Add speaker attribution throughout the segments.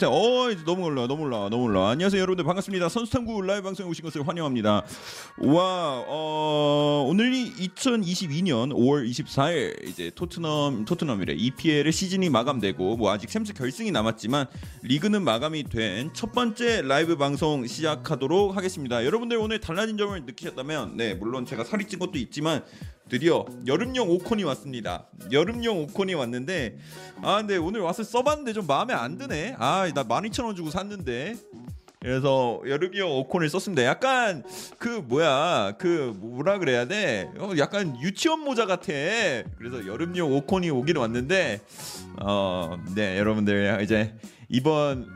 Speaker 1: 자, 어, 이제 너무 올라, 너무 올라, 너무 올라. 안녕하세요, 여러분들 반갑습니다. 선수탐구 라이브 방송에 오신 것을 환영합니다. 와, 어, 오늘이 2022년 5월 24일 이제 토트넘 토트넘이래 EPL의 시즌이 마감되고 뭐 아직 챔스 결승이 남았지만 리그는 마감이 된 첫 번째 라이브 방송 시작하도록 하겠습니다. 여러분들 오늘 달라진 점을 느끼셨다면, 네, 물론 제가 살이 찐 것도 있지만 드디어 여름용 오콘이 왔습니다. 여름용 오콘이 왔는데 아 근데 오늘 와서 써봤는데 좀 마음에 안 드네. 아나 12,000원 주고 샀는데 그래서 여름용 오콘을 썼습니다. 약간 그 뭐야 그 뭐라 그래야 돼? 어, 약간 유치원 모자 같아. 그래서 여름용 오콘이 오긴 왔는데 어네 여러분들 이제 이번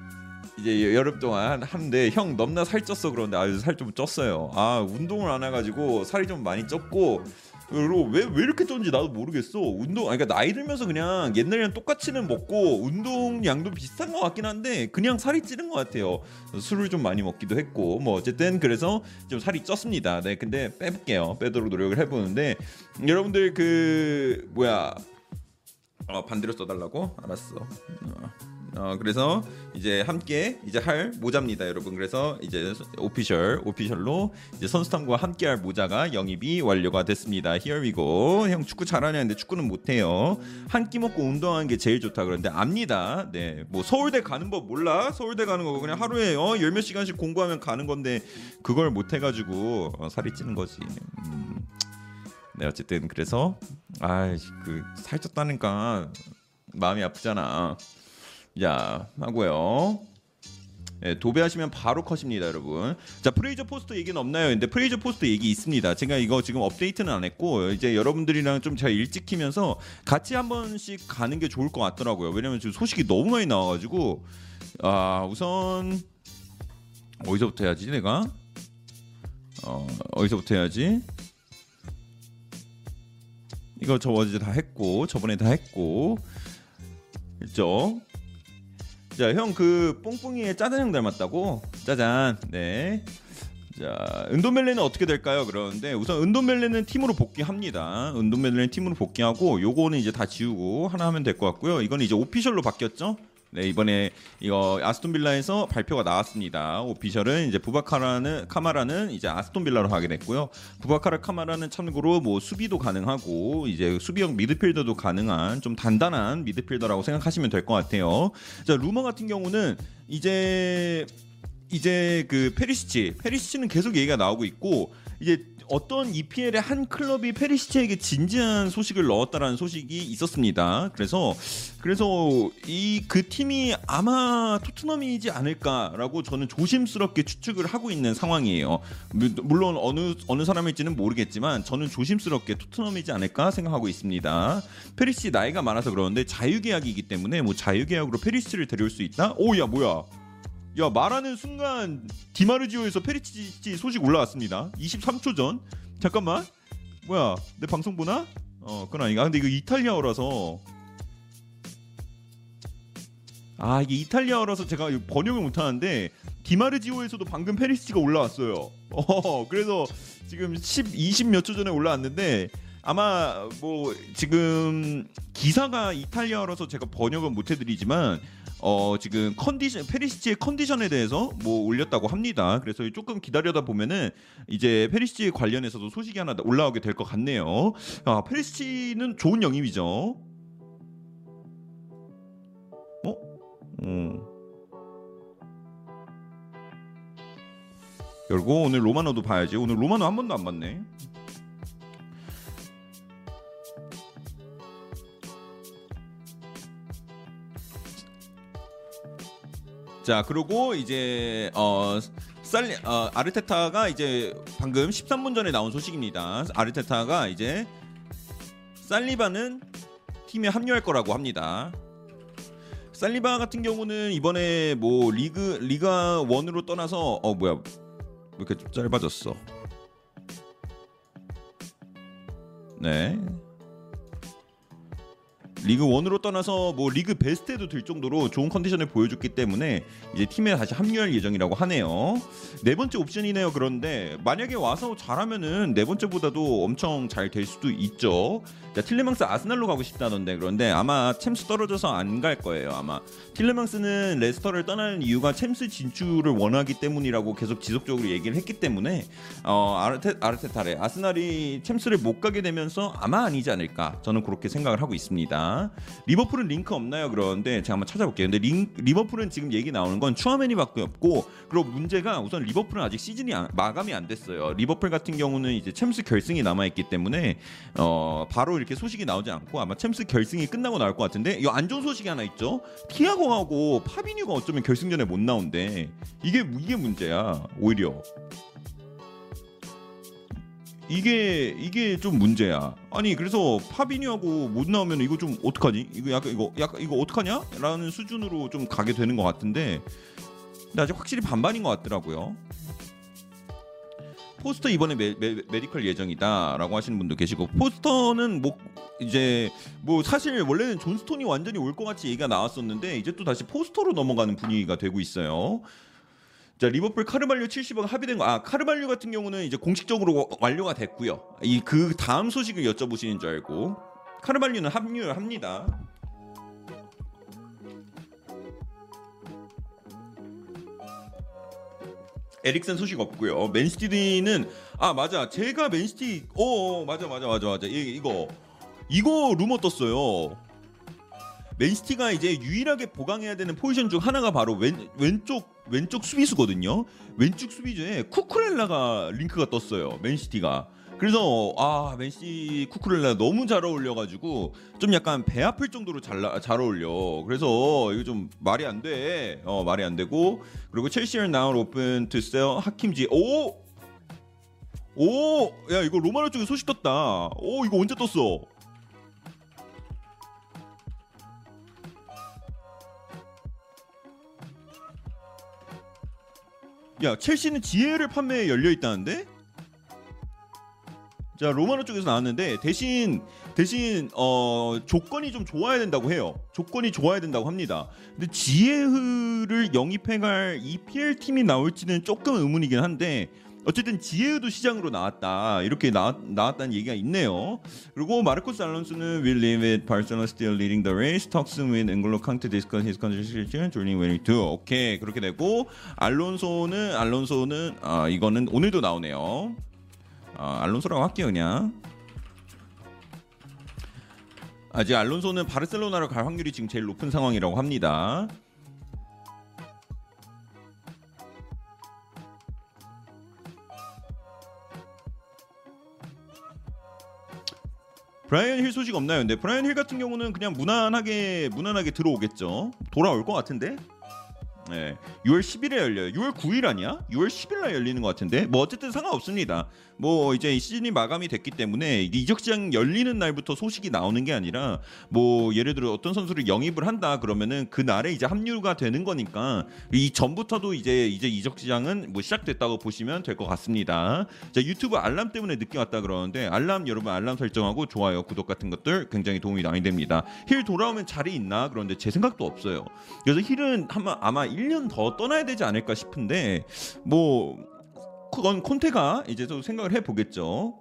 Speaker 1: 이제 여름 동안 하는데 형 넘나 살쪘어 그런데 아주 살 좀 쪘어요. 아 운동을 안 해가지고 살이 좀 많이 쪘고 그리고 왜, 왜 이렇게 쪘는지 나도 모르겠어. 운동, 아니, 그러니까 나이 들면서 그냥 옛날이랑 똑같이는 먹고 운동량도 비슷한 것 같긴 한데 그냥 살이 찌는 것 같아요. 술을 좀 많이 먹기도 했고 뭐 어쨌든 그래서 좀 살이 쪘습니다. 네, 근데 빼볼게요. 빼도록 노력을 해보는데 여러분들 그 뭐야 어, 반대로 써달라고 알았어. 어. 어, 그래서 이제 함께 이제 할 모자입니다, 여러분. 그래서 이제 오피셜 오피셜로 이제 선수단과 함께 할 모자가 영입이 완료가 됐습니다. Here we go. 형 축구 잘하냐는데 축구는 못해요. 한 끼 먹고 운동하는 게 제일 좋다 그런데 압니다. 네, 뭐 서울대 가는 법 몰라? 서울대 가는 거 그냥 하루에 어 열몇 시간씩 공부하면 가는 건데 그걸 못 해가지고 어, 살이 찌는 거지. 음. 네, 어쨌든 그래서 아그 살쪘다니까 마음이 아프잖아. 자 하고요. 네, 도배하시면 바로 컷입니다, 여러분. 자, 프레이저 포스터 얘기는 없나요? 근데 프레이저 포스터 얘기 있습니다. 제가 이거 지금 업데이트는 안 했고 이제 여러분들이랑 좀 제가 일찍 키면서 같이 한 번씩 가는 게 좋을 것 같더라고요. 왜냐면 지금 소식이 너무 많이 나와가지고 아 우선 어디서부터 해야지 내가 어 어디서부터 해야지 이거 저 어제 다 했고 저번에 다 했고 있죠. 자, 형 그 뽕뽕이의 짜잔 형 닮았다고? 짜잔. 네. 자, 은돈멜레는 어떻게 될까요? 그러는데 우선 은돈멜레는 팀으로 복귀합니다. 은돈멜레는 팀으로 복귀하고 요거는 이제 다 지우고 하나 하면 될 것 같고요. 이거는 이제 오피셜로 바뀌었죠? 네, 이번에 이거 아스톤 빌라에서 발표가 나왔습니다. 오피셜은 이제 부바카라는 카마라는 이제 아스톤 빌라로 하게 됐고요. 부바카라 카마라는 참고로 뭐 수비도 가능하고 이제 수비형 미드필더도 가능한 좀 단단한 미드필더라고 생각하시면 될 것 같아요. 자, 루머 같은 경우는 이제 이제 그 페리시치, 페리시치는 계속 얘기가 나오고 있고 이제 어떤 EPL의 한 클럽이 페리시치에게 진지한 소식을 넣었다라는 소식이 있었습니다. 그래서 그래서 이 그 팀이 아마 토트넘이지 않을까라고 저는 조심스럽게 추측을 하고 있는 상황이에요. 물론 어느 어느 사람일지는 모르겠지만 저는 조심스럽게 토트넘이지 않을까 생각하고 있습니다. 페리시 나이가 많아서 그러는데 자유계약이기 때문에 뭐 자유계약으로 페리시를 데려올 수 있다? 오야 뭐야? 야 말하는 순간 디마르지오에서 페리시치 소식 올라왔습니다. 23초 전. 잠깐만. 뭐야? 내 방송 보나? 어, 그건 아닌가? 근데 이거 이탈리아어라서 아 이게 이탈리아어라서 제가 번역을 못하는데 디마르지오에서도 방금 페리시치가 올라왔어요. 어, 그래서 지금 10, 20 몇 초 전에 올라왔는데 아마 뭐 지금 기사가 이탈리아어라서 제가 번역은 못 해드리지만 어 지금 컨디션 페리시치의 컨디션에 대해서 뭐 올렸다고 합니다. 그래서 조금 기다려다 보면은 이제 페리시치 관련해서도 소식이 하나 올라오게 될 것 같네요. 아 페리시치는 좋은 영입이죠. 어? 음. 그리고 오늘 로마노도 봐야지. 오늘 로마노 한 번도 안 봤네. 자 그리고 이제 어 살리 어, 아르테타가 이제 방금 13분 전에 나온 소식입니다. 아르테타가 이제 살리바는 팀에 합류할 거라고 합니다. 살리바 같은 경우는 이번에 뭐 리그 리가 원으로 떠나서 어 뭐야 왜 이렇게 좀 짧아졌어? 네. 리그 원으로 떠나서 뭐 리그 베스트에도 들 정도로 좋은 컨디션을 보여줬기 때문에 이제 팀에 다시 합류할 예정이라고 하네요. 네 번째 옵션이네요. 그런데 만약에 와서 잘하면은 네 번째보다도 엄청 잘 될 수도 있죠. 자, 틸레망스 아스날로 가고 싶다던데 그런데 아마 챔스 떨어져서 안 갈 거예요. 아마 틸레망스는 레스터를 떠나는 이유가 챔스 진출을 원하기 때문이라고 계속 지속적으로 얘기를 했기 때문에 어, 아르테 아르테타래 아스날이 챔스를 못 가게 되면서 아마 아니지 않을까 저는 그렇게 생각을 하고 있습니다. 리버풀은 링크 없나요? 그러는데 제가 한번 찾아볼게요. 근데 링, 리버풀은 지금 얘기 나오는 건 추아메니밖에 없고 그리고 문제가 우선 리버풀은 아직 시즌이 안, 마감이 안 됐어요. 리버풀 같은 경우는 이제 챔스 결승이 남아 있기 때문에 어, 바로 이렇게 소식이 나오지 않고 아마 챔스 결승이 끝나고 나올 것 같은데 이 안 좋은 소식이 하나 있죠. 티아고하고 파비뉴가 어쩌면 결승전에 못 나온대. 이게 이게 문제야. 오히려. 이게 이게 좀 문제야. 아니 그래서 파비뉴하고 못 나오면 이거 좀 어떡하니? 이거 약간 이거 약간 이거 어떡하냐?라는 수준으로 좀 가게 되는 것 같은데 근데 아직 확실히 반반인 것 같더라고요. 포스터 이번에 메, 메, medical 예정이다라고 하시는 분도 계시고 포스터는 뭐 이제 뭐 사실 원래는 존스톤이 완전히 올 것 같이 얘기가 나왔었는데 이제 또 다시 포스터로 넘어가는 분위기가 되고 있어요. 자 리버풀 카르발류 70억 합의된 거. 아 카르발류 같은 경우는 이제 공식적으로 완료가 됐고요. 이 그 다음 소식을 여쭤보시는 줄 알고 카르발류는 합류합니다. 에릭슨 소식 없고요. 맨시티는 아 맞아 제가 맨시티 어, 어 맞아 맞아 맞아 맞아 이, 이거 이거 루머 떴어요. 맨시티가 이제 유일하게 보강해야 되는 포지션 중 하나가 바로 왼, 왼쪽 왼쪽 수비수거든요. 왼쪽 수비수에 쿠쿠렐라가 링크가 떴어요. 맨시티가. 그래서 아 맨시 쿠쿠렐라 너무 잘 어울려가지고 좀 약간 배 아플 정도로 잘, 잘 어울려. 그래서 이거 좀 말이 안 돼. 어 말이 안 되고 그리고 첼시를 나온 오픈 투셀 하킴지 오 오, 야 이거 로마노 쪽에 소식 떴다. 오 이거 언제 떴어? 야 첼시는 지혜를 판매에 열려 있다는데? 자 로마노 쪽에서 나왔는데 대신 대신 어 조건이 좀 좋아야 된다고 해요. 조건이 좋아야 된다고 합니다. 근데 지혜흐를 영입해갈 EPL 팀이 나올지는 조금 의문이긴 한데 어쨌든 지혜도 시장으로 나왔다 이렇게 나, 나왔다는 얘기가 있네요. 그리고 마르코스 알론소는 will leave it Barcelona still leading the race. talks with N'Golo Kante discuss his condition joining when to. 오케이 그렇게 되고 알론소는 알론소는 아 이거는 오늘도 나오네요. 아, 알론소라고 할게요 그냥. 아직 알론소는 바르셀로나로 갈 확률이 지금 제일 높은 상황이라고 합니다. 브라이언 힐 소식 없나요? 근데 브라이언 힐 같은 경우는 그냥 무난하게 무난하게 들어오겠죠. 돌아올 것 같은데. 네. 6월 10일에 열려요. 6월 9일 아니야? 6월 10일 날 열리는 것 같은데. 뭐 어쨌든 상관없습니다. 뭐 이제 시즌이 마감이 됐기 때문에 이적 시장 열리는 날부터 소식이 나오는 게 아니라 뭐 예를 들어 어떤 선수를 영입을 한다 그러면은 그 날에 이제 합류가 되는 거니까 이 전부터도 이제 이제 이적 시장은 뭐 시작됐다고 보시면 될 것 같습니다. 자, 유튜브 알람 때문에 늦게 왔다 그러는데 알람 여러분 알람 설정하고 좋아요, 구독 같은 것들 굉장히 도움이 많이 됩니다. 힐 돌아오면 자리 있나? 그런데 제 생각도 없어요. 그래서 힐은 아마 아마 1년 더 떠나야 되지 않을까 싶은데 뭐 그건 콘테가 이제 또 생각을 해 보겠죠.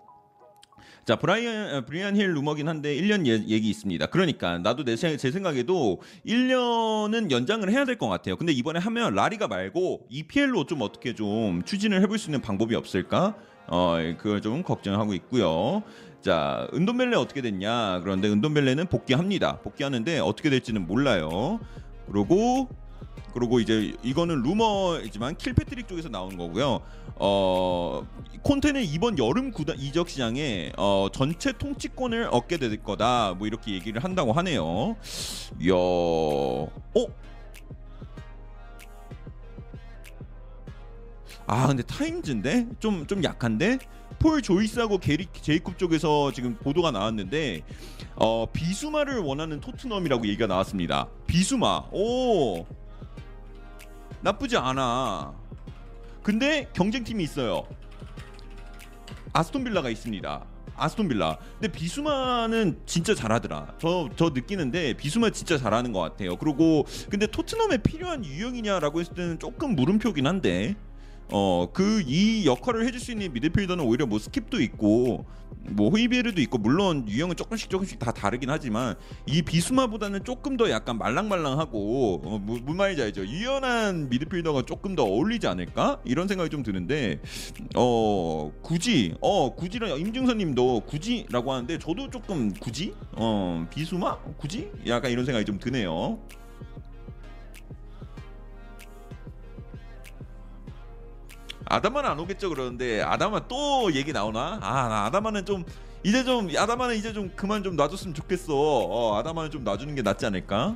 Speaker 1: 자 브라이언 브리안 힐 루머긴 한데 1년 예, 얘기 있습니다. 그러니까 나도 내, 제 생각에도 1년은 연장을 해야 될 것 같아요. 근데 이번에 하면 라리가 말고 EPL로 좀 어떻게 좀 추진을 해볼 수 있는 방법이 없을까? 어 그걸 좀 걱정하고 있고요. 자 은돈벨레 어떻게 됐냐? 그런데 은돈벨레는 복귀합니다. 복귀하는데 어떻게 될지는 몰라요. 그리고 그리고 이제 이거는 루머이지만 킬패트릭 쪽에서 나온 거고요. 어 콘테는 이번 여름 구단 이적 시장에 어, 전체 통치권을 얻게 될 거다. 뭐 이렇게 얘기를 한다고 하네요. 야, 어? 아 근데 타임즈인데 좀좀 약한데 폴 조이스하고 게리 제이콥 쪽에서 지금 보도가 나왔는데 어 비수마를 원하는 토트넘이라고 얘기가 나왔습니다. 비수마 오 나쁘지 않아. 근데 경쟁팀이 있어요. 아스톤 빌라가 있습니다. 아스톤 빌라. 근데 비수마는 진짜 잘하더라. 저 저 느끼는데 비수마 진짜 잘하는 것 같아요. 그리고 근데 토트넘에 필요한 유형이냐라고 했을 때는 조금 물음표긴 한데 어 그 이 역할을 해줄 수 있는 미드필더는 오히려 뭐 스킵도 있고 뭐 호이베르도 있고 물론 유형은 조금씩 조금씩 다 다르긴 하지만 이 비수마보다는 조금 더 약간 말랑말랑하고 어, 뭐, 뭔 말인지 알죠? 유연한 미드필더가 조금 더 어울리지 않을까 이런 생각이 좀 드는데 어 굳이 어 굳이라 임중선님도 굳이라고 하는데 저도 조금 굳이 어 비수마 굳이 약간 이런 생각이 좀 드네요. 아담아는 안 오겠죠 그러는데 아담아 또 얘기 나오나? 아나 아담아는 좀 이제 좀 아담아는 이제 좀 그만 좀 놔줬으면 좋겠어. 어, 아담아는 좀 놔주는 게 낫지 않을까?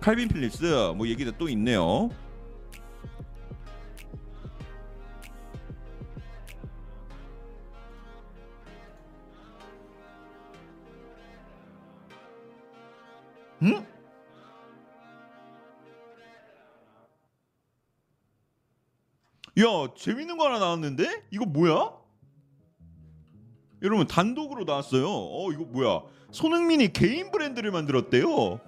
Speaker 1: 칼빈 필립스 뭐 얘기가 또 있네요. 응? 야 재밌는 거 하나 나왔는데 이거 뭐야? 여러분 단독으로 나왔어요. 어 이거 뭐야? 손흥민이 개인 브랜드를 만들었대요.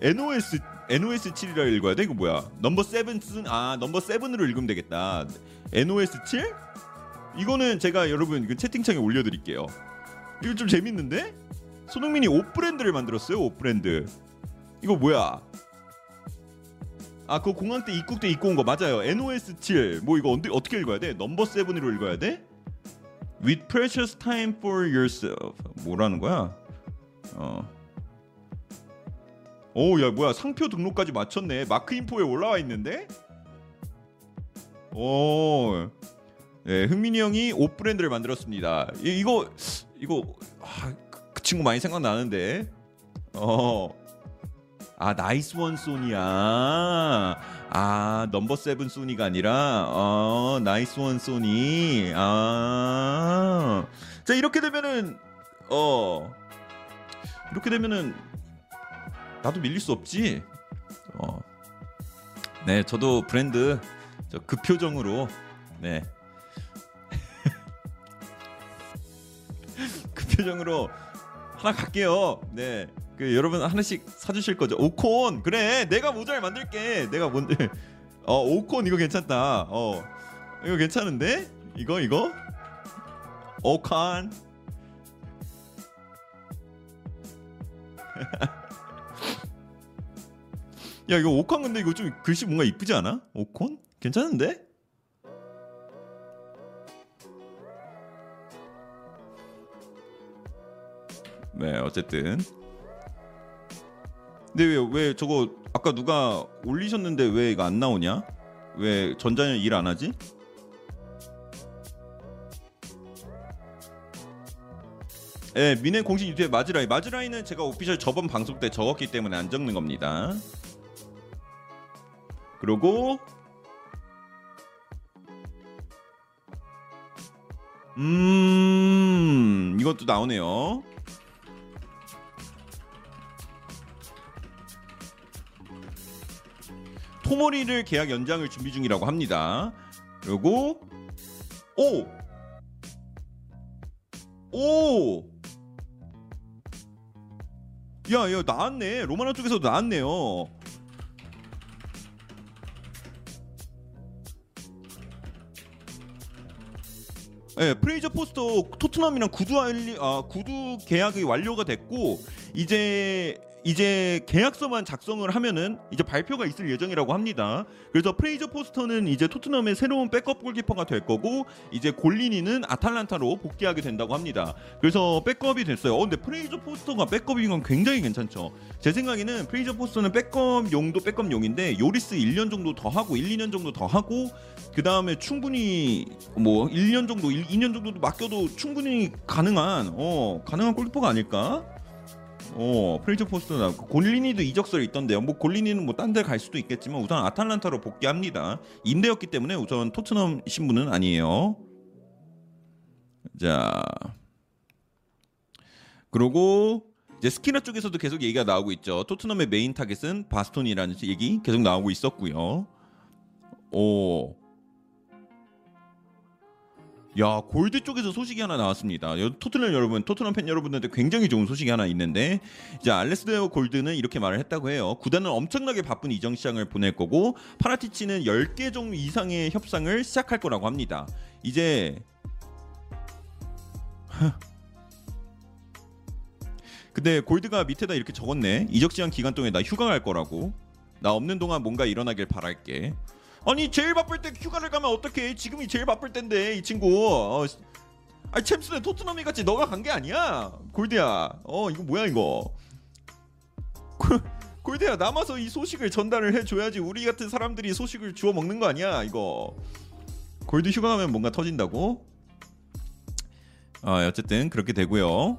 Speaker 1: NOS NOS 7이라 읽어야 돼? 이거 뭐야? 넘버 7 쓴, 아 넘버 7으로 읽으면 되겠다. NOS 7? 이거는 제가 여러분 그 채팅창에 올려드릴게요. 이거 좀 재밌는데? 손흥민이 옷 브랜드를 만들었어요. 옷 브랜드. 이거 뭐야? 아, 그 공항 때 입국 때 입고 온 거 맞아요. NOS 7. 뭐 이거 언제, 어떻게 읽어야 돼? 넘버 7으로 읽어야 돼? With precious time for yourself. 뭐라는 거야? 어. 오, 야, 뭐야? 상표 등록까지 맞췄네. 마크 인포에 올라와 있는데? 오. 네, 흥민이 형이 옷 브랜드를 만들었습니다. 이, 이거 이거 아, 그, 그 친구 많이 생각나는데. 어. 아 nice one Sonny야. 아 number seven Sonny가 아니라 어 nice one Sonny. 아. 자 이렇게 되면은 어 이렇게 되면은 나도 밀릴 수 없지. 어. 네 저도 브랜드 저그 표정으로 네. 그 표정으로 하나 갈게요. 네. 그 여러분 하나씩 사주실 거죠? 오콘! 그래 내가 모자를 만들게. 내가 뭔데 어 오콘 이거 괜찮다. 어 이거 괜찮은데? 이거 이거? 오콘 야 이거 오콘 근데 이거 좀 글씨 뭔가 이쁘지 않아? 오콘? 괜찮은데? 네 어쨌든 근데 왜, 왜 저거 아까 누가 올리셨는데 왜 이거 안 나오냐? 왜 전자녀 일 안 하지? 예, 미네 공식 유튜브에 마즈라이. 마즈라이는 제가 오피셜 저번 방송 때 적었기 때문에 안 적는 겁니다. 그리고 음 이것도 나오네요. 토모리를 계약 연장을 준비 중이라고 합니다. 그리고 오! 오! 야, 야 나왔네. 로마노 쪽에서도 나왔네요. 예, 프레이저 포스터 토트넘이랑 구두 알리, 아, 구두 계약이 완료가 됐고 이제 이제 계약서만 작성을 하면은 이제 발표가 있을 예정이라고 합니다. 그래서 프레이저 포스터는 이제 토트넘의 새로운 백업 골키퍼가 될 거고 이제 골리니는 아탈란타로 복귀하게 된다고 합니다. 그래서 백업이 됐어요. 어, 근데 프레이저 포스터가 백업인 건 굉장히 괜찮죠. 제 생각에는 프레이저 포스터는 백업 용도 백업 용인데 요리스 1년 정도 더 하고 1, 2년 정도 더 하고 그 다음에 충분히 뭐 1년 정도, 1, 2년 정도도 맡겨도 충분히 가능한 어 가능한 골키퍼가 아닐까? 어 프레이저 포스터나 골리니도 이적설이 있던데요. 뭐 골리니는 뭐 딴 데 갈 수도 있겠지만 우선 아탈란타로 복귀합니다. 임대였기 때문에 우선 토트넘 신분은 아니에요. 자 그리고 이제 스키너 쪽에서도 계속 얘기가 나오고 있죠. 토트넘의 main target은 바스톤이라는 얘기 계속 나오고 있었고요. 오. 야 골드 쪽에서 소식이 하나 나왔습니다. 여- 토트넘 여러분, 토트넘 팬 여러분들한테 굉장히 좋은 소식이 하나 있는데 이제 알레스데어 골드는 이렇게 말을 했다고 해요. 구단은 엄청나게 바쁜 이적 시장을 보낼 거고 파라티치는 10개 정도 이상의 협상을 시작할 거라고 합니다. 이제 근데 골드가 밑에다 이렇게 적었네. 이적 시장 기간 동안 나 휴가 갈 거라고. 나 없는 동안 뭔가 일어나길 바랄게. 아니 제일 바쁠 때 휴가를 가면 어떡해? 지금이 제일 바쁠 때인데 이 친구. 어, 씨. 아니 챔스는 토트넘이 같이 너가 간 게 아니야. 골드야. 어 이거 뭐야 이거. 골- 골드야 남아서 이 소식을 전달을 해줘야지 우리 같은 사람들이 소식을 주워 먹는 거 아니야 이거. 골드 휴가 가면 뭔가 터진다고? 아 어쨌든 그렇게 되고요.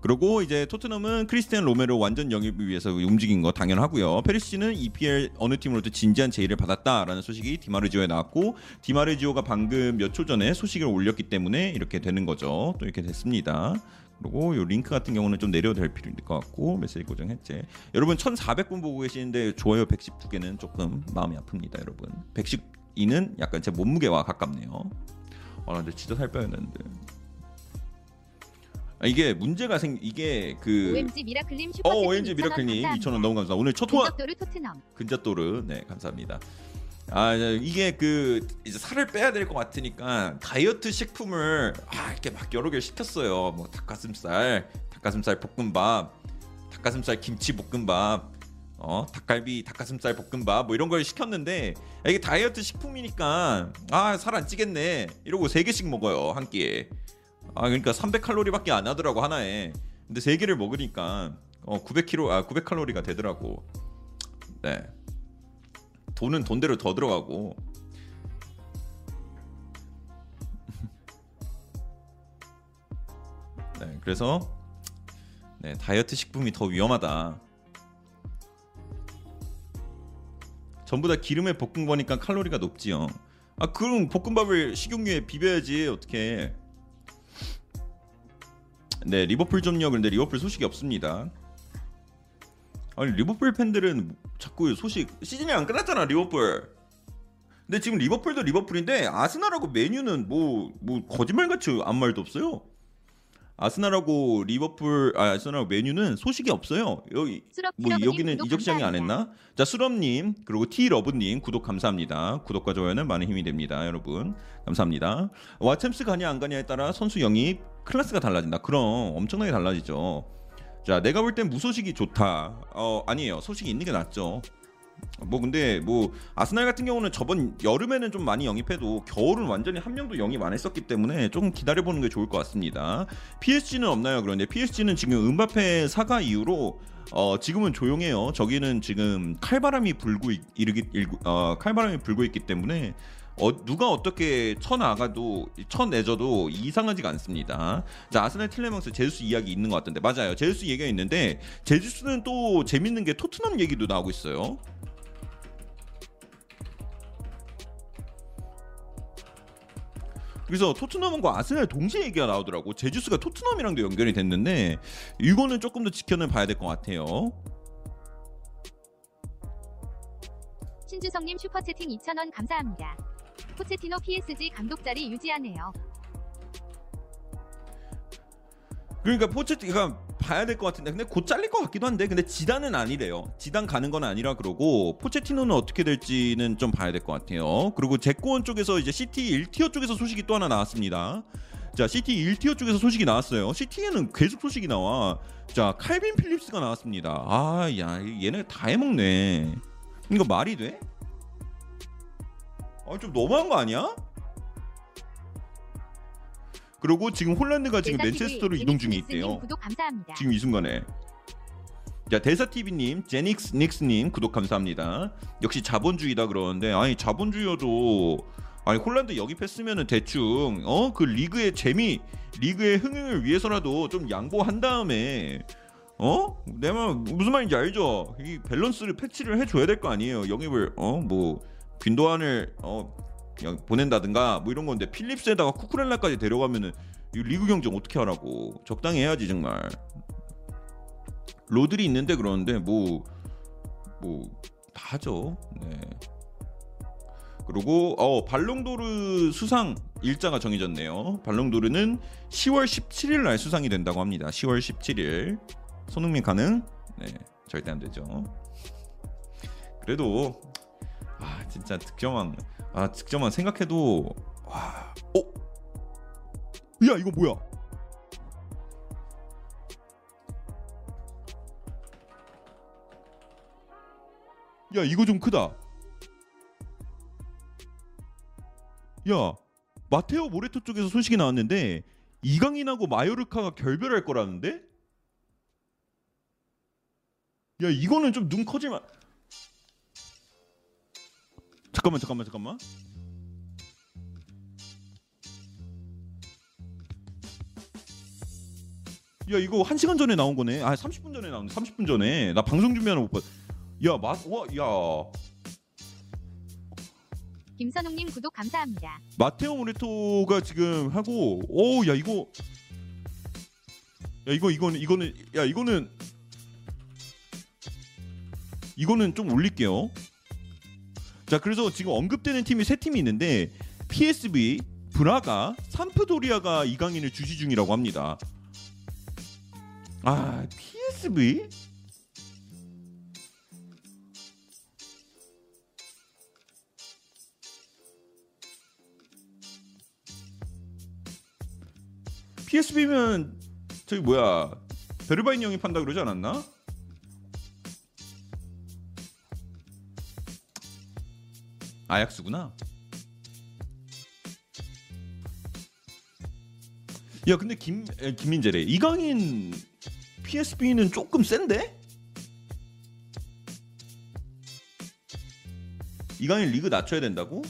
Speaker 1: 그리고 이제 토트넘은 크리스티안 로메로 완전 영입을 위해서 움직인 거 당연하고요. 페리시치는 EPL 어느 팀으로부터 진지한 제의를 받았다라는 소식이 디마르지오에 나왔고 디마르지오가 방금 몇 초 전에 소식을 올렸기 때문에 이렇게 되는 거죠. 또 이렇게 됐습니다. 그리고 이 링크 같은 경우는 좀 내려도 될 필요 있을 것 같고 메시지 고정 해제. 여러분 1,400분 보고 계시는데 좋아요 119개는 조금 마음이 아픕니다, 여러분. 112는 약간 제 몸무게와 가깝네요. 아 근데 진짜 살 빼야 되는데. 아, 이게 문제가 생 이게 그
Speaker 2: OMG 미라클님
Speaker 1: 어,
Speaker 2: 슈퍼채팅
Speaker 1: ONG
Speaker 2: 2,000원
Speaker 1: 미라클님
Speaker 2: 감사합니다.
Speaker 1: 2,000원 너무 감사합니다. 오늘 첫 호화
Speaker 2: 근접도르 토트넘
Speaker 1: 근자또르 네 감사합니다. 아 이게 그 이제 살을 빼야 될 것 같으니까 다이어트 식품을 아 이렇게 막 여러 개 시켰어요. 뭐 닭가슴살, 닭가슴살 볶음밥, 닭가슴살 김치 볶음밥, 어 닭갈비, 닭가슴살 볶음밥 뭐 이런 걸 시켰는데 아, 이게 다이어트 식품이니까 아 살 안 찌겠네 이러고 세 개씩 먹어요 한 끼에. 아 그러니까 300 칼로리밖에 안 하더라고 하나에. 근데 세 개를 먹으니까 어 900kg 아 900 칼로리가 되더라고. 네. 돈은 돈대로 더 들어가고. 네, 그래서 네, 다이어트 식품이 더 위험하다. 전부 다 기름에 볶은 거니까 칼로리가 높지요. 아, 그럼 볶음밥을 식용유에 비벼야지 어떻게? 네, 리버풀 좀요. 근데 리버풀 소식이 없습니다. 아니 리버풀 팬들은 자꾸 소식 시즌이 안 끝났잖아 리버풀. 근데 지금 리버풀도 리버풀인데 아스날하고 맨유는 뭐 뭐 거짓말같이 아무 말도 없어요. 아스날하고 리버풀 아 아스날하고 메뉴는 소식이 없어요. 여기 뭐 여기는 이적 시장이 안. 했나? 자 수럽님 그리고 티 러브님 구독 감사합니다. 구독과 좋아요는 많은 힘이 됩니다, 여러분. 감사합니다. 와 챔스 가냐 안 가냐에 따라 선수 영입 클래스가 달라진다. 그럼 엄청나게 달라지죠. 자 내가 볼 땐 무소식이 좋다. 어 아니에요. 소식이 있는 게 낫죠. 뭐 근데 뭐 아스날 같은 경우는 저번 여름에는 좀 많이 영입해도 겨울은 완전히 한 명도 영입 안 했었기 때문에 조금 기다려 보는 게 좋을 것 같습니다. PSG는 없나요? 그런데 PSG는 지금 은바페 사과 이후로 어 지금은 조용해요. 저기는 지금 칼바람이 불고 있, 이르기 어 칼바람이 불고 있기 때문에 어, 누가 어떻게 쳐나가도 쳐내줘도 이상하지가 않습니다. 자 아스날 틸레망스 제주스 이야기 있는 것 같던데 맞아요. 제주스 얘기가 있는데 제주스는 또 재밌는 게 토트넘 얘기도 나오고 있어요. 그래서 토트넘과 아스날 동시에 얘기가 나오더라고. 제주스가 토트넘이랑도 연결이 됐는데 이거는 조금 더 지켜는 봐야 될 것 같아요.
Speaker 2: 신주성님 슈퍼채팅 2,000원 감사합니다. 포체티노 PSG 감독 자리 유지하네요.
Speaker 1: 그러니까 포체티노가 봐야 될 것 같은데 근데 곧 잘릴 것 같기도 한데 근데 지단은 아니래요. 지단 가는 건 아니라 그러고 포체티노는 어떻게 될지는 좀 봐야 될 것 같아요. 그리고 제코원 쪽에서 이제 시티 1 tier 쪽에서 소식이 또 하나 나왔습니다. 자 시티 1 tier 쪽에서 소식이 나왔어요. 시티에는 계속 소식이 나와. 자 칼빈 필립스가 나왔습니다. 아야 얘네 다 해먹네. 이거 말이 돼? 아 좀 너무한 거 아니야? 그리고 지금 홀란드가 지금 맨체스터로 이동 중에 있대요. 지금 이 순간에. 자 대사 TV님, 제닉스 닉스님 구독 감사합니다. 역시 자본주의다 그러는데 아니 자본주의여도 아니 홀란드 영입했으면은 대충 어 그 리그의 재미, 리그의 흥행을 위해서라도 좀 양보한 다음에 어? 내 말 무슨 말인지 알죠? 이 밸런스를 패치를 해줘야 될 거 아니에요. 영입을 어 뭐 귄도안을 어 그냥 보낸다든가 뭐 이런 건데 필립스에다가 쿠쿠렐라까지 데려가면은 이 리그 경쟁 어떻게 하라고 적당히 해야지 정말 로드리 있는데 그러는데 뭐 뭐 다 하죠 네 그리고 어 발롱도르 수상 일자가 정해졌네요. 발롱도르는 10월 17일 날 수상이 된다고 합니다. 10월 17일 손흥민 가능? 네, 절대 안 되죠. 그래도 아 진짜 득점왕 아 득점왕 생각해도 와, 어? 야 이거 뭐야? 야 이거 좀 크다. 야 마테오 모레토 쪽에서 소식이 나왔는데 이강인하고 마요르카가 결별할 거라는데? 야 이거는 좀 눈 커지만 잠깐만 잠깐만 잠깐만 야 이거 1 시간 전에 나온 거네 아 30분 전에 나온 30분 전에 나 방송 준비하는 못 봤. 야, 마, 와, 야,
Speaker 2: 김선웅님 구독 감사합니다.
Speaker 1: 마테오 모레토가 지금 하고, 오, 야 이거, 야 이거 이거는 이거는 야 이거는 이거는 좀 올릴게요. 자, 그래서 지금 언급되는 팀이 세 팀이 있는데 PSV, 브라가, 삼프도리아가 이강인을 주시 중이라고 합니다. 아, PSV? PSV면 저기 뭐야 베르바인 형이 판다 그러지 않았나? 아약스구나. 야 근데 김 에, 김민재래 이강인 PSV는 조금 센데? 이강인 리그 낮춰야 된다고?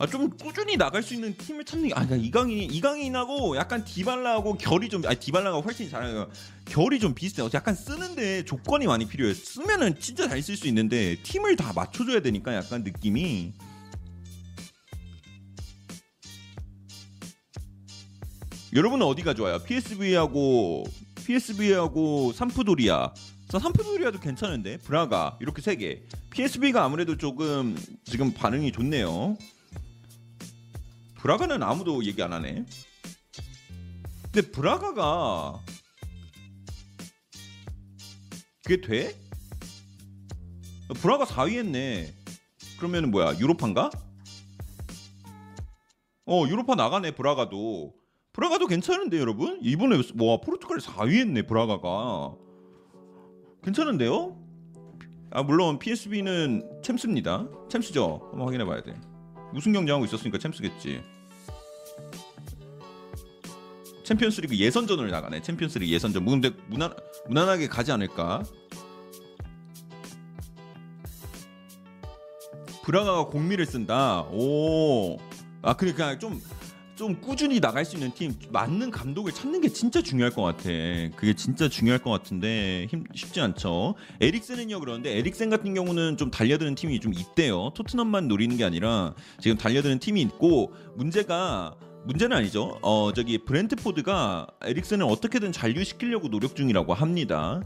Speaker 1: 아 좀 꾸준히 나갈 수 있는 팀을 찾는 게 아니 그러니까 이강인이 이강인하고 약간 디발라하고 결이 좀 아니 디발라가 훨씬 잘해요. 결이 좀 비슷해요. 약간 쓰는데 조건이 많이 필요해요. 쓰면은 진짜 잘 쓸 수 있는데 팀을 다 맞춰줘야 되니까 약간 느낌이 여러분은 어디가 좋아요? PSV하고 PSV하고 삼프도리아. 삼프도리아도 괜찮은데 브라가 이렇게 세 개. PSV가 아무래도 조금 지금 반응이 좋네요. 브라가는 아무도 얘기 안 하네. 근데 브라가가 그게 돼? 브라가 4위 했네. 그러면은 뭐야? 유로파인가? 어, 유로파 나가네, 브라가도. 브라가도 괜찮은데, 여러분? 이번에 와, 포르투갈 4위 했네, 브라가가. 괜찮은데요? 아, 물론 PSV는 챔스입니다. 챔스죠? 한번 확인해 봐야 돼. 우승 경쟁하고 있었으니까 챔스겠지. 챔피언스리그 예선전을 나가네. 챔피언스리그 예선전. 뭐 근데 무난 무난하게 가지 않을까? 브라가가 공미를 쓴다. 오. 아 그러니까 좀좀 꾸준히 나갈 수 있는 팀 맞는 감독을 찾는 게 진짜 중요할 것 같아. 그게 진짜 중요할 것 같은데 힘, 쉽지 않죠. 에릭센은요 그런데 에릭센 같은 경우는 좀 달려드는 팀이 좀 있대요. 토트넘만 노리는 게 아니라 지금 달려드는 팀이 있고 문제가 문제는 아니죠. 어 저기 브렌트포드가 에릭센을 어떻게든 잔류시키려고 노력 중이라고 합니다.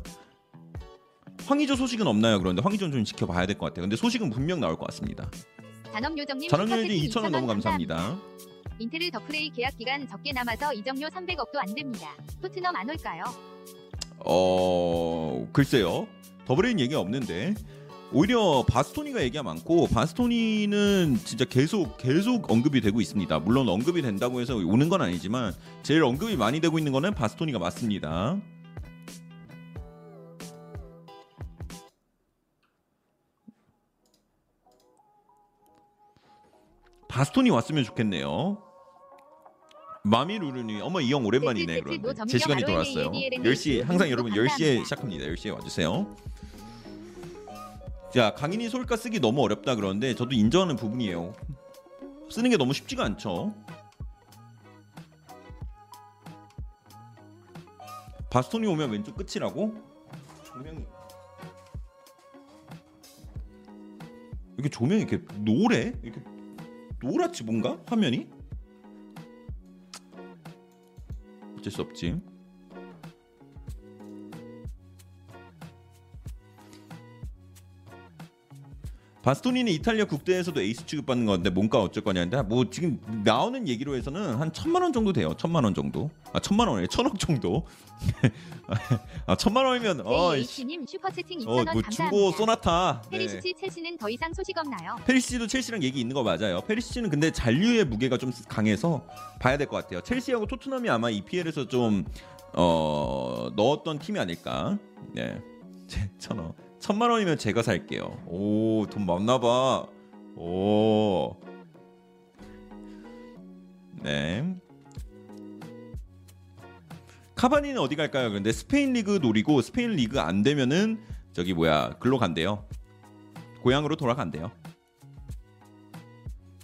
Speaker 1: 황의조 소식은 없나요? 그런데 황의조는 좀 지켜봐야 될 것 같아요. 근데 소식은 분명 나올 것 같습니다.
Speaker 2: 잔업요정님
Speaker 1: 잔업요정님
Speaker 2: 슈퍼채팅
Speaker 1: 2,000원 너무
Speaker 2: 2,000원
Speaker 1: 감사합니다.
Speaker 2: 인테르 더 브레이 계약 기간 적게 남아서 이적료 300억도 안 됩니다. 토트넘 안 올까요?
Speaker 1: 어 글쎄요. 더 브레이 얘기가 없는데 오히려 바스토니가 얘기가 많고 바스토니는 진짜 계속 계속 언급이 되고 있습니다. 물론 언급이 된다고 해서 오는 건 아니지만 제일 언급이 많이 되고 있는 거는 바스토니가 맞습니다. 바스토니 왔으면 좋겠네요. 마미루루니 어머 이 형 오랜만이네
Speaker 2: 셋, 셋,
Speaker 1: 그런데
Speaker 2: 셋,
Speaker 1: 제 시간이 돌았어요.
Speaker 2: ROLA,
Speaker 1: 10시 항상 여러분 10시에
Speaker 2: 감사합니다.
Speaker 1: 시작합니다. 10시에 와주세요. 자 강인이 솔까 쓰기 너무 어렵다 그러는데 저도 인정하는 부분이에요. 쓰는 게 너무 쉽지가 않죠. 바스톤이 오면 왼쪽 끝이라고? 조명이 이렇게 조명이 이렇게 노래? 이렇게 노랗지 뭔가 화면이? 어쩔 수 없지. 바스토니는 이탈리아 국대에서도 에이스 취급받는 건데 뭔가 어쩔 거냐는데 뭐 지금 나오는 얘기로 해서는 한 천만 원 정도 돼요. 천만 원 정도. 아 천만 원에 천억 정도. 아 천만 원이면 어, 씨,
Speaker 2: 네이치님 슈퍼 채팅 2,000원
Speaker 1: 어, 뭐
Speaker 2: 감사합니다.
Speaker 1: 중고 소나타. 네.
Speaker 2: 페리시치 첼시는 더 이상 소식 없나요?
Speaker 1: 페리시치도 첼시랑 얘기 있는 거 맞아요. 페리시치는 근데 잔류의 무게가 좀 강해서 봐야 될 것 같아요. 첼시하고 토트넘이 아마 EPL에서 좀 어, 넣었던 팀이 아닐까. 네. 제- 천원. 천만 원이면 제가 살게요. 오, 돈 많나 봐. 오. 네. 카바니는 어디 갈까요? 근데 스페인 리그 노리고 스페인 리그 안 되면은 저기 뭐야 글로 간대요. 고향으로 돌아간대요.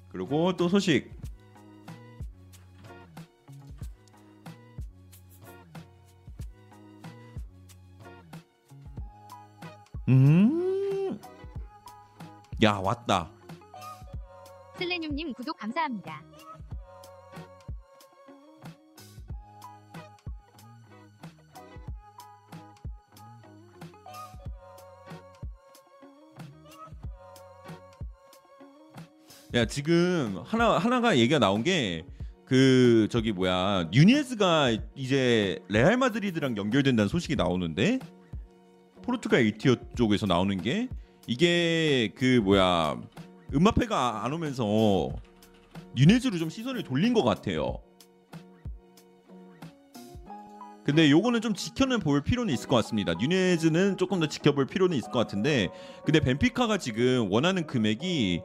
Speaker 1: 그리고 또 소식. 음. 야, 왔다.
Speaker 2: 슬레늄님 구독 감사합니다.
Speaker 1: 야, 지금 하나 하나가 얘기가 나온 게 그 저기 뭐야 뉴니에스가 이제 레알 마드리드랑 연결된다는 소식이 나오는데 포르투갈 이티어 쪽에서 나오는 게 이게 그 뭐야 음마페가 안 오면서 뉴네즈로 좀 시선을 돌린 것 같아요. 근데 요거는 좀 지켜는 볼 필요는 있을 것 같습니다. 뉴네즈는 조금 더 지켜볼 필요는 있을 것 같은데 근데 벤피카가 지금 원하는 금액이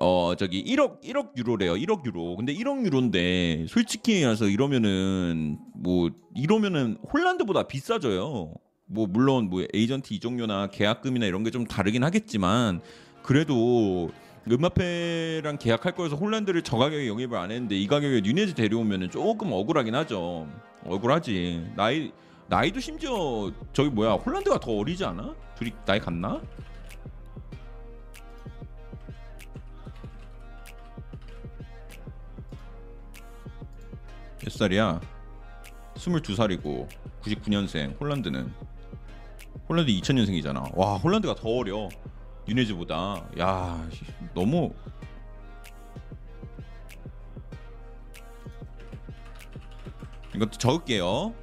Speaker 1: 어 저기 1억 1억 유로래요. 1억 유로. 근데 1억 유로인데 솔직히 해서 이러면은 뭐 이러면은 홀란드보다 비싸져요. 뭐 물론 뭐 에이전트 이적료나 계약금이나 이런 게 좀 다르긴 하겠지만 그래도 음마페랑 계약할 거여서 홀란드를 저 가격에 영입을 안 했는데 이 가격에 뉴네즈 데려오면은 조금 억울하긴 하죠. 억울하지. 나이 나이도 심지어 저기 뭐야 홀란드가 더 어리지 않아? 둘이 나이 같나? 몇 살이야? 22살이고 99년생 홀란드는 홀란드 2000년생이잖아. 와 홀란드가 더 어려. 유네즈보다. 야 씨, 너무 이것도 적을게요.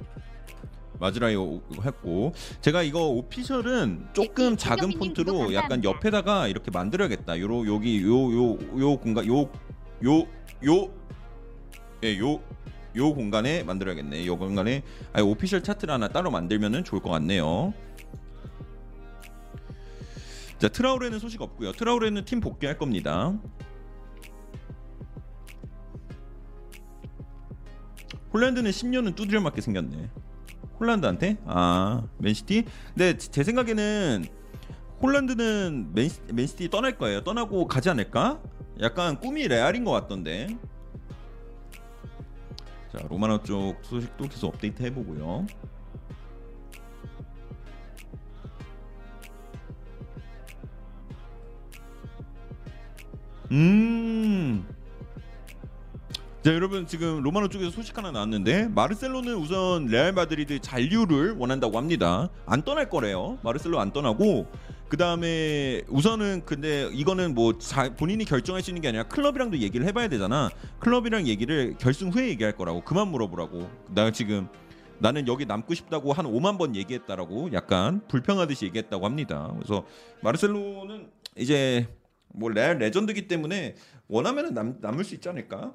Speaker 1: 마즈라이 오- 했고 제가 이거 오피셜은 조금
Speaker 2: 네,
Speaker 1: 작은
Speaker 2: 신경민님
Speaker 1: 폰트로 약간
Speaker 2: 감사합니다.
Speaker 1: 옆에다가 이렇게 만들어야겠다. 요로 여기 요 요 요 공간 요요요 예, 요, 요 공간에 만들어야겠네. 요 공간에 아예 오피셜 차트를 하나 따로 만들면은 좋을 것 같네요. 자, 트라우레는 소식 없고요. 트라우레는 팀 복귀할 겁니다. 홀란드는 10년은 두드려 맞게 생겼네. 홀란드한테? 아, 맨시티? 근데 제 생각에는 홀란드는 맨, 맨시티 떠날 거예요. 떠나고 가지 않을까? 약간 꿈이 레알인 것 같던데. 자 로마노 쪽 소식도 계속 업데이트 해보고요. 음. 자 여러분 지금 로마노 쪽에서 소식 하나 나왔는데 마르셀로는 우선 레알 마드리드 잔류를 원한다고 합니다. 안 떠날 거래요. 마르셀로 안 떠나고 그 다음에 우선은 근데 이거는 뭐 자, 본인이 결정할 수 있는 게 아니라 클럽이랑도 얘기를 해봐야 되잖아. 클럽이랑 얘기를 결승 후에 얘기할 거라고 그만 물어보라고. 나 지금 나는 여기 남고 싶다고 한 5만 번 얘기했다라고 약간 불평하듯이 얘기했다고 합니다. 그래서 마르셀로는 이제 뭐 레알 레전드기 때문에 원하면은 남, 남을 수 있지 않을까?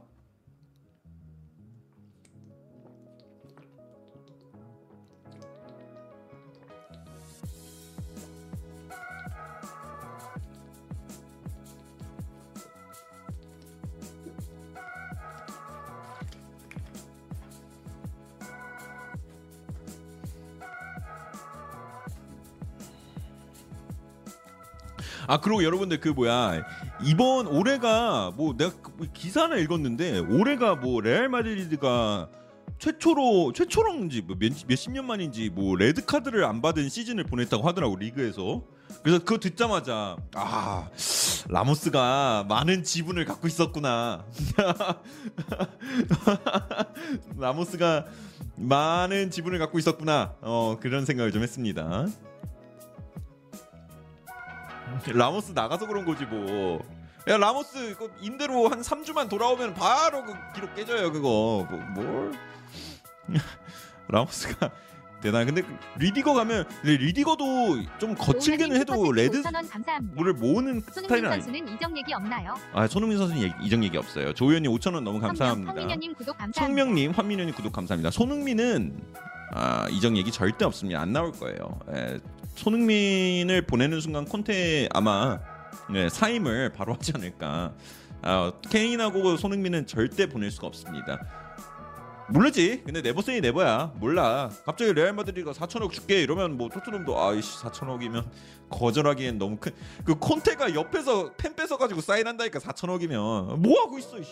Speaker 1: 아 그리고 여러분들 그 뭐야 이번 올해가 뭐 내가 그 기사 하나 읽었는데 올해가 뭐 레알 마드리드가 최초로 최초로인지 뭐 몇, 몇십 년 만인지 뭐 레드 카드를 안 받은 시즌을 보냈다고 하더라고 리그에서. 그래서 그거 듣자마자 아 라모스가 많은 지분을 갖고 있었구나. 라모스가 많은 지분을 갖고 있었구나. 어 그런 생각을 좀 했습니다. 라모스 나가서 그런 거지 뭐. 야 라모스 그 임대로 한 3주만 돌아오면 바로 그 기록 깨져요 그거. 뭐, 뭘? 라모스가 대단. 근데 그 리디거 가면 근데 리디거도 좀 거칠게는 해도 레드. 물을 모으는
Speaker 2: 손흥민
Speaker 1: 스타일은 아니.
Speaker 2: 선수는 이적 얘기 없나요?
Speaker 1: 아 손흥민 선수는 얘기- 이정 얘기 없어요. 조현님 5천 원 너무 감사합니다.
Speaker 2: 성민현님 구독 감사합니다.
Speaker 1: 청명님, 환민현님 구독 감사합니다. 손흥민은 아, 이정 얘기 절대 없습니다. 안 나올 거예요. 예, 손흥민을 보내는 순간 콘테 아마 네, 사임을 바로 하지 않을까. 아, 케인하고 손흥민은 절대 보낼 수가 없습니다. 모르지. 근데 네버세이 네버야. 몰라. 갑자기 레알 마드리드가 4천억 줄게 이러면 뭐 토트넘도 아이씨 4천억이면 거절하기엔 너무 큰. 그 콘테가 옆에서 펜 뺏어가지고 사인한다니까 4천억이면 뭐 하고 있어. 이씨.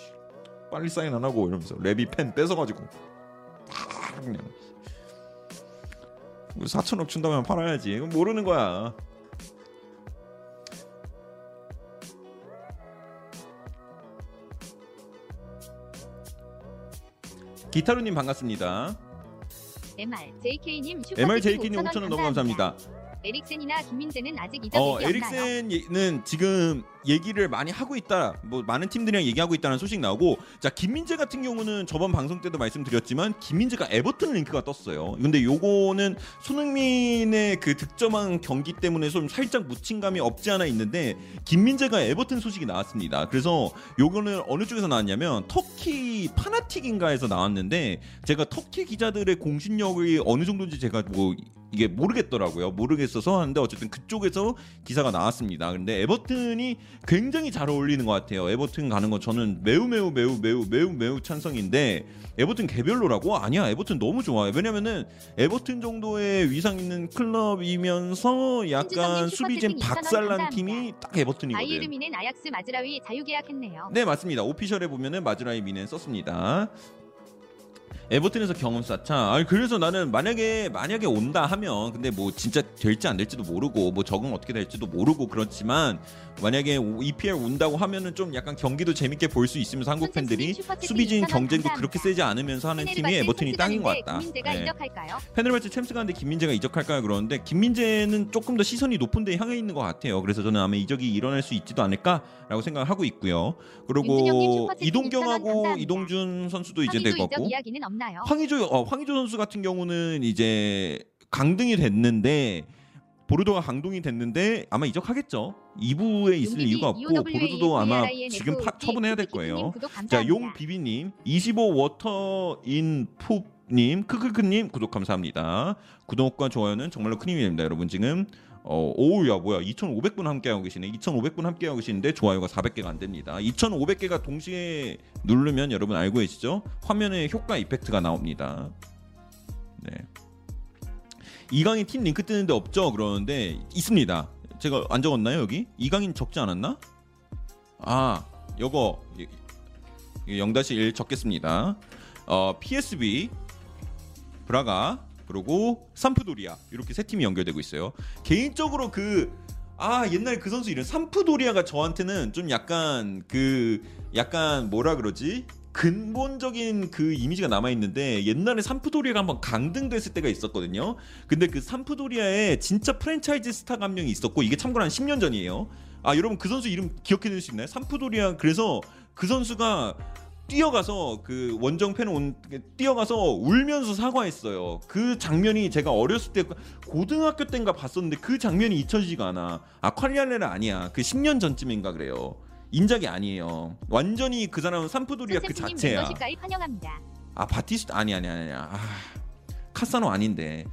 Speaker 1: 빨리 사인 안 하고 이러면서 레비 펜 뺏어가지고 팍 그냥 4천억 준다면 팔아야지. 이건 모르는 거야. 기타루님 반갑습니다.
Speaker 2: MR JK님 슈퍼
Speaker 1: MRJK님 5천 원 너무 감사합니다.
Speaker 2: 에릭센이나 김민재는 아직 이적
Speaker 1: 어
Speaker 2: 얘기 없나요?
Speaker 1: 에릭센은 지금 얘기를 많이 하고 있다. 뭐 많은 팀들이랑 얘기하고 있다는 소식 나오고 자 김민재 같은 경우는 저번 방송 때도 말씀드렸지만 김민재가 에버튼 링크가 떴어요. 근데 요거는 손흥민의 그 득점한 경기 때문에 좀 살짝 묻힌 감이 없지 않아 있는데 김민재가 에버튼 소식이 나왔습니다. 그래서 요거는 어느 쪽에서 나왔냐면 터키 파나틱인가에서 나왔는데 제가 터키 기자들의 공신력이 어느 정도인지 제가 뭐 이게 모르겠더라고요. 모르겠어서 하는데 어쨌든 그쪽에서 기사가 나왔습니다. 근데 에버튼이 굉장히 잘 어울리는 것 같아요. 에버튼 가는 거 저는 매우 매우 매우 매우 매우 매우 찬성인데 에버튼 개별로라고 아니야. 에버튼 너무 좋아요. 왜냐면은 에버튼 정도의 위상 있는 클럽이면서 약간 수비진 박살난
Speaker 2: 2,000원
Speaker 1: 팀이 딱 에버튼이거든.
Speaker 2: 바이에르미는 아약스 마즈라위 자유계약했네요.
Speaker 1: 네 맞습니다. 오피셜에 보면은 마즈라이 미넨 썼습니다. 에버튼에서 경험 쌓자. 아니 그래서 나는 만약에 만약에 온다 하면 근데 뭐 진짜 될지 안 될지도 모르고 뭐 적응 어떻게 될지도 모르고 그렇지만 만약에 오- EPL 온다고 하면은 좀 약간 경기도 재밌게 볼 수 있으면서 한국 팬들이 수비진 경쟁도 그렇게 세지 않으면서 하는 팀이 에버튼이 땅인 것 같다. 네. 페네르바체 챔스 가는데 김민재가 이적할까요? 그러는데 김민재는 조금 더 시선이 높은 데 향해 있는 것 같아요. 그래서 저는 아마 이적이 일어날 수 있지도 않을까라고 생각을 하고 있고요. 그리고
Speaker 2: 슈퍼채팅 2,000원
Speaker 1: 이동경하고. 이동준 선수도 이제 될 거고
Speaker 2: 이야기는 없 나요?
Speaker 1: 황의조 어, 황의조 선수 같은 경우는 이제 강등이 됐는데 보르도가 강등이 됐는데 아마 이적하겠죠. 2부에 있을 이유가 없고
Speaker 2: EOWA,
Speaker 1: 보르도도 아마 지금 파, 처분해야 될 거예요. 자. 용 비비님, 25 워터 인 풋님, 크크크님 구독 감사합니다. 구독과 좋아요는 정말로 큰 힘이 됩니다, 여러분. 지금 어, 오우야 뭐야 2,500분 함께하고 계시네. 2,500분 함께하고 계시는데 좋아요가 400개가 안 됩니다. 2,500개가 동시에 누르면 여러분 알고 계시죠? 화면에 효과 effect가 나옵니다. 네. 이강인 팀 링크 뜨는데 없죠? 그러는데 있습니다. 제가 안 적었나요 여기? 이강인 적지 않았나? 아, 요거 0-1 적겠습니다. 어, PSV, 브라가, 그리고 삼프도리아 이렇게 세 팀이 연결되고 있어요. 개인적으로 그 아 옛날 그 선수 이름 삼프도리아가 저한테는 좀 약간 그 약간 뭐라 그러지 근본적인 그 이미지가 남아 있는데 옛날에 삼프도리아가 한번 강등됐을 때가 있었거든요. 근데 그 삼프도리아에 진짜 프랜차이즈 스타 감명이 있었고 이게 참고로 한 10년 전이에요. 아 여러분 그 선수 이름 기억해낼 수 있나요? 삼프도리아 그래서 그 선수가 뛰어가서 그 원정 팬 온 뛰어가서 울면서 사과했어요. 그 장면이 제가 어렸을 때 고등학교 때인가 봤었는데 그 장면이 잊혀지지가 않아. 아 퀄리알레는 아니야. 그 10년 전쯤인가 그래요. 인작이 아니에요. 완전히 그 사람은 삼프도리아 그 자체야. 아 바티스타 아니 아니 아니 아 카사노 아닌데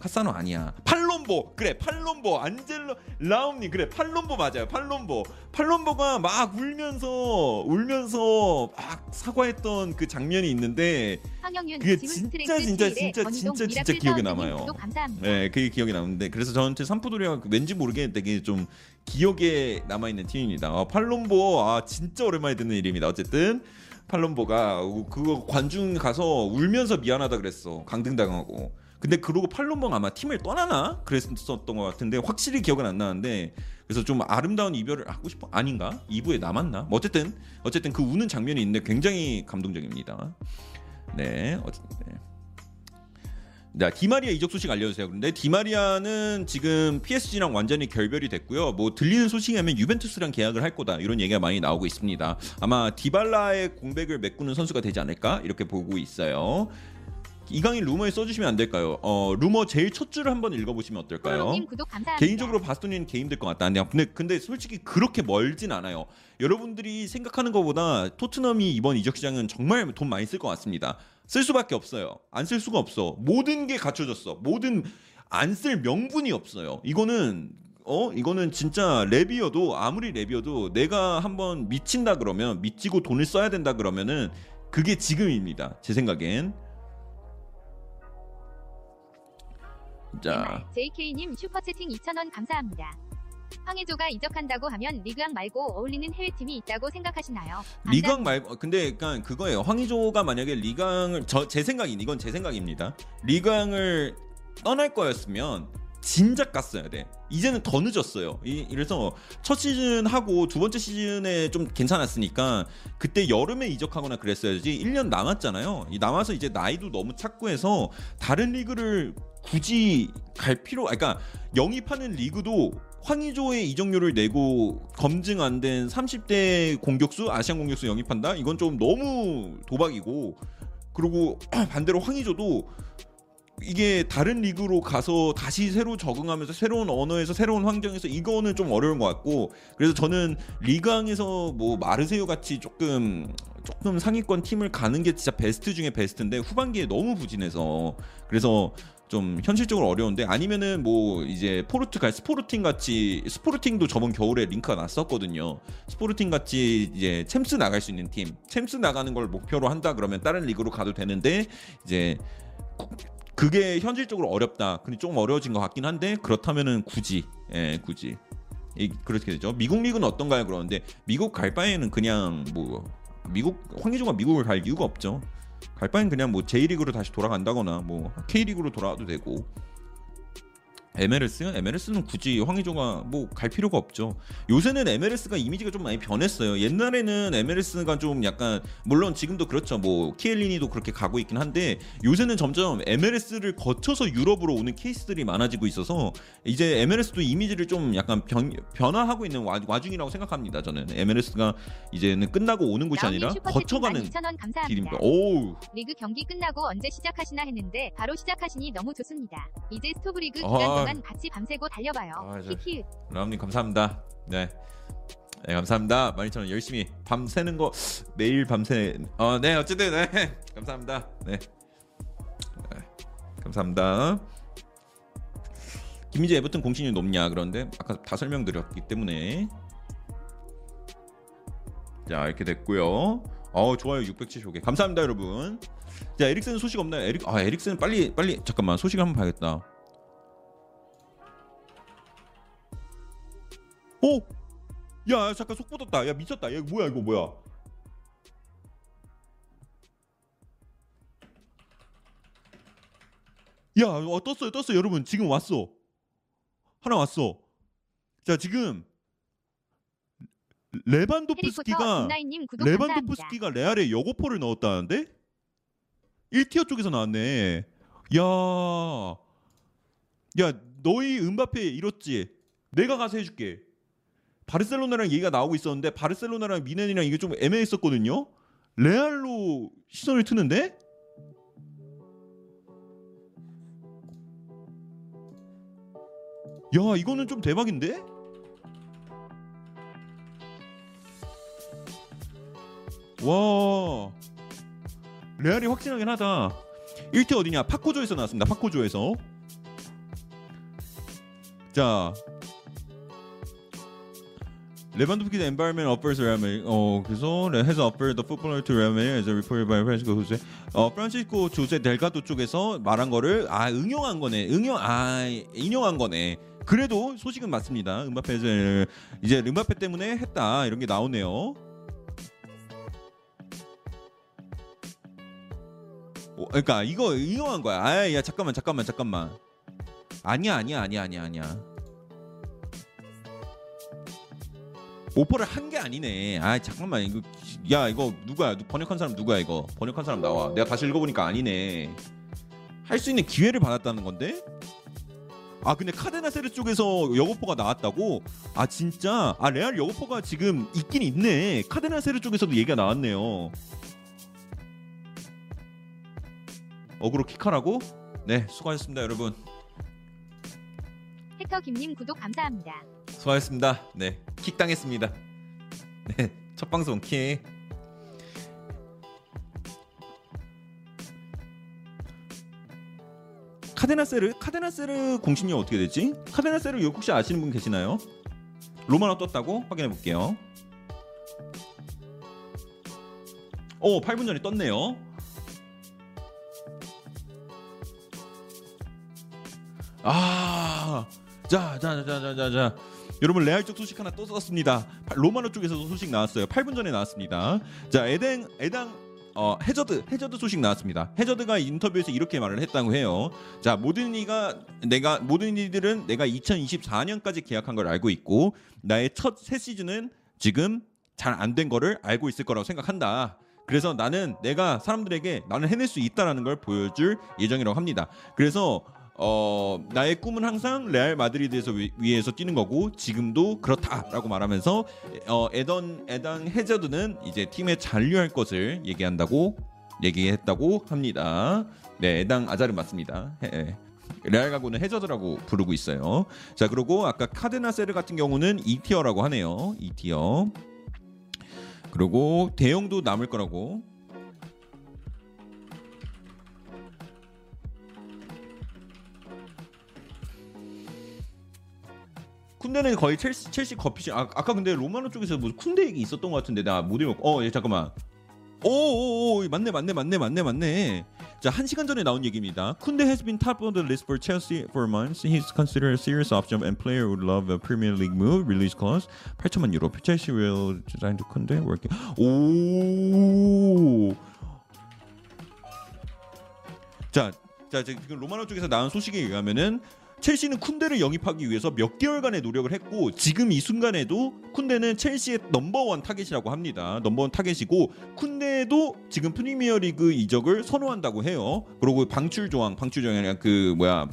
Speaker 1: 카사노 아니야. 팔롬보. 그래 팔롬보. 안젤로 라움니 그래 팔롬보 맞아요. 팔롬보. 팔롬보가 막 울면서 울면서 막 사과했던 그 장면이 있는데 그게 진짜, 진짜, 진짜, 진짜, 진짜 기억에 남아요. 네 그게 기억에 남는데 그래서 저한테 삼프도리가 왠지 모르게 되게 좀 기억에 남아 있는 팀입니다. 아, 팔롬보 아 진짜 오랜만에 듣는 이름이다. 어쨌든 팔롬보가 그거 관중 가서 울면서 미안하다 그랬어. 강등 당하고 근데 그러고 팔롬보가 아마 팀을 떠나나 그랬었던 것 같은데 확실히 기억은 안 나는데 그래서 좀 아름다운 이별을 하고 싶어 아닌가 2부에 남았나 뭐 어쨌든 어쨌든 그 우는 장면이 있는데 굉장히 감동적입니다 네 어쨌든 네. 자, 디마리아 이적 소식 알려주세요. 그런데 디마리아는 지금 PSG랑 완전히 결별이 됐고요. 뭐 들리는 소식이면 유벤투스랑 계약을 할 거다 이런 얘기가 많이 나오고 있습니다. 아마 디발라의 공백을 메꾸는 선수가 되지 않을까 이렇게 보고 있어요. 이강인 루머에 써주시면 안 될까요? 어 루머 제일 첫 줄을 한번 읽어보시면 어떨까요? 개인적으로 바스토니는 개임될 것 같다. 근데, 근데 솔직히 그렇게 멀진 않아요. 여러분들이 생각하는 것보다 토트넘이 이번 이적 시장은 정말 돈 많이 쓸 것 같습니다. 쓸 수밖에 없어요. 안 쓸 수가 없어. 모든 게 갖춰졌어. 모든 안 쓸 명분이 없어요. 이거는 어 이거는 진짜 랩이어도 아무리 랩이어도 내가 한번 미친다 그러면 미치고 돈을 써야 된다 그러면은 그게 지금입니다. 제 생각엔. 자.
Speaker 2: JK님 슈퍼채팅 2,000원 감사합니다. 황혜조가 이적한다고 하면 리그왕 말고 어울리는 해외팀이 있다고 생각하시나요?
Speaker 1: 리강 말고 근데 그러니까 그거예요. 황의조가 만약에 리강을 저 제 생각이 이건 제 생각입니다. 리강을 떠날 거였으면 진작 갔어야 돼. 이제는 더 늦었어요. 이, 이래서 첫 시즌 하고 두 번째 시즌에 좀 괜찮았으니까 그때 여름에 이적하거나 그랬어야지. 1년 남았잖아요. 이 남아서 이제 나이도 너무 찼고 해서 다른 리그를 굳이 갈 필요 그러니까 영입하는 리그도 황의조의 이적료를 내고 검증 안 된 30대 공격수 아시안 공격수 영입한다? 이건 좀 너무 도박이고 그리고 반대로 황의조도 이게 다른 리그로 가서 다시 새로 적응하면서 새로운 언어에서 새로운 환경에서 이거는 좀 어려운 것 같고 그래서 저는 리그앙에서 뭐 마르세유 같이 조금 조금 상위권 팀을 가는 게 진짜 베스트 중에 베스트인데 후반기에 너무 부진해서 그래서 좀 현실적으로 어려운데 아니면은 뭐 이제 포르투갈 스포르팅 같이 스포르팅도 저번 겨울에 링크가 났었거든요. 스포르팅 같이 이제 챔스 나갈 수 있는 팀, 챔스 나가는 걸 목표로 한다 그러면 다른 리그로 가도 되는데 이제 그게 현실적으로 어렵다. 근데 조금 어려워진 것 같긴 한데 그렇다면은 굳이 예 굳이 이, 그렇게 되죠. 미국 리그는 어떤가요? 그러는데 미국 갈 바에는 그냥 뭐 미국 황희조가 미국을 갈 이유가 없죠. 갈 바엔 그냥 뭐 J리그로 다시 돌아간다거나 뭐 K리그로 돌아와도 되고 MLS? MLS는 굳이 황의조가 뭐 갈 필요가 없죠. 요새는 MLS가 이미지가 좀 많이 변했어요. 옛날에는 MLS가 좀 약간 물론 지금도 그렇죠. 뭐 키엘리니도 그렇게 가고 있긴 한데 요새는 점점 MLS를 거쳐서 유럽으로 오는 케이스들이 많아지고 있어서 이제 MLS도 이미지를 좀 약간 변, 변화하고 있는 와, 와중이라고 생각합니다. 저는 MLS가 이제는 끝나고 오는 곳이 아니라 거쳐가는
Speaker 2: 2,000원 감사합니다.
Speaker 1: 길입니다. 오우.
Speaker 2: 리그 경기 끝나고 언제 시작하시나 했는데 바로 시작하시니 너무 좋습니다. 이제 스토브리그
Speaker 1: 아.
Speaker 2: 기간 동안 같이 밤새고 달려봐요.
Speaker 1: 아, 저-
Speaker 2: 히히.
Speaker 1: 라운님 감사합니다. 네. 네 감사합니다. 12,000원 열심히 밤새는 거 매일 밤새 어 네 어쨌든 네 감사합니다. 네. 네, 감사합니다. 김민재 에버튼 공신이 높냐 그런데 아까 다 설명드렸기 때문에 자 이렇게 됐고요. 어 좋아요 675개 감사합니다 여러분. 자 에릭슨 소식 없나요? 에릭 아 에릭슨 빨리 빨리 잠깐만 소식 한번 봐야겠다. 오! 야, 야, 잠깐 속 뻗었다. 야 미쳤다. 야 뭐야 이거 뭐야? 야, 어, 떴어요, 떴어요, 여러분. 지금 왔어. 하나 왔어. 자, 지금 레반도프스키가. 레반도프스키가 레알에 여고포를 넣었다는데? 1티어 쪽에서 나왔네. 야, 야, 너희 은바페 잃었지? 내가 가서 해줄게. 바르셀로나랑 얘기가 나오고 있었는데 바르셀로나랑 미넨이랑 이게 좀 애매했었거든요. 레알로 시선을 트는데? 야, 이거는 좀 대박인데? 와, 레알이 확실하긴 하다. 1티 어디냐? 파코조에서 나왔습니다. 파코조에서. 자, 레반도프키의 environment. 어, 그래서 has offered the footballer to Real. 어, 프란시스코 조세 델가도 쪽에서 말한 거를 아 응용한 거네. 응용 아 인용한 거네. 그래도 소식은 맞습니다. 음바페 이제 음바페 때문에 했다 이런 게 나오네요. 어, 그러니까 이거 응용한 거야. 아, 야 잠깐만 잠깐만 잠깐만. 아니야 아니야 아니야 아니야 아니야. 오퍼를 한 게 아니네. 아 잠깐만 이거 야 이거 누구야? 누- 번역한 사람 누구야 이거? 번역한 사람 나와. 내가 다시 읽어보니까 아니네. 할 수 있는 기회를 받았다는 건데. 아 근데 카데나세르 쪽에서 여고포가 나왔다고? 아 진짜? 아 레알 여고포가 지금 있긴 있네. 카데나세르 쪽에서도 얘기가 나왔네요. 어그로 킥하라고? 네 수고하셨습니다 여러분.
Speaker 2: 헥터 김님 구독 감사합니다.
Speaker 1: 수고하셨습니다. 네, 킥 당했습니다. 네, 첫 방송 킥. 카데나세르 카데나세르 공신력 어떻게 되지? 카데나세르 이거 혹시 아시는 분 계시나요? 로마노 떴다고 확인해 볼게요. 오, 8분 전에 떴네요. 아, 자, 자, 자, 자, 자, 자. 여러분 레알 쪽 소식 하나 또 썼습니다. 로마노 쪽에서도 소식 나왔어요. 8분 전에 나왔습니다. 자, 에덴 에당 어, 해저드 해저드 소식 나왔습니다. 해저드가 인터뷰에서 이렇게 말을 했다고 해요. 자, 모든 이가 내가 모든 이들은 내가 2024년까지 계약한 걸 알고 있고 나의 첫 새 시즌은 지금 잘 안 된 거를 알고 있을 거라고 생각한다. 그래서 나는 내가 사람들에게 나는 해낼 수 있다라는 걸 보여줄 예정이라고 합니다. 그래서 어 나의 꿈은 항상 레알 마드리드에서 위, 위에서 뛰는 거고 지금도 그렇다라고 말하면서 어 에던 에단 해저드는 이제 팀에 잔류할 것을 얘기한다고 얘기했다고 합니다. 네, 에당 아자르 맞습니다. 해, 해. 레알 가구는 해저드라고 부르고 있어요. 자, 그리고 아까 카데나세르 같은 경우는 2티어라고 하네요. 2티어. 그리고 대형도 남을 거라고 쿤데는 거의 첼시, 첼시 거피시 아, 아까 근데 로마노 쪽에서 무슨 쿤데 얘기 있었던 것 같은데 나 못 읽었고 어 예, 잠깐만 오 오 오 맞네 맞네 맞네 맞네 맞네 자, 한 시간 전에 나온 얘기입니다. 쿤데 has been top on the list for Chelsea for months. He's considered a serious option and player would love a Premier League move. Release clause 8천만 유로. Chelsea will design to 쿤데 working. 오. 자, 자 지금 로마노 쪽에서 나온 소식에 의하면은 첼시는 쿤데를 영입하기 위해서 몇 개월간의 노력을 했고 지금 이 순간에도 쿤데는 첼시의 넘버원 타겟이라고 합니다. 넘버원 타겟이고 쿤데도 지금 프리미어리그 이적을 선호한다고 해요. 그리고 방출 조항, 방출 조항이 그 뭐야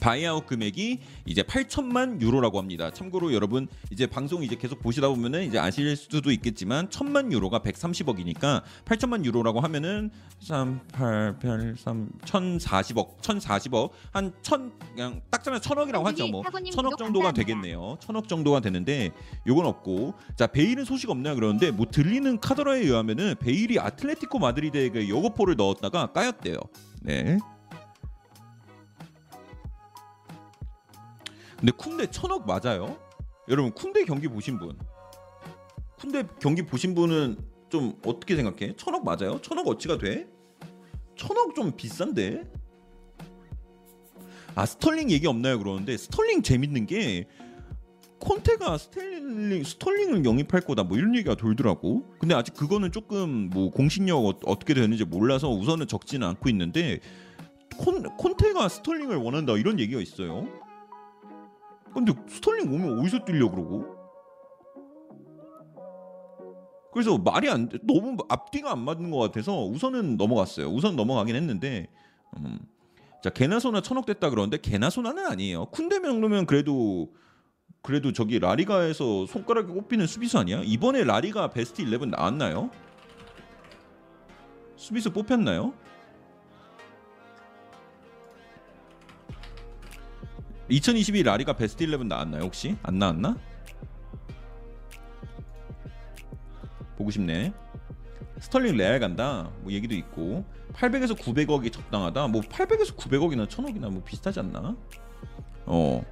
Speaker 1: buyout 금액이 이제 8천만 유로라고 합니다. 참고로 여러분 이제 방송 이제 계속 보시다 보면은 이제 아실 수도 있겠지만 천만 유로가 130억이니까 8천만 유로라고 하면은 3, 8, 8, 3, 1,040억, 1,040억 한 천 그냥 딱 잡으면 천억이라고 하죠. 뭐 천억 정도가. 되겠네요. 천억 정도가 되는데 요건 없고 자 베일은 소식 없나요? 그러는데 뭐 들리는 카더라에 의하면은 베일이 아틀레티코 마드리드에게 여고포를 넣었다가 까였대요. 네. 근데 쿤데 천억 맞아요? 여러분 쿤데 경기 보신 분? 쿤데 경기 보신 분은 좀 어떻게 생각해? 천억 맞아요? 천억 어치가 돼? 천억 좀 비싼데? 아 스털링 얘기 없나요? 그러는데 스털링 재밌는 게 콘테가 스텔링 스털링을 영입할 거다 뭐 이런 얘기가 돌더라고. 근데 아직 그거는 조금 뭐 공신력 어, 어떻게 되는지 몰라서 우선은 적지는 않고 있는데 콘 콘테가 스털링을 원한다 이런 얘기가 있어요. 근데 스털링 오면 어디서 뛰려 그러고? 그래서 말이 안 돼. 너무 앞뒤가 안 맞는 것 같아서 우선은 넘어갔어요. 우선 넘어가긴 했는데 음. 자 게나소나 천억 됐다 그러는데 게나소나는 아니에요. 쿤데 명로면 그래도 그래도 저기 라리가에서 손가락에 꼽히는 수비수 아니야? 이번에 라리가 베스트 11 나왔나요? 수비수 뽑혔나요? (2022) 라리가 베스트 11 나왔나요 혹시? 안 나왔나? 보고 싶네. 스털링 레알 간다. 뭐 얘기도 있고. 800에서 900억이 적당하다. 뭐 800에서 900억이나 1000억이나 뭐 비슷하지 않나? 어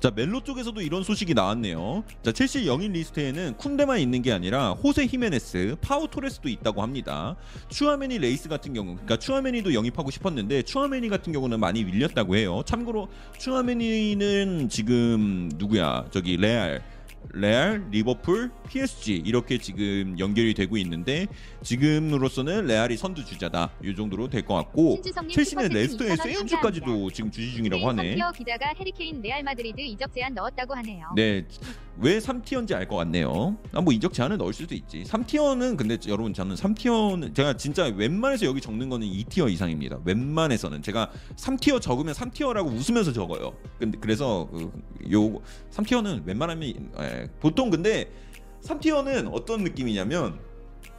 Speaker 1: 자 멜로 쪽에서도 이런 소식이 나왔네요. 자 첼시 영입 리스트에는 쿤데만 있는 게 아니라 호세 히메네스, 파우 토레스도 있다고 합니다. 추아메니 레이스 같은 경우, 그러니까 추아메니도 영입하고 싶었는데 추아메니 같은 경우는 많이 밀렸다고 해요. 참고로 추아메니는 지금 누구야? 저기 레알. 레알, 리버풀, PSG 이렇게 지금 연결이 되고 있는데 지금으로서는 레알이 선두 주자다. 이 정도로 될 것 같고 첼시는 레스터의
Speaker 2: 2,000원
Speaker 1: 세윤주까지도
Speaker 2: 감사합니다.
Speaker 1: 지금 주시 중이라고 하네.
Speaker 2: 컴퓨터 기다가 해리케인 레알 마드리드 이적 제안 넣었다고 하네요.
Speaker 1: 네, 왜 3tier인지 알 것 같네요. 아, 뭐 이적 제안을 넣을 수도 있지. 3tier는 근데 여러분 저는 3tier는 제가 진짜 웬만해서 여기 적는 거는 2tier 이상입니다. 웬만해서는 제가 3티어 적으면 3티어라고 웃으면서 적어요. 근데 그래서 그, 요 3티어는 웬만하면 예, 보통 근데 3티어는 어떤 느낌이냐면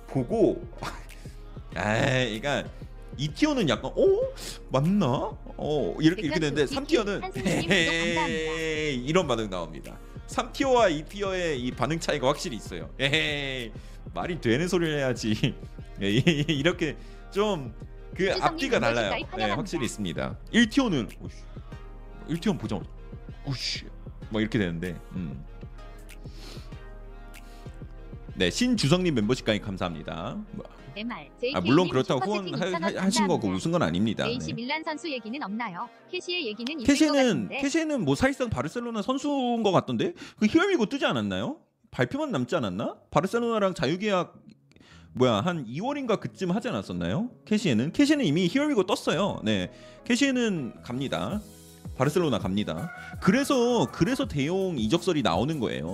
Speaker 1: 보고 에이 그러니까 2티어는 약간 어 맞나 어 이렇게 이렇게 되는데 3티어는
Speaker 2: 한승우님 구독 감사합니다.
Speaker 1: 에이 이런 반응 나옵니다. 3티어와 2티어의 이 반응 차이가 확실히 있어요. 에이 말이 되는 소리를 해야지. 예, 이렇게 좀 그 앞뒤가 달라요. 네. 확실히 있습니다. 1tier는 1tier 보자마자 오씨 뭐 이렇게 되는데 음. 네 신주성님 멤버십 가입 감사합니다. 뭐,
Speaker 2: MR, JK
Speaker 1: 아, 물론
Speaker 2: 님
Speaker 1: 그렇다고
Speaker 2: 슈퍼채팅
Speaker 1: 후원
Speaker 2: 2,000원
Speaker 1: 하- 하신 거고. 웃은 건 아닙니다. 네.
Speaker 2: AC 밀란 선수 얘기는 없나요? 케시에 얘기는 케시에는.
Speaker 1: 케시에는 뭐 사실상 바르셀로나 선수인 것 같던데 그 here we go 뜨지 않았나요? 발표만 남지 않았나? 바르셀로나랑 자유계약 뭐야 한 2월인가 그쯤 하지 않았었나요? 캐시에는 캐시는 이미 히어미고 떴어요. 네, 캐시는 갑니다. 바르셀로나 갑니다. 그래서 그래서 대용 이적설이 나오는 거예요.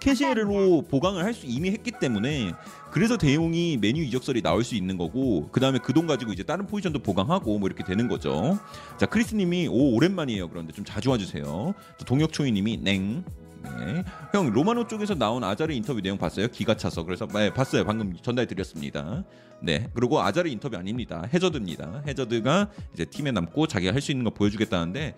Speaker 1: 캐시에로 보강을 할 수 이미 했기 때문에 그래서 대용이 메뉴 이적설이 나올 수 있는 거고 그 다음에 그 돈 가지고 이제 다른 포지션도 보강하고 뭐 이렇게 되는 거죠. 자 크리스님이 오 오랜만이에요. 그런데 좀 자주 와주세요. 또 동혁초이님이 냉. 네. 형 로마노 쪽에서 나온 아자르 인터뷰 내용 봤어요? 기가 차서 그래서 네, 봤어요. 방금 전달 드렸습니다. 네 그리고 아자르 인터뷰 아닙니다. 해저드입니다. 해저드가 이제 팀에 남고 자기가 할 수 있는 거 보여주겠다는데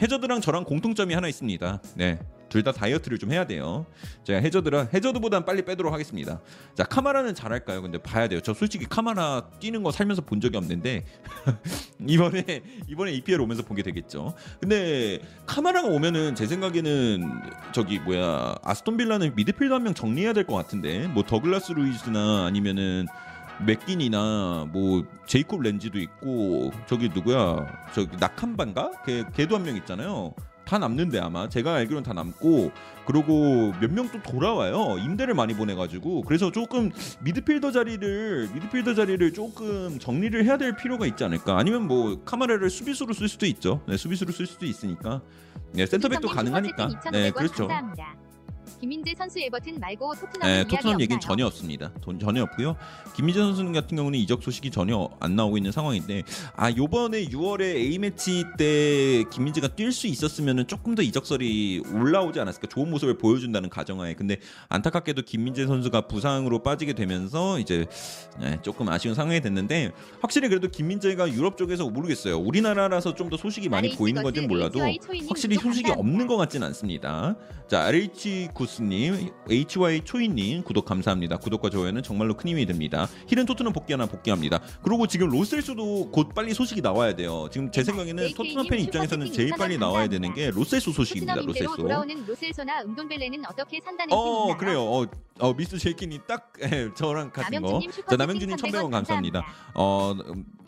Speaker 1: 해저드랑 저랑 공통점이 하나 있습니다. 네. 둘 다 다이어트를 좀 해야 돼요. 제가 해저드랑 해저드보단 빨리 빼도록 하겠습니다. 자 카마라는 잘할까요? 근데 봐야 돼요. 저 솔직히 카마라 뛰는 거 살면서 본 적이 없는데 이번에 이번에 EPL 오면서 보게 되겠죠. 근데 카마라가 오면은 제 생각에는 저기 뭐야 아스톤 빌라는 미드필더 한 명 정리해야 될 것 같은데 뭐 더글라스 루이스나 아니면은 맥긴이나 뭐 제이콥 램지도 있고 저기 누구야? 저기 나캄바인가? 걔 걔도 한 명 있잖아요. 다 남는데 아마. 제가 알기로는 다 남고. 그리고 몇 명 또 돌아와요. 임대를 많이 보내가지고. 그래서 조금 미드필더 자리를 미드필더 자리를 조금 정리를 해야 될 필요가 있지 않을까? 아니면 뭐 카마라를 수비수로 쓸 수도 있죠. 네 수비수로 쓸 수도 있으니까. 네 센터백도 가능하니까. 네
Speaker 2: 2,500원
Speaker 1: 그렇죠.
Speaker 2: 감사합니다. 김민재 선수 에버튼 말고 토트넘
Speaker 1: 네, 토트넘 얘기는? 전혀 없습니다. 돈 전혀 없고요. 김민재 선수 같은 경우는 이적 소식이 전혀 안 나오고 있는 상황인데 아 요번에 6월에 A 매치 때 김민재가 뛸 수 있었으면은 조금 더 이적설이 올라오지 않았을까 좋은 모습을 보여준다는 가정하에 근데 안타깝게도 김민재 선수가 부상으로 빠지게 되면서 이제 네, 조금 아쉬운 상황이 됐는데 확실히 그래도 김민재가 유럽 쪽에서 모르겠어요. 우리나라라서 좀 더 소식이 많이
Speaker 2: RH
Speaker 1: 보이는 건지는 몰라도 확실히 소식이. 없는 것 같지는 않습니다. 자, RH 구스님, HY 초이님 구독 감사합니다. 구독과 좋아요는 정말로 큰 힘이 됩니다. 히든 토트넘 복귀하나 복귀합니다. 그리고 지금 로셀스도 곧 빨리 소식이 나와야 돼요. 지금 제 생각에는 토트넘 팬 입장에서는 제일 빨리
Speaker 2: 2,000원
Speaker 1: 나와야. 되는 게 로셀소 소식입니다. 로셀소.
Speaker 2: 돌아오는 로셀소나 은돈벨레는 어떻게 산다는
Speaker 1: 어? 그래요. 어, 어 미스 제이킨이 딱 예, 저랑 같은 거. 자 남영준님
Speaker 2: 300원
Speaker 1: 1,100원 감사합니다. 어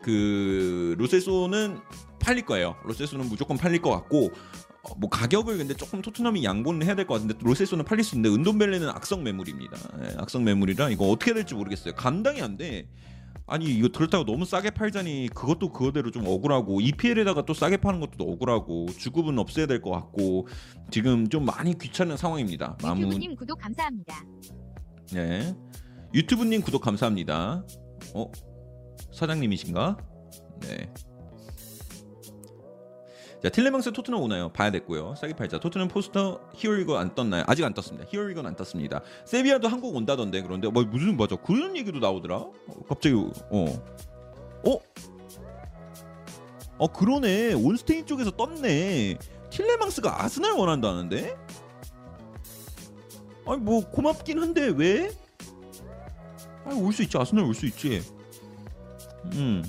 Speaker 1: 그 로세소는 팔릴 거예요. 로세소는 무조건 팔릴 것 같고 어, 뭐 가격을 근데 조금 토트넘이 양보는 해야 될 것 같은데 로세소는 팔릴 수 있는데 은돈벨레는 악성 매물입니다. 예, 악성 매물이라 이거 어떻게 될지 모르겠어요. 감당이 안 돼. 아니 이거 그렇다고 너무 싸게 팔자니 그것도 그거대로 좀 억울하고 EPL에다가 또 싸게 파는 것도 억울하고 주급은 없애야 될 것 같고 지금 좀 많이 귀찮은 상황입니다. 마무
Speaker 2: 유튜브님 구독 감사합니다.
Speaker 1: 네. 유튜브님 구독 감사합니다. 어? 사장님이신가? 네. 자, 틸레망스 토트넘 오나요? 봐야 됐고요. 싸게 팔자. 토트넘 포스터 히어리거 안 떴나요? 아직 안 떴습니다. 히어리건 안 떴습니다. 세비야도 한국 온다던데 그런데 뭐 무슨 맞아 그런 얘기도 나오더라. 어, 갑자기 어. 어? 어 그러네. 온스테인 쪽에서 떴네. 틸레망스가 아스날 원한다는데? 아니 뭐 고맙긴 한데 왜? 아니 올 수 있지 아스날 올 수 있지. 음.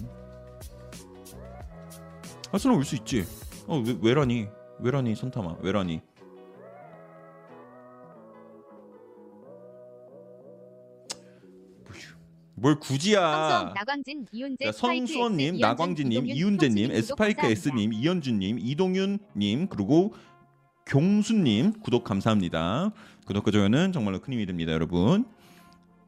Speaker 1: 아스날 올 수 있지. 어 왜, 왜라니? 왜라니 선탐아 왜라니? 뭘 굳이야?
Speaker 2: 나광진 이윤재
Speaker 1: 성수원님,
Speaker 2: X,
Speaker 1: 나광진님, 이윤재님, 에스파이크. S님, 이현주님, 이동윤님 그리고 경수님 구독 감사합니다. 구독과 좋아요는 정말로 큰 힘이 됩니다, 여러분.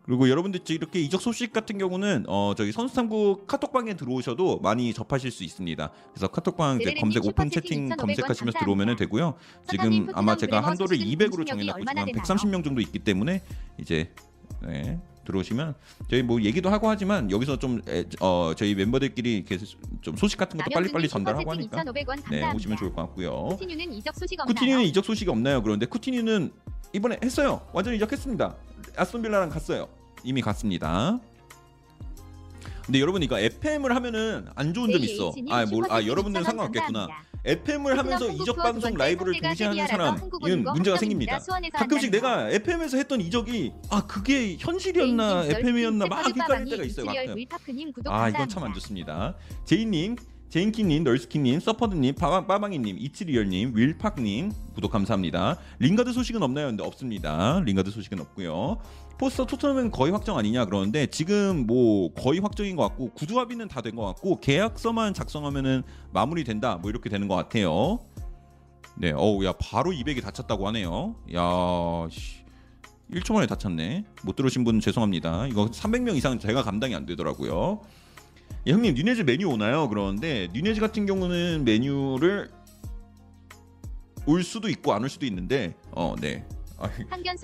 Speaker 1: 그리고 여러분들 이렇게 이적 소식 같은 경우는 어 저기 선수탐구 카톡방에 들어오셔도 많이 접하실 수 있습니다. 그래서 카톡방 이제
Speaker 2: 네네님
Speaker 1: 검색 오픈
Speaker 2: 채팅 2,500원
Speaker 1: 검색하시면서
Speaker 2: 감사합니다.
Speaker 1: 들어오면 되고요. 지금 아마 제가 한도를
Speaker 2: 소식은
Speaker 1: 200으로
Speaker 2: 공신력이
Speaker 1: 정해놨고 지금
Speaker 2: 얼마나
Speaker 1: 한
Speaker 2: 되나요?
Speaker 1: 130명 정도 있기 때문에 이제 네, 들어오시면 저희 뭐 얘기도 하고 하지만 여기서 좀어 저희 멤버들끼리 이렇게 좀 소식 같은 것도 빨리빨리 전달하고 하니까
Speaker 2: 2,500원
Speaker 1: 네. 오시면 좋을 것 같고요.
Speaker 2: 쿠티뉴는 이적 소식 없나요?
Speaker 1: 쿠티뉴는 이적 소식이 없나요? 그런데 쿠티뉴는 이번에 했어요. 완전히 이적했습니다. 아스톤 빌라랑 갔어요. 이미 갔습니다. 근데 여러분 이거 FM을 하면은 안 좋은 점이 있어.
Speaker 2: JH님
Speaker 1: 아, 뭘, 아 여러분들은
Speaker 2: 2,000원
Speaker 1: 상관없겠구나. FM을 하면서 이적 방송 라이브를
Speaker 2: 번째
Speaker 1: 동시에 하는
Speaker 2: 세비야라서
Speaker 1: 사람은
Speaker 2: 한국 오는 거
Speaker 1: 문제가. 생깁니다. 가끔씩 내가 FM에서 했던 이적이 아 그게 현실이었나 FM이었나 막
Speaker 2: 널스킨,
Speaker 1: 헷갈릴 때가 있어요. 가끔. 아 이건. 참 안 좋습니다. 제이님, 제인키님, 널스키님, 서퍼드님, 빠방, 빠방이님, 이치리얼님, 윌팍님 구독 감사합니다. 링가드 소식은 없나요? 근데 없습니다. 링가드 소식은 없고요. 포스터 토트넘은 거의 확정 아니냐 그러는데 지금 뭐 거의 확정인 것 같고 구두 합의는 다 된 것 같고 계약서만 작성하면은 마무리된다 뭐 이렇게 되는 것 같아요. 네, 어우 야 바로 200이 다 찼다고 하네요. 야, 씨. 1초 만에 다 찼네. 못 들으신 분 죄송합니다. 이거 300명 이상 제가 감당이 안 되더라고요. 예, 형님 누네즈 맨유 오나요? 그러는데 누네즈 같은 경우는 맨유를 올 수도 있고 안 올 수도 있는데 어, 네. 아,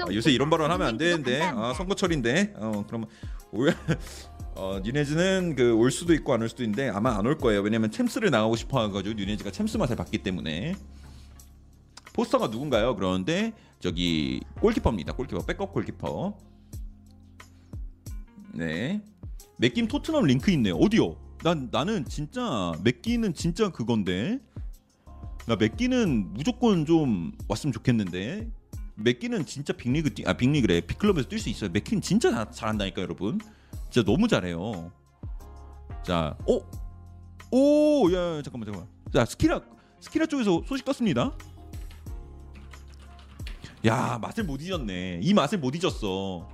Speaker 1: 아, 요새 이런 발언 하면 안 되는데. 아, 선거철인데 어 그러면 올 어, 누네즈는 그 올 수도 있고 안 올 수도 있는데 아마 안 올 거예요. 왜냐면 챔스를 나가고 싶어 가지고 누네즈가 챔스 맛을 봤기 때문에 포스터가 누군가요? 그러는데 저기 골키퍼입니다. 골키퍼 백업 골키퍼. 네. 맥김 토트넘 링크 있네요. 어디요? 난 나는 진짜 맥기는 진짜 그건데. 나 맥기는 무조건 좀 왔으면 좋겠는데. 맥기는 진짜 빅리그 뛰, 아 빅리그래 빅클럽에서 뛸 수 있어요. 맥기는 진짜 잘- 잘한다니까 여러분. 진짜 너무 잘해요. 자, 어, 오, 야, 야, 잠깐만 잠깐만. 자 스키라 스키라 쪽에서 소식 떴습니다. 야 맛을 못 잊었네. 이 맛을 못 잊었어.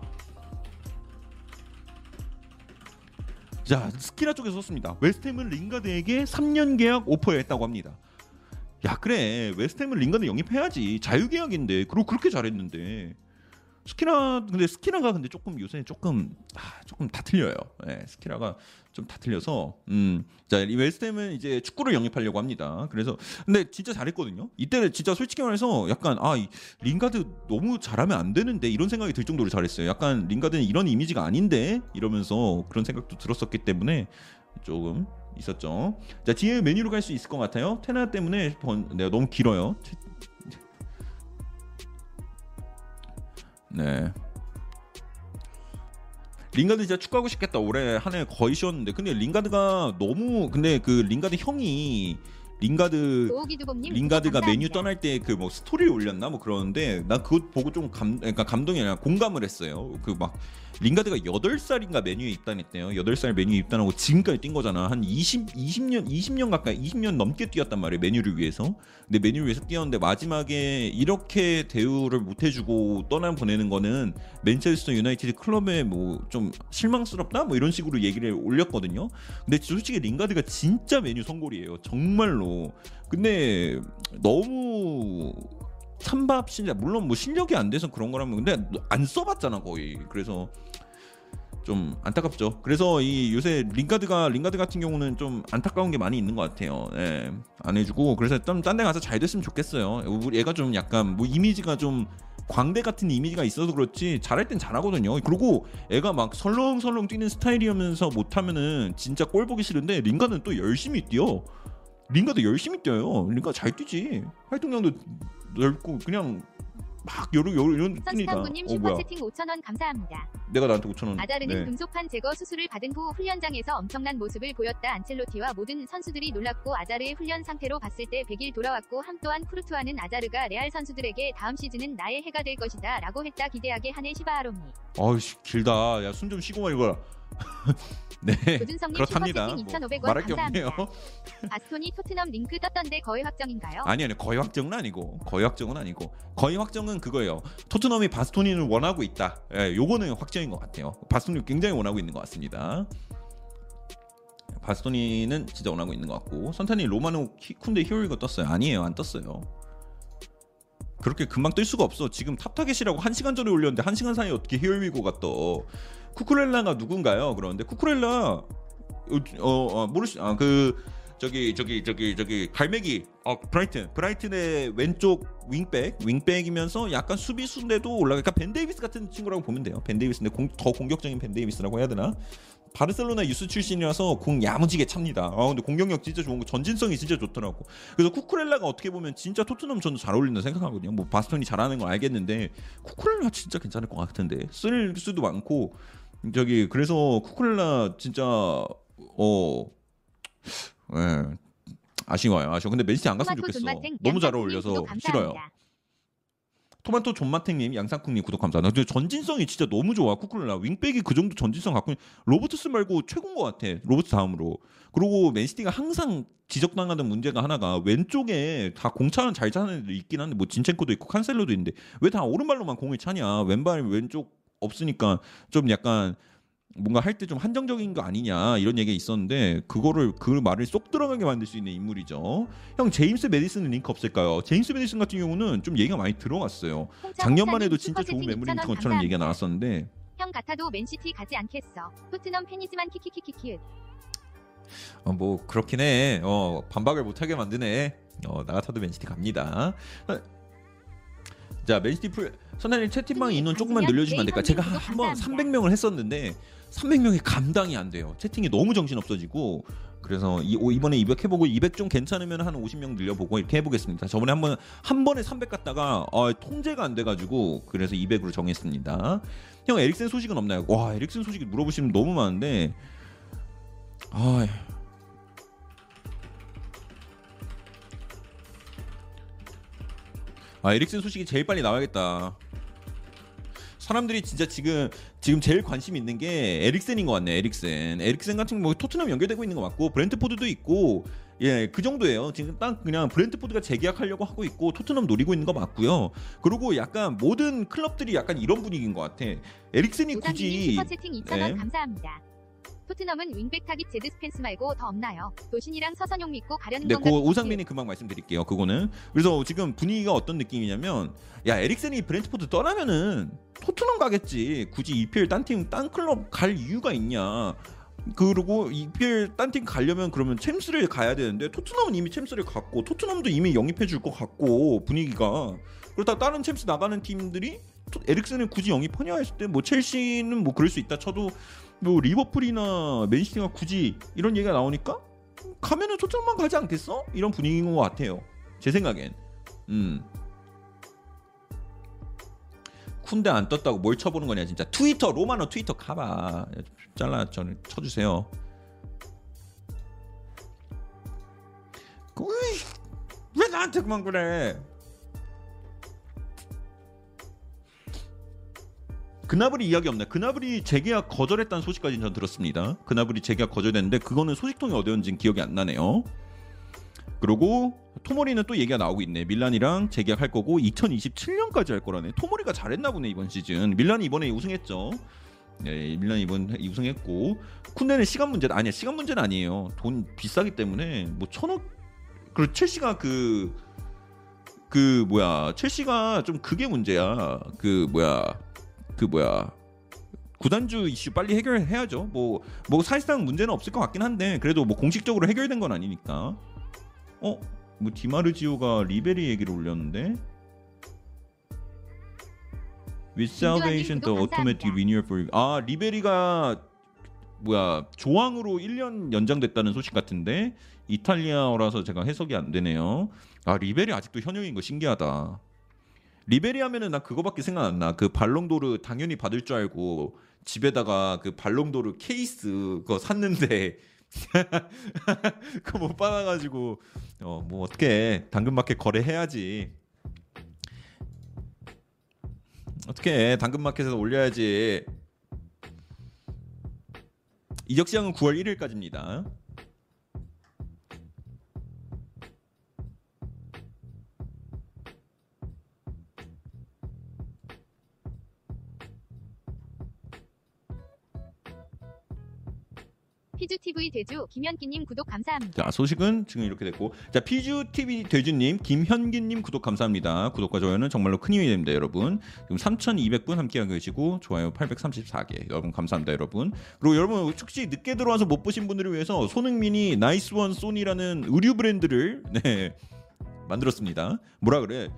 Speaker 1: 자 스키라 쪽에서 떴습니다. 웨스트햄은 링가드에게 3년 계약 오퍼했다고 합니다. 야 그래 웨스트햄은 링가드 영입해야지 자유계약인데 그리고 그렇게 잘했는데 스키라 근데 스키라가 근데 조금 요새 조금 아, 조금 다 틀려요. 예, 스키라가 좀 다 틀려서 음자 웨스트햄은 이제 축구를 영입하려고 합니다. 그래서 근데 진짜 잘했거든요. 이때는 진짜 솔직히 말해서 약간 아 이 링가드 너무 잘하면 안 되는데 이런 생각이 들 정도로 잘했어요. 약간 링가드는 이런 이미지가 아닌데 이러면서 그런 생각도 들었었기 때문에 조금 있었죠. 자 뒤에 메뉴로 갈 수 있을 것 같아요. 테나 때문에 번, 내가 너무 길어요. 네. 링가드 진짜 축구하고 싶겠다. 올해 한 해 거의 쉬었는데 근데 링가드가 너무 근데 그 링가드 형이 링가드 링가드가
Speaker 2: 맨유.
Speaker 1: 떠날 때 그 뭐 스토리를 올렸나 뭐 그러는데 난 그거 보고 좀 감 그러니까 감동이 아니라 공감을 했어요. 그 막 링가드가 8살인가 맨유에 입단했대요. 8살 맨유에 입단하고 지금까지 뛴 거잖아. 한 20, 20년, 20년 가까이, 20년 넘게 뛰었단 말이에요. 맨유를 위해서. 근데 메뉴를 위해서 뛰었는데 마지막에 이렇게 대우를 못 해주고 떠나 보내는 거는 맨체스터 유나이티드 클럽에 뭐 좀 실망스럽다? 뭐 이런 식으로 얘기를 올렸거든요. 근데 솔직히 링가드가 진짜 메뉴 선골이에요. 정말로. 근데 너무 찬밥 실력 물론 뭐 실력이 안 돼서 그런 거라면 근데 안 써봤잖아 거의 그래서 좀 안타깝죠. 그래서 이 요새 링가드가 링가드 같은 경우는 좀 안타까운 게 많이 있는 것 같아요. 예, 안 해주고 그래서 좀 딴 데 가서 잘 됐으면 좋겠어요. 우리 애가 좀 약간 뭐 이미지가 좀 광대 같은 이미지가 있어서 그렇지 잘할 땐 잘하거든요. 그리고 애가 막 설렁설렁 뛰는 스타일이면서 못하면은 진짜 꼴 보기 싫은데 링가드는 또 열심히 뛰어. 링가드 열심히 뛰어요. 링가드 잘 뛰지. 활동량도 넓고 그냥 막 여러 여러 이런 어 뭐야?
Speaker 2: 슈퍼채팅 5,000원 감사합니다.
Speaker 1: 내가 나한테 5천 원.
Speaker 2: 아자르는
Speaker 1: 네.
Speaker 2: 금속판 제거 수술을 받은 후 훈련장에서 엄청난 모습을 보였다. 안첼로티와 모든 선수들이 놀랐고 아자르의 훈련 상태로 봤을 때 100일 돌아왔고 함 또한 쿠르투아는 아자르가 레알 선수들에게 다음 시즌은 나의 해가 될 것이다 라고 했다 기대하게 하네 시바아롬니.
Speaker 1: 아이씨 길다. 야숨좀 쉬고 말거라. 네.
Speaker 2: 조준성님
Speaker 1: 그렇답니다. 뭐
Speaker 2: 2,500원
Speaker 1: 말할 게. 없네요.
Speaker 2: 아스톤이 토트넘 링크 떴던데 거의 확정인가요?
Speaker 1: 아니 아니 거의 확정은 아니고 거의 확정은 아니고 거의 확정은 그거예요. 토트넘이 바스토니를 원하고 있다. 예, 요거는 확정인 것 같아요. 바스토니 굉장히 원하고 있는 것 같습니다. 바스토니는 진짜 원하고 있는 것 같고 선탄이 로마노 키- 쿤데 히어리가 떴어요. 아니에요, 안 떴어요. 그렇게 금방 뜰 수가 없어. 지금 top target이라고 한 시간 전에 올렸는데 한 시간 사이에 어떻게 here we go가 떠? 쿠쿠렐라가 누군가요? 그런데 쿠쿠렐라 어, 어 모르시 아그 저기 저기 저기 저기 갈매기 어 브라이튼 브라이튼의 왼쪽 윙백 윙백이면서 약간 수비수인데도 올라가 그러니까 벤 데이비스 같은 친구라고 보면 돼요. 벤 데이비스인데 공, 더 공격적인 벤 데이비스라고 해야 되나? 바르셀로나 유스 출신이라서 공 야무지게 찹니다. 아 근데 공격력 진짜 좋은 거 전진성이 진짜 좋더라고. 그래서 쿠쿠렐라가 어떻게 보면 진짜 토트넘 저는 잘 어울린다 생각하거든요. 뭐 바스톤이 잘하는 건 알겠는데 쿠쿠렐라 진짜 괜찮을 것 같은데 쓸 수도 많고 저기 그래서 쿠쿠렐라 진짜 어 예. 아쉬워요. 아쉬워. 근데 맨시티 안 갔으면 좋겠어. 너무 잘 어울려서 싫어요. 토마토 존마탱님, 양상쿵님 구독 감사합니다. 근데 전진성이 진짜 너무 좋아. 쿠쿠렐라 윙백이 그 정도 전진성 갖고 있는 로버트슨 말고 최고인 것 같아. 로버트 다음으로. 그리고 맨시티가 항상 지적당하는 문제가 하나가 왼쪽에 다 공차는 잘 차는 애도 있긴 한데 뭐 진첸코도 있고 칸셀로도 있는데 왜 다 오른발로만 공을 차냐? 왼발 왼쪽 없으니까 좀 약간 뭔가 할 때 좀 한정적인 거 아니냐 이런 얘기가 있었는데 그거를 그 말을 쏙 들어가게 만들 수 있는 인물이죠. 형 제임스 메디슨은 링크 없을까요? 제임스 메디슨 같은 경우는 좀 얘기가 많이 들어갔어요. 작년만 해도 진짜 좋은 매물인
Speaker 2: 2,000원
Speaker 1: 것처럼 얘기가. 나왔었는데
Speaker 2: 형 같아도 맨시티 가지 않겠어. 토트넘 팬이지만 키키키키키.
Speaker 1: 어, 뭐 그렇긴 해. 어, 반박을 못하게 만드네. 어, 나 같아도 맨시티 갑니다. 어, 자 맨시티 풀 선생님 채팅방 인원 조금만 늘려주시면 안 될까? 제가 한번
Speaker 2: 감사합니다.
Speaker 1: 300명을 했었는데 300명이 감당이 안 돼요. 채팅이 너무 정신 없어지고 그래서 이, 오, 이번에 200 해보고 200 좀 괜찮으면 한 50명 늘려보고 이렇게 해보겠습니다. 저번에 한번 한 번에 300 갔다가 어, 통제가 안 돼가지고 그래서 200으로 정했습니다. 형 에릭센 소식은 없나요? 와 에릭센 소식이 물어보시면 너무 많은데 아 아 에릭센 소식이 제일 빨리 나와야겠다. 사람들이 진짜 지금 지금 제일 관심 있는 게 에릭센인 것 같네. 에릭센. 에릭센 같은 뭐 토트넘 연결되고 있는 거 맞고 브렌트포드도 있고 예 그 정도예요. 지금 딱 그냥 브렌트포드가 재계약하려고 하고 있고 토트넘 노리고 있는 거 맞고요. 그리고 약간 모든 클럽들이 약간 이런 분위기인 것 같아. 에릭센이
Speaker 2: 우상님
Speaker 1: 굳이
Speaker 2: 슈퍼채팅 2,000원
Speaker 1: 네.
Speaker 2: 감사합니다. 토트넘은 윙백 타깃 제드 스펜스 말고 더 없나요? 도신이랑 서선용 믿고 가려는
Speaker 1: 네,
Speaker 2: 건가?
Speaker 1: 그 오상민이 금방 말씀드릴게요. 그거는 그래서 지금 분위기가 어떤 느낌이냐면 야 에릭센이 브렌트포드 떠나면은 토트넘 가겠지. 굳이 EPL 딴팀 딴 클럽 갈 이유가 있냐? 그리고 EPL 딴 팀 가려면 그러면 챔스를 가야 되는데 토트넘은 이미 챔스를 갔고 토트넘도 이미 영입해 줄 것 같고 분위기가 그렇다 다른 챔스 나가는 팀들이 토- 에릭센을 굳이 영입하냐 했을 때 뭐 첼시는 뭐 그럴 수 있다 쳐도 뭐 리버풀이나 맨시티가 굳이 이런 얘기가 나오니까 가면은 토트넘만 가지 않겠어? 이런 분위기인 것 같아요. 제 생각엔. 음. 쿤데 안 떴다고 뭘 쳐보는 거냐 진짜 트위터 로마너 트위터 가봐 잘라 저는 쳐주세요. 왜 나한테 그만 그래? 그나브리 이야기 없네. 그나브리 재계약 거절했다는 소식까지 전 들었습니다. 그나브리 재계약 거절됐는데 그거는 소식통이 어디였는지 기억이 안 나네요. 그리고 토모리는 또 얘기가 나오고 있네. 밀란이랑 재계약할 거고 2027년까지 할 거라네. 토모리가 잘했나 보네 이번 시즌. 밀란이 이번에 우승했죠. 네, 밀란이 이번 해- 우승했고 쿤데는 시간 문제 아니야. 시간 문제는 아니에요. 돈 비싸기 때문에 뭐 천억 그리고 첼시가 그그 뭐야 첼시가 좀 그게 문제야. 그 뭐야 그 뭐야 구단주 이슈 빨리 해결해야죠. 뭐뭐 사실상 문제는 없을 것 같긴 한데 그래도 뭐 공식적으로 해결된 건 아니니까. 어? 뭐 디마르지오가 리베리 얘기를 올렸는데. With salvation the
Speaker 2: 구독
Speaker 1: automatic
Speaker 2: 감사합니다.
Speaker 1: renewal for 아 리베리가 뭐야 조항으로 1년 연장됐다는 소식 같은데 이탈리아어라서 제가 해석이 안 되네요. 아 리베리 아직도 현역인 거 신기하다. 리베리 하면은 나 그거밖에 생각 안 나. 그 발롱도르 당연히 받을 줄 알고 집에다가 그 발롱도르 케이스 그거 샀는데 그거 못 받아가지고 어 뭐 어떻게 당근마켓 거래해야지. 어떻게 당근마켓에서 올려야지. 이적 시장은 9월 1일까지입니다.
Speaker 2: 피주TV 대주 김현기님 구독 감사합니다.
Speaker 1: 자 소식은 지금 이렇게 됐고 자 피주 TV 돼지님 김현기님 구독 감사합니다. 구독과 좋아요는 정말로 큰 힘이 됩니다, 여러분. 지금 3,200분 함께하고 계시고 좋아요 834개 여러분 감사합니다, 여러분. 그리고 여러분 혹시 늦게 들어와서 못 보신 분들을 위해서 손흥민이 나이스원 소니라는 의류 브랜드를 네 만들었습니다. 뭐라 그래?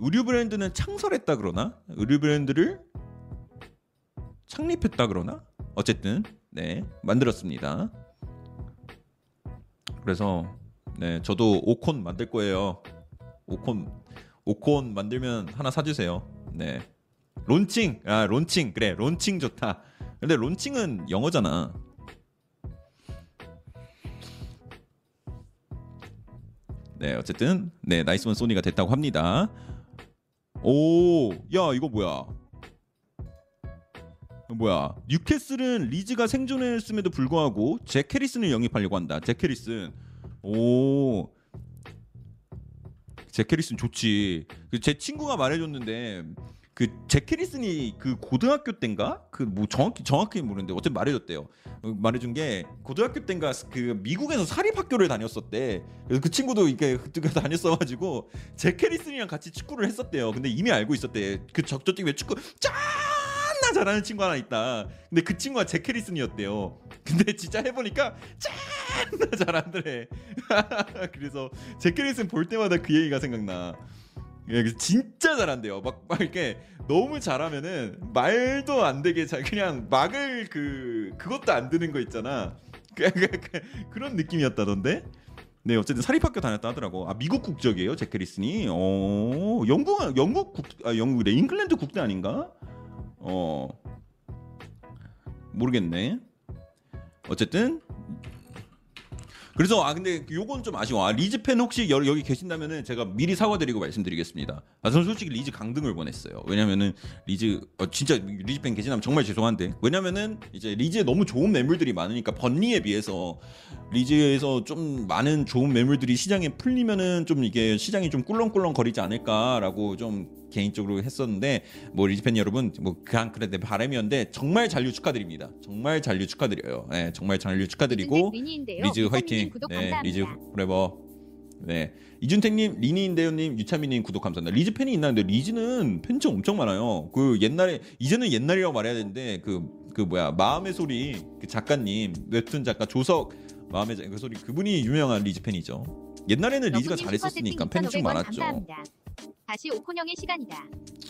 Speaker 1: 의류 브랜드는 창설했다 그러나 의류 브랜드를 창립했다 그러나 어쨌든 네 만들었습니다. 그래서 네 저도 오콘 만들 거예요. 오콘 오콘 만들면 하나 사주세요. 네 론칭 아 론칭 그래 론칭 좋다. 근데 론칭은 영어잖아. 네 어쨌든 네 nice one Sonny가 됐다고 합니다. 오 야 이거 뭐야? 뭐야 뉴캐슬은 리즈가 생존했음에도 불구하고 잭 해리슨을 영입하려고 한다. 잭 해리슨 오. 잭 해리슨 좋지. 그 제 친구가 말해줬는데 그 잭 해리슨이 그 고등학교 때인가 그 뭐 정확히 정확히 모르는데 어쨌든 말해줬대요. 어, 말해준 게 고등학교 때인가 그 미국에서 사립 학교를 다녔었대. 그래서 그 친구도 이렇게 그때 다녔어가지고 잭 해리슨이랑 같이 축구를 했었대요. 근데 이미 알고 있었대. 그 적저팀에 축구 존나 잘하는 친구 하나 있다. 근데 그 친구가 잭 해리슨이었대요. 근데 진짜 해보니까 존나 잘하더래. 그래서 잭 해리슨 볼 때마다 그 얘기가 생각나. 예, 진짜 잘한대요. 막, 막 이렇게 너무 잘하면은 말도 안 되게 잘 그냥 막을 그 그것도 안 드는 거 있잖아. 그, 그, 그, 그런 느낌이었다던데. 네, 어쨌든 사립학교 다녔다 하더라고. 아 미국 국적이에요, 잭 해리슨이. 어, 영국 영국 국, 아 영국래 잉글랜드 국대 아닌가? 어, 모르겠네. 어쨌든 그래서 아 근데 요건 좀 아쉬워. 아, 리즈 팬 혹시 여, 여기 계신다면은 제가 미리 사과드리고 말씀드리겠습니다. 아 저는 솔직히 리즈 강등을 원했어요. 왜냐면은 리즈 어, 진짜 리즈 팬 계시다면 정말 죄송한데 왜냐면은 이제 리즈에 너무 좋은 매물들이 많으니까 번리에 비해서 리즈에서 좀 많은 좋은 매물들이 시장에 풀리면은 좀 이게 시장이 좀 꿀렁꿀렁 거리지 않을까라고 좀 개인적으로 했었는데 뭐 리즈 팬 여러분 뭐 그냥 그래 내 바람이었는데 정말 잔류 축하드립니다. 정말 잔류 축하드려요. 네, 정말 잔류 축하드리고. 리즈 화이팅. 네. 리즈 forever. 네. 이준택님, 리니인데요님, 유차미님 구독 감사합니다. 리즈 팬이 있나? 근데 리즈는 팬층 엄청 많아요. 그 옛날에 이제는 옛날이라고 말해야 되는데 그그 뭐야 마음의 소리 그 작가님 웹툰 작가 조석 마음의 자- 그 소리 그분이 유명한 리즈 팬이죠. 옛날에는 리즈가 잘했었으니까 팬층
Speaker 2: 2,500원
Speaker 1: 많았죠.
Speaker 2: 감사합니다. 다시 오콘형의 시간이다.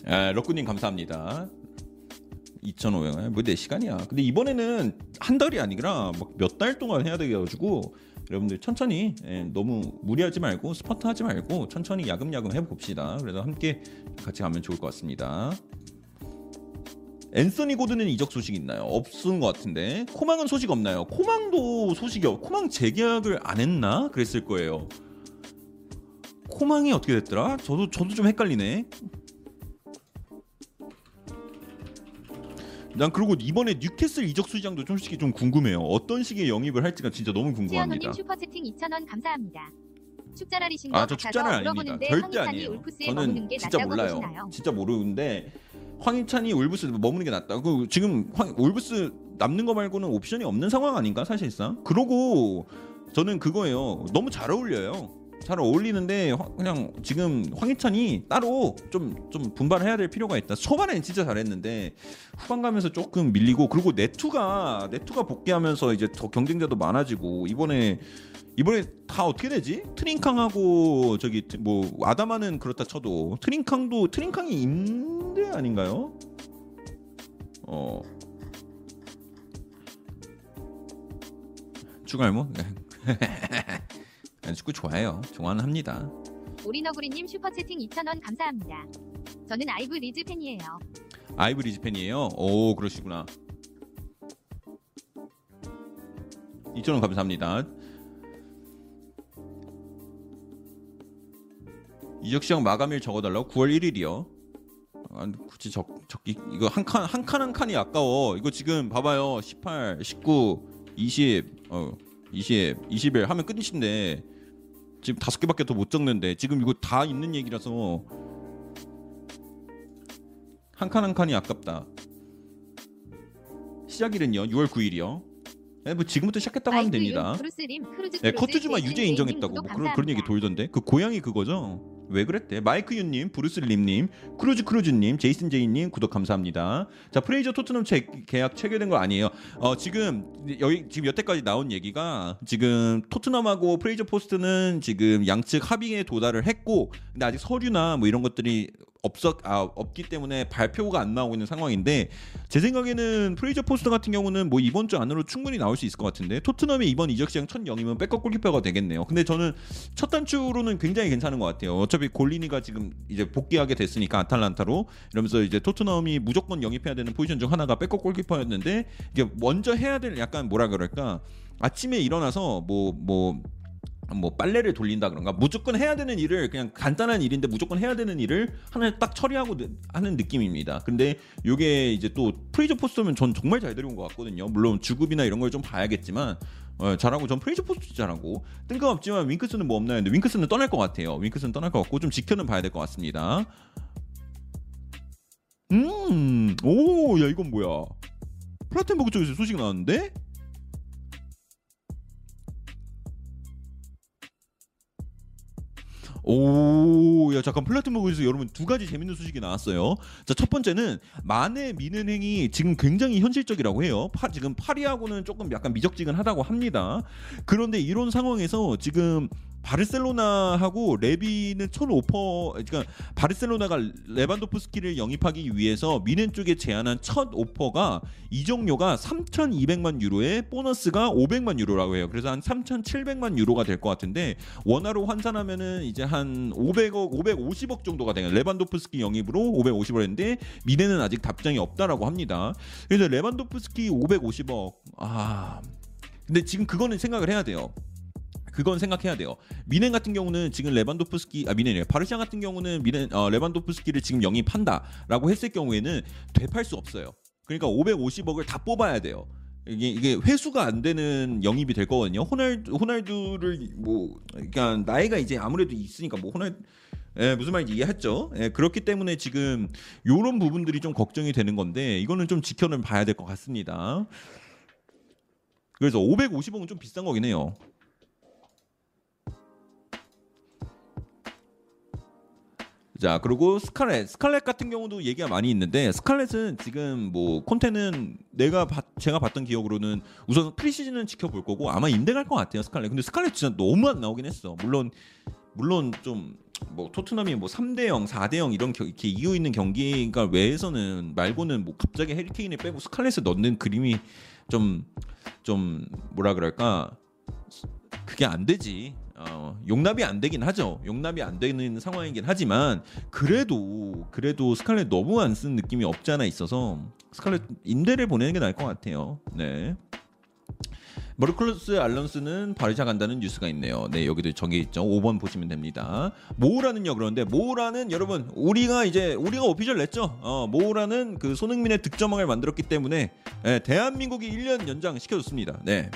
Speaker 1: 아, 럭꾸님 감사합니다. 2,500원. 뭐 내 시간이야. 근데 이번에는 한 달이 아니라 몇 달 동안 해야 돼가지고 여러분들 천천히 예, 너무 무리하지 말고 스퍼트 하지 말고 천천히 야금야금 해봅시다. 그래서 함께 같이 가면 좋을 것 같습니다. 앤서니 고든은 이적 소식 있나요? 없은 것 같은데 코망은 소식 없나요? 코망도 소식이 없. 코망 재계약을 안 했나? 그랬을 거예요. 코망이 어떻게 됐더라? 저도 저도 좀 헷갈리네. 난 그리고 이번에 뉴캐슬 이적 수장도 솔직히 좀 궁금해요. 어떤 식의 영입을 할지가 진짜 너무 궁금합니다.
Speaker 2: 찌아노님 슈퍼채팅 2,000원 감사합니다. 축자랄이신
Speaker 1: 것아저 축자는 아닙니다. 절대 아니에요. 저는
Speaker 2: 게
Speaker 1: 진짜
Speaker 2: 낫다고
Speaker 1: 몰라요.
Speaker 2: 보시나요?
Speaker 1: 진짜 모르는데 황희찬이 울브스 머무는 게 낫다. 그 지금 황, 울브스 남는 거 말고는 옵션이 없는 상황 아닌가 사실상. 그러고 저는 그거예요. 너무 잘 어울려요. 잘 어울리는데 화- 그냥 지금 황희찬이 따로 좀 좀 분발해야 될 필요가 있다. 초반에는 진짜 잘했는데 후반 가면서 조금 밀리고 그리고 네투가 네투가 복귀하면서 이제 더 경쟁자도 많아지고 이번에 이번에 다 어떻게 되지? 트링캉하고 저기 트- 뭐 아다마는 그렇다 쳐도 트링캉도 트링캉이 임대 아닌가요? 어 축구알모 축구 좋아해요. 좋아는 합니다.
Speaker 2: 오리너구리님 슈퍼채팅 2,000원 감사합니다. 저는 아이브 리즈 팬이에요.
Speaker 1: 아이브 리즈 팬이에요. 오 그러시구나. 2,000원 감사합니다. 이적 시장 마감일 적어달라고 9월 1일이요. 아, 굳이 적 적기 이거 한 칸 한 칸 한 칸이 아까워. 이거 지금 봐봐요. 18, 19, 20, 어 20, 21 하면 끝이신데 지금 다섯 개밖에 더 못 적는데 지금 이거 다 있는 얘기라서 한 칸 한 칸이 아깝다. 시작일은요. 6월 9일이요. 네, 뭐 지금부터 시작했다고 하면 됩니다.
Speaker 2: 브루스림, 크루즈
Speaker 1: 네,
Speaker 2: 크루즈,
Speaker 1: 커트즈마
Speaker 2: 제이슨
Speaker 1: 유죄 인정했다고 뭐 그런 그런 얘기. 돌던데 그 고양이 그거죠? 왜 그랬대? 마이크 윤님, 브루스 림님, 크루즈 크루즈님, 제이슨 제이님 구독 감사합니다. 자 프레이저 토트넘 체, 계약 체결된 거 아니에요? 어 지금 여기 지금 여태까지 나온 얘기가 지금 토트넘하고 프레이저 포스터는 지금 양측 합의에 도달을 했고 근데 아직 서류나 뭐 이런 것들이 없었 아, 없기 때문에 발표가 안 나오고 있는 상황인데 제 생각에는 프레이저 포스터 같은 경우는 뭐 이번 주 안으로 충분히 나올 수 있을 것 같은데 토트넘의 이번 이적 시장 첫 영입은 백업 골키퍼가 되겠네요. 근데 저는 첫 단추로는 굉장히 괜찮은 것 같아요. 어차피 골리니가 지금 이제 복귀하게 됐으니까 아탈란타로 이러면서 이제 토트넘이 무조건 영입해야 되는 포지션 중 하나가 백업 골키퍼였는데 이게 먼저 해야 될 약간 뭐라 그럴까 아침에 일어나서 뭐뭐 뭐 빨래를 돌린다 그런가 무조건 해야 되는 일을 그냥 간단한 일인데 무조건 해야 되는 일을 하나 딱 처리하고 느- 하는 느낌입니다. 근데 요게 이제 또 프레이저 포스터면 전 정말 잘 데려온 것 같거든요. 물론 주급이나 이런 걸 좀 봐야겠지만 어, 잘하고 전 프레이저 포스터 잘하고 뜬금없지만 윙크스는 뭐 없나요? 근데 윙크스는 떠날 것 같아요. 윙크스는 떠날 것 같고 좀 지켜는 봐야 될 것 같습니다. 음, 오, 야 이건 뭐야? 플레텐버그 쪽에서 소식 나왔는데? 오, 야 잠깐 플레텐버그에서 여러분 두 가지 재밌는 소식이 나왔어요. 자, 첫 번째는 마네 뮌헨행이 지금 굉장히 현실적이라고 해요. 파, 지금 파리하고는 조금 약간 미적지근하다고 합니다. 그런데 이런 상황에서 지금 바르셀로나하고 레비는 첫 오퍼, 그러니까 바르셀로나가 레반도프스키를 영입하기 위해서 미넨 쪽에 제안한 첫 오퍼가 이적료가 3,200만 유로에 보너스가 500만 유로라고 해요. 그래서 한 3,700만 유로가 될 것 같은데 원화로 환산하면은 이제 한 500억, 550억 정도가 되는 레반도프스키 영입으로 550을 했는데 미네는 아직 답장이 없다라고 합니다. 그래서 레반도프스키 550억. 아. 근데 지금 그거는 생각을 해야 돼요. 그건 생각해야 돼요. 미넨 같은 경우는 지금 레반도프스키 아 미넨이에요. 바르샤 같은 경우는 미넨 어, 레반도프스키를 지금 영입한다라고 했을 경우에는 되팔 수 없어요. 그러니까 550억을 다 뽑아야 돼요. 이게 이게 회수가 안 되는 영입이 될 거거든요. 호날두 호날두를 뭐 그러니까 나이가 이제 아무래도 있으니까 뭐 호날 예, 무슨 말인지 이해했죠? 예, 그렇기 때문에 지금 요런 부분들이 좀 걱정이 되는 건데 이거는 좀 지켜는 봐야 될 것 같습니다. 그래서 550억은 좀 비싼 거긴 해요. 자 그리고 스칼렛. 스칼렛 같은 경우도 얘기가 많이 있는데 스칼렛은 지금 뭐 콘테는 내가 봤- 제가 봤던 기억으로는 우선 프리시즌은 지켜볼 거고 아마 임대 갈 것 같아요 스칼렛. 근데 스칼렛 진짜 너무 안 나오긴 했어. 물론 물론 좀 뭐 토트넘이 뭐 3대 0, 4대 0 이런 겨- 이렇게 이유 있는 경기가 외에서는 말고는 뭐 갑자기 해리 케인을 빼고 스칼렛을 넣는 그림이 좀좀 뭐라 그럴까? 그게 안 되지. 어, 용납이 안 되긴 하죠. 용납이 안 되는 상황이긴 하지만 그래도 그래도 스칼렛 너무 안 쓴 느낌이 없지 않아 있어서 스칼렛 임대를 보내는 게 나을 것 같아요. 네. 머르클로스 알론스는 바르샤 간다는 뉴스가 있네요. 네, 여기도 정해 있죠. 5번 보시면 됩니다. 모우라는요. 그런데 모우라는 여러분 우리가 이제 우리가 오피셜 냈죠. 어, 모우라는 그 손흥민의 득점왕을 만들었기 때문에 예, 대한민국이 1년 연장 시켜줬습니다. 네.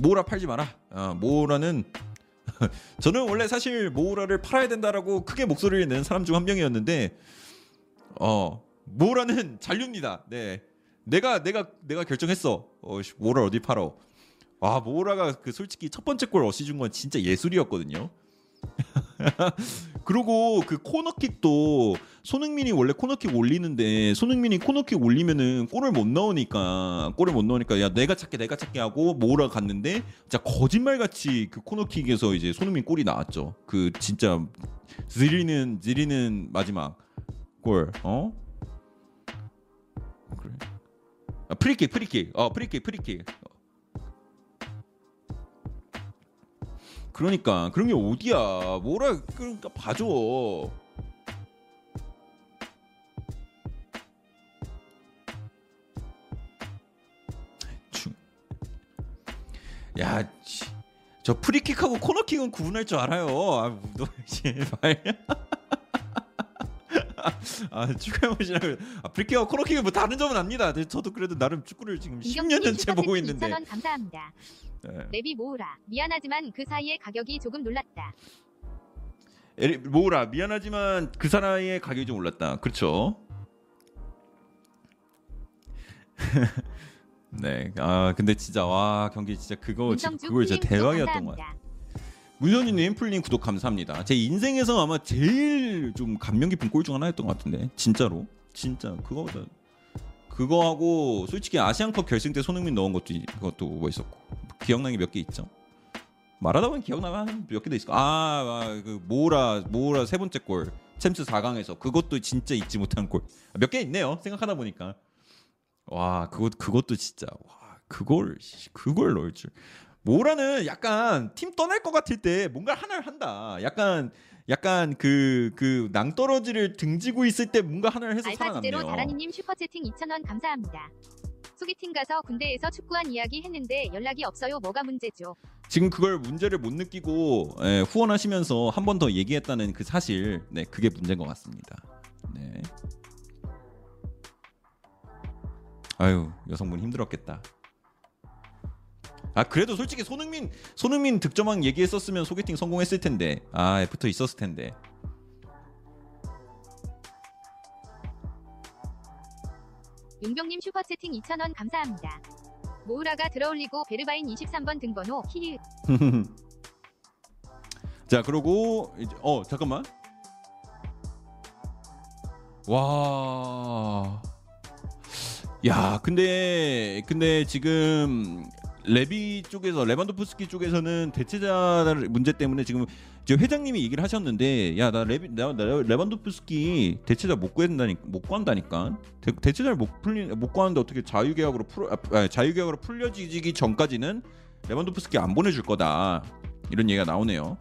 Speaker 1: 모우라 팔지 마라. 어, 모우라는 저는 원래 사실 모우라를 팔아야 된다라고 크게 목소리를 내는 사람 중 한 명이었는데 어 모우라는 잔류입니다. 네. 내가 내가 내가 결정했어. 어, 씨, 모우라 어디 팔어? 아 모우라가 그 솔직히 첫 번째 골 어시 준 건 진짜 예술이었거든요. 그리고 그 코너킥도 손흥민이 원래 코너킥 올리는데 손흥민이 코너킥 올리면은 골을 못 넣으니까 골을 못 넣으니까 야 내가 찰게 내가 찰게 하고 모우라 갔는데 진짜 거짓말 같이 그 코너킥에서 이제 손흥민 골이 나왔죠. 그 진짜 지리는 지리는 마지막 골 어? 그래. 아, 프리킥 프리킥 어 프리킥 프리킥 그러니까 그런 게 어디야 뭐라 그러니까 봐줘 야, 씨. 저 프리킥하고 코너킥은 구분할 줄 알아요. 아, 너 제발. 아, 축구해 보시라고. 아, 프리킥하고 코너킥은 뭐 다른 점은 압니다. 저도 그래도 나름 축구를 지금 10년 전째 보고 있는데.
Speaker 2: 2,000원 감사합니다.
Speaker 1: 예.
Speaker 2: 레비 모우라. 미안하지만 그 사이에 가격이 조금 올랐다.
Speaker 1: 레비, 모우라 미안하지만 그 사람의 가격이 좀 올랐다. 그렇죠. 네. 아 근데 진짜 와 경기 진짜 그거 진짜 그걸 진짜 대박이었던 것 같아요. 문현주님 풀링 구독 감사합니다. 제 인생에서 아마 제일 좀 감명 깊은 골 중 하나였던 것 같은데 진짜로 진짜 그거보다 그거하고 솔직히 아시안컵 결승 때 손흥민 넣은 것도 그것도 멋있었고 기억나는 게 몇 개 있죠. 말하다 보면 기억나면 몇 개 더 있을 거. 아그 모라 모라 세 번째 골 챔스 4강에서 그것도 진짜 잊지 못한 골 몇 개 있네요. 생각하다 보니까 와 그것 그것도 진짜 와 그걸 그걸 넣을 줄. 모라는 약간 팀 떠날 것 같을 때 뭔가 하나를 한다. 약간 약간 그 그 낭떠러지를 등지고 있을 때 뭔가 하나를 해서
Speaker 2: 알파
Speaker 1: 살아남네요.
Speaker 2: 지제로 다라니님 슈퍼채팅 2,000원 감사합니다. 소개팅 가서 군대에서 축구한 이야기 했는데 연락이 없어요. 뭐가 문제죠?
Speaker 1: 지금 그걸 문제를 못 느끼고 예, 후원하시면서 한 번 더 얘기했다는 그 사실, 네 그게 문제인 것 같습니다. 네. 아유 여성분 힘들었겠다. 아 그래도 솔직히 손흥민 손흥민 득점왕 얘기했었으면 소개팅 성공했을 텐데 아 붙어 있었을 텐데
Speaker 2: 용병님 슈퍼채팅 2,000원 감사합니다. 모우라가 들어올리고 베르바인 23번 등번호 히읗
Speaker 1: 자 그러고 이제 어 잠깐만 와. 야, 근데 근데 지금 레비 쪽에서 레반도프스키 쪽에서는 대체자 문제 때문에 지금 저 회장님이 얘기를 하셨는데 야 나 레비 나, 나 레반도프스키 대체자 못 구한다니 못 구한다니까 대, 대체자를 못 풀리 못 구하는데 어떻게 자유계약으로 풀 아, 자유계약으로 풀려지기 전까지는 레반도프스키 안 보내줄 거다 이런 얘기가 나오네요.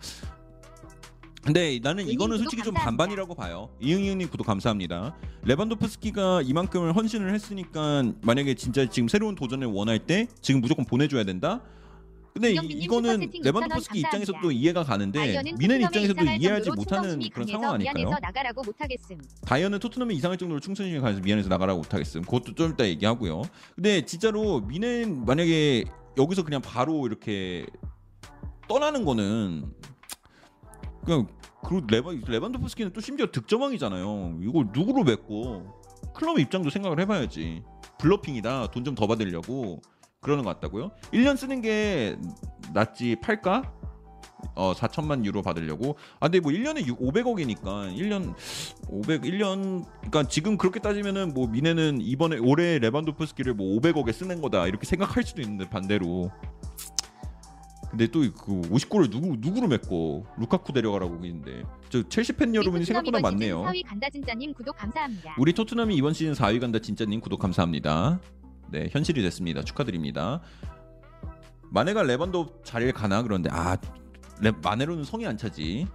Speaker 1: 근데 나는
Speaker 2: 이응님
Speaker 1: 이거는 솔직히 좀
Speaker 2: 감사합니다.
Speaker 1: 반반이라고 봐요. 이응이응님 구독 감사합니다. 레반도프스키가 이만큼을 헌신을 했으니까 만약에 진짜 지금 새로운 도전을 원할 때 지금 무조건 보내줘야 된다. 근데 이, 이거는
Speaker 2: 슈퍼채팅
Speaker 1: 레반도프스키
Speaker 2: 6,000원
Speaker 1: 입장에서도 이해가 가는데 미넨
Speaker 2: 토트넘에
Speaker 1: 입장에서도 이해하지
Speaker 2: 정도로
Speaker 1: 못하는
Speaker 2: 충성심이
Speaker 1: 그런
Speaker 2: 강해서
Speaker 1: 상황 아닐까요?
Speaker 2: 미안해서 나가라고 못하겠음.
Speaker 1: 다이어는 토트넘에 이상할 정도로 충성심이 가서 미안해서 나가라고 못하겠음. 그것도 좀 이따 얘기하고요. 근데 진짜로 미넨 만약에 여기서 그냥 바로 이렇게 떠나는 거는 그냥 그리고 레반 레반도프스키는 또 심지어 득점왕이잖아요. 이걸 누구로 맺고 클럽 입장도 생각을 해봐야지. 블러핑이다. 돈 좀 더 받으려고 그러는 것 같다고요. 1년 쓰는 게 낫지 팔까? 어 4천만 유로 받으려고. 아 근데 뭐 1년에 500억이니까 1년 500 1년 그러니까 지금 그렇게 따지면은 뭐 미네는 이번에 올해 레반도프스키를 뭐 500억에 쓰는 거다 이렇게 생각할 수도 있는데 반대로. 근데 또 그 50골을 누구 누구로 맺고 루카쿠 데려가라고 있는데 저 첼시 팬 여러분이 생각보다 많네요. 우리 토트넘이 이번 시즌 4위 간다 진짜님 구독 감사합니다. 네 현실이 됐습니다. 축하드립니다. 마네가 레반도 자리를 가나 그런데 아 레, 마네로는 성이 안 차지.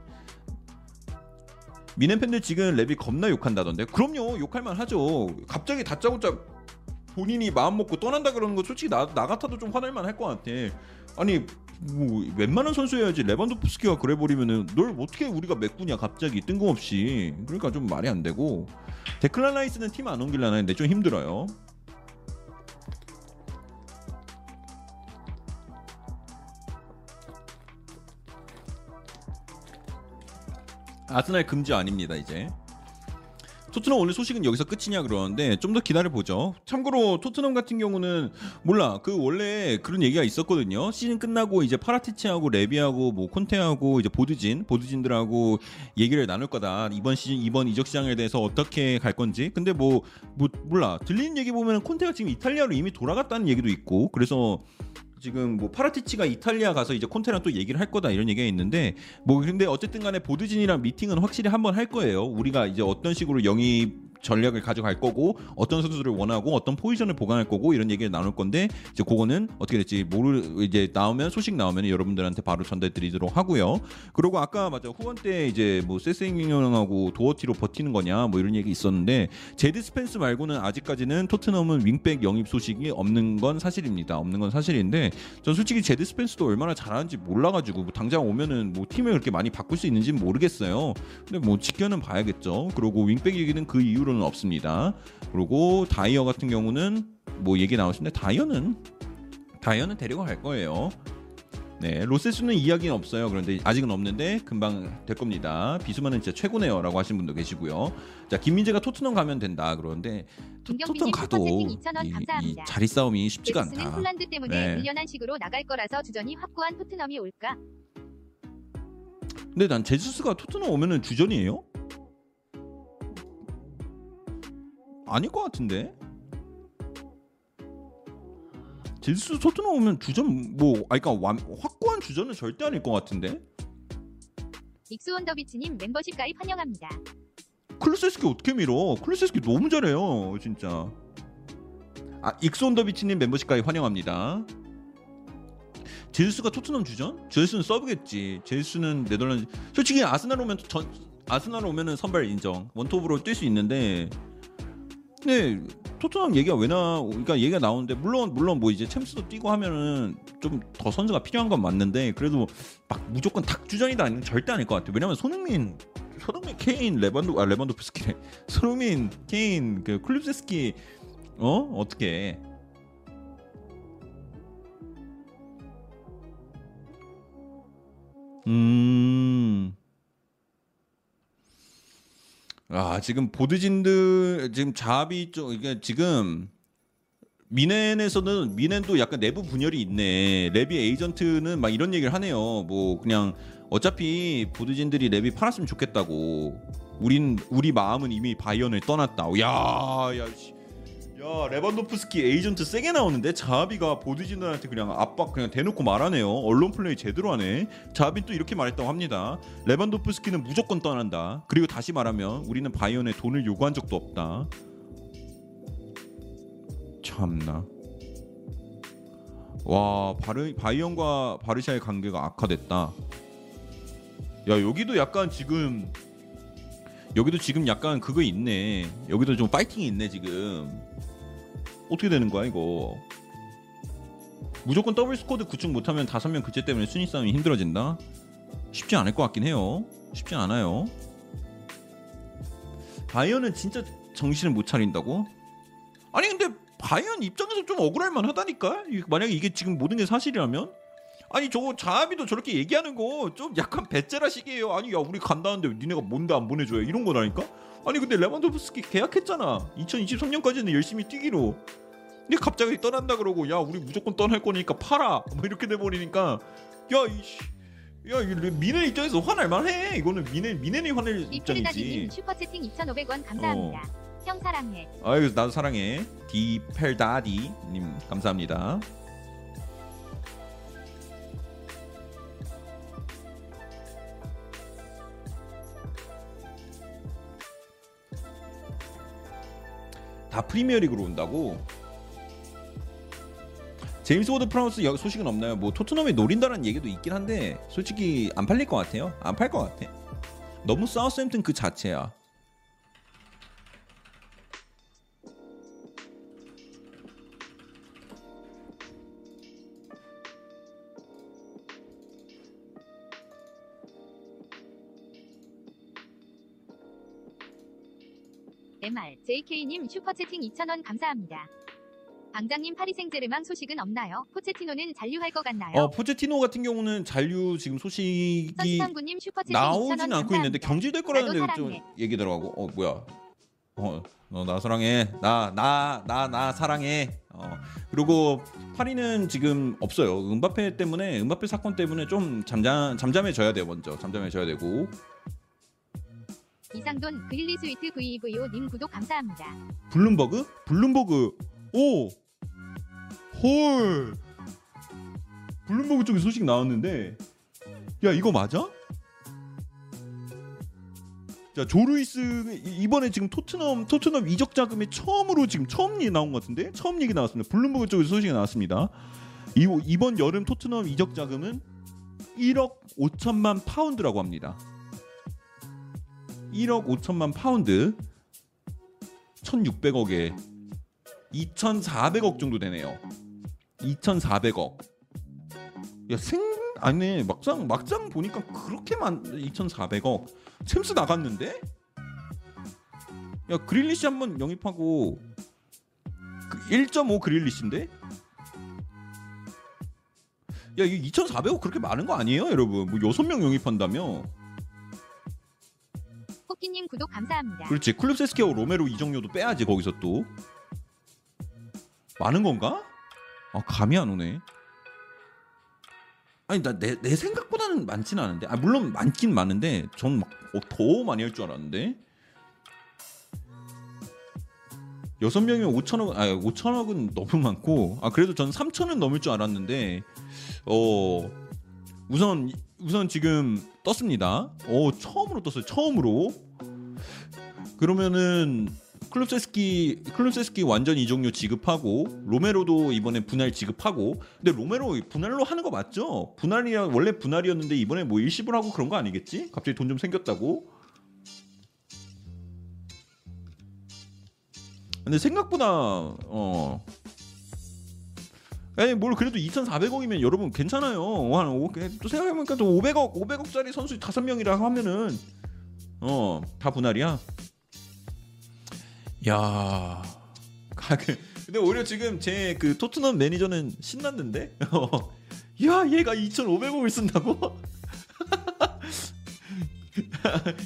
Speaker 1: 미넨 팬들 지금 랩이 겁나 욕한다던데. 그럼요 욕할 만 하죠. 갑자기 다짜고짜 본인이 마음 먹고 떠난다 그러는 거 솔직히 나, 나 같아도 좀 화날 만 할 것 같아. 아니 뭐 웬만한 선수여야지 레반도프스키가 그래 버리면은 널 어떻게 우리가 메꾸냐 갑자기 뜬금없이 그러니까 좀 말이 안 되고 데클란 라이스는 팀 안 옮길라나 했는데 좀 힘들어요. 아스날 금지 아닙니다 이제. 토트넘 오늘 소식은 여기서 끝이냐 그러는데 좀 더 기다려 보죠. 참고로 토트넘 같은 경우는 몰라 그 원래 그런 얘기가 있었거든요. 시즌 끝나고 이제 파라티치하고 레비하고 뭐 콘테하고 이제 보드진 보드진들하고 얘기를 나눌 거다. 이번 시즌 이번 이적 시장에 대해서 어떻게 갈 건지. 근데 뭐, 뭐 몰라 들리는 얘기 보면 콘테가 지금 이탈리아로 이미 돌아갔다는 얘기도 있고 그래서 지금 뭐 파라티치가 이탈리아 가서 이제 콘테랑 또 얘기를 할 거다 이런 얘기가 있는데 뭐 근데 어쨌든 간에 보드진이랑 미팅은 확실히 한번 할 거예요. 우리가 이제 어떤 식으로 영입 전략을 가져갈 거고 어떤 선수들을 원하고 어떤 포지션을 보강할 거고 이런 얘기를 나눌 건데 이제 그거는 어떻게 될지 모르 이제 나오면 소식 나오면 여러분들한테 바로 전달드리도록 하고요. 그리고 아까 맞아 후원 때 이제 뭐 세세뇽하고 도어티로 버티는 거냐 뭐 이런 얘기 있었는데 제드 스펜스 말고는 아직까지는 토트넘은 윙백 영입 소식이 없는 건 사실입니다. 없는 건 사실인데 전 솔직히 제드 스펜스도 얼마나 잘하는지 몰라가지고 뭐 당장 오면은 뭐 팀을 그렇게 많이 바꿀 수 있는지는 모르겠어요. 근데 뭐 지켜는 봐야겠죠. 그리고 윙백 얘기는 그 이후로 는 없습니다. 그리고 다이어 같은 경우는 뭐 얘기 나오시는데 다이어는 다이어는 데리고 갈 거예요. 네, 로세스는 이야기는 없어요. 그런데 아직은 없는데 금방 될 겁니다. 비수만은 진짜 최고네요라고 하신 분도 계시고요. 자, 김민재가 토트넘 가면 된다. 그러는데 토- 토트넘 가도
Speaker 2: 슈퍼채팅 2,000원
Speaker 1: 이, 이. 자리 싸움이 쉽지가 않다.
Speaker 2: 폴란드 때문에
Speaker 1: 네.
Speaker 2: 밀려난 식으로 나갈 거라서 주전이 확고한 토트넘이 올까?
Speaker 1: 근데 난 제주스가 토트넘 오면은 주전이에요? 아닐 것 같은데. 제주스 토트넘 오면 주전 뭐 아니 그러니까 완, 확고한 주전은 절대 아닐 것 같은데.
Speaker 2: 익스원더비치님 멤버십 가입 환영합니다.
Speaker 1: 클루셉스키 어떻게 밀어? 클루셉스키 너무 잘해요, 진짜. 아, 익스온 더비치님 멤버십 가입 환영합니다. 제수스가 토트넘 주전? 제수스는 서브겠지. 제수스는 네덜란드. 솔직히 아스날 오면 전 아스날 오면은 선발 인정. 원톱으로 뛸 수 있는데. 근데 토트넘 얘기가 왜 나? 그러니까 얘기가 나오는데 물론 물론 뭐 이제 챔스도 뛰고 하면은 좀 더 선수가 필요한 건 맞는데 그래도 막 무조건 닭 주전이다 절대 아닐 것 같아. 왜냐면 손흥민 손흥민, 케인, 레반도 아 레반도프스키래. 손흥민, 케인, 그 클립세스키 어 어떻게? 해? 음. 아 지금 보드진들 지금 자비 쪽 이게 지금 미넨에서는 미넨도 약간 내부 분열이 있네. 레비 에이전트는 막 이런 얘기를 하네요. 뭐 그냥 어차피 보드진들이 레비 팔았으면 좋겠다고. 우린 우리 마음은 이미 바이언을 떠났다. 야, 야, 씨. 야, 레반도프스키 에이전트 세게 나오는데 자하비가 보드진들한테 그냥 압박 그냥 대놓고 말하네요. 언론 플레이 제대로 하네. 자하비 또 이렇게 말했다고 합니다. 레반도프스키는 무조건 떠난다. 그리고 다시 말하면 우리는 바이언에 돈을 요구한 적도 없다. 참나. 와 바르 바이언과 바르샤의 관계가 악화됐다. 야 여기도 약간 지금 여기도 지금 약간 그거 있네. 여기도 좀 파이팅이 있네 지금. 어떻게 되는 거야 이거? 무조건 더블 스쿼드 구축 못하면 다섯 명 교체 때문에 순위 싸움이 힘들어진다. 쉽지 않을 것 같긴 해요. 쉽지 않아요. 바이언은 진짜 정신을 못 차린다고? 아니 근데 바이언 입장에서 좀 억울할 만하다니까. 이- 만약에 이게 지금 모든 게 사실이라면 아니 저거 자비도 저렇게 얘기하는 거 좀 약간 배째라식이에요. 아니 야 우리 간다는데 니네가 뭔데 안 보내줘요 이런 거라니까. 아니 근데 레반도프스키 계약했잖아. 2023년까지는 열심히 뛰기로. 근데 갑자기 떠난다 그러고 야 우리 무조건 떠날 거니까 팔아. 뭐 이렇게 돼 버리니까 야 이씨. 야, 이 미네 입장에서 화날 만해. 이거는 미네 미네이 화낼 입장이지.
Speaker 2: 슈퍼채팅 2,500원 감사합니다. 형 사랑해.
Speaker 1: 아유 나도 사랑해 디펠다디 님 감사합니다. 다 프리미어리그로 온다고? 제임스 워드 프라우스 여- 소식은 없나요? 뭐 토트넘이 노린다는 얘기도 있긴 한데 솔직히 안 팔릴 것 같아요. 안 팔 것 같아. 너무 사우스햄튼 그 자체야.
Speaker 2: JK님 슈퍼채팅 2,000원 감사합니다. 방장님 파리 생제르맹 소식은 없나요? 포체티노는 잔류할 것 같나요?
Speaker 1: 어 포체티노 같은 경우는 잔류 지금 소식이
Speaker 2: 선수탐구님 슈퍼채팅 2,000원
Speaker 1: 나오진
Speaker 2: 감사합니다.
Speaker 1: 않고 있는데 경질될 거라는데
Speaker 2: 나도
Speaker 1: 좀
Speaker 2: 사랑해.
Speaker 1: 얘기 들어가고 어 뭐야 어너 나 사랑해 나 나 나 나 사랑해 어 그리고 파리는 지금 없어요 은바페 때문에 은바페 사건 때문에 좀 잠잠 잠잠해져야 돼요 먼저 잠잠해져야 되고
Speaker 2: 이상돈 그릴리 스위트 VVO님 구독 감사합니다.
Speaker 1: 블룸버그 블룸버그 오 헐 블룸버그 쪽에 소식 나왔는데 야 이거 맞아? 자 조루이스 이- 이번에 지금 토트넘 토트넘 이적 자금이 처음으로 지금 처음 얘기 나온 것 같은데 처음 얘기 나왔습니다. 블룸버그 쪽에서 소식이 나왔습니다. 이, 이번 여름 토트넘 이적 자금은 1억 5천만 파운드라고 합니다. 1억 5천만 파운드 1,600억에 2,400억 정도 되네요. 2,400억. 야, 생 아니 막상 막상 보니까 그렇게 많 2,400억. 챔스 나갔는데? 야, 그릴리시 한번 영입하고 그 1.5 그릴리시인데? 야 이게 2,400억 그렇게 많은 거 아니에요, 여러분? 뭐 여섯 명 영입한다며?
Speaker 2: 코끼님 구독 감사합니다.
Speaker 1: 그렇지. 클럽 세스키하고 로메로 이정료도 빼야지 거기서 또. 많은 건가? 아 감이 안 오네. 아니 나 내 내 생각보다는 많지는 않은데. 아 물론 많긴 많은데 전 막 더 많이 할 줄 알았는데. 여섯 명이면 5천억, 아 5천억은 너무 많고, 아 그래도 전 3천은 넘을 줄 알았는데, 어 우선 우선 지금 떴습니다. 어 처음으로 떴어요. 처음으로. 그러면은 클럽세스키 클럽세스키 완전 이종료 지급하고 로메로도 이번에 분할 지급하고 근데 로메로 분할로 하는 거 맞죠? 분할이야 원래 분할이었는데 이번에 뭐 일시불 하고 그런 거 아니겠지? 갑자기 돈 좀 생겼다고? 근데 생각보다 어 에이 뭘 그래도 2,400억이면 여러분 괜찮아요. 한 오- 또 생각해보니까 또 500억 500억짜리 선수 다섯 명이라 하면은 어 다 분할이야. 야. 아, 그- 근데 오히려 지금 제 그 토트넘 매니저는 신났는데. 어. 야 얘가 2,500억을 쓴다고?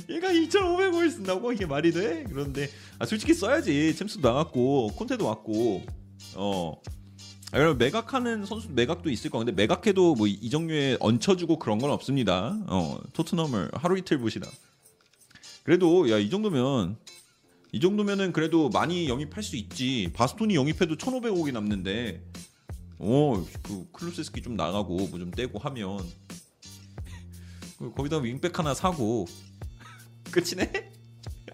Speaker 1: 얘가 2,500억을 쓴다고 이게 말이 돼? 그런데 아 솔직히 써야지. 챔스도 나갔고 콘테도 왔고 어. 아, 여러분 매각하는 선수 매각도 있을 거 근데 매각해도 뭐 이정료에 얹혀주고 그런 건 없습니다. 어 토트넘을 하루 이틀 보시다. 그래도 야 이 정도면 이 정도면은 그래도 많이 영입할 수 있지. 바스톤이 영입해도 1,500억이 남는데, 어, 그 클루세스키 좀 나가고 뭐 좀 떼고 하면 그 거기다 윙백 하나 사고 끝이네.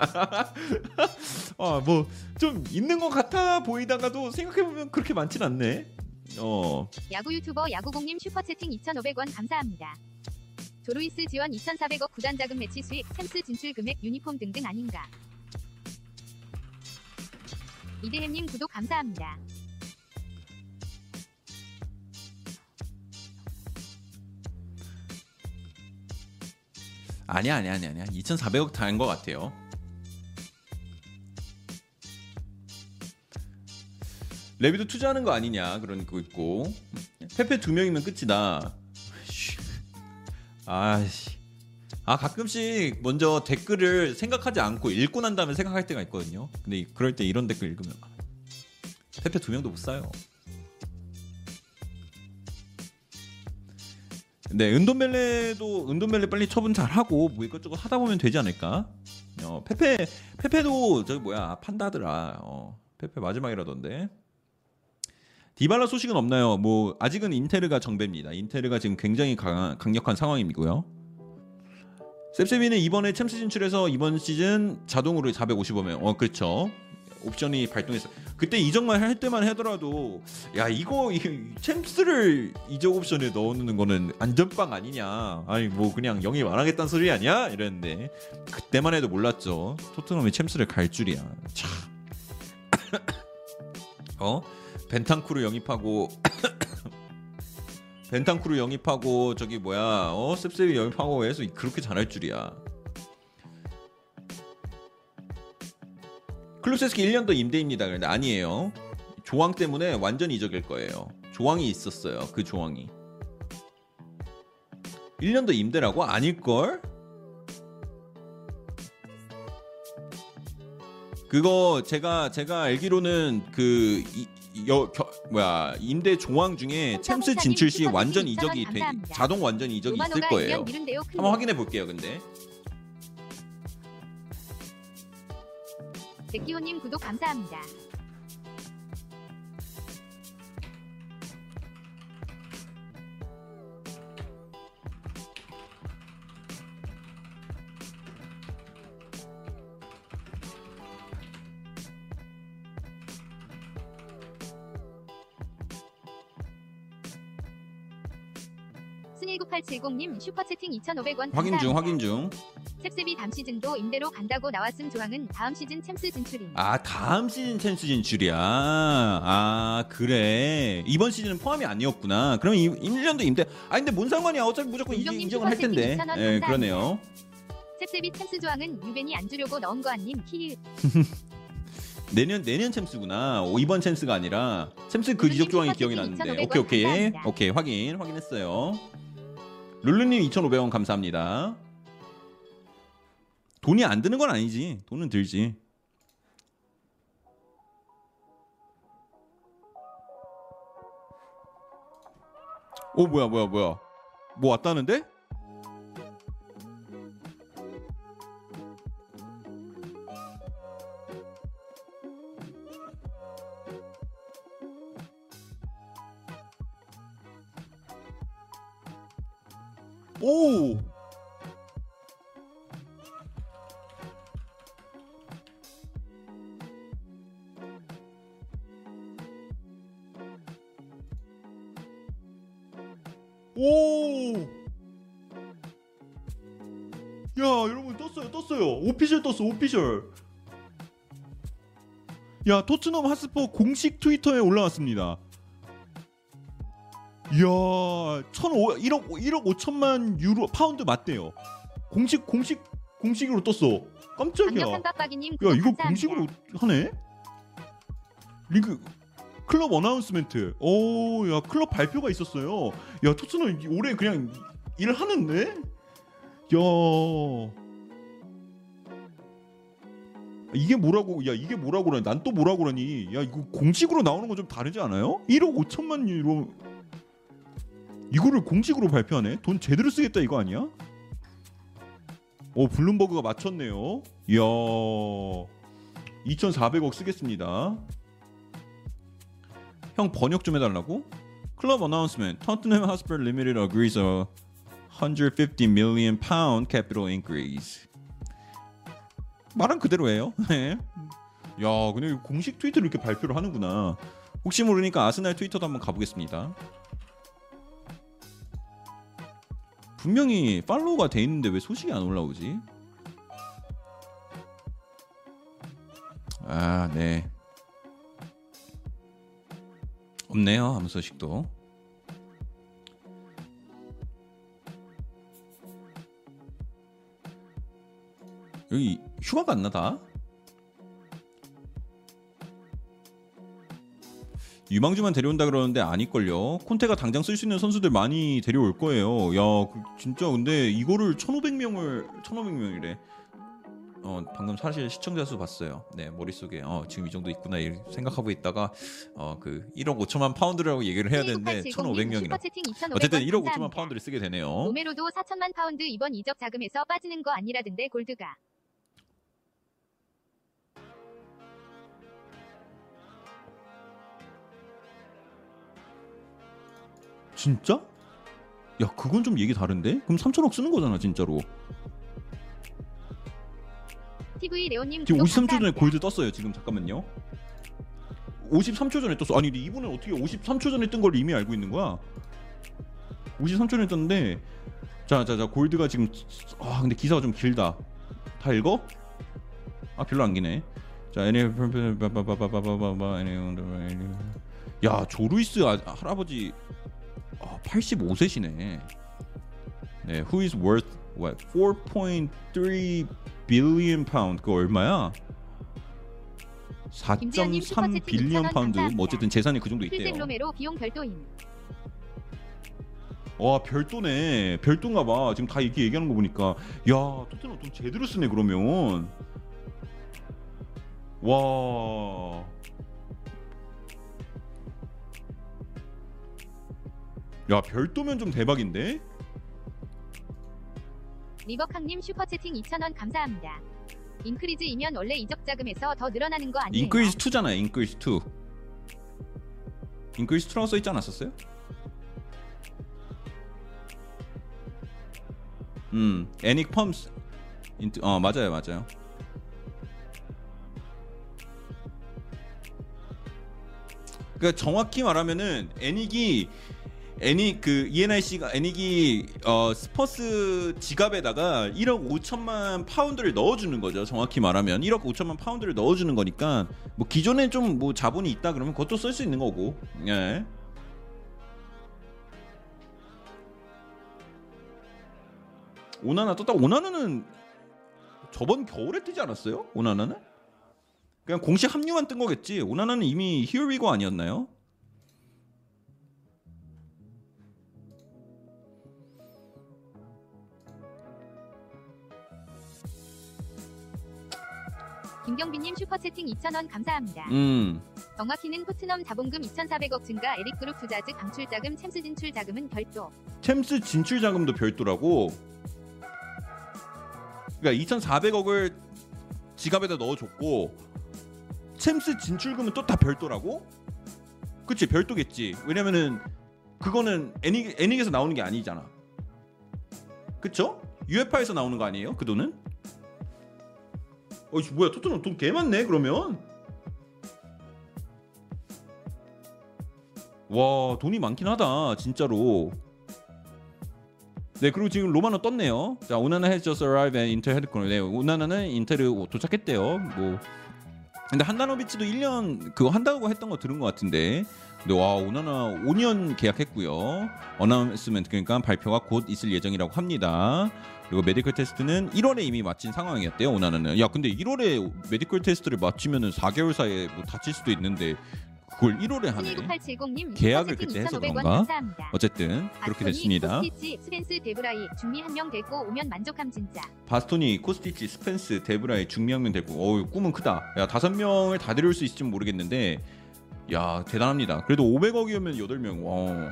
Speaker 1: 아, 뭐 좀 있는 것 같아 보이다가도 생각해 보면 그렇게 많진 않네. 어,
Speaker 2: 야구 유튜버 야구공님 슈퍼 채팅 2,500원 감사합니다. 조루이스 지원 2,400억 구단 자금 매치 수익, 챔스 진출 금액, 유니폼 등등 아닌가. 이대햄님 구독 감사합니다.
Speaker 1: 아니야, 아니야, 아니야, 아니야. 2,400억 다인 것 같아요. 레비도 투자하는 거 아니냐 그런 거 있고 페페 두 명이면 끝이다. 씨. 아씨. 아 가끔씩 먼저 댓글을 생각하지 않고 읽고 난 다음에 생각할 때가 있거든요. 근데 이- 그럴 때 이런 댓글 읽으면 아, 페페 두 명도 못 사요. 네, 은돈벨레도 은돈벨레 빨리 처분 잘 하고 뭐 이것저것 하다 보면 되지 않을까? 어, 페페 페페도 저기 뭐야 판다더라. 어, 페페 마지막이라던데. 디발라 소식은 없나요? 뭐 아직은 인테르가 정배입니다. 인테르가 지금 굉장히 강, 강력한 상황이고요. 셉세비는 이번에 챔스 진출해서 이번 시즌 자동으로 455명. 어 그렇죠. 옵션이 발동했어. 그때 이적만 할 때만 하더라도 야 이거 이, 챔스를 이적 옵션에 넣는 거는 안전빵 아니냐. 아니 뭐 그냥 영입 안 하겠다는 소리 아니야? 이랬는데 그때만 해도 몰랐죠. 토트넘이 챔스를 갈 줄이야. 참. 어? 벤탄쿠르 영입하고 벤탄쿠르 영입하고 저기 뭐야 어? 셉셉이 영입하고 해서 그렇게 잘할 줄이야. 클루세스키 1년 더 임대입니다. 그런데 아니에요. 조항 때문에 완전 이적일 거예요. 조항이 있었어요 그 조항이. 1년 더 임대라고? 아닐걸? 그거 제가 제가 알기로는 그 이, 여, 겨, 뭐야 임대 조항 중에 챔스 진출 시 완전 이적이 돼 자동 완전 이적이 있을 거예요.
Speaker 2: 2년 미룬데요. 큰
Speaker 1: 한번 확인해 볼게요. 근데
Speaker 2: 백기호님 구독 감사합니다. 순19870님 슈퍼채팅 2,500원
Speaker 1: 확인 중 확인 중.
Speaker 2: 셉셉이 다음 시즌도 임대로 간다고 나왔음 조항은 다음 시즌 챔스 진출임.
Speaker 1: 아 다음 시즌 챔스 진출이야. 아 그래 이번 시즌은 포함이 아니었구나. 그럼 이 1년도 임대. 아 근데 뭔 상관이야. 어차피 무조건
Speaker 2: 용병님
Speaker 1: 이적은 할 텐데.
Speaker 2: 슈퍼채팅 2,000원
Speaker 1: 예. 그러네요.
Speaker 2: 셉셉이 챔스 조항은 유벤이 안 주려고 넣은 거 아님 키읔.
Speaker 1: 내년 내년 챔스구나. 오, 이번 챔스가 아니라 챔스 그 이적 조항이 기억이 나는데. 오케이 오케이
Speaker 2: 감사합니다.
Speaker 1: 오케이 확인 확인했어요. 룰루님 2,500원 감사합니다. 돈이 안 드는 건 아니지. 돈은 들지. 오 뭐야 뭐야 뭐야 뭐 왔다는데? 오 오! 야, 여러분 떴어요. 떴어요. 오피셜 떴어. 오피셜. 야, 토트넘 하스퍼 공식 트위터에 올라왔습니다. 이야, 1,500 1억 1억 5천만 유로 파운드 맞대요. 공식 공식 공식으로 떴어. 깜짝이야. 야
Speaker 2: 구독
Speaker 1: 이거
Speaker 2: 감사합니다.
Speaker 1: 공식으로 하네? 리그 club announcement. 오, 야 클럽 발표가 있었어요. 야 토트넘 이- 올해 그냥 일을 하는데? 야 이게 뭐라고? 야 이게 뭐라고 그러니? 난 또 뭐라고 그러니? 야 이거 공식으로 나오는 건 좀 다르지 않아요? 1억 5천만 유로 이거를 공식으로 발표하네? 돈 제대로 쓰겠다 이거 아니야? 오 블룸버그가 맞췄네요. 이야 2,400억 쓰겠습니다. 형 번역 좀 해달라고? Club announcement Tottenham Hotspur Limited agrees a 150 million pound capital increase. 말은 그대로예요. 네. 야, 근데 공식 트위터를 이렇게 발표를 하는구나. 혹시 모르니까 아스날 트위터도 한번 가보겠습니다. 분명히 팔로우가 돼 있는데 왜 소식이 안 올라오지? 아, 네. 없네요. 아무 소식도. 여기 휴가가 안 나다. 유망주만 데려온다 그러는데 아닐걸요. 콘테가 당장 쓸 수 있는 선수들 많이 데려올 거예요. 야, 그 진짜 근데 이거를 1,500명을 1,500명이래. 어, 방금 사실 시청자 수 봤어요. 네, 머릿속에 어, 지금 이 정도 있구나 이 생각하고 있다가 어, 그 1억 5천만 파운드라고 얘기를 해야 되는데 1,500명이라.
Speaker 2: 슈퍼채팅 2,500원
Speaker 1: 어쨌든 1억 5천만
Speaker 2: 감사합니다.
Speaker 1: 파운드를 쓰게 되네요.
Speaker 2: 로메로도 4천만 파운드 이번 이적 자금에서 빠지는 거 아니라던데 골드가.
Speaker 1: 진짜? 야 그건 좀 얘기 다른데? 그럼 3천억 쓰는 거잖아 진짜로.
Speaker 2: TV 레오님
Speaker 1: 지금 53초 전에 골드 떴어요 지금 잠깐만요. 53초 전에 떴어. 아니 근데 이분은 어떻게 53초 전에 뜬 걸 이미 알고 있는 거야? 53초 전에 떴는데 자자자 골드가 지금 아 근데 기사가 좀 길다. 다 읽어? 아 별로 안 기네. 자 애니 ENIC 야 조루이스 할아버지 아, 85세시네. 네, who is worth what? 4.3 billion pound 그거 얼마야?
Speaker 2: 김지현님
Speaker 1: 4.3
Speaker 2: 슈퍼채팅
Speaker 1: billion
Speaker 2: 2,000원
Speaker 1: 파운드. 뭐 어쨌든 재산이 그 정도 있대요.
Speaker 2: 로메로 비용 별도임.
Speaker 1: 와 별도네 별도인가 봐 지금 다 이렇게 얘기하는 거 보니까 야 토트넘 돈 제대로 쓰네 그러면 와. 야 별도면 좀 대박인데
Speaker 2: 리버캉님 슈퍼채팅 2,000원 감사합니다. increase이면 원래 이적 자금에서 더 늘어나는 거 아니에요?
Speaker 1: increase 2잖아요 increase 2 increase 2라고 써있지 않았었어요? 음 ENIC confirms 인트 어 맞아요 맞아요 그러니까 정확히 말하면은 애닉이 애닉 그 ENIC가 애닉이 어 스퍼스 지갑에다가 1억 5천만 파운드를 넣어주는 거죠. 정확히 말하면 1억 5천만 파운드를 넣어주는 거니까 뭐 기존에 좀 뭐 자본이 있다 그러면 그것도 쓸 수 있는 거고. 예. 오나나 떴다. 오나나는 저번 겨울에 뜨지 않았어요? 오나나는? 그냥 공식 합류만 뜬 거겠지. 오나나는 이미 히어리고 아니었나요?
Speaker 2: 김경빈님 슈퍼채팅 2,000원 감사합니다.
Speaker 1: 음.
Speaker 2: 정확히는 토트넘 자본금 2,400억 증가 에릭그룹 투자즈 방출 자금 챔스 진출 자금은 별도.
Speaker 1: 챔스 진출 자금도 별도라고. 그러니까 2,400억을 지갑에다 넣어줬고 챔스 진출금은 또 다 별도라고? 그치 별도겠지. 왜냐면은 그거는 애닉 애닉에서 나오는 게 아니잖아. 그쵸? UEFA에서 나오는 거 아니에요? 그 돈은? 어이 뭐야 토트넘 돈 개 많네 그러면. 와 돈이 많긴 하다 진짜로. 네 그리고 지금 로마노 떴네요. 자 오나나 has just arrived at Inter headquarters. 네 오나나는 인테르 도착했대요. 뭐 근데 한다노비치도 1년 그거 한다고 했던 거 들은 것 같은데. 근데 와 오나나 5년 계약했고요. announcement 그러니까 발표가 곧 있을 예정이라고 합니다. 그리고 메디컬 테스트는 1월에 이미 마친 상황이었대요. 오나나는. 야 근데 1월에 메디컬 테스트를 마치면은 4개월 사이에 뭐 다칠 수도 있는데 그걸 1월에 하네.
Speaker 2: 12870님
Speaker 1: 계약을 그때 해서 그런가? 어쨌든 그렇게 됐습니다.
Speaker 2: 코스티치, 스펜스 데브라이 중미 한 명 데리고 오면 만족함 진짜.
Speaker 1: 바스토니, 코스티치, 스펜스, 데브라이 중명면 됐고, 어우 꿈은 크다. 야 다섯 명을 다 데려올 수 있을지 모르겠는데, 야 대단합니다. 그래도 500억이면 8 명. 와.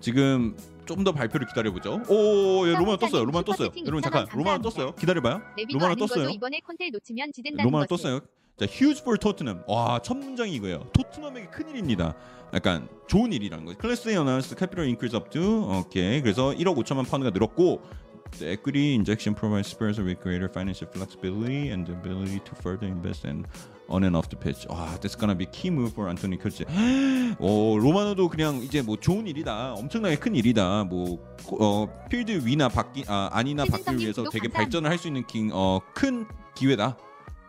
Speaker 1: 지금 좀 더 발표를 기다려보죠. 오, 예, 로마노 떴어요. 로마노 떴어요. 여러분 잠깐, 로마노 떴어요. 기다려봐요. 로마노
Speaker 2: 아닌
Speaker 1: 떴어요.
Speaker 2: 이번에 콘테 놓치면 지된다는 거지.
Speaker 1: 떴어요. 자, huge for 토트넘. 와, 첫 문장이 이거예요. 토트넘에게 큰 일입니다. 약간 좋은 일이라는 거죠. 클래스 announced capital increase up to 오케이. 그래서 1억 5천만 파운드가 늘었고 The equity injection provides Spurs with greater financial flexibility and the ability to further invest in on and off the pitch. 와, that's gonna be key move for Anthony Kroos. 오, 로마노도 그냥 이제 뭐 좋은 일이다, 엄청나게 큰 일이다. 뭐 어, 필드 위나 바뀌 아 아니나
Speaker 2: 최진성님
Speaker 1: 위해서 되게. 발전을 할 수 있는 긴, 어, 큰 기회다.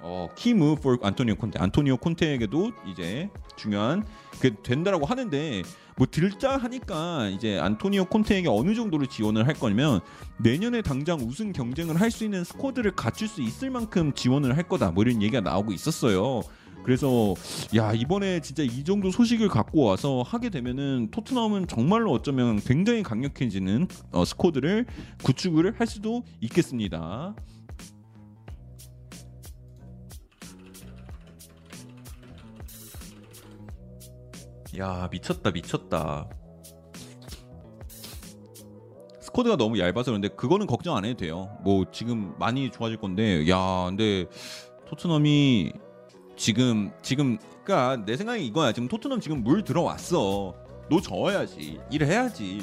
Speaker 1: 어, 키무 for 안토니오 콘테. 안토니오 콘테에게도 이제 중요한 그 된다라고 하는데 뭐 들자 하니까 이제 안토니오 콘테에게 어느 정도로 지원을 할 거냐면 내년에 당장 우승 경쟁을 할 수 있는 스쿼드를 갖출 수 있을 만큼 지원을 할 거다. 뭐 이런 얘기가 나오고 있었어요. 그래서 야 이번에 진짜 이 정도 소식을 갖고 와서 하게 되면은 토트넘은 정말로 어쩌면 굉장히 강력해지는 어, 스쿼드를 구축을 할 수도 있겠습니다. 야 미쳤다 미쳤다. 스쿼드가 너무 얇아서 그런데 그거는 걱정 안 해도 돼요. 뭐 지금 많이 좋아질 건데 야 근데 토트넘이 지금 지금 그러니까 내 생각이 이거야. 지금 토트넘 지금 물 들어왔어. 노 저어야지. 일을 해야지.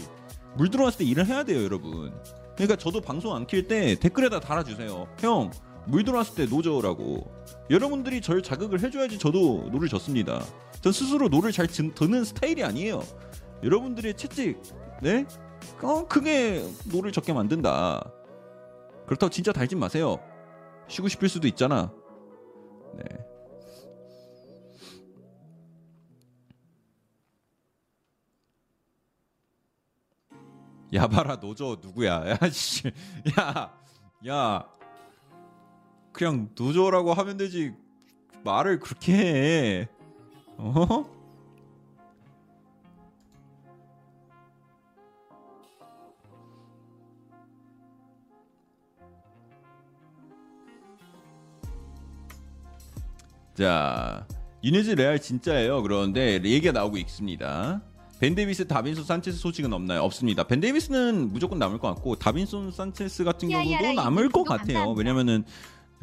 Speaker 1: 물 들어왔을 때 일을 해야 돼요 여러분. 그러니까 저도 방송 안 킬 때 댓글에다 달아주세요. 형 물 들어왔을 때 노 저으라고. 여러분들이 절 자극을 해줘야지 저도 노를 젓습니다 전 스스로 노를 잘 드- 드는 스타일이 아니에요. 여러분들의 채찍, 네? 어, 그게 노를 젓게 만든다. 그렇다고 진짜 달진 마세요. 쉬고 싶을 수도 있잖아. 네. 야바라 노조 누구야? 야 씨, 야, 야, 그냥 노조라고 하면 되지. 말을 그렇게 해. 어? 자, 유니즈 레알 진짜예요. 그런데 얘기가 나오고 있습니다. 벤 데이비스, 다빈손 산체스 소식은 없나요? 없습니다. 벤 데이비스는 무조건 남을 것 같고 다빈손 산체스 같은 경우도 남을 것 같아요. 왜냐면은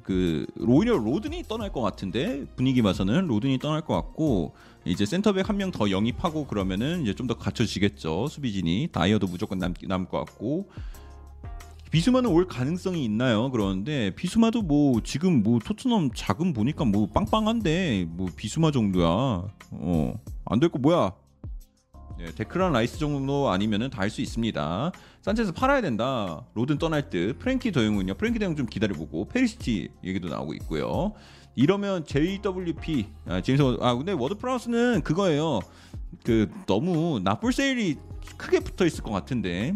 Speaker 1: 그 오히려 로든이 떠날 것 같은데 분위기 봐서는 로든이 떠날 것 같고 이제 센터백 한 명 더 영입하고 그러면은 이제 좀 더 갖춰지겠죠 수비진이 다이어도 무조건 남, 남을 것 같고 비수마는 올 가능성이 있나요? 그러는데 비수마도 뭐 지금 뭐 토트넘 자금 보니까 뭐 빵빵한데 뭐 비수마 정도야 어안 될 거 뭐야 네, 데클란 라이스 정도 아니면은 다 할 수 있습니다. 산체스 팔아야 된다. 로든 떠날 듯. 프랭키 더용은요. 프랭키 더용 좀 기다려보고 페리시치 얘기도 나오고 있고요. 이러면 JWP 아, 제임스 아 근데 워드 프라우스는 그거예요. 그 너무 not for sale이 크게 붙어 있을 것 같은데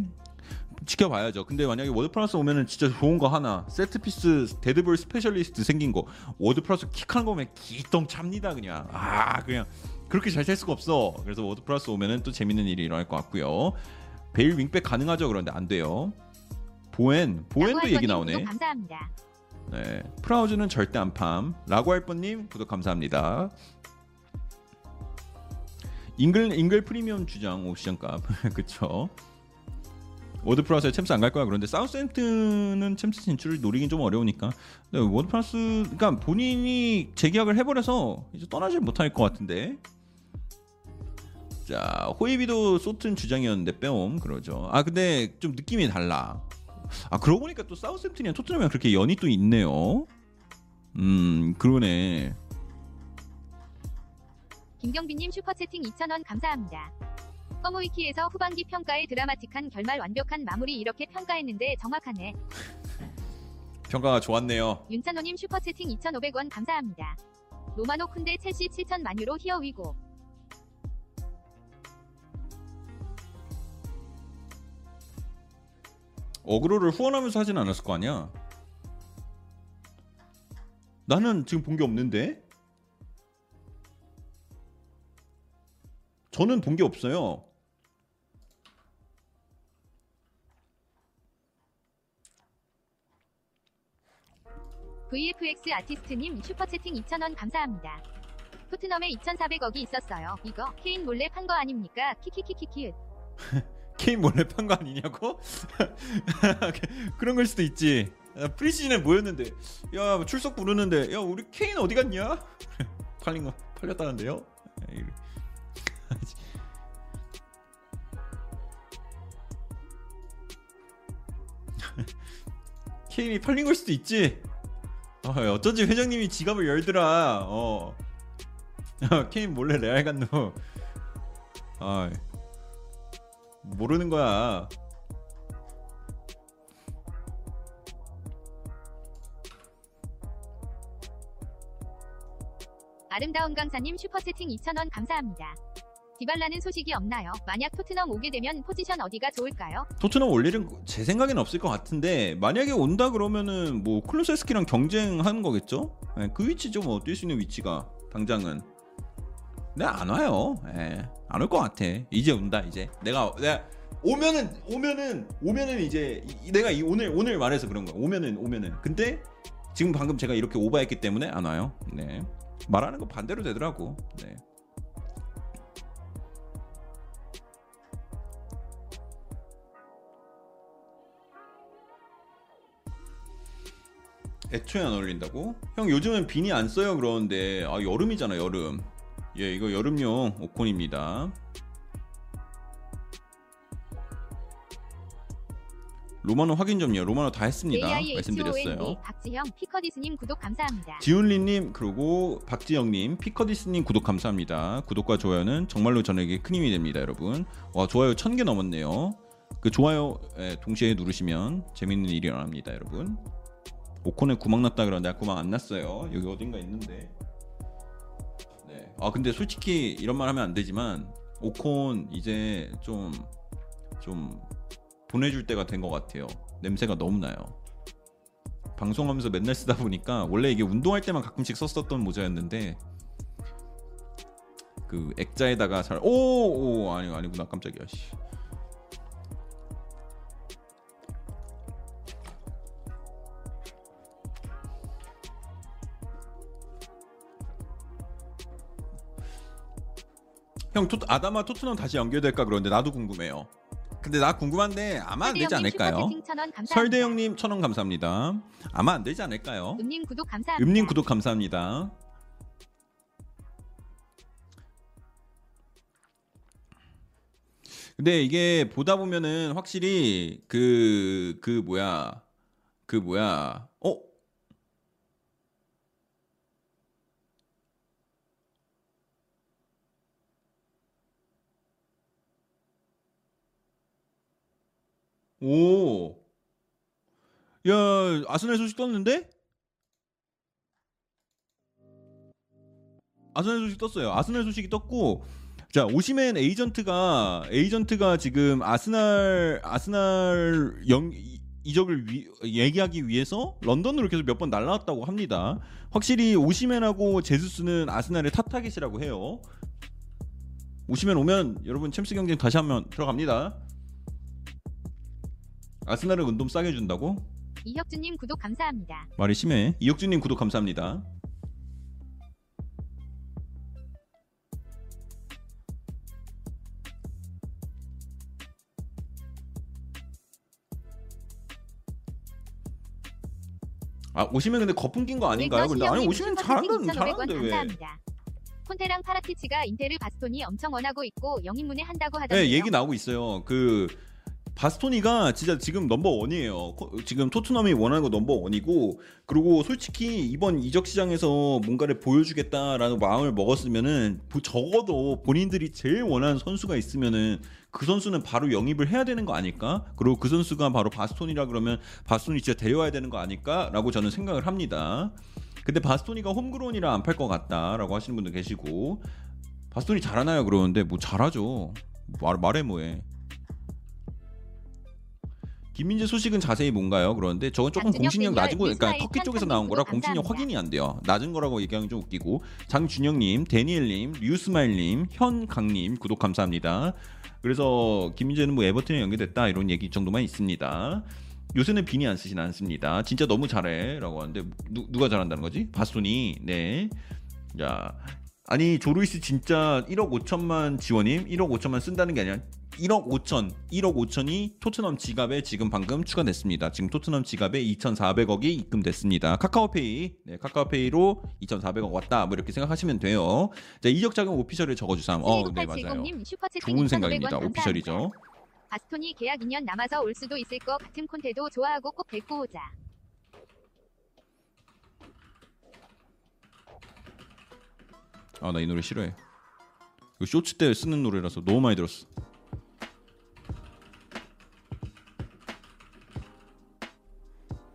Speaker 1: 지켜봐야죠. 근데 만약에 워드 프라우스 오면은 진짜 좋은 거 하나 세트 피스 dead ball specialist 생긴 거 워드 프라우스 킥하는 거면 기똥 찹니다 그냥 아 그냥 그렇게 잘될 수가 없어. 그래서 워드 프라우스 오면은 또 재밌는 일이 일어날 것 같고요. 베일 윙백 가능하죠? 그런데 안 돼요. 보웬 보웬도 얘기 나오네.
Speaker 2: 감사합니다.
Speaker 1: 네, 프라우즈는 절대 안 팜. 라고 할 뻔님 구독 감사합니다. 잉글 잉글 프리미엄 주장 옵션 값 그쵸? 워드 프라우스에 챔스 안 갈 거야 그런데 사우스햄튼은 챔스 진출을 노리긴 좀 어려우니까 근데 워드 프라우스 그러니까 본인이 재계약을 해버려서 이제 떠나질 못할 것 같은데 자 호이비도 소튼 주장이었는데 빼옴 그러죠 아 근데 좀 느낌이 달라 아 그러고 보니까 또 사우스햄튼이랑 토트넘이랑 그렇게 연이 또 있네요 음 그러네
Speaker 2: 김경빈님 슈퍼채팅 2,000원 감사합니다. 커모이키에서 후반기 평가에 드라마틱한 결말 완벽한 마무리 이렇게 평가했는데 정확하네.
Speaker 1: 평가가 좋았네요
Speaker 2: 윤찬호님 슈퍼채팅 2,500원 감사합니다. 로마노 쿤데 첼시 7천만 유로 히어 위고.
Speaker 1: 어그로를 후원하면서 하진 않았을 거 아니야 나는 지금 본 게 없는데 저는 본 게 없어요
Speaker 2: VFX 아티스트님 슈퍼채팅 2,000원 감사합니다. 토트넘에 2,400억이 있었어요. 이거 케인 몰래 판 거 아닙니까? 키키키키키.
Speaker 1: 케인 몰래 판 거 아니냐고? 그런 걸 수도 있지. 야, 프리시즌에 모였는데, 야 출석 부르는데, 야 우리 케인 어디 갔냐? 팔린 거 팔렸다는데요? 케인이 팔린 걸 수도 있지. 어, 어쩐지 회장님이 지갑을 열더라. 어. 케인 몰래 레알 갔노. 아, 모르는 거야.
Speaker 2: 아름다운 강사님 슈퍼채팅 2,000원 감사합니다. 디발라는 소식이 없나요? 만약 토트넘 오게 되면 포지션 어디가 좋을까요?
Speaker 1: 토트넘 올 일은 제 생각엔 없을 것 같은데 만약에 온다 그러면은 뭐 클루세스키랑 경쟁하는 거겠죠? 예, 그 위치죠 뭐 뛸 수 있는 위치가 당장은. 근데 안 와요. 예, 안올 것 같아. 이제 온다 이제. 내가 내가 오면은 오면은 오면은 이제 이- 내가 이 오늘 오늘 말해서 그런 거야. 오면은 오면은. 근데 지금 방금 제가 이렇게 오버했기 때문에 안 와요. 네. 말하는 거 반대로 되더라고. 네. 애초에 안 어울린다고? 형 요즘은 비니 안 써요 그러는데 아 여름이잖아 여름 예 이거 여름용 오콘입니다. 로마노 확인 좀요. 로마노 다 했습니다. 말씀드렸어요.
Speaker 2: AIHOND 박지형 피커디스님 구독 감사합니다.
Speaker 1: 지훈리님 그리고 박지영님 피커디스님 구독 감사합니다. 구독과 좋아요는 정말로 저에게 큰 힘이 됩니다 여러분. 와 좋아요 1000개 넘었네요. 그 좋아요 예, 동시에 누르시면 재밌는 일이 일어납니다 여러분. 오콘에 구멍 났다 그러는데 아, 구멍 안 났어요. 여기 어딘가 있는데. 네. 아 근데 솔직히 이런 말 하면 안 되지만 오콘 이제 좀 좀 보내줄 때가 된 것 같아요. 냄새가 너무 나요. 방송하면서 맨날 쓰다 보니까 원래 이게 운동할 때만 가끔씩 썼었던 모자였는데 그 액자에다가 잘 오, 오 아니 아니구나. 깜짝이야. 씨. 형 토, 아다마 토트넘 다시 연결될까 그러는데 나도 궁금해요. 근데 나 궁금한데 아마 안 되지 않을까요?
Speaker 2: 슈퍼채팅 1,000원 감사합니다.
Speaker 1: 설대영님 천원 감사합니다. 아마 안 되지 않을까요?
Speaker 2: 음님 구독 감사합니다.
Speaker 1: 음님 구독 감사합니다. 근데 이게 보다 보면은 확실히 그 그 뭐야 그 뭐야 어 오. 야, 아스날 소식 떴는데? 아스날 소식 떴어요. 아스날 소식이 떴고 자 오시맨 에이전트가 에이전트가 지금 아스날 아스날 영 이- 이적을 위, 얘기하기 위해서 런던으로 계속 몇 번 날라왔다고 합니다. 확실히 오시맨하고 제수스는 아스날의 top target이라고 해요. 오시맨 오면 여러분 챔스 경쟁 다시 한번 들어갑니다. 아스날은 은돔 싸게 준다고?
Speaker 2: 이혁준님 구독 감사합니다.
Speaker 1: 말이 심해. 이혁준님 구독 감사합니다. 아 오시면 근데 거품 낀 거 아닌가요? 근데 아니 오시면 잘한다는 잘하는데 왜?
Speaker 2: 감사합니다. 콘테랑 파라티치가 인테르 바스토니 엄청 원하고 있고 영입문에 한다고 하던데요.
Speaker 1: 네 얘기 나오고 있어요. 그 바스토니가 진짜 지금 number one이에요. 코- 지금 토트넘이 원하는 거 number one이고 그리고 솔직히 이번 이적 시장에서 뭔가를 보여주겠다라는 마음을 먹었으면은 보- 적어도 본인들이 제일 원하는 선수가 있으면은 그 선수는 바로 영입을 해야 되는 거 아닐까? 그리고 그 선수가 바로 바스토니라 그러면 바스토니 진짜 데려와야 되는 거 아닐까라고 저는 생각을 합니다. 근데 바스토니가 homegrown이라 안 팔 것 같다라고 하시는 분도 계시고 바스토니 잘하나요? 그러는데 뭐 잘하죠. 말, 말해 뭐해. 김민재 소식은 자세히 뭔가요? 그러는데 저건 조금
Speaker 2: 장준혁
Speaker 1: 공신력 낮은 거, 그러니까 터키 쪽에서
Speaker 2: 칸
Speaker 1: 나온 거라 공신력. 확인이 안 돼요. 낮은 거라고 얘기하면 좀 웃기고 장준영님, 데니엘님, 류스마일님, 현강님 구독 감사합니다. 그래서 김민재는 뭐 에버튼에 연계됐다 이런 얘기 정도만 있습니다. 요새는 빈이 안 쓰진 않습니다. 진짜 너무 잘해라고 하는데 누, 누가 잘한다는 거지? 바스토니. 네. 자, 아니 조루이스 진짜 1억 5천만 지원임 1억 5천만 쓴다는 게 아니라 1억 5천 1억 5천이 토트넘 지갑에 지금 방금 추가됐습니다. 지금 토트넘 지갑에 2,400억이 입금됐습니다. 카카오페이 네, 카카오페이로 2,400억 왔다 뭐 이렇게 생각하시면 돼요. 자 이적 자금 오피셜에 적어주삼. 어, 네 맞아요. 좋은
Speaker 2: 2,500원
Speaker 1: 생각입니다. 오피셜이죠.
Speaker 2: 바스토니 계약 2년 남아서 올 수도 있을 것 같은 콘테도 좋아하고 꼭 데리고 오자.
Speaker 1: 아 나 이 노래 싫어해. 쇼츠 때 쓰는 노래라서 너무 많이 들었어.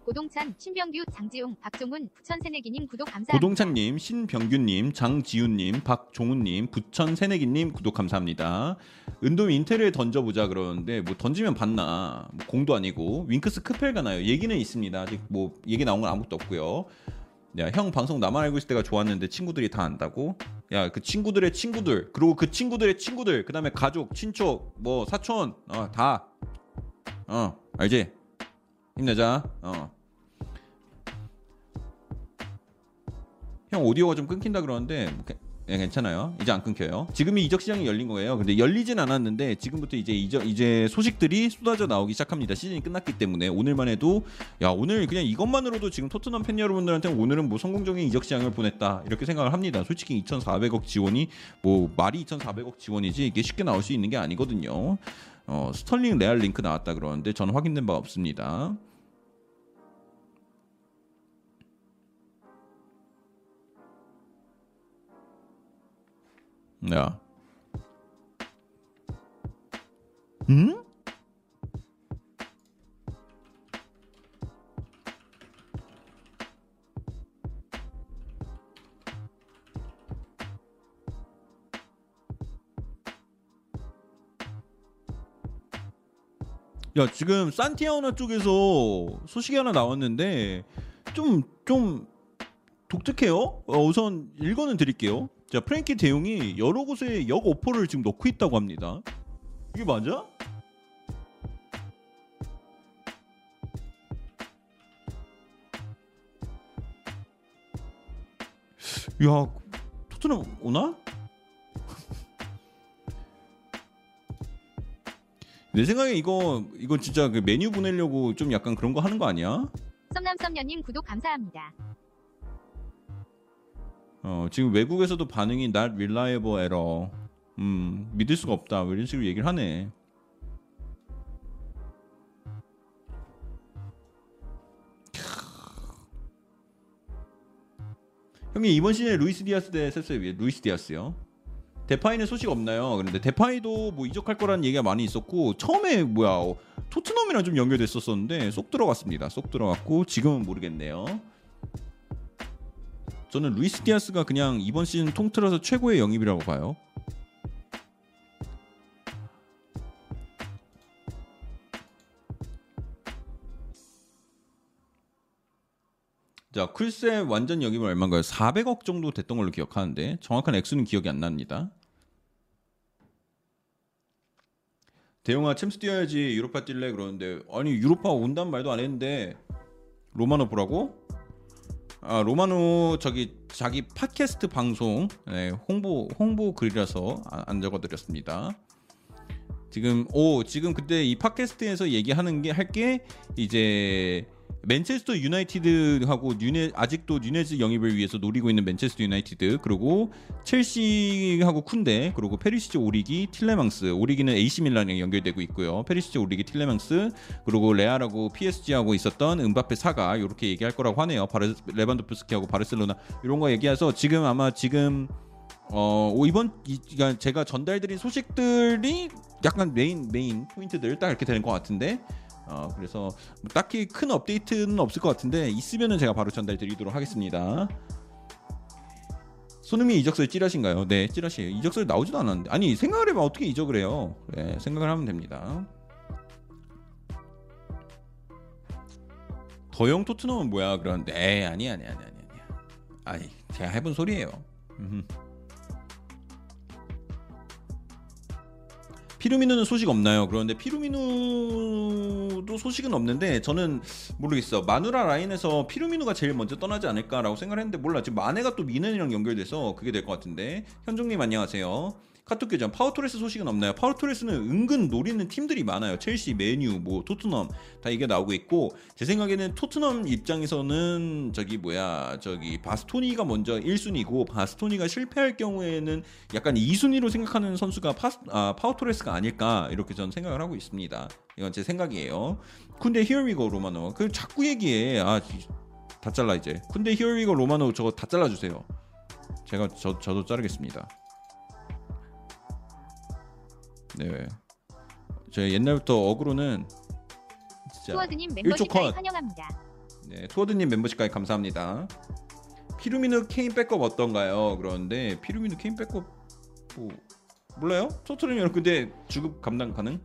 Speaker 2: 고동찬, 신병규, 장지웅, 박종훈, 부천 새내기님 구독 감사합니다.
Speaker 1: 고동찬님, 신병균님, 장지훈님, 박종훈님, 부천 새내기님 구독 감사합니다. 은돔 인테리어에 던져보자 그러는데 뭐 던지면 받나? 뭐 공도 아니고 윙크스 크펠 가나요? 얘기는 있습니다. 아직 뭐 얘기 나온 건 아무것도 없고요. 야, 형 방송 나만 알고 있을 때가 좋았는데 친구들이 다 안다고? 야, 그 친구들의 친구들, 그리고 그 친구들의 친구들, 그 다음에 가족, 친척, 뭐 사촌, 어, 다, 어, 알지? 힘내자, 어. 형 오디오가 좀 끊긴다 그러는데 예, 괜찮아요. 이제 안 끊겨요. 지금이 이적 시장이 열린 거예요. 근데 열리진 않았는데 지금부터 이제 이적 이제 소식들이 쏟아져 나오기 시작합니다. 시즌이 끝났기 때문에 오늘만 해도 야 오늘 그냥 이것만으로도 지금 토트넘 팬 여러분들한테 오늘은 뭐 성공적인 이적 시장을 보냈다 이렇게 생각을 합니다. 솔직히 2,400억 지원이 뭐 말이 2,400억 지원이지 이게 쉽게 나올 수 있는 게 아니거든요. 어, 스털링 레알 링크 나왔다 그러는데 저는 확인된 바 없습니다. 야. 응? 야 지금 산티아나 쪽에서 소식이 하나 나왔는데 좀좀 독특해요. 어, 우선 읽어는 드릴게요. 자 프랭키 대용이 여러 곳에 역 오퍼를 지금 넣고 있다고 합니다. 이게 맞아? 야 토트넘 오나? 내 생각에 이거 이거 진짜 그 메뉴 보내려고 좀 약간 그런 거 하는 거 아니야?
Speaker 2: 썸남썸녀님 구독 감사합니다.
Speaker 1: 어 지금 외국에서도 반응이 not reliable error. 음 믿을 수가 없다. 뭐 이런 식으로 얘기를 하네. 형님 이번 시즌에 루이스 디아스 대 셉스에 위해 루이스 디아스요. 데파이는 소식 없나요? 그런데 데파이도 뭐 이적할 거라는 얘기가 많이 있었고 처음에 뭐야 어, 토트넘이랑 좀 연결됐었었는데 쏙 들어갔습니다. 쏙 들어갔고 지금은 모르겠네요. 저는 루이스 디아스가 그냥 이번 시즌 통틀어서 최고의 영입이라고 봐요. 자, 쿨세 완전 영입은 얼마인가요? 400억 정도 됐던 걸로 기억하는데 정확한 액수는 기억이 안 납니다. 대용아 챔스 뛰어야지 유로파 뛸래 그러는데 아니 유로파 온단 말도 안 했는데 로마노 보라고? 아 로마노 저기 자기 팟캐스트 방송 네, 홍보 홍보 글이라서 안, 안 적어드렸습니다. 지금 오 지금 그때 이 팟캐스트에서 얘기하는 게 할 게 이제 맨체스터 유나이티드하고 뉴네 아직도 뉴네즈 영입을 위해서 노리고 있는 맨체스터 유나이티드 그리고 첼시하고 쿤데 그리고 페리시치 오리기 틸레망스. 오리기는 AC 밀란이랑 연결되고 있고요. 페리시치 오리기 틸레망스 그리고 레알하고 PSG하고 있었던 음바페 saga 이렇게 얘기할 거라고 하네요. 바르 레반도프스키하고 바르셀로나. 이런 거 얘기해서 지금 아마 지금 어 이번 이, 그러니까 제가 전달드린 소식들이 약간 main main point들 딱 이렇게 되는 것 같은데 어, 그래서 뭐 딱히 큰 업데이트는 없을 것 같은데 있으면은 제가 바로 전달드리도록 하겠습니다. 손흥민 이적설 찌라신가요? 네, 찌라시에요. 이적설 나오지도 않았는데 아니 생각을 해봐 어떻게 이적을 해요? 네, 생각을 하면 됩니다. 더용 토트넘은 뭐야? 그런데 에이, 아니 아니 아니 아니 아니. 아니 제가 해본 소리예요. 피르미누는 소식 없나요? 그런데 피르미누도 소식은 없는데 저는 모르겠어. 마누라 라인에서 피르미누가 제일 먼저 떠나지 않을까라고 생각을 했는데 몰라. 지금 마네가 또 뮌헨이랑 연결돼서 그게 될 것 같은데. 현종님 안녕하세요. 카톡 계정 파우 토레스 소식은 없나요? 파우 토레스는 은근 노리는 팀들이 많아요. 첼시, 맨유, 뭐 토트넘 다 이게 나오고 있고 제 생각에는 토트넘 입장에서는 저기 뭐야 저기 바스토니가 먼저 1순위고 바스토니가 실패할 경우에는 약간 2순위로 생각하는 선수가 파스, 아, 파우 토레스가 아닐까 이렇게 저는 생각을 하고 있습니다. 이건 제 생각이에요. 근데 here we go 로마노 그 자꾸 얘기해 아 다 잘라 이제. 근데 here we go 로마노 저거 다 잘라주세요. 제가 저 저도 자르겠습니다. 네. 저 옛날부터 어그로는 진짜
Speaker 2: 투어드님
Speaker 1: 일조
Speaker 2: 멤버십 가입
Speaker 1: 컷.
Speaker 2: 환영합니다.
Speaker 1: 네, 투어드님 멤버십까지 감사합니다. 피르미누 케인 백업 어떤가요? 그러는데 피르미누 케인 백업 뭐 몰라요? 토트넘이 근데 주급 감당 가능?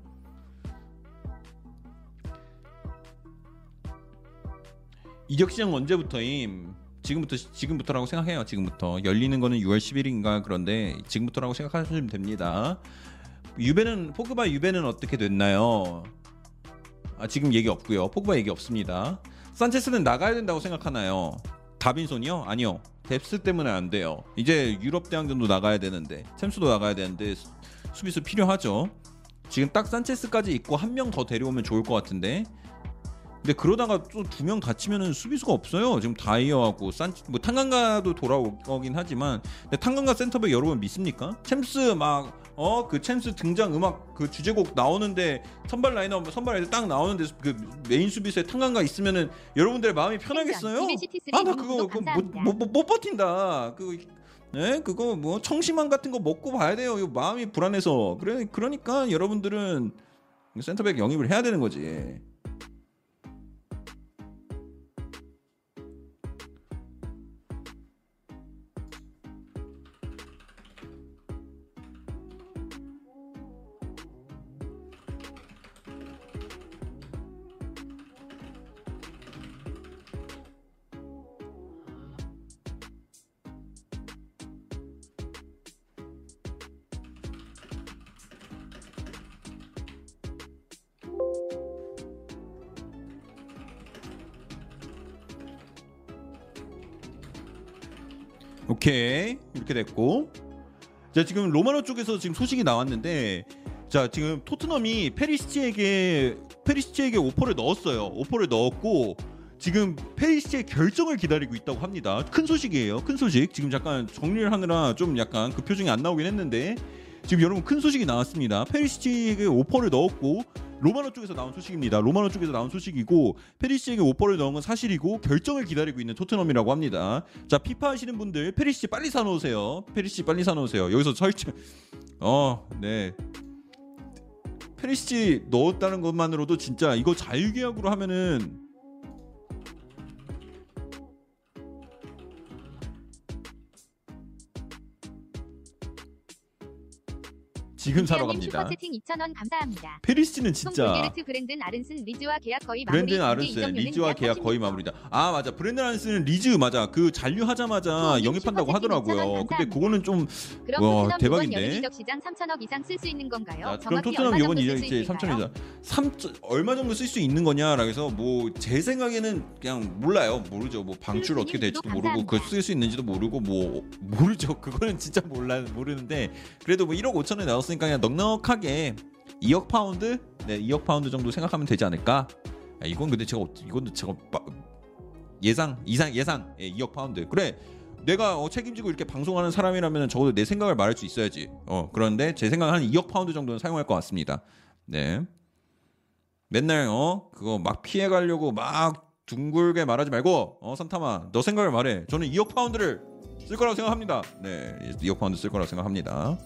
Speaker 1: 이적 시장 언제부터임? 지금부터 지금부터라고 생각해요. 지금부터 열리는 거는 6월 10일인가 그런데 지금부터라고 생각하시면 됩니다. 유베는 포그바 유베는 어떻게 됐나요? 아 지금 얘기 없고요. 포그바 얘기 없습니다. 산체스는 나가야 된다고 생각하나요? 다빈손이요? 아니요. depth 때문에 안 돼요. 이제 유럽 대항전도 나가야 되는데 챔스도 나가야 되는데 수- 수비수 필요하죠. 지금 딱 산체스까지 있고 한 명 더 데려오면 좋을 것 같은데. 근데 그러다가 또 두 명 다치면은 수비수가 없어요. 지금 다이어하고 산, 뭐 탕강가도 돌아오긴 하지만, 근데 탕강가 센터백 여러분 믿습니까? 챔스 막 어 그 챔스 등장 음악 그 주제곡 나오는데 선발 라인업 선발 라인 딱 나오는데 그 메인 수비수에 탕강가 있으면은 여러분들의 마음이 편하겠어요? 아 나 그거 그거 못, 못, 못, 못 버틴다. 그 네, 그거 뭐 청심환 같은 거 먹고 봐야 돼요. 이거 마음이 불안해서. 그래 그러니까 여러분들은 센터백 영입을 해야 되는 거지. 오케이. 이렇게 됐고. 자 지금 로마노 쪽에서 지금 소식이 나왔는데 자 지금 토트넘이 페리시치에게 페리시치에게 오퍼를 넣었어요. 오퍼를 넣었고 지금 페리시치의 결정을 기다리고 있다고 합니다. 큰 소식이에요. 큰 소식. 지금 잠깐 정리를 하느라 좀 약간 그 표정이 안 나오긴 했는데 지금 여러분 큰 소식이 나왔습니다. 페리시치에게 오퍼를 넣었고 로마노 쪽에서 나온 소식입니다. 로마노 쪽에서 나온 소식이고 페리시치에게 오퍼를 넣은 건 사실이고 결정을 기다리고 있는 토트넘이라고 합니다. 자 피파 하시는 분들 페리시치 빨리 사놓으세요. 페리시치 빨리 사놓으세요. 여기서 설정 어 네. 페리시 넣었다는 것만으로도 진짜 이거 자유계약으로 하면은 지금 사러 갑니다.
Speaker 2: 슈퍼채팅 2,000원 감사합니다.
Speaker 1: 페리시티는
Speaker 2: 송
Speaker 1: 진짜
Speaker 2: 불게르트 브랜든 아른슨 리즈와 계약 거의 마무리.
Speaker 1: 브랜든 아른슨 리즈와
Speaker 2: 약
Speaker 1: 계약 거의
Speaker 2: 36%.
Speaker 1: 마무리다. 아 맞아. 브랜든 아른슨은 리즈 맞아. 그 잔류하자마자
Speaker 2: 후원님
Speaker 1: 영입한다고 하더라고요.
Speaker 2: 2,000원
Speaker 1: 근데. 그거는 좀 와,
Speaker 2: 토트넘
Speaker 1: 대박인데?
Speaker 2: 이적 시장 3천억 이상 쓸 수 있는 건가요?
Speaker 1: 자, 그럼 토트넘 이번
Speaker 2: 정도
Speaker 1: 이제
Speaker 2: 쓸수 있을까요?
Speaker 1: 3천이자 3 얼마 정도 쓸 수 있는 거냐라 해서 뭐 제 생각에는 그냥 몰라요. 모르죠. 뭐 방출 어떻게 될지도 모르고. 그걸 쓸수 있는지도 모르고 뭐 모르죠. 그거는 진짜 몰라 모르는데 그래도 뭐 1억 5천에 나왔으니 까 그냥 넉넉하게 2억 파운드? 네, 2억 파운드 정도 생각하면 되지 않을까? 야, 이건 근데 제가 어- 이건 제가 빠- 예상 이상 예상 예, 2억 파운드. 그래. 내가 어, 책임지고 이렇게 방송하는 사람이라면 적어도 내 생각을 말할 수 있어야지. 어, 그런데 제 생각은 한 2억 파운드 정도는 사용할 것 같습니다. 네. 맨날 어 그거 막 피해 가려고 막 둥글게 말하지 말고 어 산타마 너 생각을 말해. 저는 2억 파운드를 쓸 거라고 생각합니다. 네, 2억 파운드 쓸 거라고 생각합니다.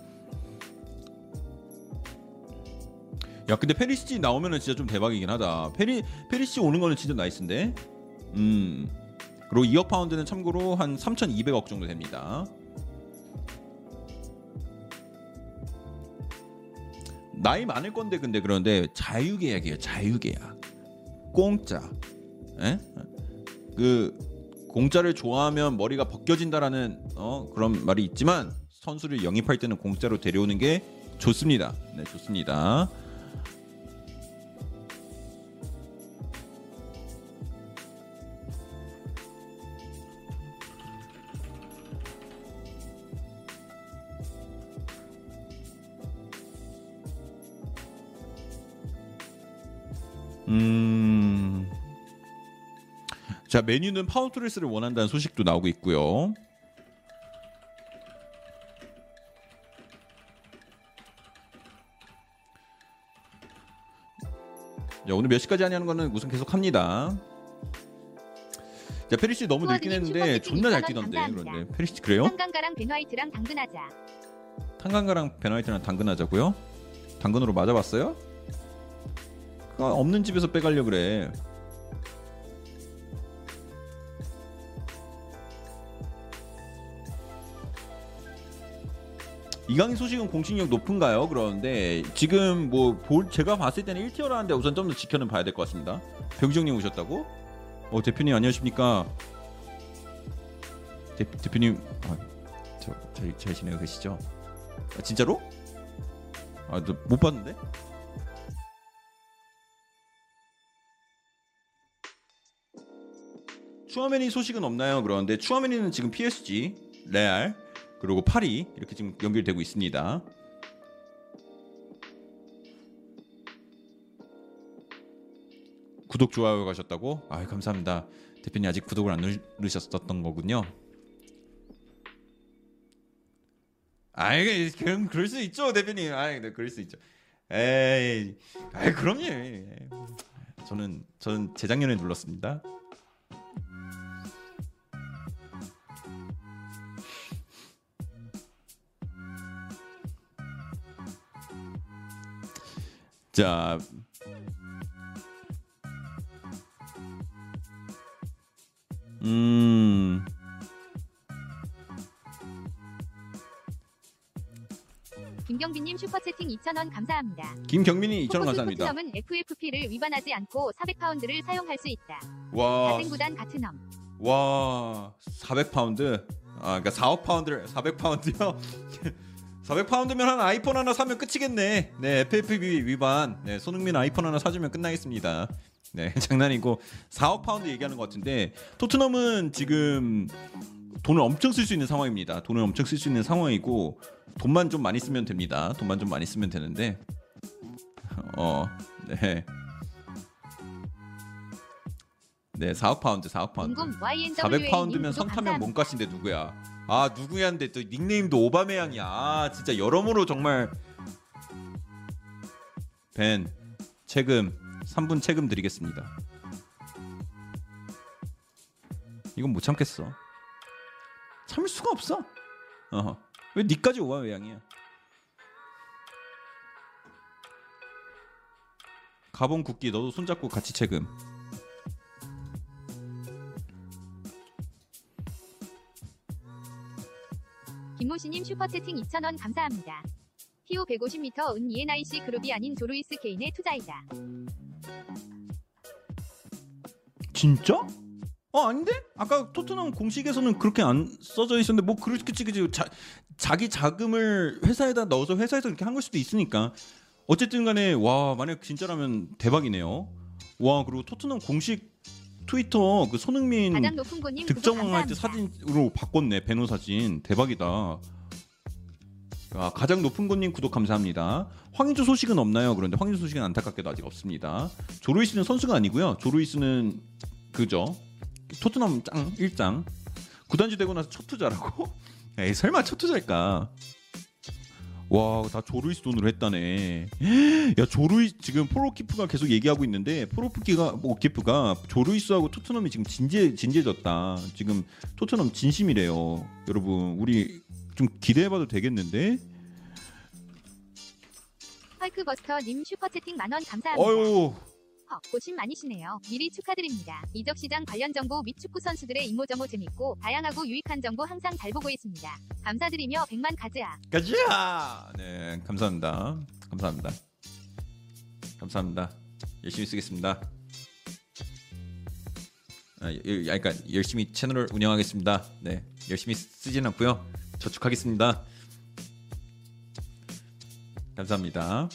Speaker 1: 야 근데 페리시치 나오면은 진짜 좀 대박이긴 하다. 페리 페리시치 오는 거는 진짜 nice인데. 음. 그리고 2억 파운드는 참고로 한 3,200억 정도 됩니다. 나이 많을 건데 근데 그런데 자유계약이에요. 자유계약. 공짜. 에? 그 공짜를 좋아하면 머리가 벗겨진다라는 어 그런 말이 있지만 선수를 영입할 때는 공짜로 데려오는 게 좋습니다. 네, 좋습니다. 음. 자, 맨유는 파우 토레스를 원한다는 소식도 나오고 있고요. 자, 오늘 몇 시까지 하냐는 거는 우선 계속 합니다. 자, 페리시치 너무 늙긴 했는데 존나 잘
Speaker 2: 2,000원
Speaker 1: 뛰던데. 그런데 페리시치 그래요?
Speaker 2: 탕강가랑 벤 화이트랑 당근하자.
Speaker 1: 탕강가랑 벤 화이트랑 당근하자고요? 당근으로 맞아봤어요? 그거 없는 집에서 빼가려 그래. 이강인 소식은 공신력 높은가요? 그러는데 지금 뭐 볼, 제가 봤을 때는 1티어라는데 우선 좀 더 지켜는 봐야 될 것 같습니다. 병정님 오셨다고? 어 대표님 안녕하십니까? 대, 대표님 아, 저잘 잘 지내고 계시죠? 아, 진짜로? 아, 너못 봤는데? 추아메니 소식은 없나요? 그런데 추아메니는 지금 PSG, 레알, 그리고 파리 이렇게 지금 연결되고 있습니다. 구독 좋아요 가셨다고? 아 감사합니다. 대표님 아직 구독을 안 누르셨었던 거군요. 아이 그럼 그럴 수 있죠 대표님. 아이 네, 그럴 수 있죠. 에이, 아이 그럼요. 저는 저는 재작년에 눌렀습니다. 자. 음.
Speaker 2: 김경빈님 슈퍼채팅 2,000원 감사합니다.
Speaker 1: 김경민이 2,000원
Speaker 2: 포커스
Speaker 1: 감사합니다.
Speaker 2: 토트넘은 FFP를 위반하지 않고 400파운드를 사용할 수 있다.
Speaker 1: 와,
Speaker 2: 다른 구단 갓트넘.
Speaker 1: 와, 400파운드. 아, 그러니까 4억 파운드를 400파운드요. 400파운드면 한 아이폰 하나 사면 끝이겠네. 네, FFP 위반. 네, 손흥민 아이폰 하나 사주면 끝나겠습니다. 네, 장난이고 4억 파운드 얘기하는 것 같은데 토트넘은 지금 돈을 엄청 쓸 수 있는 상황입니다. 돈을 엄청 쓸 수 있는 상황이고 돈만 좀 많이 쓰면 됩니다. 돈만 좀 많이 쓰면 되는데 어, 네. 네, 4억 파운드, 4억 파운드.
Speaker 2: 궁금 YNWA
Speaker 1: 400 파운드면 선타면 몸값인데 누구야? 아 누구야인데 또 닉네임도 오바메양이야. 아 진짜 여러모로 정말 벤 책임 3분 책임 드리겠습니다. 이건 못 참겠어. 참을 수가 없어. 어. 왜 니까지 오바메양이야? 가본 국기 너도 손잡고 같이 책임.
Speaker 2: 김모씨님 슈퍼채팅 2,000원 감사합니다. PO 150m 은 ENIC 그룹이 아닌 조루이스 케인의 투자이다.
Speaker 1: 진짜? 어 아닌데? 아까 토트넘 공식에서는 그렇게 안 써져 있었는데 뭐 그치 그치 자, 자기 자금을 회사에다 넣어서 회사에서 이렇게 한 걸 수도 있으니까 어쨌든 간에 와 만약 진짜라면 대박이네요. 와 그리고 토트넘 공식 트위터 그 손흥민 득점왕할 때. 사진으로 바꿨네 배너 사진 대박이다. 아, 가장 높은 곳님 구독 감사합니다. 황인조 소식은 없나요? 그런데 황인조 소식은 안타깝게도 아직 없습니다. 조루이스는 선수가 아니고요. 조루이스는 그죠? 토트넘 짱 1장 구단주 되고 나서 첫 투자라고? 에이 설마 첫 투자일까? 와, 다 조루이스 돈으로 했다네. 야, 조루이 지금 포로키프가 계속 얘기하고 있는데 포로키프가 뭐 키프가 조루이스하고 토트넘이 지금 진지해 진지해졌다. 지금 토트넘 진심이래요. 여러분, 우리 좀 기대해 봐도 되겠는데?
Speaker 2: 헐크버스터님 슈퍼채팅 만원 감사합니다.
Speaker 1: 어 유,
Speaker 2: 허, 고심 많으시네요. 미리 축하드립니다. 이적 시장 관련 정보 및 축구 선수들의 이모저모 재밌고 다양하고 유익한 정보 항상 잘 보고 있습니다. 감사드리며 100만 가즈아.
Speaker 1: 가자. 네, 감사합니다. 감사합니다. 감사합니다. 열심히 쓰겠습니다. 아, 여- 그러니까 열심히 채널을 운영하겠습니다. 네, 열심히 쓰진 않고요. 저축하겠습니다. 감사합니다.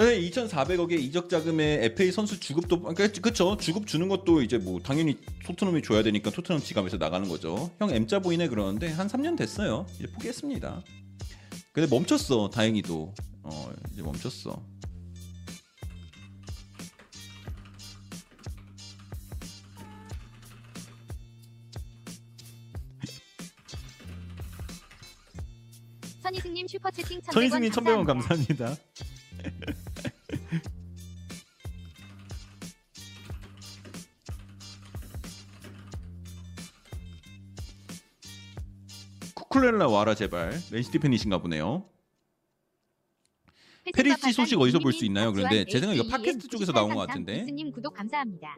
Speaker 1: 네, 2,400억의 이적 자금에 FA 선수 주급도 그러니까 그쵸 주급 주는 것도 이제 뭐 당연히 토트넘이 줘야 되니까 토트넘 지갑에서 나가는 거죠. 형 M자 보이네 그러는데 한 3년 됐어요. 이제 포기했습니다. 근데 멈췄어 다행히도 어 이제 멈췄어.
Speaker 2: 선희승님 슈퍼채팅 1100원
Speaker 1: 천희승님 1,100원
Speaker 2: 감사합니다.
Speaker 1: 감사합니다. 쿠쿠렐라 와라 제발 맨시티 팬이신가 보네요. 페리시치 소식 어디서 볼 수 있나요? 그런데 제 생각에 이거 팟캐스트 쪽에서 나온 것 같은데.
Speaker 2: 님 구독 감사합니다.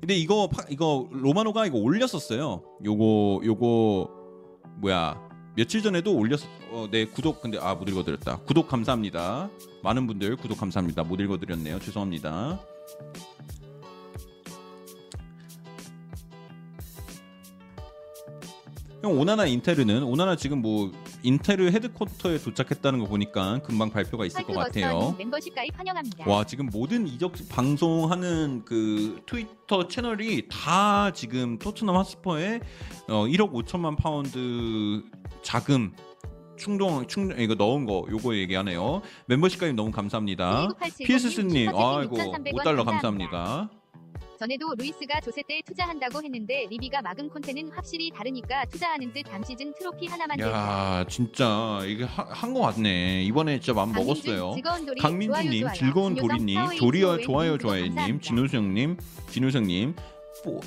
Speaker 1: 근데 이거 파- 이거 로마노가 이거 올렸었어요. 요거 요거 뭐야 며칠 전에도 올렸 어, 네 구독 근데 아 못 읽어드렸다. 구독 감사합니다. 많은 분들 구독 감사합니다. 못 읽어드렸네요. 죄송합니다. 형 오나나 인테르는 오나나 지금 뭐 인테르 headquarter에 도착했다는 거 보니까 금방 발표가 있을 것 같아요.
Speaker 2: 멤버십 가입 환영합니다.
Speaker 1: 와 지금 모든 이적 방송하는 그 트위터 채널이 다 지금 토트넘 핫스퍼에 어, 1억 5천만 파운드 자금 충당 충 이거 넣은 거 요거 얘기하네요. 멤버십 가입 너무 감사합니다.
Speaker 2: 1987
Speaker 1: PS스님 아이고
Speaker 2: 6,300원
Speaker 1: 5달러 감사합니다.
Speaker 2: 전에도 루이스가 조세 때 투자한다고 했는데 리비가 막은 콘테는 확실히 다르니까 투자하는 듯 다음 시즌 트로피 하나만.
Speaker 1: 야 진짜 이게 한 거 같네. 이번에 진짜
Speaker 2: 강민준,
Speaker 1: 먹었어요. 강민주님. 즐거운 도리님, 조리어 좋아요 좋아요님. 진우성님, 진우성님,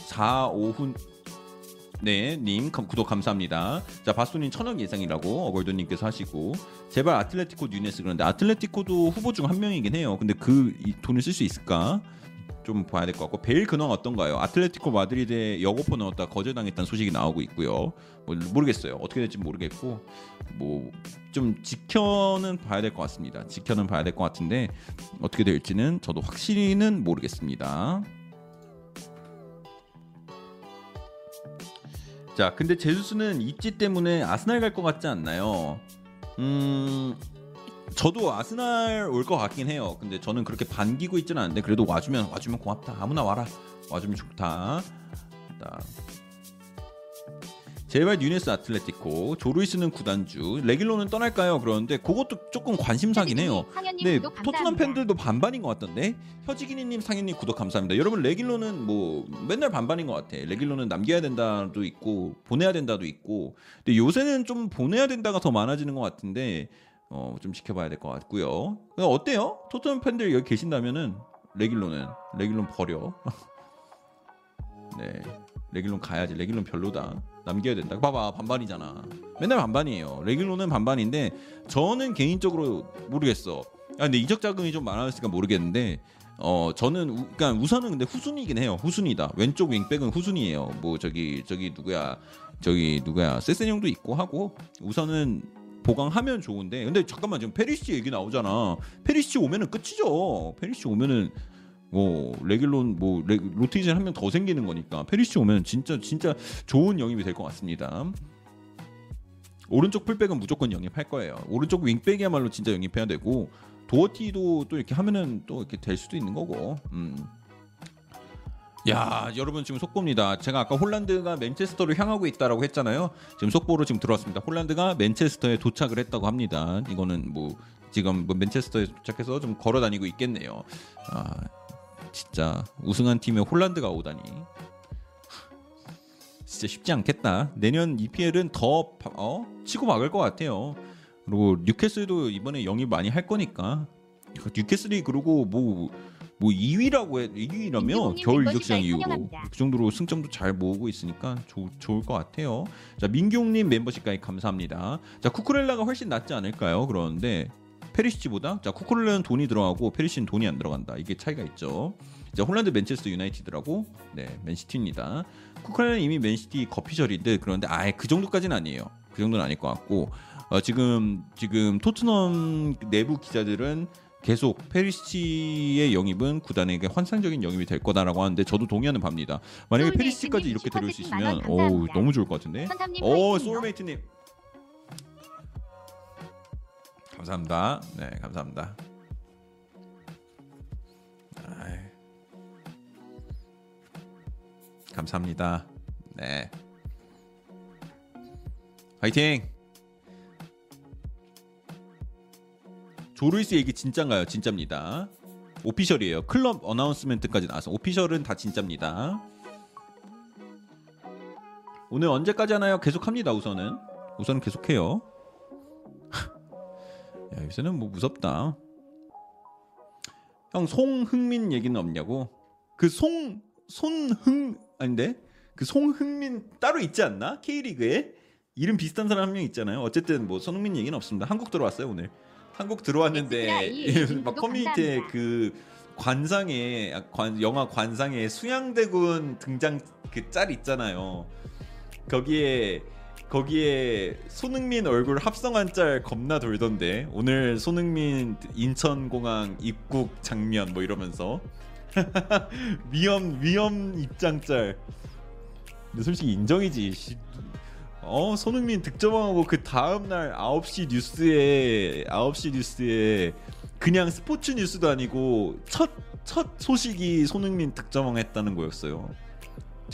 Speaker 1: 4, 5분 네, 님 감- 구독 감사합니다. 자, 바스토님 천억 예상이라고 어걸도님께서 하시고 제발 아틀레티코 뉴네스 그런데 아틀레티코도 후보 중 한 명이긴 해요. 근데 그이 돈을 쓸 수 있을까? 좀 봐야 될 것 같고 베일 근황 어떤가요? 아틀레티코 마드리드에 여고포 넣었다 거절당했다는 소식이 나오고 있고요. 뭐 모르겠어요. 어떻게 될지 모르겠고 뭐 좀 지켜는 봐야 될 것 같습니다. 지켜는 봐야 될 것 같은데 어떻게 될지는 저도 확실히는 모르겠습니다. 자, 근데 제수스는 입지 때문에 아스날 갈 것 같지 않나요? 음, 저도 아스날 올 것 같긴 해요. 근데 저는 그렇게 반기고 있지는 않은데 그래도 와주면 와주면 고맙다. 아무나 와라. 와주면 좋다. 자. 제발 뉴네스 아틀레티코 조루이스는 구단주 레길로는 떠날까요? 그러는데 그것도 조금 관심사긴 해요. 네,
Speaker 2: 구독
Speaker 1: 토트넘. 팬들도 반반인 것 같던데 현지기니님, 상현님 구독 감사합니다. 여러분 레길로는 뭐 맨날 반반인 것 같아. 레길로는 남겨야 된다도 있고 보내야 된다도 있고. 근데 요새는 좀 보내야 된다가 더 많아지는 것 같은데 어, 좀 지켜봐야 될 것 같고요. 근데 어때요? 토트넘 팬들 여기 계신다면은 레길론은 레길론 버려. 네, 레길론 가야지. 레길론 별로다. 남겨야 된다. 봐봐 반반이잖아. 맨날 반반이에요. 레길론은 반반인데 저는 개인적으로 모르겠어. 아 근데 이적 자금이 좀 많았으니까 모르겠는데 어 저는 우, 그러니까 우선은 근데 후순위긴 해요. 후순위다. 왼쪽 윙백은 후순위예요. 뭐 저기 저기 누구야? 저기 누구야? 세세뇽도 있고 하고 우선은 보강하면 좋은데 근데 잠깐만 지금 페리시 얘기 나오잖아. 페리시 오면은 끝이죠. 페리시 오면은 뭐 레길론 뭐 레, 로테이션 한명 더 생기는 거니까 페리시 오면 진짜 진짜 좋은 영입이 될 것 같습니다. 오른쪽 풀백은 무조건 영입할 거예요. 오른쪽 윙백이야말로 진짜 영입해야 되고 도어티도 또 이렇게 하면은 또 이렇게 될 수도 있는 거고. 음. 야, 여러분 지금 속보입니다. 제가 아까 홀란드가 맨체스터를 향하고 있다라고 했잖아요. 지금 속보로 지금 들어왔습니다. 홀란드가 맨체스터에 도착을 했다고 합니다. 이거는 뭐 지금 뭐 맨체스터에 도착해서 좀 걸어 다니고 있겠네요. 아, 진짜 우승한 팀에 홀란드가 오다니. 진짜 쉽지 않겠다. 내년 EPL은 더 어? 치고 막을 것 같아요. 그리고 뉴캐슬도 이번에 영입 많이 할 거니까 뉴캐슬이 그리고 뭐. 뭐 2위라고 해 2위라며
Speaker 2: 민규님
Speaker 1: 겨울
Speaker 2: 멤버십에
Speaker 1: 이적 시장 이후로. 그 정도로 승점도 잘 모으고 있으니까 좋, 좋을 것 같아요. 자 민경님 멤버십까지 감사합니다. 자 쿠쿠렐라가 훨씬 낫지 않을까요? 그러는데 페리시치보다 자 쿠쿠렐라는 돈이 들어가고 페리시는 돈이 안 들어간다. 이게 차이가 있죠. 자 홀란드 맨체스터 유나이티드라고 네 맨시티입니다. 쿠쿠렐라는 이미 맨시티 거피셜인데 그런데 아예 그 정도까지는 아니에요. 그 정도는 아닐 것 같고 어, 지금 지금 토트넘 내부 기자들은 계속 페리시치의 영입은 구단에게 환상적인 영입이 될 거다라고 하는데 저도 동의하는 바입니다. 만약에 페리시치까지 이렇게 데려올 수 있으면 오. 너무 좋을 것 같은데. 오
Speaker 2: 화이팅이요.
Speaker 1: 소울메이트님 감사합니다. 네 감사합니다. 아이, 감사합니다. 네 화이팅. 조루이스 얘기 진짠가요? 진짜입니다. 오피셜이에요. 클럽 어나운스멘트까지 나와서 오피셜은 다 진짜입니다. 오늘 언제까지 하나요? 계속합니다. 우선은 우선은 계속해요. 야 요새는 뭐 무섭다. 형 송흥민 얘기는 없냐고? 그 송 손흥 아닌데 그 송흥민 따로 있지 않나? K리그에 이름 비슷한 사람 한 명 있잖아요. 어쨌든 뭐 손흥민 얘기는 없습니다. 한국 들어왔어요 오늘. 한국 들어왔는데
Speaker 2: 엑스트라
Speaker 1: 이막 커뮤니티에. 그 관상에 아, 관, 영화 관상에 수양대군 등장 그 짤 있잖아요. 거기에 거기에 손흥민 얼굴 합성한 짤 겁나 돌던데 오늘 손흥민 인천공항 입국 장면 뭐 이러면서 위험 위험 입장 짤. 근데 솔직히 인정이지. 씨. 어 손흥민 득점하고 그 다음 날 9시 뉴스에 9시 뉴스에 그냥 스포츠 뉴스도 아니고 첫 첫 소식이 손흥민 득점왕했다는 거였어요.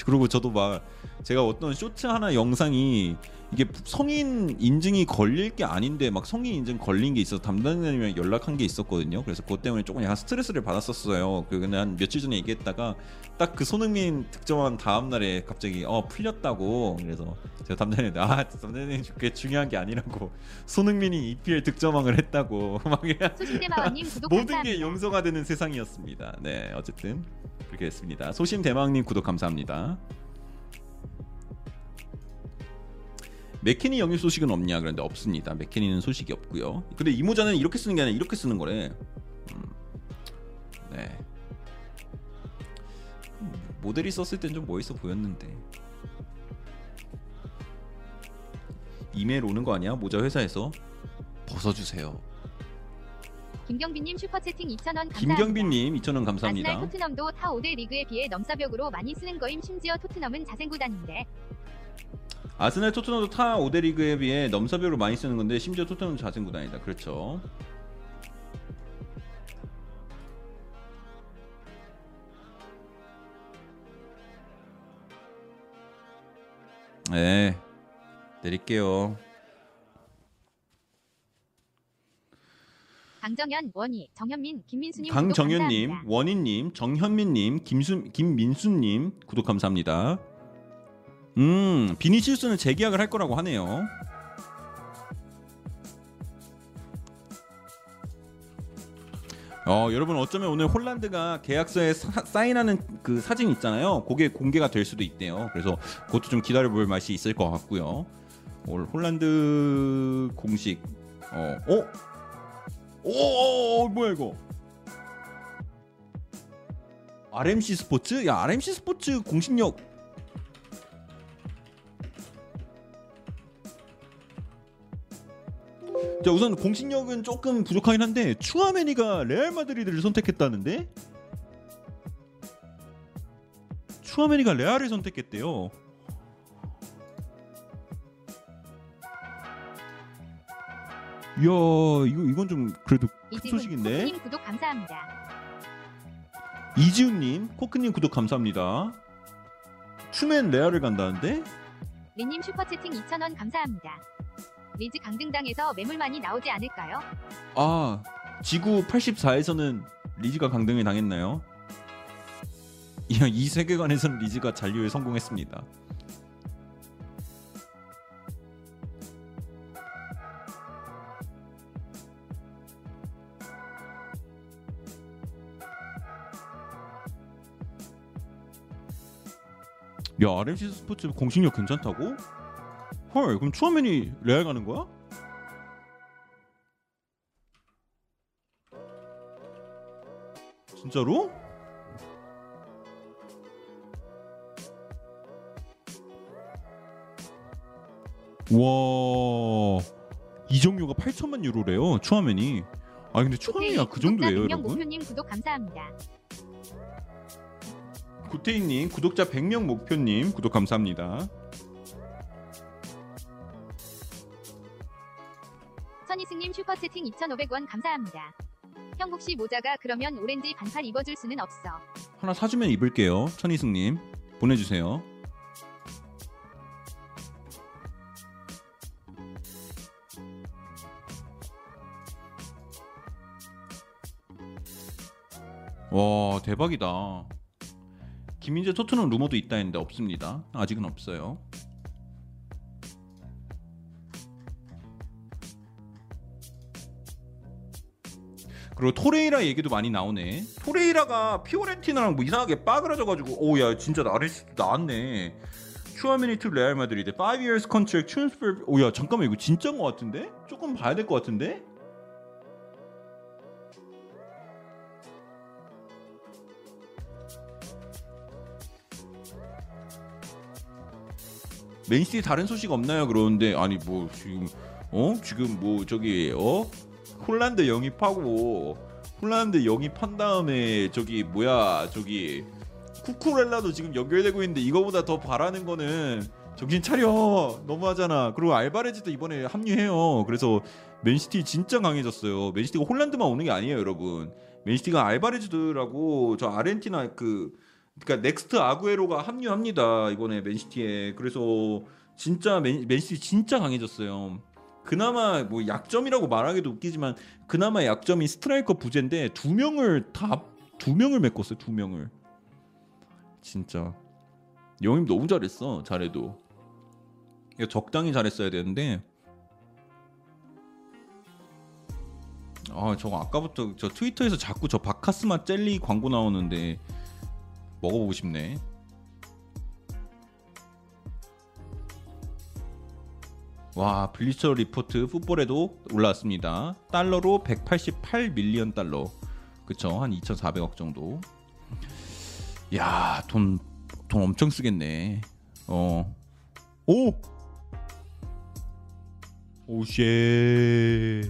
Speaker 1: 그리고 저도 막 제가 어떤 쇼츠 하나 영상이 이게 성인 인증이 걸릴 게 아닌데 막 성인 인증 걸린 게 있어서 담당자님이랑 연락한 게 있었거든요. 그래서 그것 때문에 조금 약간 스트레스를 받았었어요. 그 근데 한 며칠 전에 얘기했다가 딱 그 손흥민 득점한 다음 날에 갑자기 어 풀렸다고 그래서 제가 담당자님 아 담당자님 그게 중요한 게 아니라고 손흥민이 EPL 득점왕을 했다고 막 그냥 모든. 게 용서가 되는 세상이었습니다. 네, 어쨌든 그렇게 됐습니다. 소심 대망님 구독 감사합니다. 맥케니 영입 소식은 없냐? 그런데 없습니다. 맥케니는 소식이 없고요. 근데 이 모자는 이렇게 쓰는 게 아니라 이렇게 쓰는 거래. 음, 네. 모델이 썼을 땐 좀 멋있어 보였는데. 이메일 오는 거 아니야? 모자 회사에서 벗어주세요.
Speaker 2: 김경빈님 슈퍼채팅 2,000원 감사합니다.
Speaker 1: 김경빈님 2,000원
Speaker 2: 아스날
Speaker 1: 감사합니다.
Speaker 2: 토트넘도 타 5대 리그에 비해 넘사벽으로 많이 쓰는 거임 심지어 토트넘은 자생구단인데
Speaker 1: 아스날 토트넘도 타 5대 리그에 비해 넘사벽으로 많이 쓰는 건데 심지어 토트넘은 자생 구단이다. 그렇죠. 네. 내릴게요.
Speaker 2: 강정현, 원희, 정현민, 김민수님
Speaker 1: 강정현님. 원희님, 정현민님, 김수, 김민수님 구독 감사합니다. 음, 비니시우스는 재계약을 할 거라고 하네요. 어, 여러분 어쩌면 오늘 홀란드가 계약서에 사, 사인하는 그 사진 있잖아요. 그게 공개가 될 수도 있대요. 그래서 그것도 좀 기다려볼 맛이 있을 것 같고요. 오늘 홀란드 공식 어, 어, 오, 오, 오, 뭐야 이거? RMC 스포츠? 야 RMC 스포츠 공신력 자 우선 공신력은 조금 부족하긴 한데 추아메니가 레알 마드리드를 선택했다는데 추아메니가 레알을 선택했대요. 이야 이거 이건 좀 그래도 큰 소식인데
Speaker 2: 코크님 구독 감사합니다.
Speaker 1: 이지훈님 코크님 구독 감사합니다. 추맨 레알을 간다는데
Speaker 2: 리님 슈퍼채팅 2,000원 감사합니다. 리즈 강등당해서 매물 많이 나오지 않을까요?
Speaker 1: 아 지구 84에서는 리즈가 강등을 당했나요? 이, 이 세계관에서는 리즈가 잔류에 성공했습니다. 야 RMC 스포츠 공식력 괜찮다고? 헐 그럼 추하면이 레알 가는 거야? 진짜로? 와 이정료가 8천만 유로래요 추하면이 아 근데 추하면이야 그 정도예요
Speaker 2: 구독자 100명
Speaker 1: 여러분
Speaker 2: 목표님 구독 감사합니다.
Speaker 1: 구태인님 구독자 100명 목표님 구독 감사합니다
Speaker 2: 님 슈퍼채팅 2,500원 감사합니다. 형국씨 모자가 그러면 오렌지 반팔 입어줄 수는 없어.
Speaker 1: 하나 사주면 입을게요. 천희승님 보내주세요. 와 대박이다. 김민재 토트넘 루머도 있다 했는데 없습니다. 아직은 없어요 그리고 토레이라 얘기도 많이 나오네. 토레이라가 피오렌티나랑 뭐 이상하게 빠그라져가지고 오야 진짜 나레스 나왔네. 추아메니 to 레알 마드리드 5 years contract transfer. 오야 잠깐만 이거 진짜인 것 같은데? 조금 봐야 될 것 같은데? 맨시티 다른 소식 없나요? 그러는데 아니 뭐 지금 어 지금 뭐 저기 어 홀란드 영입하고 홀란드 영입한 다음에 저기 뭐야 저기 쿠쿠렐라도 지금 연결되고 있는데 이거보다 더 바라는 거는 정신 차려. 너무하잖아. 그리고 알바레즈도 이번에 합류해요. 그래서 맨시티 진짜 강해졌어요. 맨시티가 홀란드만 오는 게 아니에요 여러분. 맨시티가 알바레즈들하고 저 아르헨티나 그 그러니까 next 아구에로가 합류합니다 이번에 맨시티에. 그래서 진짜 맨, 맨시티 진짜 강해졌어요 그나마 뭐 약점이라고 말하기도 웃기지만 그나마 약점이 스트라이커 부재인데 두 명을 다 두 명을 메꿨어요 두 명을. 진짜. 영임 너무 잘했어 잘해도. 적당히 잘했어야 되는데. 아 저거 아까부터 저 트위터에서 자꾸 저 바카스마 젤리 광고 나오는데 먹어보고 싶네 와 블리처 리포트 풋볼에도 올라왔습니다. 달러로 188 밀리언 달러. 그쵸 한 2,400억 정도. 야돈돈 돈 엄청 쓰겠네. 어. 오. 오쉐.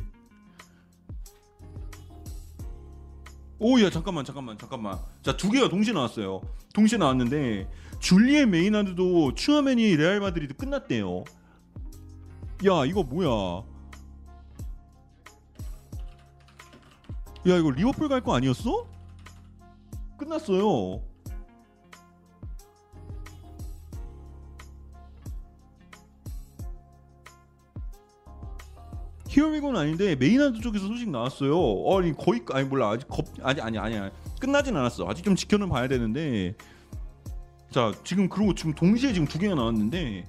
Speaker 1: 오야 잠깐만 잠깐만 잠깐만. 자 두 개가 동시에 나왔어요. 동시에 나왔는데 줄리앙 메이나드도 추아맨이 레알 마드리드 끝났대요. 야 이거 뭐야? 야 이거 리버풀 갈 거 아니었어? 끝났어요. here we go는 아닌데 메이나드 쪽에서 소식 나왔어요. 아니 거의 아니 몰라. 아직 겁 아니 아니 아니 아니. 끝나진 않았어. 아직 좀 지켜는 봐야 되는데. 자 지금 그리고 지금 동시에 지금 두 개가 나왔는데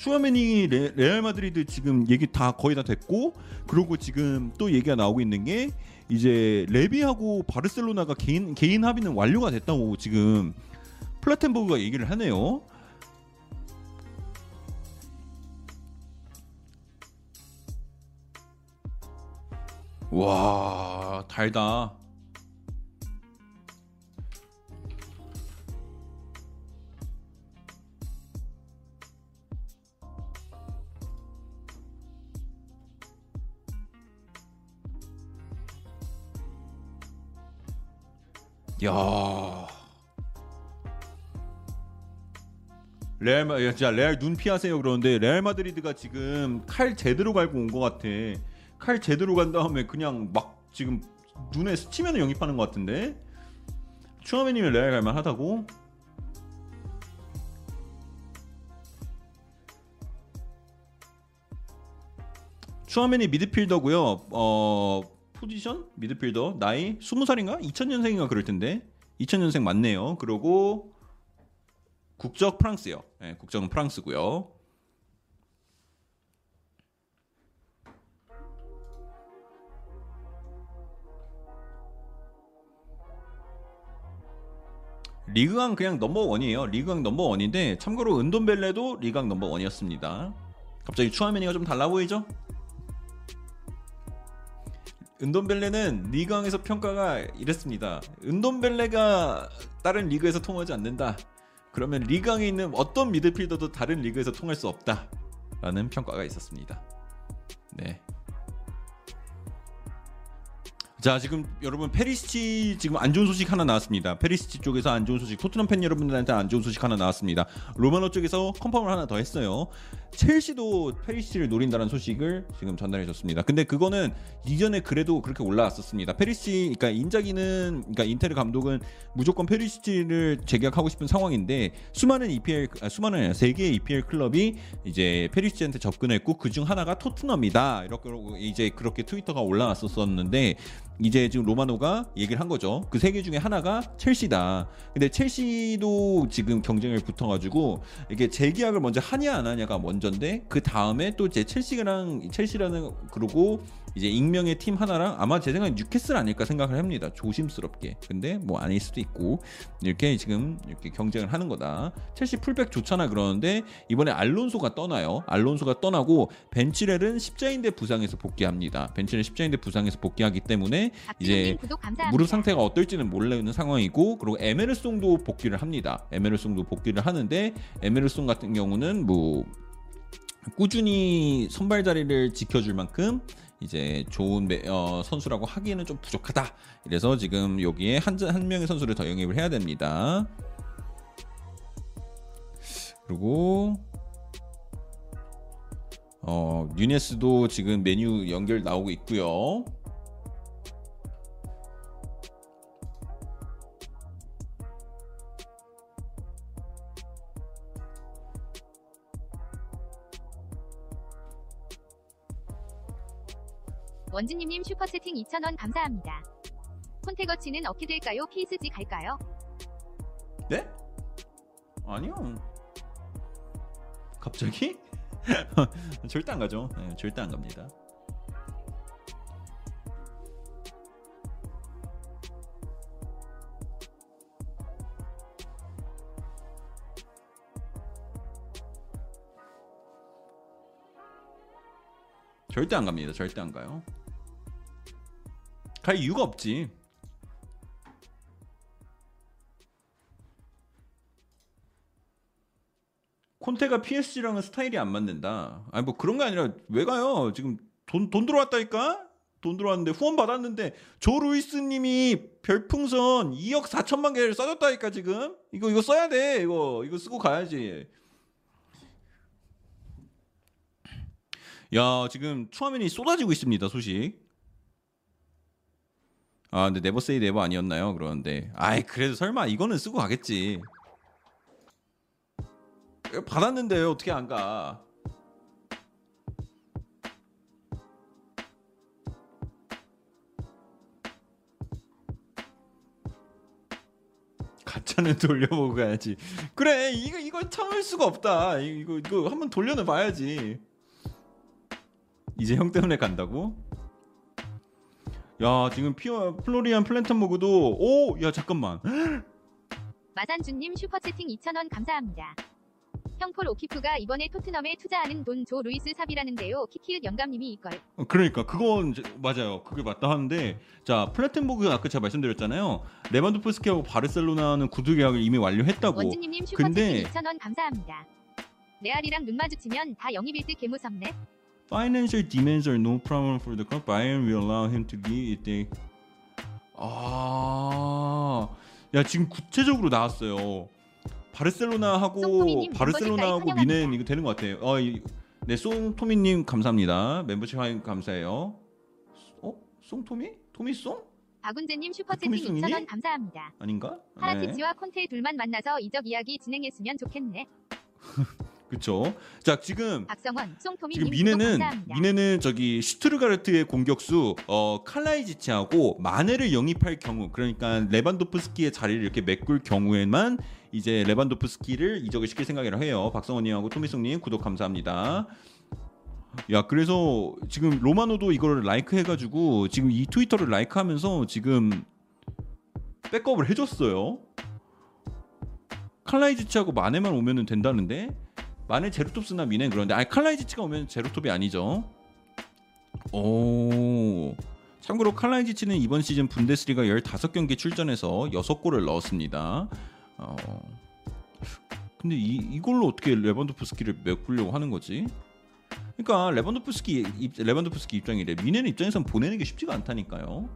Speaker 1: 슈아맨이 레, 레알 마드리드 지금 얘기 다 거의 다 됐고 그리고 지금 또 얘기가 나오고 있는 게 이제 레비하고 바르셀로나가 개인 개인 합의는 완료가 됐다고 지금 플라텐버그가 얘기를 하네요. 와 달다. 야. 레알 마, 야, 진짜 레알 눈 피하세요 그러는데 레알 마드리드가 지금 칼 제대로 갈고 온 것 같아. 칼 제대로 간 다음에 그냥 막 지금 눈에 스치면 영입하는 것 같은데. 추아메님이 레알 갈만 하다고? 추아메니 미드필더고요. 어 포지션 미드필더 나이 20살인가? 2000년생인가 그럴 텐데. 2000년생 맞네요. 그리고 국적 프랑스요. 네, 국적은 프랑스고요. 리그앙 그냥 넘버 원이에요. 리그앙 넘버 원인데 참고로 은돈벨레도 리그앙 넘버 원이었습니다. 갑자기 추아메니가 좀 달라 보이죠? 은돈벨레는 리그앙에서 평가가 이랬습니다. 은돈벨레가 다른 리그에서 통하지 않는다. 그러면 리그앙에 있는 어떤 미드필더도 다른 리그에서 통할 수 없다 라는 평가가 있었습니다. 네. 자 지금 여러분 페리시치 지금 안 좋은 소식 하나 나왔습니다. 페리시치 쪽에서 안 좋은 소식, 토트넘 팬 여러분들한테 안 좋은 소식 하나 나왔습니다. 로마노 쪽에서 confirm을 하나 더 했어요. 첼시도 페리시치를 노린다는 소식을 지금 전달해 줬습니다. 근데 그거는 이전에 그래도 그렇게 올라왔었습니다. 페리시치, 그러니까 인자기는, 그러니까 인테르 감독은 무조건 페리시치를 재계약하고 싶은 상황인데 수많은 EPL, 아, 수많은 세 개의 EPL 클럽이 이제 페리시치한테 접근했고 그중 하나가 토트넘이다. 이렇게 이제 그렇게 트위터가 올라왔었었는데 이제 지금 로마노가 얘기를 한 거죠. 그 세 개 중에 하나가 첼시다. 근데 첼시도 지금 경쟁을 붙어 가지고 이게 재계약을 먼저 하냐 안 하냐가 먼저 인데 그 다음에 또 이제 첼시랑 첼시라는 그러고 이제 익명의 팀 하나랑 아마 제 생각엔 뉴캐슬 아닐까 생각을 합니다. 조심스럽게. 근데 뭐 아닐 수도 있고 이렇게 지금 이렇게 경쟁을 하는 거다. 첼시 풀백 좋잖아 그러는데 이번에 알론소가 떠나요. 알론소가 떠나고 벤치렐은 십자인대 부상에서 복귀합니다. 벤치렐 십자인대 부상에서 복귀하기 때문에 이제 무릎 상태가 어떨지는 모르는 상황이고 그리고 에메르송도 복귀를 합니다. 에메르송도 복귀를 하는데 에메르송 같은 경우는 뭐 꾸준히 선발 자리를 지켜줄 만큼 이제 좋은 어, 선수라고 하기에는 좀 부족하다. 그래서 지금 여기에 한, 한 명의 선수를 더 영입을 해야 됩니다. 그리고 어, 뉴네스도 지금 메뉴 연결 나오고 있고요.
Speaker 2: 원진님님 슈퍼채팅 2,000원 감사합니다. 콘테거치는 어떻게 될까요? PSG 갈까요?
Speaker 1: 네? 아니요. 갑자기? 절대 안 가죠. 네, 절대 안 갑니다. 절대 안 갑니다. 절대 안 가요. 갈 이유가 없지. 콘테가 PSG랑은 스타일이 안 맞는다. 아니 뭐 그런 게 아니라 왜 가요? 지금 돈 돈 들어왔다니까? 돈 들어왔는데 후원 받았는데 조 루이스 님이 별풍선 2억 4천만 개를 써줬다니까 지금 이거 이거 써야 돼 이거 이거 쓰고 가야지. 야 지금 추하면이 쏟아지고 있습니다 소식. 아 근데 never say never 아니었나요? 그러는데 아이 그래도 설마 이거는 쓰고 가겠지. 받았는데 어떻게 안 가? 가짜는 돌려보고 가야지. 그래 이거 이거 참을 수가 없다. 이거 이거 한번 돌려는 봐야지. 이제 형 때문에 간다고? 야 지금 피어 플로리안 플랜턴 모그도 오 야 잠깐만
Speaker 2: 마산주님 슈퍼채팅 2,000원 감사합니다. 형폴 오키프가 이번에 토트넘에 투자하는 돈 조 루이스 삽이라는데요. 키키읒 영감님이 이걸.
Speaker 1: 어, 그러니까 그건 이제 맞아요. 그게 맞다 하는데 자 플래텐보그 아까 제가 말씀드렸잖아요. 레반도프스키하고 바르셀로나는 구두 계약을 이미 완료했다고.
Speaker 2: 원진님님 슈퍼채팅 2,000원 감사합니다. 레알이랑 눈 마주치면 다 영입일 듯 개무섭네.
Speaker 1: Financial demands are no problem for the club. Bayern will allow him to leave if they. 아 야 지금 구체적으로 나왔어요. 바르셀로나하고 바르셀로나하고 미넨 이거 되는 것 같아요. 어, 이, 네, 송토미님 감사합니다. 멤버십 할인 감사해요. 어, 송토미? 토미송?
Speaker 2: 박운재님 슈퍼채팅
Speaker 1: 토미송이니?
Speaker 2: 2,000원 감사합니다.
Speaker 1: 아닌가? 네.
Speaker 2: 하라티치와 콘테 둘만 만나서 이적 이야기 진행했으면 좋겠네.
Speaker 1: 그렇죠. 자 지금
Speaker 2: 박성원, 송토미
Speaker 1: 지금
Speaker 2: 님
Speaker 1: 미네는. 미네는 저기 슈투트가르트의 공격수 어 칼라이지치하고 마네를 영입할 경우 그러니까 레반도프스키의 자리를 이렇게 메꿀 경우에만 이제 레반도프스키를 이적을 시킬 생각이라 해요. 박성원님하고 토미송님 구독 감사합니다. 야 그래서 지금 로마노도 이거를 라이크 해가지고 지금 이 트위터를 라이크하면서 지금 백업을 해줬어요. 칼라이지치하고 마네만 오면은 된다는데 마네 제로톱스나 뮌헨 그런데 아니 칼라이지치가 오면 제로톱이 아니죠. 오. 참고로 칼라이지치는 이번 시즌 분데스리가 15경기 출전해서 6골을 넣었습니다. 어. 근데 이, 이걸로 어떻게 레반도프스키를 메꾸려고 하는 거지? 그러니까 레반도프스키 입, 레반도프스키 입장이래. 뮌헨 입장에선 보내는 게 쉽지가 않다니까요.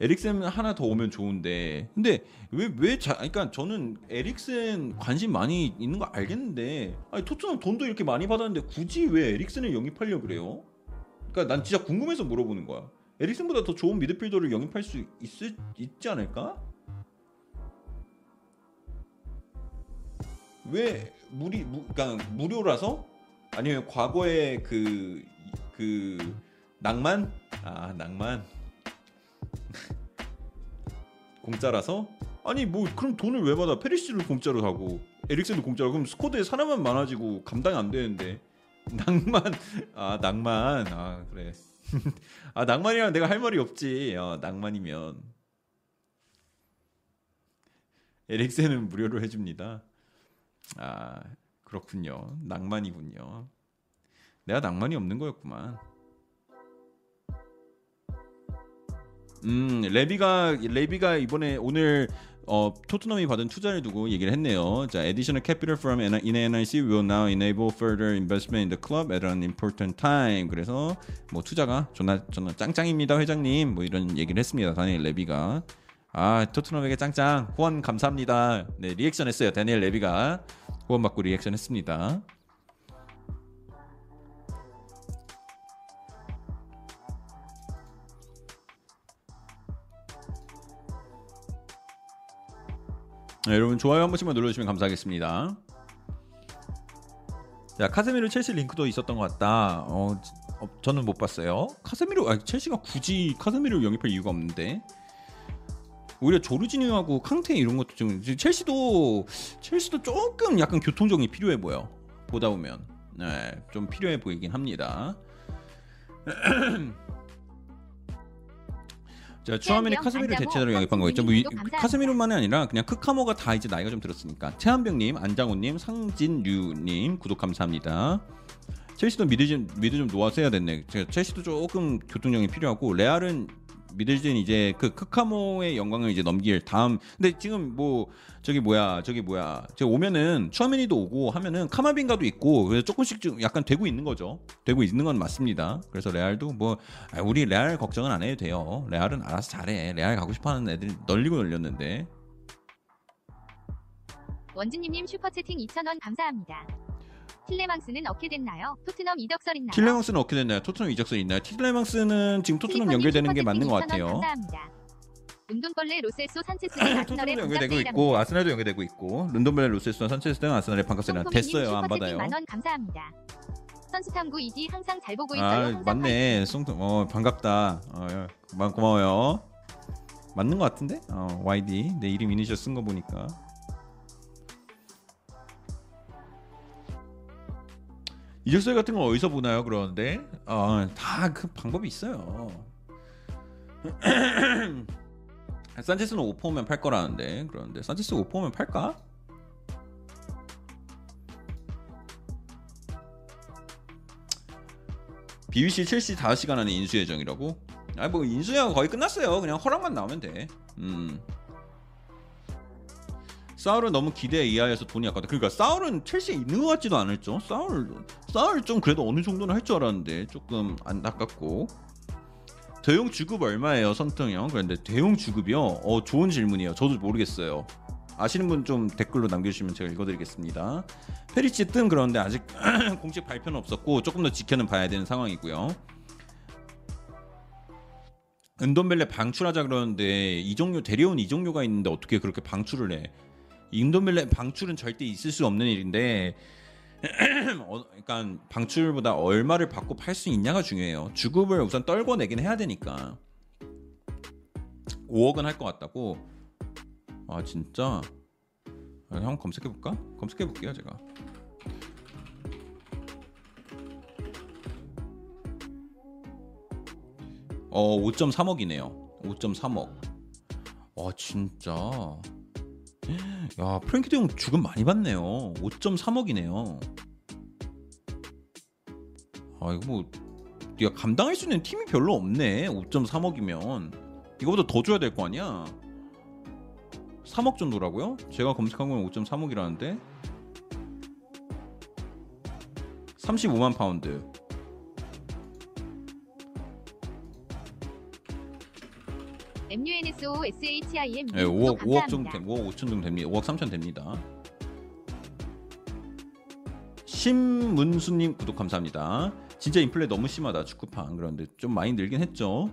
Speaker 1: 에릭센 하나 더 오면 좋은데 근데 왜왜 그러니까 저는 에릭센 관심 많이 있는 거 알겠는데 아니 토트넘 돈도 이렇게 많이 받았는데 굳이 왜 에릭센을 영입하려 그래요? 그러니까 난 진짜 궁금해서 물어보는 거야. 에릭센보다 더 좋은 미드필더를 영입할 수 있, 있지 않을까? 왜 무리 무, 그러니까 무료라서 아니면 과거의 그그 낭만 아 낭만 공짜라서? 아니 뭐 그럼 돈을 왜 받아? 페리시를 공짜로 하고 에릭센도 공짜로. 그럼 스쿼드에 사람만 많아지고 감당이 안 되는데. 낭만. 아 낭만. 아 그래. 아 낭만이랑 내가 할 말이 없지. 어, 낭만이면. 에릭센은 무료로 해줍니다. 아 그렇군요. 낭만이군요. 내가 낭만이 없는 거였구만 음 레비가 레비가 이번에 오늘 어, 토트넘이 받은 투자를 두고 얘기를 했네요. 자, additional capital from in NIC will now enable further investment in the club at an important time. 그래서 뭐 투자가 존나 존나 짱짱입니다, 회장님. 뭐 이런 얘기를 했습니다. 다니엘 레비가. 아, 토트넘에게 짱짱 후원 감사합니다. 네, 리액션 했어요. 다니엘 레비가 후원 받고 리액션 했습니다. 네, 여러분 좋아요 한 번씩만 눌러주시면 감사하겠습니다. 자 카세미로 첼시 링크도 있었던 것 같다. 어, 어, 저는 못 봤어요. 카세미로 아, 첼시가 굳이 카세미를 영입할 이유가 없는데 오히려 조르지니하고 캉테 이런 것도 좀 첼시도 첼시도 조금 약간 교통정이 필요해 보여 보다 보면 네, 좀 필요해 보이긴 합니다. 자,
Speaker 2: 태안병,
Speaker 1: 카스미르
Speaker 2: 안장호,
Speaker 1: 대체자로 영입한 거겠죠. 뭐
Speaker 2: 황진님
Speaker 1: 이-
Speaker 2: 구독 감사합니다.
Speaker 1: 카스미르만이 아니라 그냥 크카모가 다 이제 나이가 좀 들었으니까 태한병님, 안장호님, 상진류님 구독 감사합니다. 첼시도 미드 좀 미드 좀 놓아서 해야 됐네. 제가 첼시도 조금 교통량이 필요하고 레알은 미들진 이제 그 크카모의 영광을 이제 넘길 다음. 근데 지금 뭐 저기 뭐야 저기 뭐야 제가 오면은 추아메니도 오고 하면은 카마빈가도 있고 그래서 조금씩 좀 약간 되고 있는 거죠. 되고 있는 건 맞습니다. 그래서 레알도 뭐 아, 우리 레알 걱정은 안 해도 돼요. 레알은 알아서 잘해. 레알 가고 싶어하는 애들 널리고 널렸는데
Speaker 2: 원진님님 슈퍼채팅 2,000원 감사합니다. 틸레망스는 어떻게 됐나요? 토트넘 이적설 있나요?
Speaker 1: 틸레망스는 어떻게 됐나요? 토트넘 이적설 있나요? 틸레망스는 지금 토트넘 연결되는 게 맞는 것
Speaker 2: 2,000원
Speaker 1: 같아요.
Speaker 2: 감사합니다. 운동벌레 로세소 산체스는
Speaker 1: 토트넘도 연결되고 있고 아스날도 연결되고 있고 른돈벨레 로세스와 산체스 등 아스날의 반갑세는 됐어요 안 받아요.
Speaker 2: 만원 감사합니다. 선수 탐구 이디 항상 잘 보고 있어요.
Speaker 1: 아 맞네 송어 반갑다 어 고마- 고마워요 맞는 것 같은데 어 YD 내 이름 이니셜 쓴 거 보니까 이적설 같은 거 어디서 보나요 그러는데 어 다 그 방법이 있어요 산체스는 오퍼면 팔 거라는데 그러는데 산체스 오퍼면 팔까? BBC 첼시 5시간 안에 인수 예정이라고? 아니 뭐 인수가 거의 끝났어요. 그냥 허락만 나오면 돼. 음. 사울은 너무 기대 이하여서 돈이 아깝다. 그러니까 사울은 첼시에 있는 것 같지도 않았죠. 사울 사울 좀 그래도 어느 정도는 할 줄 알았는데 조금 안타깝고 대용 주급 얼마예요, 선통형? 그런데 대용 주급이요? 어, 좋은 질문이에요. 저도 모르겠어요. 아시는 분 좀 댓글로 남겨주시면 제가 읽어드리겠습니다. 페리치 뜸 그런데 아직 공식 발표는 없었고 조금 더 지켜는 봐야 되는 상황이고요. 은돈벨레 방출하자 그러는데 이종료 대리온 이종료가 있는데 어떻게 그렇게 방출을 해? 인돈벨레 방출은 절대 있을 수 없는 일인데 어, 그러니까 방출보다 얼마를 받고 팔 수 있냐가 중요해요. 주급을 우선 떨궈내긴 해야 되니까 5억은 할 것 같다고. 아 진짜? 아, 한번 검색해 볼까? 검색해 볼게요 제가. 어 5.3억이네요. 5.3억. 와 진짜. 야 프랭키 대용 주급 많이 받네요. 5.3억이네요. 아 이거 뭐 네가 감당할 수 있는 팀이 별로 없네. 5.3억이면 이거보다 더 줘야 될 거 아니야? 3억 정도라고요? 제가 검색한 건 5.3억이라는데 35만 파운드.
Speaker 2: MUNSO SHIM
Speaker 1: 네, 5억 5억 정도 됨- 5억 5천 정도 됩니다. 5억 3천 됩니다. 신문수님 구독 감사합니다. 진짜 인플레 너무 심하다 축구판 그런데 좀 많이 늘긴 했죠.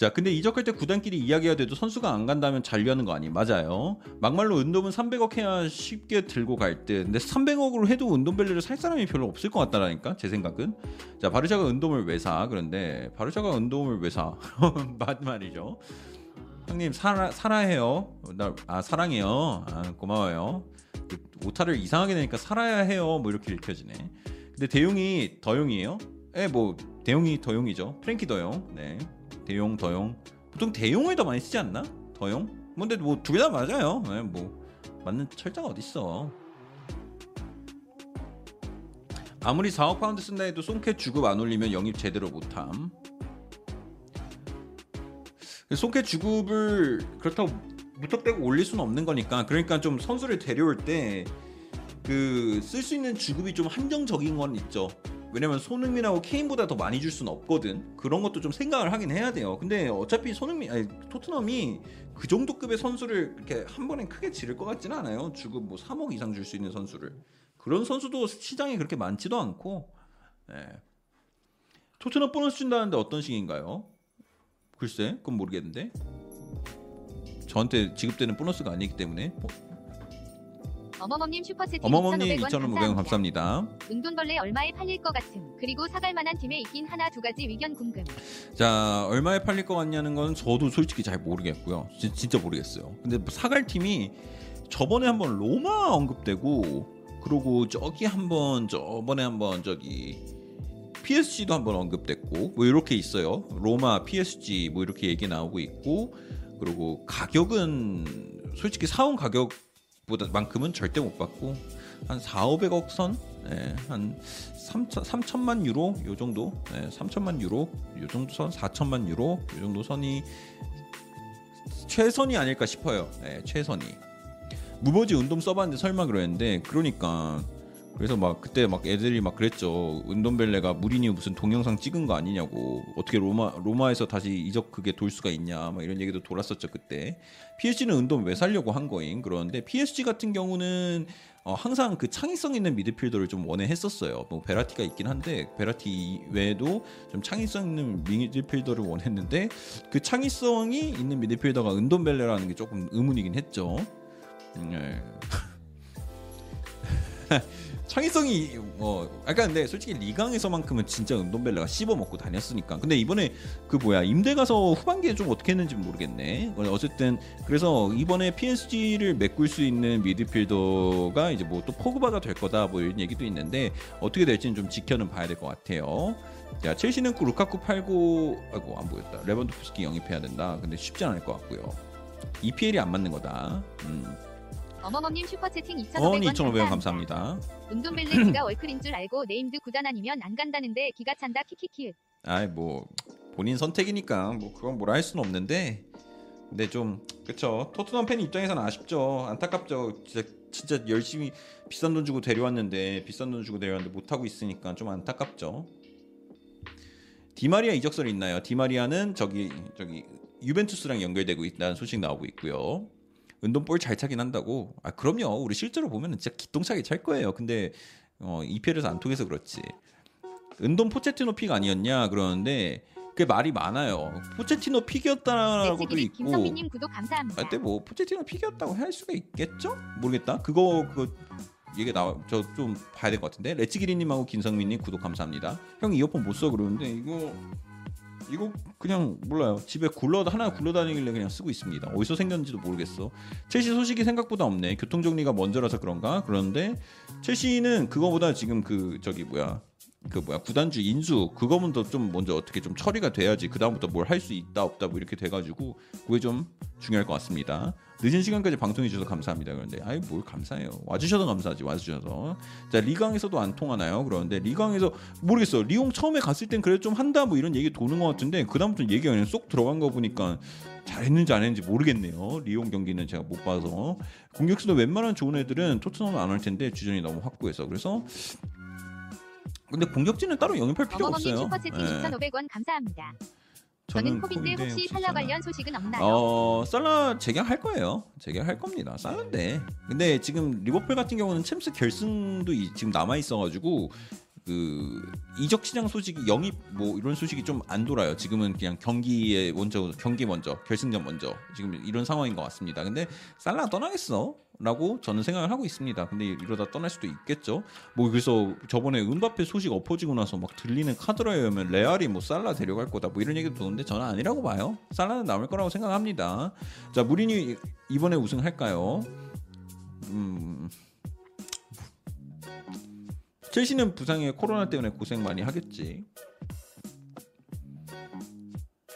Speaker 1: 자, 근데 이적할 때 구단끼리 이야기가 돼도 선수가 안 간다면 잔류하는 거 아니? 맞아요. 막말로 은돔은 300억 해야 쉽게 들고 갈 듯. 근데 300억으로 해도 은돔벨레를 살 사람이 별로 없을 것 같다라니까 제 생각은. 자, 바르샤가 은돔을 왜 사? 그런데 바르샤가 은돔을 왜 사? 맞 말이죠. 형님 사라 사라해요. 나 아 사랑해요. 아 고마워요. 그 오타를 이상하게 내니까 살아야 해요. 뭐 이렇게 읽혀지네. 근데 대용이 더용이에요? 예, 뭐 대용이 더용이죠. 프랭키 더용. 네. 대용 더용. 보통 대용을 더 많이 쓰지 않나? 더용? 뭐 근데 뭐 두 개 다 맞아요. 네, 뭐 맞는 철자가 어디 있어? 아무리 4억 파운드 쓴다 해도 송캣 주급 안 올리면 영입 제대로 못함. 송캣 주급을 그렇다고 무턱대고 올릴 수는 없는 거니까 그러니까 좀 선수를 데려올 때 그 쓸 수 있는 주급이 좀 한정적인 건 있죠. 왜냐면 손흥민하고 케인보다 더 많이 줄 수는 없거든. 그런 것도 좀 생각을 하긴 해야 돼요. 근데 어차피 손흥민 아니 토트넘이 그 정도 급의 선수를 이렇게 한 번에 크게 지를 것 같지는 않아요. 주급 뭐 3억 이상 줄 수 있는 선수를. 그런 선수도 시장에 그렇게 많지도 않고. 네. 토트넘 보너스 준다는데 어떤 식인가요? 글쎄, 그건 모르겠는데. 저한테 지급되는 보너스가 아니기 때문에. 어,
Speaker 2: 어머머님 슈퍼채팅
Speaker 1: 어머머님
Speaker 2: 2,500원
Speaker 1: 2,500원 감사합니다.
Speaker 2: 은돈벌레 얼마에 팔릴 것 같음. 그리고 사갈 만한 팀에 있긴 하나 두 가지 의견 궁금.
Speaker 1: 자 얼마에 팔릴 것 같냐는 건 저도 솔직히 잘 모르겠고요. 진, 진짜 모르겠어요. 근데 뭐 사갈 팀이 저번에 한번 로마 언급되고 그리고 저기 한번 저번에 한번 저기 PSG도 한번 언급됐고 뭐 이렇게 있어요. 로마, PSG 뭐 이렇게 얘기 나오고 있고 그리고 가격은 솔직히 사온 가격보다 만큼은 절대 못 받고 한 4, 500억 선, 예, 한 3천, 3천만 유로 요 정도, 예, 3천만 유로 요 정도 선, 4천만 유로 요 정도 선이 최선이 아닐까 싶어요. 예, 최선이. 무버지 운동 써봤는데 설마 그랬는데 그러니까 그래서 막 그때 막 애들이 막 그랬죠. 은돈벨레가 무리뉴 무슨 동영상 찍은 거 아니냐고. 어떻게 로마 로마에서 다시 이적 그게 돌 수가 있냐. 막 이런 얘기도 돌았었죠 그때. PSG는 은돈 왜 살려고 한 거임. 그런데 PSG 같은 경우는 어, 항상 그 창의성 있는 미드필더를 좀 원해했었어요. 뭐 베라티가 있긴 한데 베라티 외에도 좀 창의성 있는 미드필더를 원했는데 그 창의성이 있는 미드필더가 은돈벨레라는 게 조금 의문이긴 했죠. 음, 네. 창의성이 뭐 아까 근데 솔직히 리강에서만큼은 진짜 은돈벨레가 씹어 먹고 다녔으니까. 근데 이번에 그 뭐야 임대 가서 후반기에 좀 어떻게 했는지 모르겠네. 어쨌든 그래서 이번에 PSG를 메꿀 수 있는 미드필더가 이제 뭐 또 포그바가 될 거다 뭐 이런 얘기도 있는데 어떻게 될지는 좀 지켜는 봐야 될 것 같아요. 자 첼시는 그 루카쿠 팔고 아이고 안 보였다. 레반도프스키 영입해야 된다. 근데 쉽지 않을 것 같고요. EPL이 안 맞는 거다. 음.
Speaker 2: 어머머님 슈퍼채팅 2,500원,
Speaker 1: 어니 2,500원 감사합니다.
Speaker 2: 은돔벨레 기가 월클인 줄 알고 네임드 구단 아니면 안 간다는데 기가 찬다 키키키읓.
Speaker 1: 아이 뭐 본인 선택이니까 뭐 그건 뭐라 할 수는 없는데 근데 좀 그쵸 토트넘 팬 입장에서는 아쉽죠 안타깝죠 진짜 진짜 열심히 비싼 돈 주고 데려왔는데 비싼 돈 주고 데려왔는데 못 하고 있으니까 좀 안타깝죠 디마리아 이적설이 있나요? 디마리아는 저기 저기 유벤투스랑 연결되고 있다는 소식 나오고 있고요. 은돈볼 잘 차긴 한다고. 아 그럼요. 우리 실제로 보면 진짜 기똥차게 찰 거예요. 근데 어, EPL에서 안 통해서 그렇지. 은돈 포체티노 픽 아니었냐 그러는데 그게 말이 많아요. 포체티노 픽이었다라고도
Speaker 2: 레츠기리
Speaker 1: 있고.
Speaker 2: 김선미님 구독 감사합니다.
Speaker 1: 아, 근데 뭐 포체티노 픽이었다고 할 수가 있겠죠? 모르겠다. 그거 그 얘기 나와 저 좀 봐야 될 것 같은데 레츠기리님하고 김성민님 구독 감사합니다. 형 이어폰 못 써 그러는데 이거 이거 그냥 몰라요. 집에 굴러 하나 굴러다니길래 그냥 쓰고 있습니다. 어디서 생겼는지도 모르겠어. 첼시 소식이 생각보다 없네. 교통 정리가 먼저라서 그런가? 그런데 첼시는 그거보다 지금 그 저기 뭐야 그 뭐야 구단주 인수 그거부터 좀 먼저 어떻게 좀 처리가 돼야지 그 다음부터 뭘 할 수 있다 없다 뭐 이렇게 돼가지고 그게 좀 중요할 것 같습니다. 늦은 시간까지 방송해 주셔서 감사합니다. 그런데 아이 뭘 감사해요. 와주셔서 감사하지 와주셔서 자 리강에서도 안 통하나요? 그러는데 리강에서 모르겠어. 리옹 처음에 갔을 땐 그래도 좀 한다 뭐 이런 얘기 도는 것 같은데 그 다음부터 얘기가 그냥 쏙 들어간 거 보니까 잘했는지 안 했는지 모르겠네요. 리옹 경기는 제가 못 봐서 공격수도 웬만한 좋은 애들은 토트넘은 안 할 텐데 주전이 너무 확고해서 그래서 근데 공격진은 따로 영입할
Speaker 2: 어머머님
Speaker 1: 없어요.
Speaker 2: 슈퍼채팅
Speaker 1: 예.
Speaker 2: 2,500원 감사합니다. 저는 코빈데 혹시 살라 관련 소식은 없나요?
Speaker 1: 어 살라 재계할 거예요. 재계할 겁니다. 살라인데 근데 지금 리버풀 같은 경우는 챔스 결승도 이- 지금 남아 있어가지고 그 이적 시장 소식이 영입 뭐 이런 소식이 좀 안 돌아요. 지금은 그냥 경기에 먼저 경기 먼저 결승전 먼저 지금 이런 상황인 것 같습니다. 근데 살라 떠나겠어? 라고 저는 생각을 하고 있습니다. 근데 이러다 떠날 수도 있겠죠. 뭐 그래서 저번에 은바페 소식 엎어지고 나서 막 들리는 카드라에 의하면 레알이 뭐 살라 데려갈 거다 뭐 이런 얘기도 도는데 저는 아니라고 봐요. 살라는 남을 거라고 생각합니다. 자 무리니 이번에 우승할까요? 음. 첼시는 부상에 코로나 때문에 고생 많이 하겠지.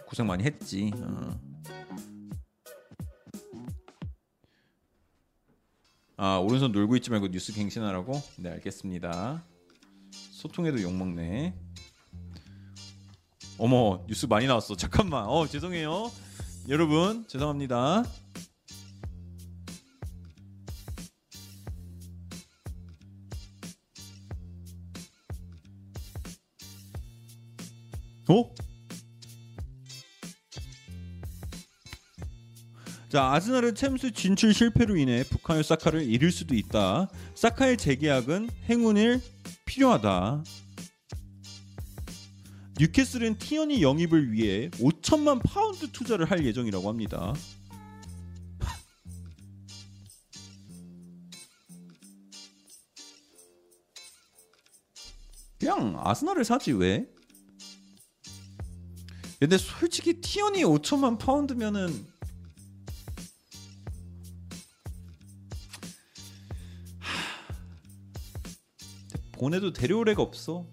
Speaker 1: 고생 많이 했지. 어. 아 오른손 놀고 있지 말고 뉴스 갱신하라고? 네 알겠습니다. 소통해도 욕 먹네. 어머 뉴스 많이 나왔어. 잠깐만. 어 죄송해요. 여러분 죄송합니다. 어? 자 아스날은 챔스 진출 실패로 인해 부카요 사카를 잃을 수도 있다. 사카의 재계약은 행운일 필요하다. 뉴캐슬은 티어니 영입을 위해 5천만 파운드 투자를 할 예정이라고 합니다. 그냥 아스날을 사지 왜? 근데 솔직히 티어니 5천만 파운드면은 보내도 데려올 애가 없어.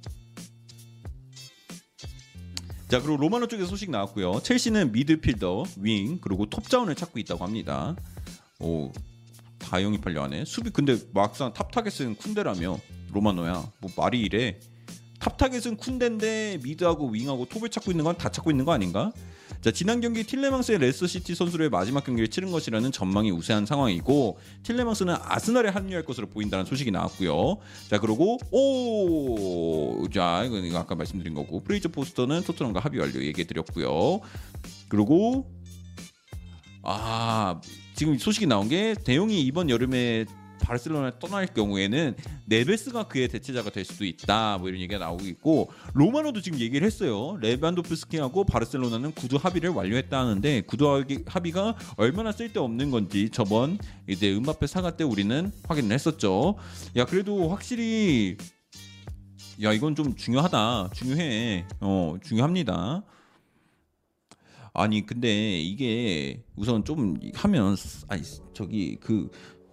Speaker 1: 자 그리고 로마노 쪽에서 소식 나왔고요. 첼시는 미드필더, 윙 그리고 톱자원을 찾고 있다고 합니다. 오, 다 영입하려 하네. 수비 근데 막상 top target은 쿤데라며 로마노야. 뭐 말이 이래. top target은 쿤데인데 미드하고 윙하고 톱을 찾고 있는 건 다 찾고 있는 거 아닌가? 자 지난 경기 틸레망스의 레스터 시티 선수로의 마지막 경기를 치른 것이라는 전망이 우세한 상황이고 틸레망스는 아스날에 합류할 것으로 보인다는 소식이 나왔고요. 자 그리고 오 자 이거, 이거 아까 말씀드린 거고 프레이저 포스터는 토트넘과 합의 완료 얘기해 드렸고요. 그리고 아 지금 소식이 나온 게 더용이 이번 여름에 바르셀로나에 떠날 경우에는 네베스가 그의 대체자가 될 수도 있다. 뭐 이런 얘기가 나오고 있고 로마노도 지금 얘기를 했어요. 레반도프스키하고 바르셀로나는 구두 합의를 완료했다 하는데 구두 합의- 합의가 얼마나 쓸데없는 건지 저번 이제 음바페 사과 때 우리는 확인을 했었죠. 야 그래도 확실히 야 이건 좀 중요하다. 중요해. 어 중요합니다. 아니 근데 이게 우선 좀 하면 아니 저기 그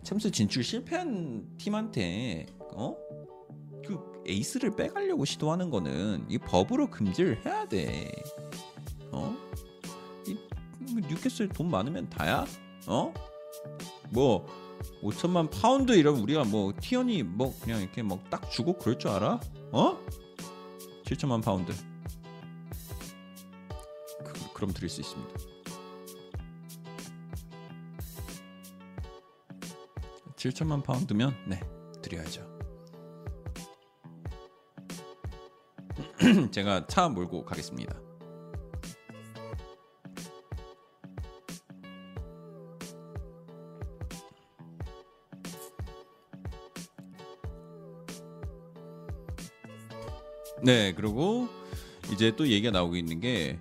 Speaker 1: 챔스 진출 실패한 팀한테 어? 그 에이스를 빼가려고 시도하는 거는 이 법으로 금지를 해야 돼. 어? 이 뉴캐슬 돈 많으면 다야? 어? 뭐 5천만 파운드 이러면 우리가 뭐 티어니 뭐 그냥 이렇게 뭐딱 주고 그럴 줄 알아? 어? 7천만 파운드. 그, 그럼 드릴 수 있습니다. 7천만 파운드면 네 드려야죠. 제가 차 몰고 가겠습니다. 네, 그리고 이제 또 얘기가 나오고 있는 게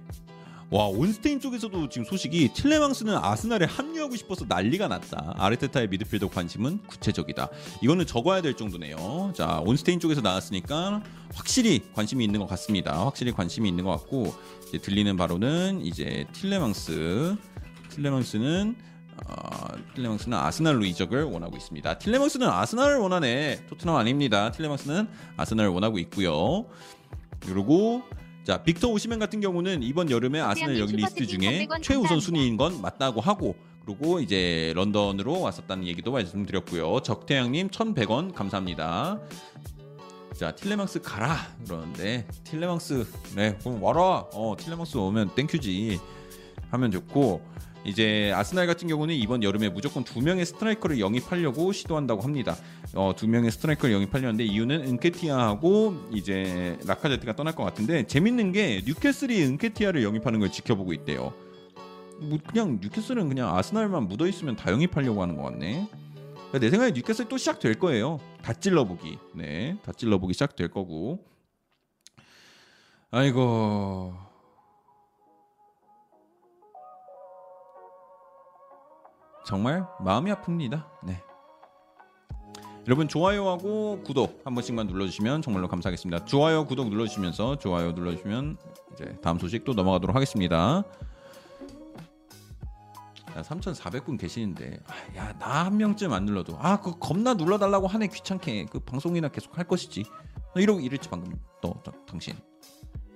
Speaker 1: 와, 온스테인 쪽에서도 지금 소식이 틸레망스는 아스날에 합류하고 싶어서 난리가 났다. 아르테타의 미드필더 관심은 구체적이다. 이거는 적어야 될 정도네요. 자, 온스테인 쪽에서 나왔으니까 확실히 관심이 있는 것 같습니다. 확실히 관심이 있는 것 같고 이제 들리는 바로는 이제 틸레망스 틸레망스는 어, 틸레망스는 아스날로 이적을 원하고 있습니다. 틸레망스는 아스날을 원하네. 토트넘 아닙니다. 틸레망스는 아스날을 원하고 있고요. 그리고 자 빅터 오시맨 같은 경우는 이번 여름에 아스날 여기 리스트 중에 최우선 순위인 건 맞다고 하고 그리고 이제 런던으로 왔었다는 얘기도 말씀드렸고요. 적태양님 1,100원 감사합니다. 자 틸레망스 가라 그러는데 틸레망스 네 그럼 와라 어 틸레망스 오면 thank you지 하면 좋고 이제 아스날 같은 경우는 이번 여름에 무조건 두 명의 스트라이커를 영입하려고 시도한다고 합니다. 어, 두 명의 스트라이커를 영입하려는데 이유는 은케티아하고 이제 라카제트가 떠날 것 같은데 재밌는 게 뉴캐슬이 은케티아를 영입하는 걸 지켜보고 있대요. 뭐 그냥 뉴캐슬은 그냥 아스날만 묻어 있으면 다 영입하려고 하는 것 같네. 그러니까 내 생각에 뉴캐슬 또 시작될 거예요. 다 찔러보기. 네, 다 찔러보기 시작될 거고. 아이고. 정말 마음이 아픕니다. 네. 여러분 좋아요하고 구독 한 번씩만 눌러주시면 정말로 감사하겠습니다. 좋아요, 구독 눌러주시면서 좋아요 눌러주시면 이제 다음 소식 또 넘어가도록 하겠습니다. 3,400분 계시는데 야 나 한 명쯤 안 눌러도 아 그 겁나 눌러달라고 하네 귀찮게 그 방송이나 계속 할 것이지 이러고 이랬지 방금 너, 너 당신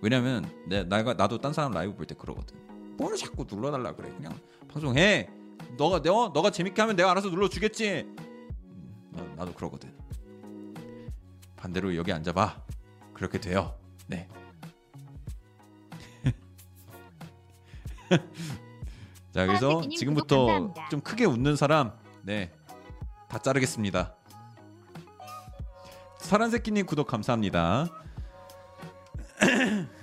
Speaker 1: 왜냐면 내 나가 나도 딴 사람 라이브 볼 때 그러거든 뭘 자꾸 눌러달라 그래 그냥 방송해 너가 너 너가 재밌게 하면 내가 알아서 눌러 주겠지. 나, 나도 그러거든. 반대로 여기 앉아봐. 그렇게 돼요. 네. 자 그래서 지금부터 좀 크게 웃는 사람 네다 자르겠습니다. 사란새끼님 구독 감사합니다.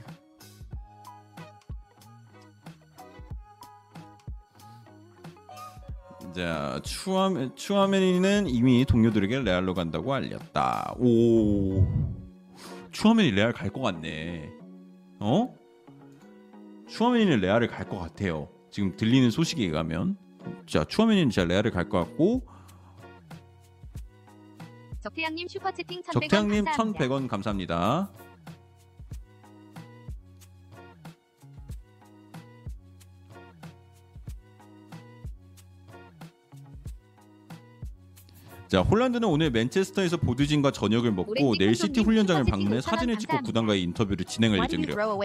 Speaker 1: 자, 추아멘, 추아멘이는 이미 동료들에게 레알로 간다고 알렸다. 오, 추아멘이 레알 갈 것 같네. 어? 추아멘이는 레알을 갈 것 같아요. 지금 들리는 소식에 의하면. 자, 추아멘이는 진짜 레알을 갈 것 같고.
Speaker 2: 적태양님 슈퍼채팅 1,100원
Speaker 1: 적태양님
Speaker 2: 감사합니다.
Speaker 1: 1,100원 감사합니다. 자 홀란드는 오늘 맨체스터에서 보드진과 저녁을 먹고 내일 시티 훈련장을 방문해
Speaker 2: 5,000원
Speaker 1: 사진을 찍고. 구단과의 인터뷰를 진행할 예정이래요. 오.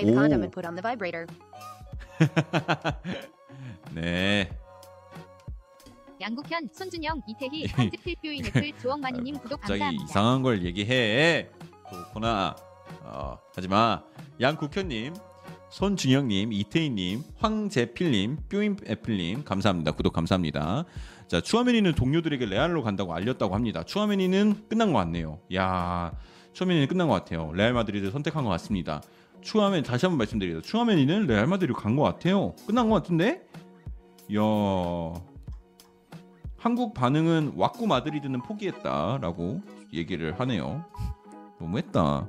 Speaker 1: 네.
Speaker 2: 양국현, 손준영, 이태희, 한지 필뷰인 애플 조억만이님 구독
Speaker 1: 갑자기
Speaker 2: 감사합니다.
Speaker 1: 이상한 걸 얘기해. 그렇구나. 어, 하지마. 양국현님, 손준영님, 이태희님, 황재필님, 뾰인 애플님 감사합니다. 구독 감사합니다. 자 추아메니는 동료들에게 레알로 간다고 알렸다고 합니다. 추아메니는 끝난 것 같네요. 야 추아메니는 끝난 것 같아요. 레알 마드리드 선택한 것 같습니다. 추아메니 다시 한번 말씀드립니다. 추아메니는 레알 마드리드 간 것 같아요. 끝난 것 같은데? 야 한국 반응은 왁구 마드리드는 포기했다라고 얘기를 하네요. 너무했다.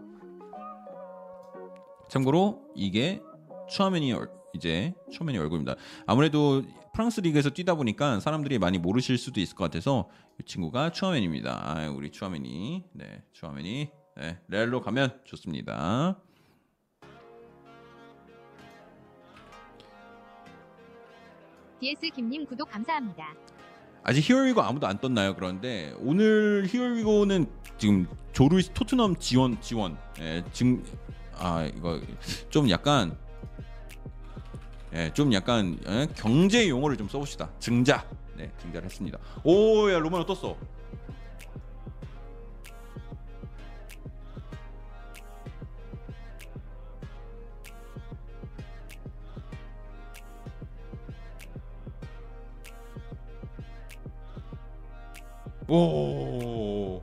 Speaker 1: 참고로 이게 추아메니 얼- 이제 추아메니 얼굴입니다. 아무래도 프랑스 리그에서 뛰다 보니까 사람들이 많이 모르실 수도 있을 것 같아서 이 친구가 추아메니입니다. 아, 우리 추아메니, 네, 추아메니, 네, 레알로 가면 좋습니다.
Speaker 2: DS 김님 구독 감사합니다.
Speaker 1: 아직 히어리고 아무도 안 떴나요? 그런데 오늘 히어리고는 지금 조르 토트넘 지원 지원. 예, 지금 아 이거 좀 약간 예, 좀 약간 예, 경제 용어를 좀 써봅시다. 증자. 네, 증자를 했습니다. 오, 야 로마노 떴어. 오.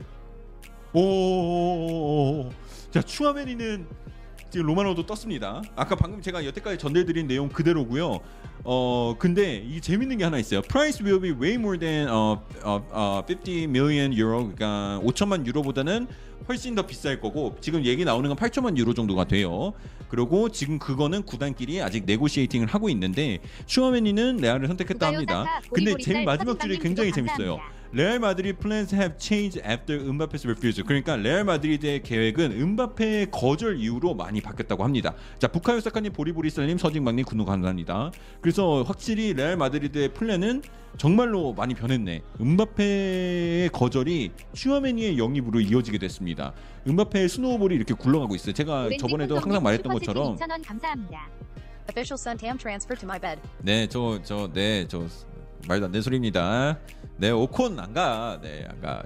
Speaker 1: 오. 자, 추아메니는 지금 로마노도 떴습니다. 아까 방금 제가 여태까지 전달드린 내용 그대로고요. 어 근데 이 재밌는 게 하나 있어요. Price will be way more than 어, 어, 어, 50 million euro. 그러니까 5천만 유로보다는 훨씬 더 비쌀 거고 지금 얘기 나오는 건 8천만 유로 정도가 돼요. 그리고 지금 그거는 구단끼리 아직 네고시에이팅을 하고 있는데 슈어맨이는 레알을 선택했다 합니다. 근데 제일 마지막 줄이 굉장히 재밌어요. 레알 마드리드 plans have changed after 음바페's refusal. 그러니까 레알 마드리드의 계획은 음바페의 거절 이후로 많이 바뀌었다고 합니다. 자, 부카요 사카님, 보리보리살님, 서진방님 구독 감사합니다. 그래서 확실히 레알 마드리드의 플랜은 정말로 많이 변했네. 음바페의 거절이 추아메니의 영입으로 이어지게 됐습니다. 음바페의 snowball이 이렇게 굴러가고 있어요. 제가 저번에도 항상 말했던 것처럼
Speaker 2: 2,000원 감사합니다.
Speaker 3: Official sent ham transfer to my bed.
Speaker 1: 네, 저 저 네, 저 말도 안 되는 소리입니다. 네, 오콘 안 가. 네, 안 가.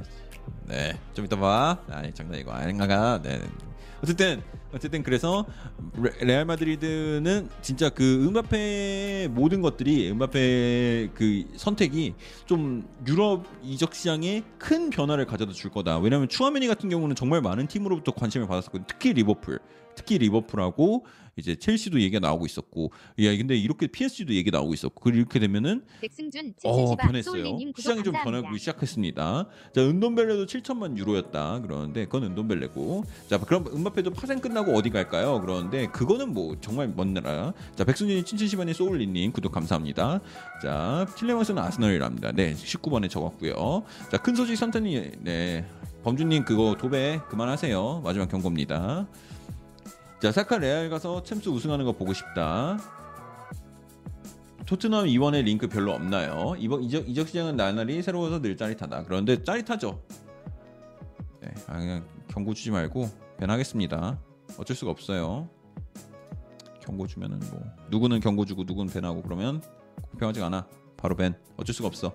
Speaker 1: 네, 좀 이따 봐. 아니, 장난이고 안 가. 네. 어쨌든 어쨌든 그래서 레- 레알 마드리드는 진짜 그 음바페의 모든 것들이 음바페의 그 선택이 좀 유럽 이적 시장에 큰 변화를 가져다 줄 거다. 왜냐하면 추아메니 같은 경우는 정말 많은 팀으로부터 관심을 받았었거든요. 특히 리버풀, 특히 리버풀하고 이제 첼시도 얘기가 나오고 있었고, 야 근데 이렇게 PSG도 얘기 나오고 있었고, 그리고 이렇게 되면은
Speaker 2: 백승준
Speaker 1: 어
Speaker 2: 77시바
Speaker 1: 변했어요. 시장이 좀. 변하기 시작했습니다. 자 은돈벨레도 7천만 유로였다 그러는데 그건 은돈벨레고 자 그럼 음바페도 파생 끝나고 어디 갈까요? 그러는데 그거는 뭐 정말 먼 나라. 자 백순진이 친친시반의 소울리님 구독 감사합니다. 자 틸레마스는 아스널이랍니다. 네 19번에 적었고요. 자 큰 소식 선탄이 네 범준님 그거 도배 그만하세요. 마지막 경고입니다. 자 사카 레알 가서 챔스 우승하는 거 보고 싶다. 토트넘 이번에 링크 별로 없나요? 이번 이적, 이적 시장은 나날이 새로워서 늘 짜릿하다. 그런데 짜릿하죠. 네, 아, 그냥 경고 주지 말고 밴하겠습니다. 어쩔 수가 없어요. 경고 주면은 뭐 누구는 경고 주고 누구는 밴하고 그러면 공평하지가 않아. 바로 밴. 어쩔 수가 없어.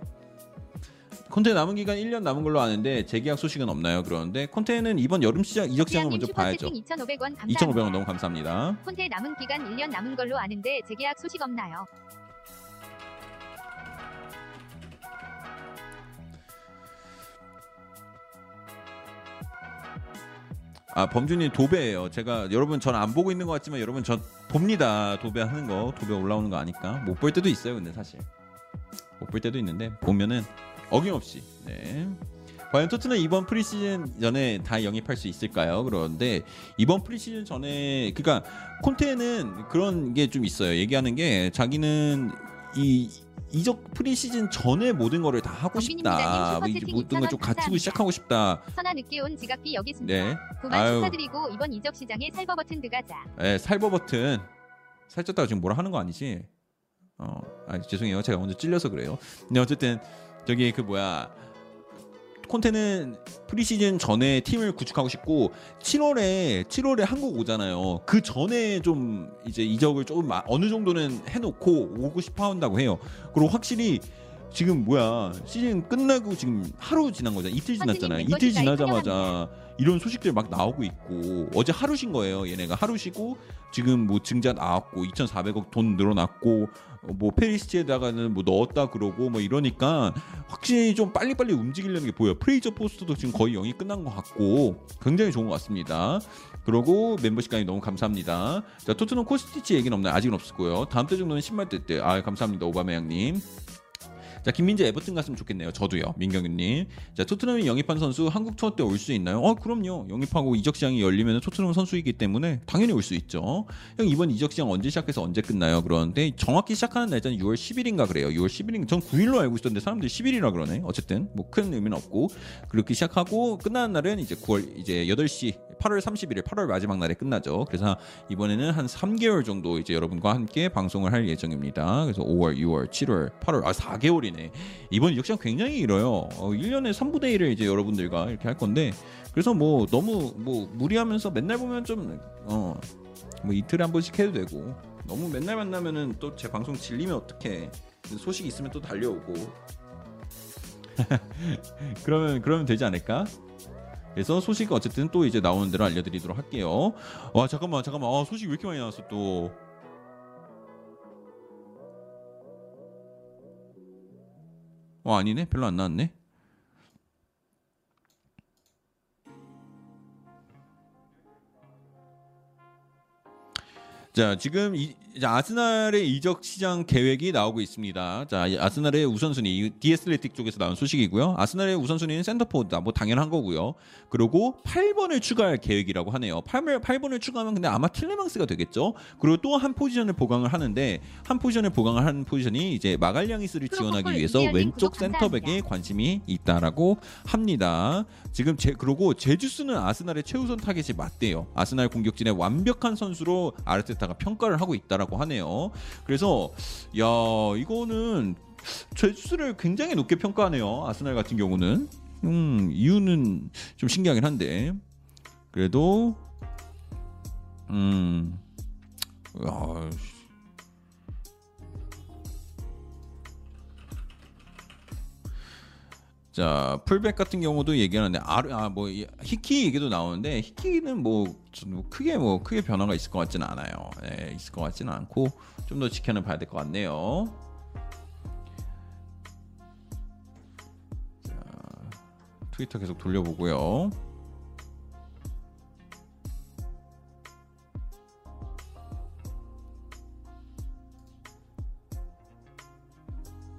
Speaker 1: 콘테 남은 기간 1년 남은 걸로 아는데 재계약 소식은 없나요? 그러는데 콘테는 이번 여름 시장 이적 시장을 먼저 봐야죠.
Speaker 2: 2,500원 감사합니다.
Speaker 1: 2,500원 너무 감사합니다.
Speaker 2: 콘테 남은 기간 1년 남은 걸로 아는데 재계약 소식 없나요?
Speaker 1: 아 범준이 도배예요. 제가 여러분 전 안 보고 있는 것 같지만 여러분 전 봅니다. 도배하는 거 도배 올라오는 거 아니까 못 볼 때도 있어요. 근데 사실 못 볼 때도 있는데 보면은 어김없이 네. 과연 토트넘 이번 프리시즌 전에 다 영입할 수 있을까요? 그런데 이번 프리시즌 전에 그러니까 콘테는 그런 게 좀 있어요. 얘기하는 게 자기는 이 이적 프리시즌 전에 모든 거를 다 하고 싶다. 이제 모든 걸좀
Speaker 2: 2,000원
Speaker 1: 갖추고. 시작하고 싶다.
Speaker 2: 선아 늦게 온 지각비 여기 있습니다.
Speaker 1: 네.
Speaker 2: 구만. 축하드리고 이번 이적 시장에 살버 버튼 들어가자.
Speaker 1: 예, 살버 버튼 살쪘다가 지금 뭐라 하는 거 아니지? 어, 아 죄송해요. 제가 먼저 찔려서 그래요. 근데 어쨌든 저기 그 뭐야 콘테는 프리시즌 전에 팀을 구축하고 싶고 7월에 7월에 한국 오잖아요. 그 전에 좀 이제 이적을 조금 마- 어느 정도는 해놓고 오고 싶어 한다고 해요. 그리고 확실히 지금 뭐야 시즌 끝나고 지금 하루 지난 거잖아. 이틀 지났잖아요. 이틀 지나자마자 이런 소식들 막 나오고 있고 어제 하루 쉰 거예요. 얘네가 하루 쉬고 지금 뭐 증자 나왔고 2,400억 돈 늘어났고 어, 뭐 페리시치에다가는 뭐 넣었다 그러고 뭐 이러니까 확실히 좀 빨리빨리 움직이려는 게 보여. 프레이저 포스트도 지금 거의 영이 끝난 것 같고 굉장히 좋은 것 같습니다. 그리고 멤버십까지 너무 감사합니다. 자 토트넘 코스티치 얘기는 없나요? 아직은 없었고요. 다음 주 정도는 신발 뜰 때. 아 감사합니다 오바메양님. 자 김민재 에버튼 갔으면 좋겠네요. 저도요. 민경윤님. 자 토트넘이 영입한 선수 한국 투어 때 올 수 있나요? 어 그럼요. 영입하고 이적 시장이 열리면 토트넘 선수이기 때문에 당연히 올 수 있죠. 형 이번 이적 시장 언제 시작해서 언제 끝나요? 그러는데 정확히 시작하는 날짜는 6월 10일인가 그래요. 6월 10일인 전 9일로 알고 있었는데 사람들이 10일이라 그러네. 어쨌든 뭐 큰 의미는 없고 그렇게 시작하고 끝나는 날은 이제 9월 이제 8시 8월 31일 8월 마지막 날에 끝나죠. 그래서 이번에는 한 3개월 정도 이제 여러분과 함께 방송을 할 예정입니다. 그래서 5월, 6월, 7월, 8월 아 4개월이 네. 이번 이적 시장 굉장히 길어요. 어, 1년에 3분의 1을 이제 여러분들과 이렇게 할 건데 그래서 뭐 너무 뭐 무리하면서 맨날 보면 좀 어 뭐 이틀에 한 번씩 해도 되고 너무 맨날 만나면은 또 제 방송 질리면 어떡해 소식 있으면 또 달려오고 그러면 그러면 되지 않을까? 그래서 소식 어쨌든 또 이제 나오는 대로 알려드리도록 할게요. 와 잠깐만 잠깐만 아, 소식 왜 이렇게 많이 나왔어 또. 어 아니네 별로 안 나왔네. 자 지금 이, 이제 아스날의 이적 시장 계획이 나오고 있습니다. 자이 아스날의 우선순위 디에스레틱 쪽에서 나온 소식이고요. 아스날의 우선순위는 센터포드다. 뭐 당연한 거고요. 그리고 8번을 추가할 계획이라고 하네요. 8, 8번을 추가하면 근데 아마 틸레망스가 되겠죠. 그리고 또 한 포지션을 보강을 하는데 한 포지션을 보강을 한 포지션이 이제 마갈량이스를 지원하기 위해서 왼쪽 센터백에. 관심이 있다라고 합니다. 지금 제 그리고 제주스는 아스날의 최우선 타겟이 맞대요. 아스날 공격진의 완벽한 선수로 아르테타가 평가를 하고 있다 라고 하네요. 그래서 야 이거는 제주스를 굉장히 높게 평가하네요. 아스날 같은 경우는 음 이유는 좀 신기하긴 한데 그래도 음 야, 자 풀백 같은 경우도 얘기하는데 아뭐 히키 얘기도 나오는데 히키는 뭐, 좀뭐 크게 뭐 크게 변화가 있을 것 같지는 않아요. 예, 있을 것 같지는 않고 좀 더 지켜는 봐야 될 것 같네요. 자 트위터 계속 돌려보고요.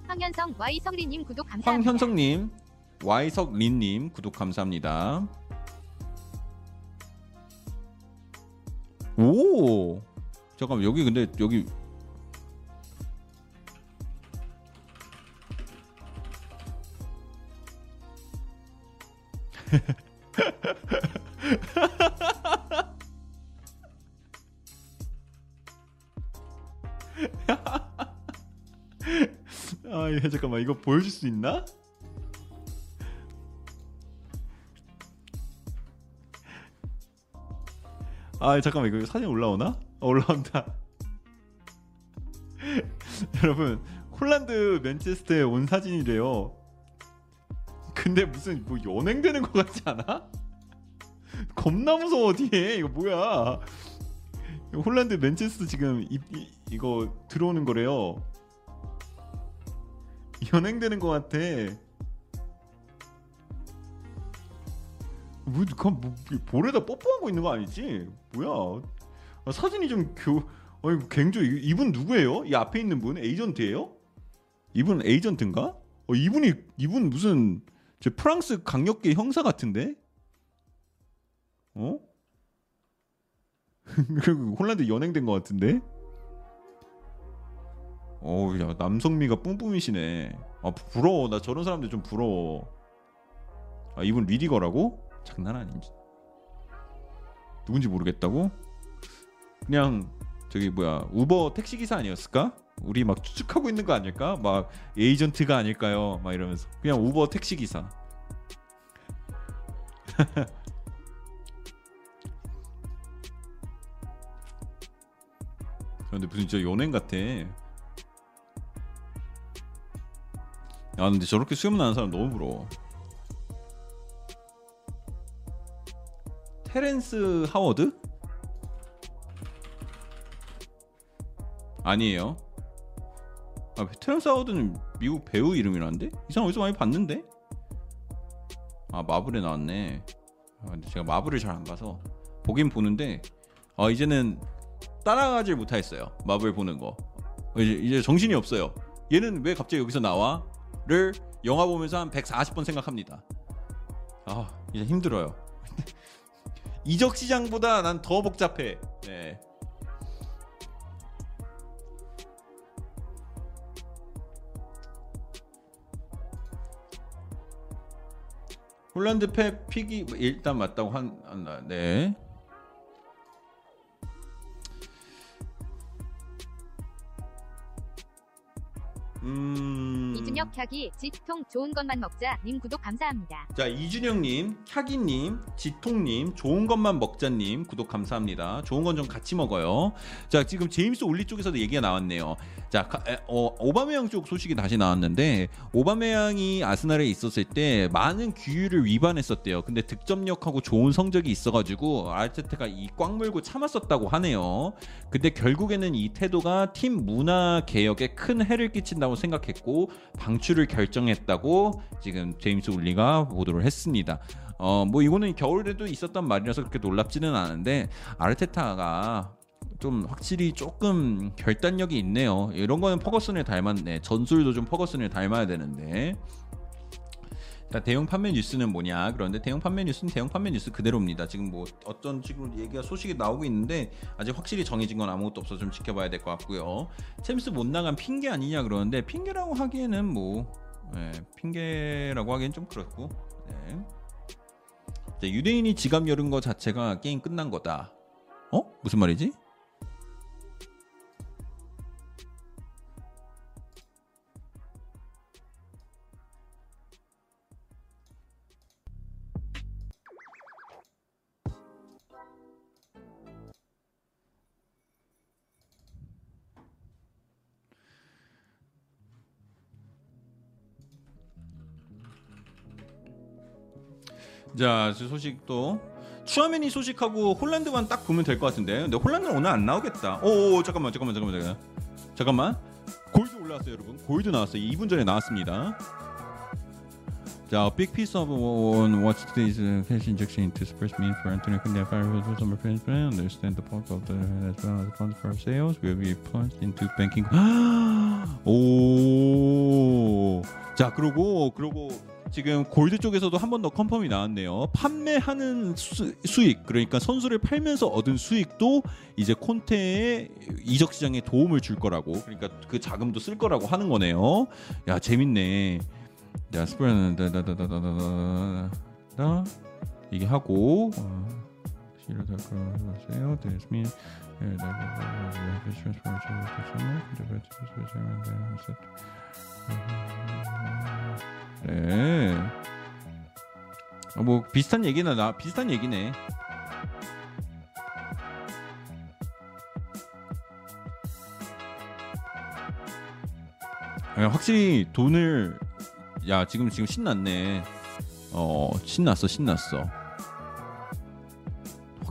Speaker 2: 황현성 Y 성리님 구독 감사합니다.
Speaker 1: 황현성님, 와이석린님 구독 감사합니다. 오, 잠깐만 여기 근데 여기 아, 예, 잠깐만 이거 보여줄 수 있나? 아, 잠깐만 이거 사진 올라오나? 어, 올라온다. 여러분, 홀란드 맨체스터에 온 사진이래요. 근데 무슨 뭐 연행되는 것 같지 않아? 겁나 무서워 뒤에 이거 뭐야? 홀란드 맨체스터 지금 이, 이, 이거 들어오는 거래요. 연행되는 것 같아. 뭐, 그, 뭐 볼에다 뽀뽀하고 있는 거 아니지? 뭐야? 아, 사진이 좀 교. 아니 갱조 이- 이분 누구예요? 이 앞에 있는 분 에이전트예요? 이분 에이전트인가? 어, 이분이 이분 무슨 저 프랑스 강력계 형사 같은데? 어? 그리고 홀란드 연행된 것 같은데? 어우 야 남성미가 뿜뿜이시네. 아 부러워. 나 저런 사람들 좀 부러워. 아 이분 리디거라고? 장난 아니지. 누군지 모르겠다고? 그냥 저기 뭐야 우버 택시 기사 아니었을까? 우리 막 추측하고 있는 거 아닐까? 막 에이전트가 아닐까요? 막 이러면서 그냥 우버 택시 기사. 근데 무슨 진짜 연예인 같아. 아 근데 저렇게 수염 나는 사람 너무 부러워. 테렌스 하워드? 아니에요. 아 테렌스 하워드는 미국 배우 이름이라는데? 이 사람 어디서 많이 봤는데? 아 마블에 나왔네. 아, 근데 제가 마블을 잘 안 봐서 보긴 보는데 아 이제는 따라가질 못하겠어요. 마블 보는 거. 이제, 이제 정신이 없어요. 얘는 왜 갑자기 여기서 나와? 를 영화 보면서 한 140번 생각합니다. 아 이제 힘들어요. 이적 시장보다 난 더 복잡해. 네. 홀란드 팩 픽이 일단 맞다고 한, 한 네. 음.
Speaker 2: 이준혁 캬기 지통 좋은 것만 먹자 님 구독 감사합니다.
Speaker 1: 자 이준영님, 캬기님, 지통님, 좋은 것만 먹자님 구독 감사합니다. 좋은 건 좀 같이 먹어요. 자 지금 제임스 올리 쪽에서도 얘기가 나왔네요. 자 어, 오바메양 쪽 소식이 다시 나왔는데 오바메양이 아스날에 있었을 때 많은 규율을 위반했었대요. 근데 득점력하고 좋은 성적이 있어가지고 아르테타가 이 꽉 물고 참았었다고 하네요. 근데 결국에는 이 태도가 팀 문화 개혁에 큰 해를 끼친다고 생각했고 방출을 결정했다고 지금 제임스 울리가 보도를 했습니다. 어 뭐 이거는 겨울에도 있었던 말이라서 그렇게 놀랍지는 않은데 아르테타가 좀 확실히 조금 결단력이 있네요. 이런 거는 퍼거슨을 닮았네. 전술도 좀 퍼거슨을 닮아야 되는데. 자, 대형 판매 뉴스는 뭐냐? 그런데 대형 판매 뉴스는 대형 판매 뉴스 그대로입니다. 지금 뭐 어떤 식으로 얘기가 소식이 나오고 있는데 아직 확실히 정해진 건 아무것도 없어 좀 지켜봐야 될 것 같고요. 챔스 못 나간 핑계 아니냐 그러는데 핑계라고 하기에는 뭐 예, 핑계라고 하기엔 좀 그렇고. 네. 자, 유대인이 지갑 열은 거 자체가 게임 끝난 거다. 어? 무슨 말이지? 자, 저 소식도 추아메니 소식하고 홀란드만 딱 보면 될 것 같은데. 근데 홀란드는 오늘 안 나오겠다. 오, 오 잠깐만, 잠깐만, 잠깐만, 잠깐만. 잠깐만. 골드 올라왔어요, 여러분. 골드 나왔어요. 2분 전에 나왔습니다. 자, big piece of on what today's uh, cash injection into Spurs mean for Antonio Conte Fire summer fans plan. Understand the bulk of the as well as funds for sales will be plunged into banking. 오, 자, 그러고 그러고 지금 골드 쪽에서도 한 번 더 confirm이 나왔네요. 판매하는 수, 수익 그러니까 선수를 팔면서 얻은 수익도 이제 콘테의 이적 시장에 도움을 줄 거라고 그러니까 그 자금도 쓸 거라고 하는 거네요. 야 재밌네. 자 스프레는 다다다다다다 이게 하고 어, 시를 네. 어, 뭐 비슷한 얘기나 나 비슷한 얘기네. 야, 확실히 돈을 야 지금 지금 신났네. 어 신났어 신났어.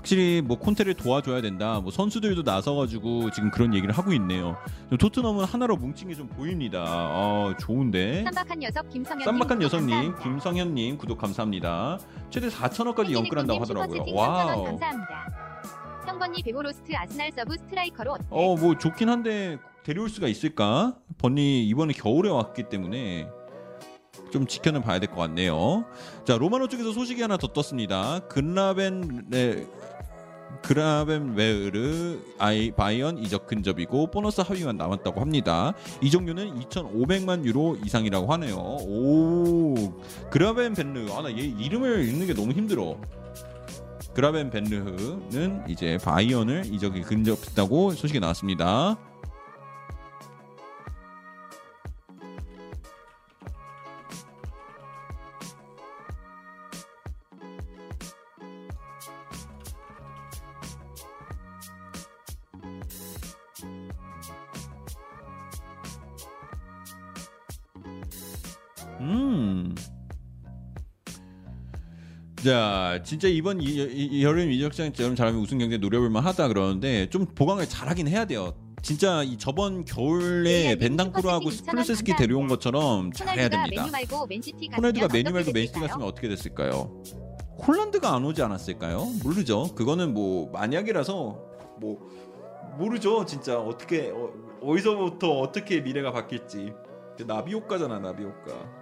Speaker 1: 확실히 뭐 콘테를 도와줘야 된다. 뭐 선수들도 나서가지고 지금 그런 얘기를 하고 있네요. 토트넘은 하나로 뭉친 게 좀 보입니다. 어 좋은데.
Speaker 2: 쌈박한 녀석 김성현
Speaker 1: 쌈박한 녀석님, 김성현님 구독 감사합니다. 최대 4천원까지 영끌한다고 하더라고요. Wow.
Speaker 2: 감사합니다. 형 번리 베호르스트 아스날 서브 스트라이커로 어때?
Speaker 1: 어 뭐 좋긴 한데 데려올 수가 있을까? 번리 이번에 겨울에 왔기 때문에 좀 지켜는 봐야 될 것 같네요. 자 로마노 쪽에서 소식이 하나 더 떴습니다. 그라벤 네, 그라벤웨르 아이 바이언 이적 근접이고 보너스 합의만 남았다고 합니다. 이적료는 2,500만 유로 이상이라고 하네요. 오 그라벤 벤르 아나 얘 이름을 읽는 게 너무 힘들어. 그라벤 벤르흐는 이제 바이언을 이적이 근접했다고 소식이 나왔습니다. 자, 진짜 이번 이, 이, 여름 이적시장처럼 잘하면 우승 경쟁 노려볼만 하다 그러는데 좀 보강을 잘하긴 해야 돼요. 진짜 이 저번 겨울에 벤탄쿠르하고 쿨루셉스키 데려온 것처럼 잘해야 됩니다. 호날두가 맨유 말고 맨시티? 갔으면 어떻게 됐을까요? 홀란드가 안 오지 않았을까요? 모르죠. 그거는 뭐 만약이라서 뭐 모르죠. 진짜 어떻게 어, 어디서부터 어떻게 미래가 바뀔지. 그 나비 효과잖아, 나비 효과.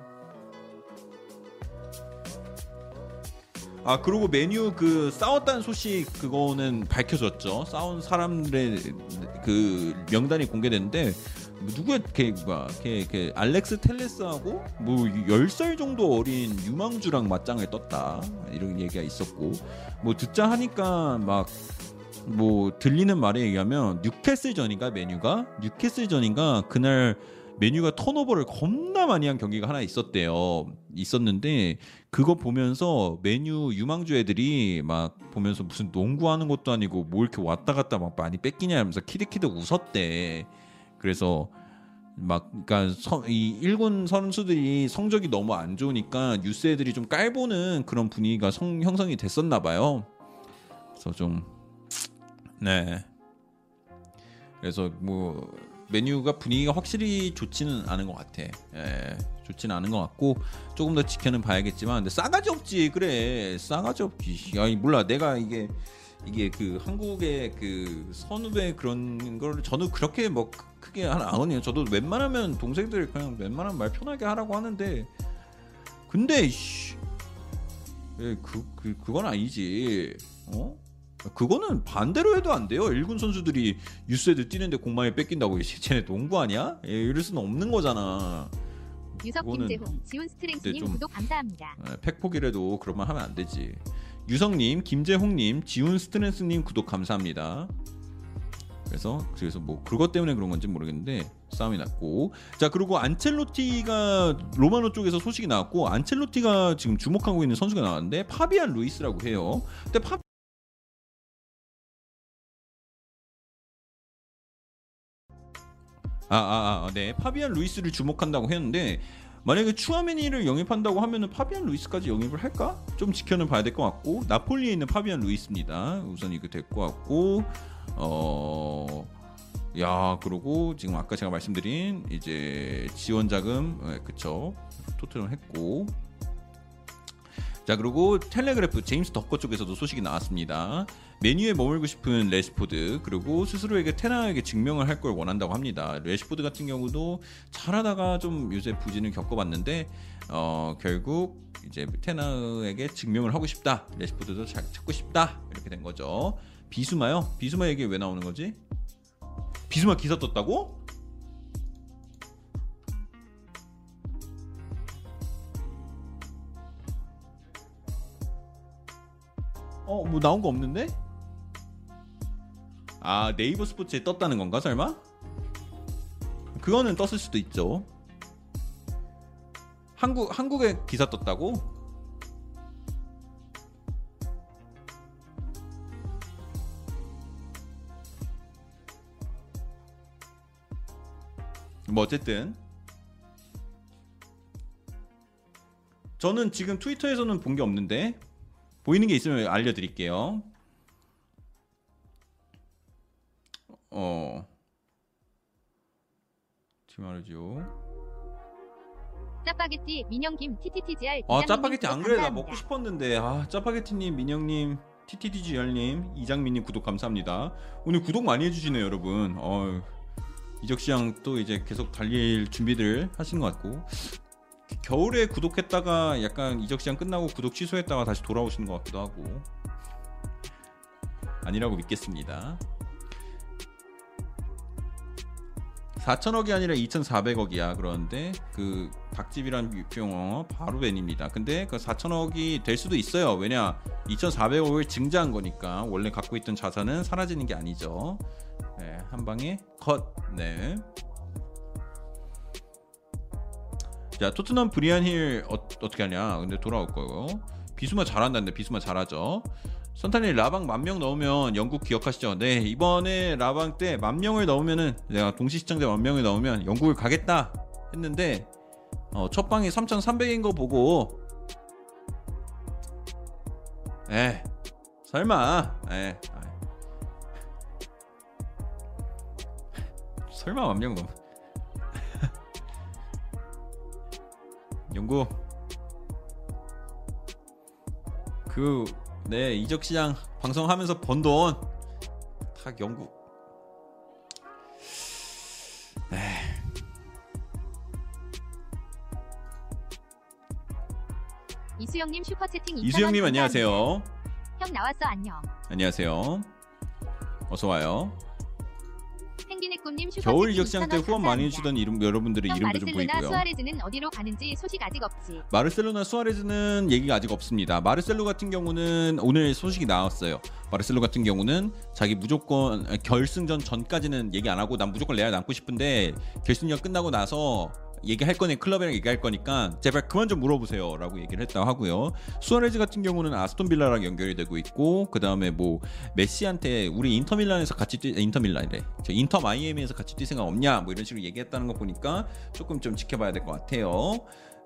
Speaker 1: 아 그리고 메뉴 그 싸웠다는 소식 그거는 밝혀졌죠. 싸운 사람들의 그 명단이 공개됐는데 뭐 누구야 걔 뭐야 걔, 걔 알렉스 텔레스하고 뭐 10살 정도 어린 유망주랑 맞짱을 떴다 이런 얘기가 있었고 뭐 듣자 하니까 막 뭐 들리는 말에 의하면 뉴캐슬전인가 메뉴가 뉴캐슬전인가 그날 메뉴가 턴오버를 겁나 많이 한 경기가 하나 있었대요. 있었는데 그거 보면서 메뉴 유망주 애들이 막 보면서 무슨 농구하는 것도 아니고 뭐 이렇게 왔다 갔다 막 많이 뺏기냐 하면서 키득키득 웃었대. 그래서 막 그러니까 서, 이 일군 선수들이 성적이 너무 안 좋으니까 뉴스 애들이 좀 깔보는 그런 분위기가 성, 형성이 됐었나 봐요. 그래서 좀 네. 그래서 뭐 메뉴가 분위기가 확실히 좋지는 않은 것 같아. 예, 좋지는 않은 것 같고 조금 더 지켜는 봐야겠지만 근데 싸가지 없지 그래 싸가지 없지. 야 몰라 내가 이게 이게 그 한국의 그 선후배 그런 걸 저는 그렇게 뭐 크- 크게 안 하거든요. 저도 웬만하면 동생들 그냥 웬만하면 말 편하게 하라고 하는데 근데 씨, 예, 그, 그 그건 아니지. 어? 그거는 반대로 해도 안 돼요. 일군 선수들이 유스헤드 뛰는데 공 많이 뺏긴다고 쟤네 농구하냐? 예, 이럴 수는 없는 거잖아.
Speaker 2: 유석 김재홍 지훈 스트렝스님
Speaker 1: 좀-
Speaker 2: 구독 감사합니다.
Speaker 1: 예, 팩폭이라도 그러면 하면 안 되지. 유성님, 김재홍님, 지훈 스트렝스님 구독 감사합니다. 그래서 그래서 뭐 그것 때문에 그런 건지 모르겠는데 싸움이 났고 자 그리고 안첼로티가 로마노 쪽에서 소식이 나왔고 안첼로티가 지금 주목하고 있는 선수가 나왔는데 파비안 루이스라고 해요. 근데 파 아, 아, 아, 네. 파비안 루이스를 주목한다고 했는데 만약에 추아메니를 영입한다고 하면은 파비안 루이스까지 영입을 할까? 좀 지켜는 봐야 될 것 같고 나폴리에 있는 파비안 루이스입니다. 우선 이거 될 것 같고 어. 야, 그리고 지금 아까 제가 말씀드린 이제 지원 자금 예, 그쵸 토트넘 했고 자 그리고 텔레그래프 제임스 더커 쪽에서도 소식이 나왔습니다. 맨유에 머물고 싶은 래시포드 그리고 스스로에게 텐하에게 증명을 할 걸 원한다고 합니다. 래시포드 같은 경우도 잘하다가 좀 요새 부진을 겪어봤는데 어, 결국 이제 테나에게 증명을 하고 싶다. 레시포드도 잘 찾고 싶다. 이렇게 된 거죠. 비수마요? 비수마 얘기 왜 나오는 거지? 비수마 기사 떴다고? 어, 뭐 나온 거 없는데? 아, 네이버 스포츠에 떴다는 건가, 설마? 그거는 떴을 수도 있죠. 한국 한국에 기사 떴다고? 뭐 어쨌든 저는 지금 트위터에서는 본 게 없는데 보이는 게 있으면 알려드릴게요. 어, 지말이죠.
Speaker 2: 짜파게티 민영김 TTTGR
Speaker 1: 아 짜파게티 안 그래 나. 먹고 싶었는데. 아 짜파게티님 민영님 TTDGR님 이장민님 구독 감사합니다. 오늘 구독 많이 해주시네요 여러분. 어 이적시장 또 이제 계속 달릴 준비들 하시는 것 같고. 겨울에 구독했다가 약간 이적시장 끝나고 구독 취소했다가 다시 돌아오시는 것 같기도 하고. 아니라고 믿겠습니다 4천억이 아니라 2,400억이야. 그런데 그 닭집이란 유병어 바로 벤입니다. 근데 그 4천억이 될 수도 있어요. 왜냐 2,400억을 증자한 거니까 원래 갖고 있던 자산은 사라지는 게 아니죠. 네, 한 방에 컷. 네. 자 토트넘 브리안 힐 어, 어떻게 하냐? 근데 돌아올 거고 비수마 잘한다는데 비수마 잘하죠. 선타님 라방 만명 넣으면 영국 기억하시죠? 네 이번에 라방 때 만 명을 넣으면은 내가 동시 시청자 만 명을 넣으면 영국을 가겠다 했는데 어, 첫 방이 3,300인 거 보고 에 설마 에. 설마 만 명 넘 영국 그 네 이적 시장 방송하면서 번돈다 영국
Speaker 2: 이수영님 슈퍼채팅 2,000원
Speaker 1: 이수영님. 안녕하세요.
Speaker 2: 형 나왔어 안녕.
Speaker 1: 안녕하세요. 어서 와요. 겨울 시장 때
Speaker 2: 2,000원
Speaker 1: 후원 많이. 해주던 이름 여러분들의
Speaker 2: 형
Speaker 1: 이름도 좀
Speaker 2: 마르셀로나
Speaker 1: 보이고요.
Speaker 2: 수아레즈는 어디로 가는지 소식 아직 없지.
Speaker 1: 마르셀로나 수아레즈는 얘기가 아직 없습니다. 마르셀로 같은 경우는 오늘 소식이 나왔어요. 마르셀로 같은 경우는 자기 무조건 아, 결승전 전까지는 얘기 안 하고 난 무조건 레알 남고 싶은데 결승전 끝나고 나서 얘기할 거니 클럽이랑 얘기할 거니까 제발 그만 좀 물어보세요라고 얘기를 했다고 하고요. 수아레즈 같은 경우는 아스톤 빌라랑 연결이 되고 있고 그 다음에 뭐 메시한테 우리 인터 밀란에서 같이 뛰 인터 밀란이래. 저 인터 마이애미에서 같이 뛸 생각 없냐 뭐 이런 식으로 얘기했다는 거 보니까 조금 좀 지켜봐야 될 것 같아요.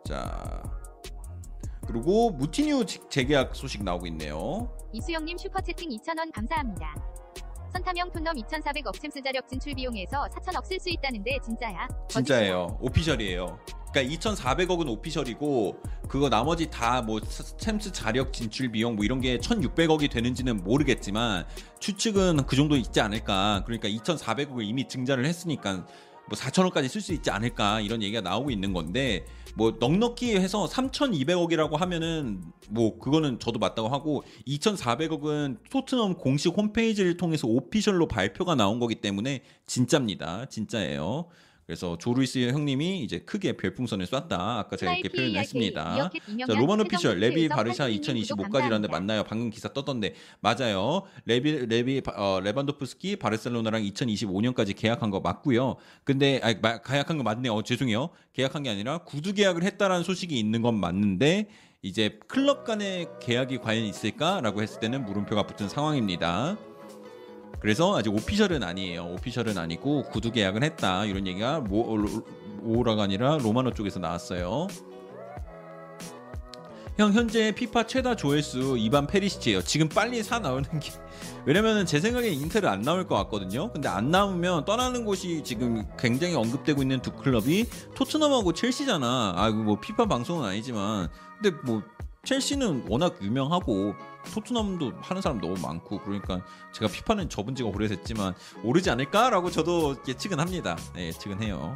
Speaker 1: 자 그리고 무티뉴 재- 재계약 소식 나오고 있네요.
Speaker 2: 이수영님 슈퍼채팅 2,000원 감사합니다. 선탐형 토트넘 2,400 억 챔스 자력 진출 비용에서 4,000억 쓸 수 있다는데 진짜야?
Speaker 1: 진짜예요. official이에요. 그러니까 2,400억은 오피셜이고 그거 나머지 다 뭐 챔스 자력 진출 비용 뭐 이런 게 1,600억이 되는지는 모르겠지만 추측은 그 정도 있지 않을까. 그러니까 2,400억을 이미 증자를 했으니까 뭐 4천억까지 쓸 수 있지 않을까 이런 얘기가 나오고 있는 건데 뭐 넉넉히 해서 3,200억이라고 하면은 뭐 그거는 저도 맞다고 하고 2,400억은 토트넘 공식 홈페이지를 통해서 오피셜로 발표가 나온 거기 때문에 진짜입니다. 진짜예요. 그래서 조루이스 형님이 이제 크게 별풍선을 쐈다. 아까 제가 이렇게 표현을 했습니다. 자, 로만 official 레비 바르샤 2025까지라는데 맞나요? 방금 기사 떴던데 맞아요. 레비 레비 어, 레반도프스키 바르셀로나랑 2025년까지 계약한 거 맞고요. 근데 아 마, 계약한 거 맞네요. 어, 죄송해요. 계약한 게 아니라 구두 계약을 했다라는 소식이 있는 건 맞는데 이제 클럽 간의 계약이 과연 있을까라고 했을 때는 물음표가 붙은 상황입니다. 그래서 아직 오피셜은 아니에요. 오피셜은 아니고 구두 계약은 했다 이런 얘기가 모, 오라가 아니라 로마노 쪽에서 나왔어요. 형 현재 피파 최다 조회수 이반 페리시치예요. 지금 빨리 사 나오는 게 왜냐면은 제 생각에 인텔은 안 나올 것 같거든요. 근데 안 나오면 떠나는 곳이 지금 굉장히 언급되고 있는 두 클럽이 토트넘하고 첼시잖아. 아, 뭐 피파 방송은 아니지만 근데 뭐 첼시는 워낙 유명하고 토트넘도 하는 사람 너무 많고 그러니까 제가 피파는 접은 지가 오래됐지만 오르지 않을까라고 저도 예측은 합니다. 네, 예측은 해요.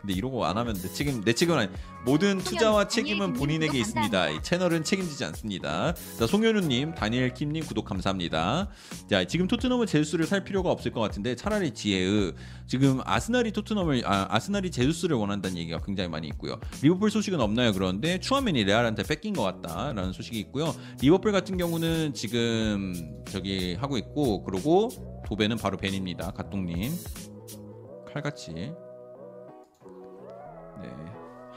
Speaker 1: 근데 이러고 안 하면 내 책임 내 책임은 아니 모든 투자와 책임은 본인에게 있습니다. 이 채널은 책임지지 않습니다. 자 송현우님, 다니엘 킴님 구독 감사합니다. 자 지금 토트넘은 제수스를 살 필요가 없을 것 같은데 차라리 지혜의 지금 아스날이 토트넘을 아, 아스날이 제수스를 원한다는 얘기가 굉장히 많이 있고요. 리버풀 소식은 없나요? 그런데 추아맨이 레알한테 뺏긴 것 같다라는 소식이 있고요. 리버풀 같은 경우는 지금 저기 하고 있고 그리고 도배는 바로 벤입니다. 갓동님 칼같이 네.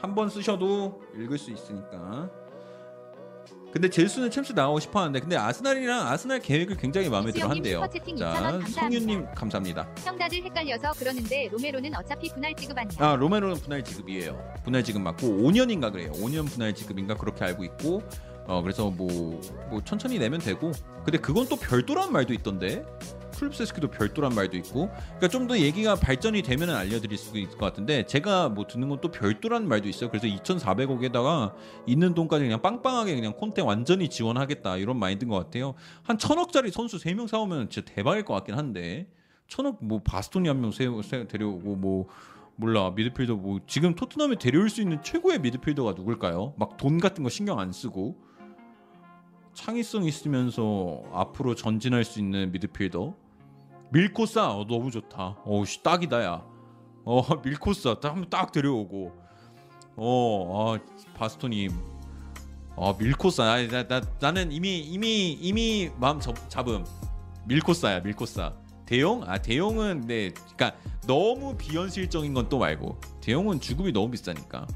Speaker 1: 한 번 쓰셔도 읽을 수 있으니까. 근데 젤수는 챔스 나가고 싶어 하는데 근데 아스날이랑 아스날 계획을 굉장히 마음에 들어 한대요. 자,
Speaker 2: 2,000원 감사합니다.
Speaker 1: 성윤 님 감사합니다.
Speaker 2: 형 다들 헷갈려서 그러는데 로메로는 어차피 분할 지급 아니야.
Speaker 1: 아 로메로는 분할 지급이에요. 분할 지급 맞고 5년인가 그래요. 5년 분할 지급인가 그렇게 알고 있고 어 그래서 뭐, 뭐 천천히 내면 되고 근데 그건 또 별도란 말도 있던데 클립세스키도 별도란 말도 있고 그러니까 좀 더 얘기가 발전이 되면 알려드릴 수 있을 것 같은데 제가 뭐 듣는 건 또 별도란 말도 있어요. 그래서 2,400억에다가 있는 돈까지 그냥 빵빵하게 그냥 콘테 완전히 지원하겠다 이런 마인드인 것 같아요. 한 천억짜리 선수 3명 사오면 진짜 대박일 것 같긴 한데 천억 뭐 바스토니 한 명 데려오고 뭐 몰라 미드필더 뭐 지금 토트넘에 데려올 수 있는 최고의 미드필더가 누굴까요? 막 돈 같은 거 신경 안 쓰고 창의성 있으면서 앞으로 전진할 수 있는 미드필더. 밀코사 어, 너무 좋다. 어씨 딱이다 야. 어 밀코사 딱 데려오고. 어 아, 바스토니 아 밀코사 아, 나, 나, 나는 이미 이미 이미 마음 잡, 잡음. 밀코사야 밀코사. 대용 아 대용은 네. 그러니까 너무 비현실적인 건 또 말고. 대용은 주급이 너무 비싸니까.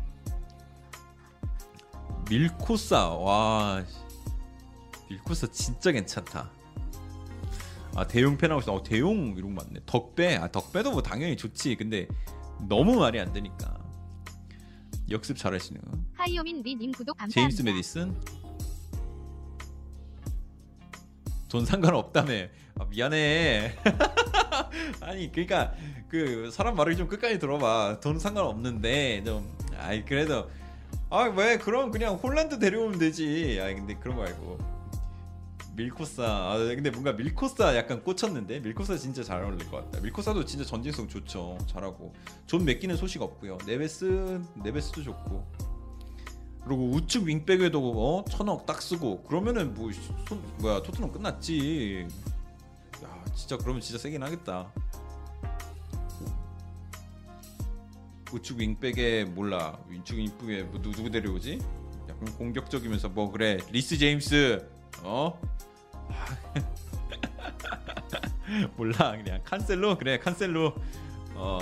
Speaker 1: 밀코사 와 밀코사 진짜 괜찮다. 아 대용 팬하고 있어. 어, 대용 이런 거 맞네. 덕배 아 덕배도 뭐 당연히 좋지. 근데 너무 말이 안 되니까 역습 잘하시네요.
Speaker 2: 하이오민 리님 구독 감사합니다.
Speaker 1: 제임스 메디슨 돈 상관없다며 아, 미안해 아니 그러니까 그 사람 말을 좀 끝까지 들어봐 돈 상관없는데 좀 아이 그래도 아 왜 그럼 그냥 홀란드 데려오면 되지 아 근데 그런 거 말고 밀코사. 아 근데 뭔가 밀코사 약간 꽂혔는데? 밀코사 진짜 잘 어울릴 것 같다. 밀코사도 진짜 전진성 좋죠. 잘하고. 존 맥긴은 소식 없고요. 네베스 네베스도 좋고. 그리고 우측 윙백에도 어 천억 딱 쓰고. 그러면은 뭐 손, 뭐야 토트넘 끝났지. 야 진짜 그러면 진짜 세긴 하겠다. 우측 윙백에 몰라. 우측 윙백에 뭐 누구 데려오지? 약간 공격적이면서 뭐 그래. 리스 제임스 어? 몰라 그냥. 칸셀로? 그래 칸셀로. 어.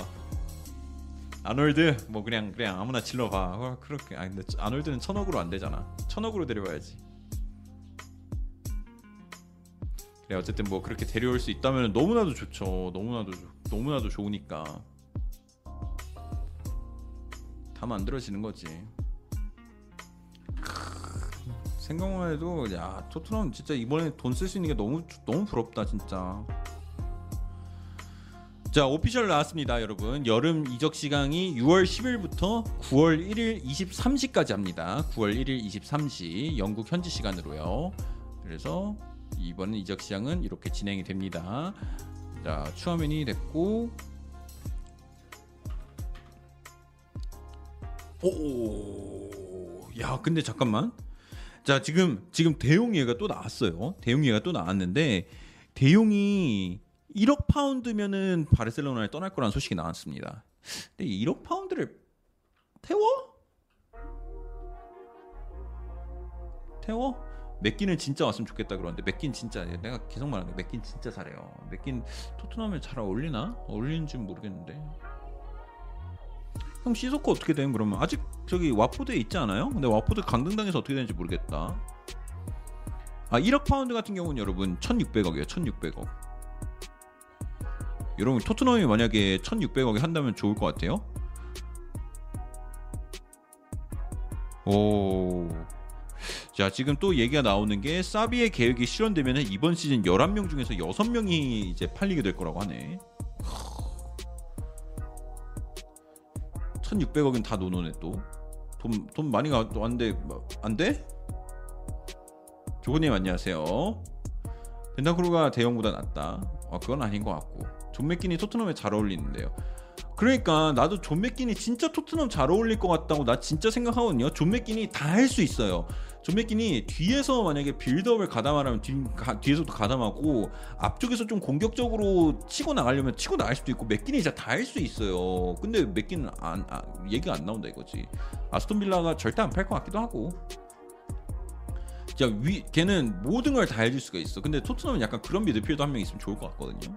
Speaker 1: 아놀드? 뭐 그냥 그냥 아무나 질러봐. 어, 그렇게. 아 근데 아놀드는 천억으로 안 되잖아. 천억으로 데려와야지. 그래 어쨌든 뭐 그렇게 데려올 수 있다면 너무나도 좋죠. 너무나도 좋- 너무나도 좋으니까. 다 만들어지는 거지. 크, 생각만 해도 야 토트넘 진짜 이번에 돈 쓸 수 있는 게 너무 너무 부럽다 진짜. 자 오피셜 나왔습니다 여러분. 여름 이적 시간이 6월 10일부터 9월 1일 23시까지 합니다. 9월 1일 23시 영국 현지 시간으로요. 그래서 이번 이적 시장은 이렇게 진행이 됩니다. 자 추화면이 됐고. 오야 근데 잠깐만 자 지금 지금 대용 얘가 또 나왔어요 대용 얘가 또 나왔는데 대용이 1억 파운드면은 바르셀로나를 떠날 거라는 소식이 나왔습니다. 근데 1억 파운드를 태워? 태워? 맥기는 진짜 왔으면 좋겠다 그러는데 맥긴 진짜 내가 계속 말하는데 맥긴 진짜 잘해요. 맥긴 토트넘에 잘 어울리나? 어울리는지 는 모르겠는데. 형 시소코 어떻게 된 그러면 아직 저기 와포드에 있지 않아요? 근데 와포드 강등당해서 어떻게 되는지 모르겠다. 아 1억 파운드 같은 경우는 여러분 1,600억이에요. 1,600억. 여러분 토트넘이 만약에 1,600억에 한다면 좋을 것 같아요. 오. 자, 지금 또 얘기가 나오는 게 사비의 계획이 실현되면 이번 시즌 11명 중에서 6명이 이제 팔리게 될 거라고 하네. 1,600억은 다 no no네 또. 돈, 돈 많이 가, 왔는데, 뭐, 안 돼? 조건님 안녕하세요. 벤탄쿠르가 데용보다 낫다. 아, 그건 아닌 것 같고. 존 맥긴이 토트넘에 잘 어울리는데요. 그러니까 나도 존 맥긴이 진짜 토트넘 잘 어울릴 것 같다고 나 진짜 생각하거든요. 존 맥긴이 다 할 수 있어요. 존 맥긴이 뒤에서 만약에 build-up을 가담하라면 뒤, 가, 뒤에서도 가담하고 앞쪽에서 좀 공격적으로 치고 나가려면 치고 나갈 수도 있고 맥긴이 진짜 다 할 수 있어요. 근데 맥긴은 안, 아, 얘기가 안 나온다 이거지. 아스톤 빌라가 절대 안 팔 것 같기도 하고. 자, 위, 걔는 모든 걸 다 해줄 수가 있어. 근데 토트넘은 약간 그런 미드필더 한 명 있으면 좋을 것 같거든요.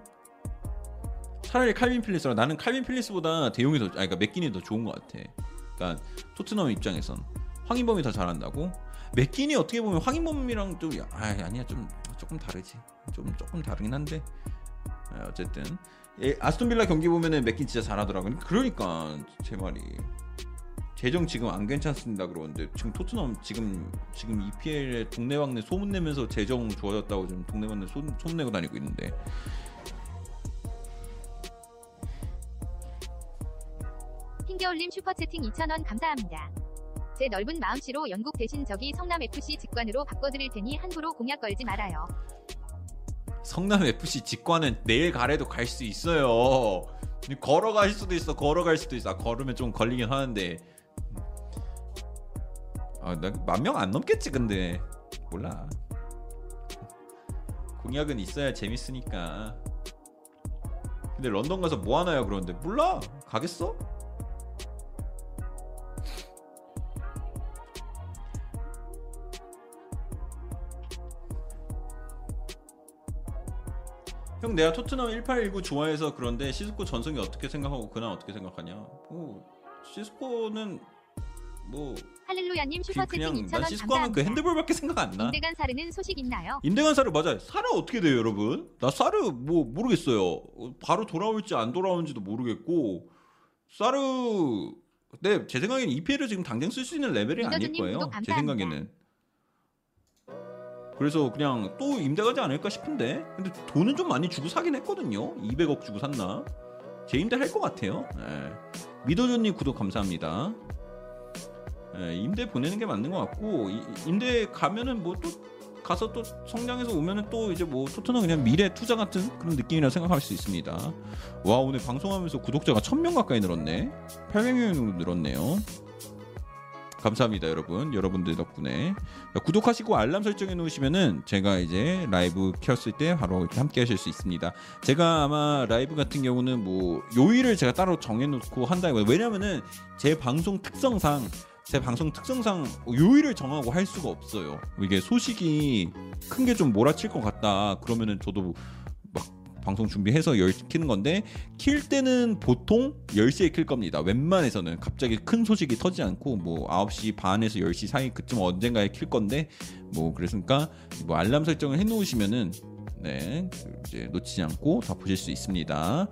Speaker 1: 차라리 칼빈 필리스라 나는 칼빈 필리스보다 대용이 더, 아니, 그러니까 맥긴이 더 좋은 것 같아. 그러니까 토트넘 입장에선 황인범이 더 잘한다고. 맥긴이 어떻게 보면 황인범이랑 좀, 아, 아니야 좀 조금 다르지. 좀 조금 다르긴 한데. 아, 어쨌든 예, 아스톤 빌라 경기 보면은 맥긴 진짜 잘하더라고요. 그러니까 제 말이. 재정 지금 안 괜찮습니다 그러는데 지금 토트넘 지금 지금 EPL에 동네방네 소문 내면서 재정 좋아졌다고 지금 동네방네 소문 내고 다니고 있는데
Speaker 2: 핑겨올림 슈퍼채팅 2,000원 감사합니다. 제 넓은 마음씨로 영국 대신 저기 성남FC 직관으로 바꿔드릴 테니 함부로 공약 걸지 말아요.
Speaker 1: 성남 FC 직관은 내일 가래도 갈 수 있어요. 걸어갈 수도 있어. 걸어갈 수도 있어. 아, 걸으면 좀 걸리긴 하는데. 아, 나만명 안 넘겠지 근데 몰라. 공약은 있어야 재밌으니까. 근데 런던 가서 뭐 하나요 그러는데 몰라. 가겠어? 형 내가 토트넘 1819 좋아해서 그런데 시스코 전성이 어떻게 생각하고 그날 어떻게 생각하냐? 뭐 시스코는 뭐
Speaker 2: 할렐루야님
Speaker 1: 그,
Speaker 2: 슈퍼채팅
Speaker 1: 그냥
Speaker 2: 2,000원
Speaker 1: 난 시스코 하면 그. 핸드볼밖에 생각 안 나.
Speaker 2: 임대간 사르는 소식 있나요?
Speaker 1: 임대간 사르 맞아요. 사르 어떻게 돼요, 여러분? 나 사르 뭐 모르겠어요. 어, 바로 돌아올지 안 돌아오는지도 모르겠고 사르 근데 제 생각에는 EPL을 지금 당장 쓸 수 있는 레벨이 아닐 거예요. 제. 생각에는. 그래서 그냥 또 임대 가지 않을까 싶은데 근데 돈은 좀 많이 주고 사긴 했거든요. 200억 주고 샀나? 제 임대 할 것 같아요. 예. 미도전님 구독 감사합니다. 예, 임대 보내는 게 맞는 것 같고 이- 임대 가면은 뭐 또 가서 또 성장해서 오면은 또 이제 뭐 토트넘 그냥 미래 투자 같은 그런 느낌이라 생각할 수 있습니다. 와 오늘 방송하면서 구독자가 1000명 가까이 늘었네. 800명 늘었네요. 감사합니다 여러분. 여러분들 덕분에. 자, 구독하시고 알람 설정해 놓으시면은 제가 이제 라이브 켰을 때 바로 이렇게 함께 하실 수 있습니다. 제가 아마 라이브 같은 경우는 뭐 요일을 제가 따로 정해 놓고 한다고 왜냐면은 제 방송 특성상 제 방송 특성상 요일을 정하고 할 수가 없어요. 이게 소식이 큰 게 좀 몰아칠 것 같다. 그러면은 저도 막 방송 준비해서 열 키는 건데 킬 때는 보통 10시에 킬 겁니다. 웬만해서는 갑자기 큰 소식이 터지지 않고 뭐 9시 반에서 10시 사이 그쯤 언젠가에 킬 건데 뭐 그랬으니까 뭐 알람 설정을 해 놓으시면은 네, 이제 놓치지 않고 다 보실 수 있습니다.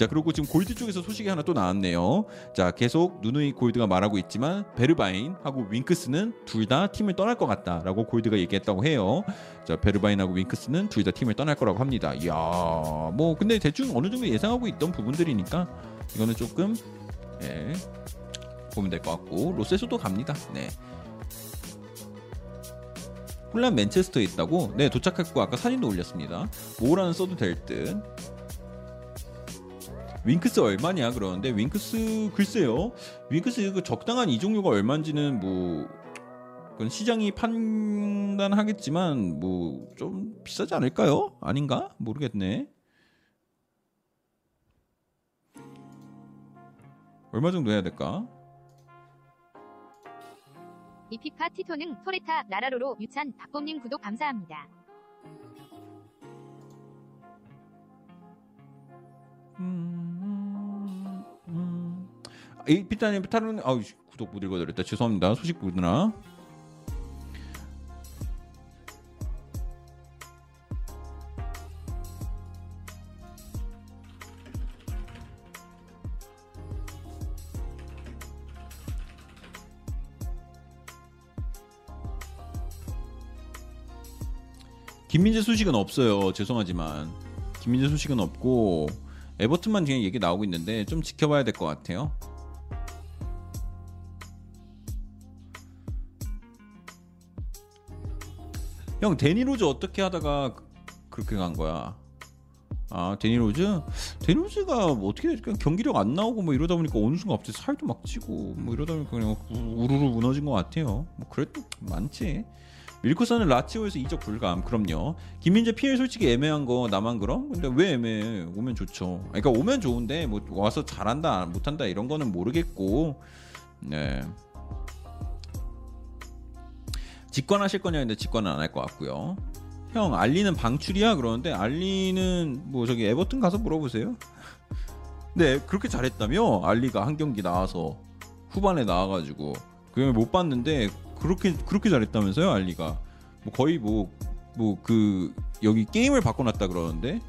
Speaker 1: 자 그리고 지금 골드 쪽에서 소식이 하나 또 나왔네요. 자 계속 누누이 골드가 말하고 있지만 베르바인하고 윙크스는 둘 다 팀을 떠날 것 같다라고 골드가 얘기했다고 해요. 자 베르바인하고 윙크스는 둘 다 팀을 떠날 거라고 합니다. 이야 뭐 근데 대충 어느 정도 예상하고 있던 부분들이니까 이거는 조금 예, 보면 될 것 같고 로세소도 갑니다. 네. 훌란 맨체스터에 있다고? 네 도착했고 아까 사진도 올렸습니다. 모라는 써도 될 듯. 윙크스 얼마냐 그러는데 윙크스 글쎄요. 윙크스 그 적당한 이종료가 얼마인지는 뭐 그건 시장이 판단하겠지만 뭐 좀 비싸지 않을까요? 아닌가? 모르겠네. 얼마 정도 해야 될까?
Speaker 2: 이피파 티토능 토레타 라라로로 유찬 박범님 구독 감사합니다.
Speaker 1: 음, 음. 이 피타님 타는 아우 씨, 구독 못 읽어드렸다. 죄송합니다. 소식 보느라 김민재 소식은 없어요. 죄송하지만. 김민재 소식은 없고 에버튼만 그냥 얘기 나오고 있는데 좀 지켜봐야 될 것 같아요. 형 데니 로즈 어떻게 하다가 그- 그렇게 간 거야? 아 데니 로즈? 데니 로즈가 뭐 어떻게 그냥 경기력 안 나오고 뭐 이러다 보니까 어느 순간 갑자기 살도 막 찌고 뭐 이러다 보니까 그냥 우- 우르르 무너진 것 같아요. 뭐 그래도 많지. 밀코사는 라치오에서 이적 불감. 그럼요. 김민재 PL 솔직히 애매한 거 나만 그럼? 근데 왜 애매해? 오면 좋죠. 그러니까 오면 좋은데 뭐 와서 잘한다 못한다 이런 거는 모르겠고. 네. 직관하실 거냐 근데 직관은 안 할 것 같고요. 형 알리는 방출이야 그러는데 알리는 뭐 저기 에버튼 가서 물어보세요. 네 그렇게 잘했다며 알리가 한 경기 나와서 후반에 나와가지고 그냥 못 봤는데 그렇게 그렇게 잘했다면서요 알리가 뭐 거의 뭐 뭐 그 여기 게임을 바꿔놨다 그러는데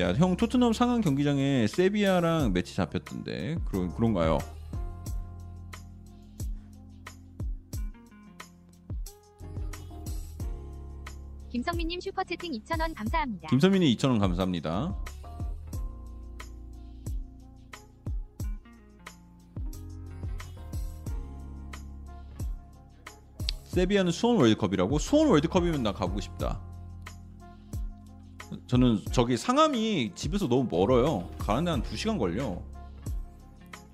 Speaker 1: 야, 형 토트넘 상암 경기장에 세비야랑 매치 잡혔던데 그런 그런가요?
Speaker 2: 김성민 님 슈퍼 채팅 2,000원 감사합니다.
Speaker 1: 김선민이 2,000원 감사합니다. 세비야는 수원 월드컵이라고? 수원 월드컵이면 나 가보고 싶다. 저는 저기 상암이 집에서 너무 멀어요. 가는데 한 2시간 걸려.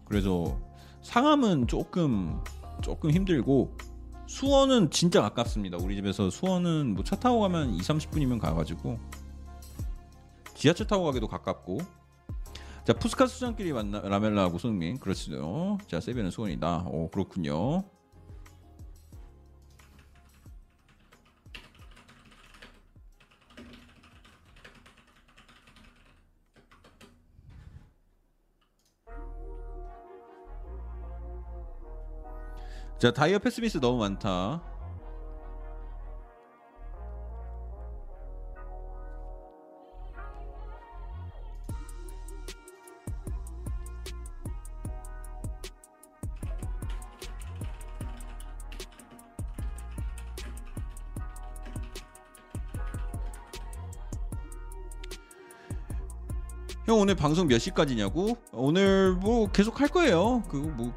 Speaker 1: 그래서 상암은 조금 조금 힘들고 수원은 진짜 가깝습니다. 우리 집에서 수원은 뭐 차 타고 가면 2, 30분이면 가 가지고 지하철 타고 가기도 가깝고 자 푸스카스 수장끼리 만나 라멜라하고 손흥민 그렇죠. 자 세비는 수원이다. 오 그렇군요. 자 다이어 패스미스 너무 많다. 형 오늘 방송 몇 시까지냐고? 오늘 뭐 계속 할 거예요. 그거 뭐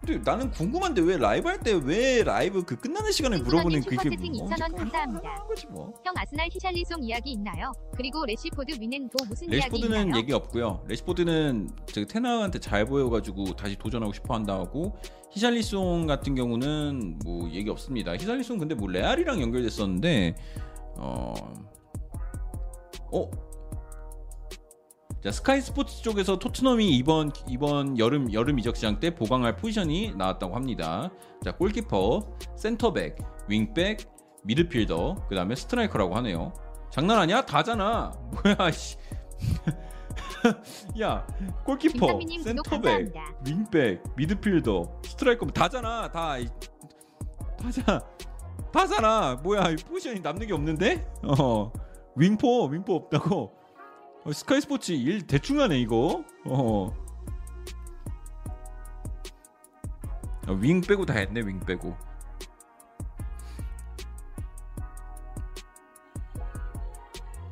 Speaker 1: 근데 나는 궁금한데 왜 라이브 할 때 왜 라이브 그 끝나는 시간에 물어보는 그게 뭐
Speaker 2: 2,000원 감사합니다.
Speaker 1: 거지 뭐.
Speaker 2: 형 아스날 히샬리송 이야기 있나요? 그리고 레시포드 위는 또 무슨 이야기
Speaker 1: 레시포드는
Speaker 2: 있나요?
Speaker 1: 얘기 없고요. 레시포드는 저 텐하흐한테 잘 보여가지고 다시 도전하고 싶어 한다고 히샬리송 같은 경우는 뭐 얘기 없습니다. 히샬리송 근데 뭐 레알이랑 연결됐었는데 어 어. 자 스카이 스포츠 쪽에서 토트넘이 이번 이번 여름 여름 이적 시장 때 보강할 포지션이 나왔다고 합니다. 자 골키퍼, 센터백, 윙백, 미드필더, 그 다음에 스트라이커라고 하네요. 장난 아니야? 다잖아. 뭐야 씨. 야 골키퍼, 센터백. 윙백, 미드필더, 스트라이커 뭐 다잖아. 다 이- 다잖아. 파사나 뭐야 이 포지션이 남는 게 없는데? 어 윙포 윙포 없다고 어, 스카이 스포츠 일 대충 하네 이거 어. 어, 윙 빼고 다 했네 윙 빼고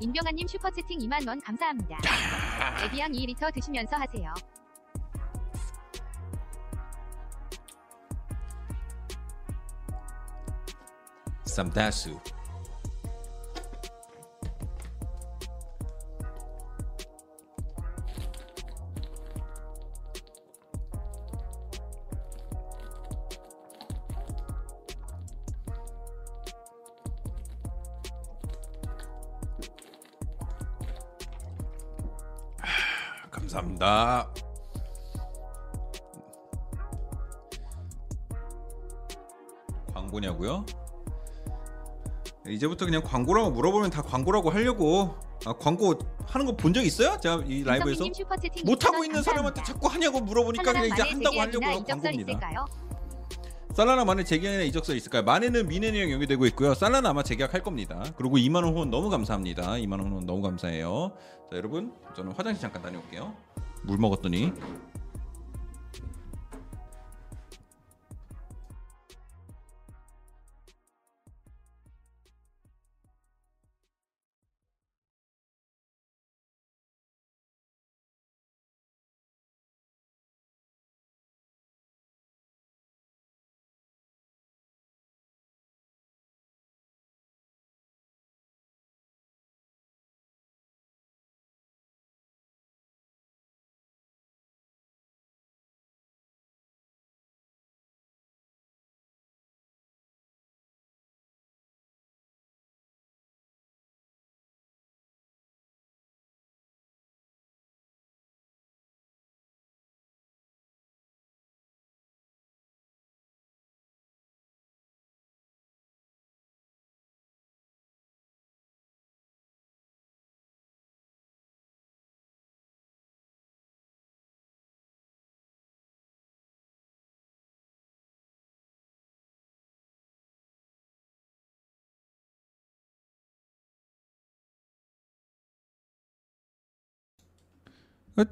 Speaker 2: 인병아님 슈퍼채팅 2만 원 감사합니다. 에비앙 2리터 드시면서 하세요.
Speaker 1: 쌈다수 감사합니다. 광고냐고요? 이제부터 그냥 광고라고 물어보면 다 광고라고 하려고 아, 광고 하는 거 본 적 있어요? 제가 이 라이브에서 못 하고
Speaker 2: 2,000원
Speaker 1: 있는 사람한테. 자꾸 하냐고 물어보니까 그냥 이제 한다고 하려고 광고입니다.
Speaker 2: 있을까요?
Speaker 1: 살라나 만에 재계약이나 이적설 있을까요? 만에는 미네니랑 연계되고 있고요. 살라나 아마 재계약할 겁니다. 그리고 2만 원 후원 너무 감사합니다. 2만 원 후원 너무 감사해요. 자 여러분 저는 화장실 잠깐 다녀올게요. 물 먹었더니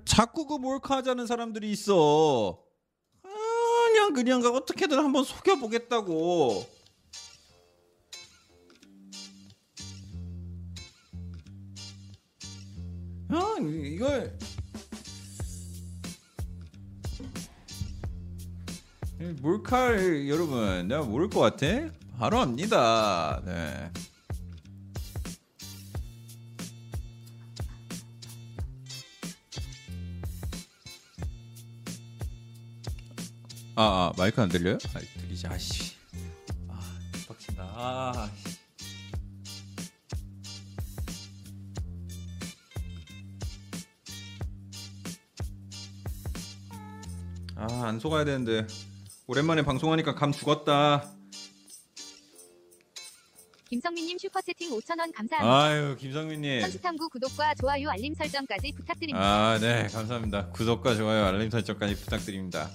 Speaker 1: 자꾸 그 몰카 하자는 사람들이 있어. 그냥 그냥 어떻게든 한번 속여보겠다고. 아 이거 이 몰카 여러분 내가 모를 것 같아? 바로 압니다. 네. 아, 아 마이크 안 들려요? 아, 들리지 아씨. 아, 빡친다. 아, 씨. 아, 안 속아야 되는데. 오랜만에 방송하니까 감 죽었다.
Speaker 2: 김성민님 슈퍼채팅 5,000원 감사합니다.
Speaker 1: 아유, 김성민님.
Speaker 2: 선수탐구 구독과 좋아요 알림 설정까지 부탁드립니다.
Speaker 1: 아, 네, 감사합니다. 구독과 좋아요, 알림 설정까지 부탁드립니다.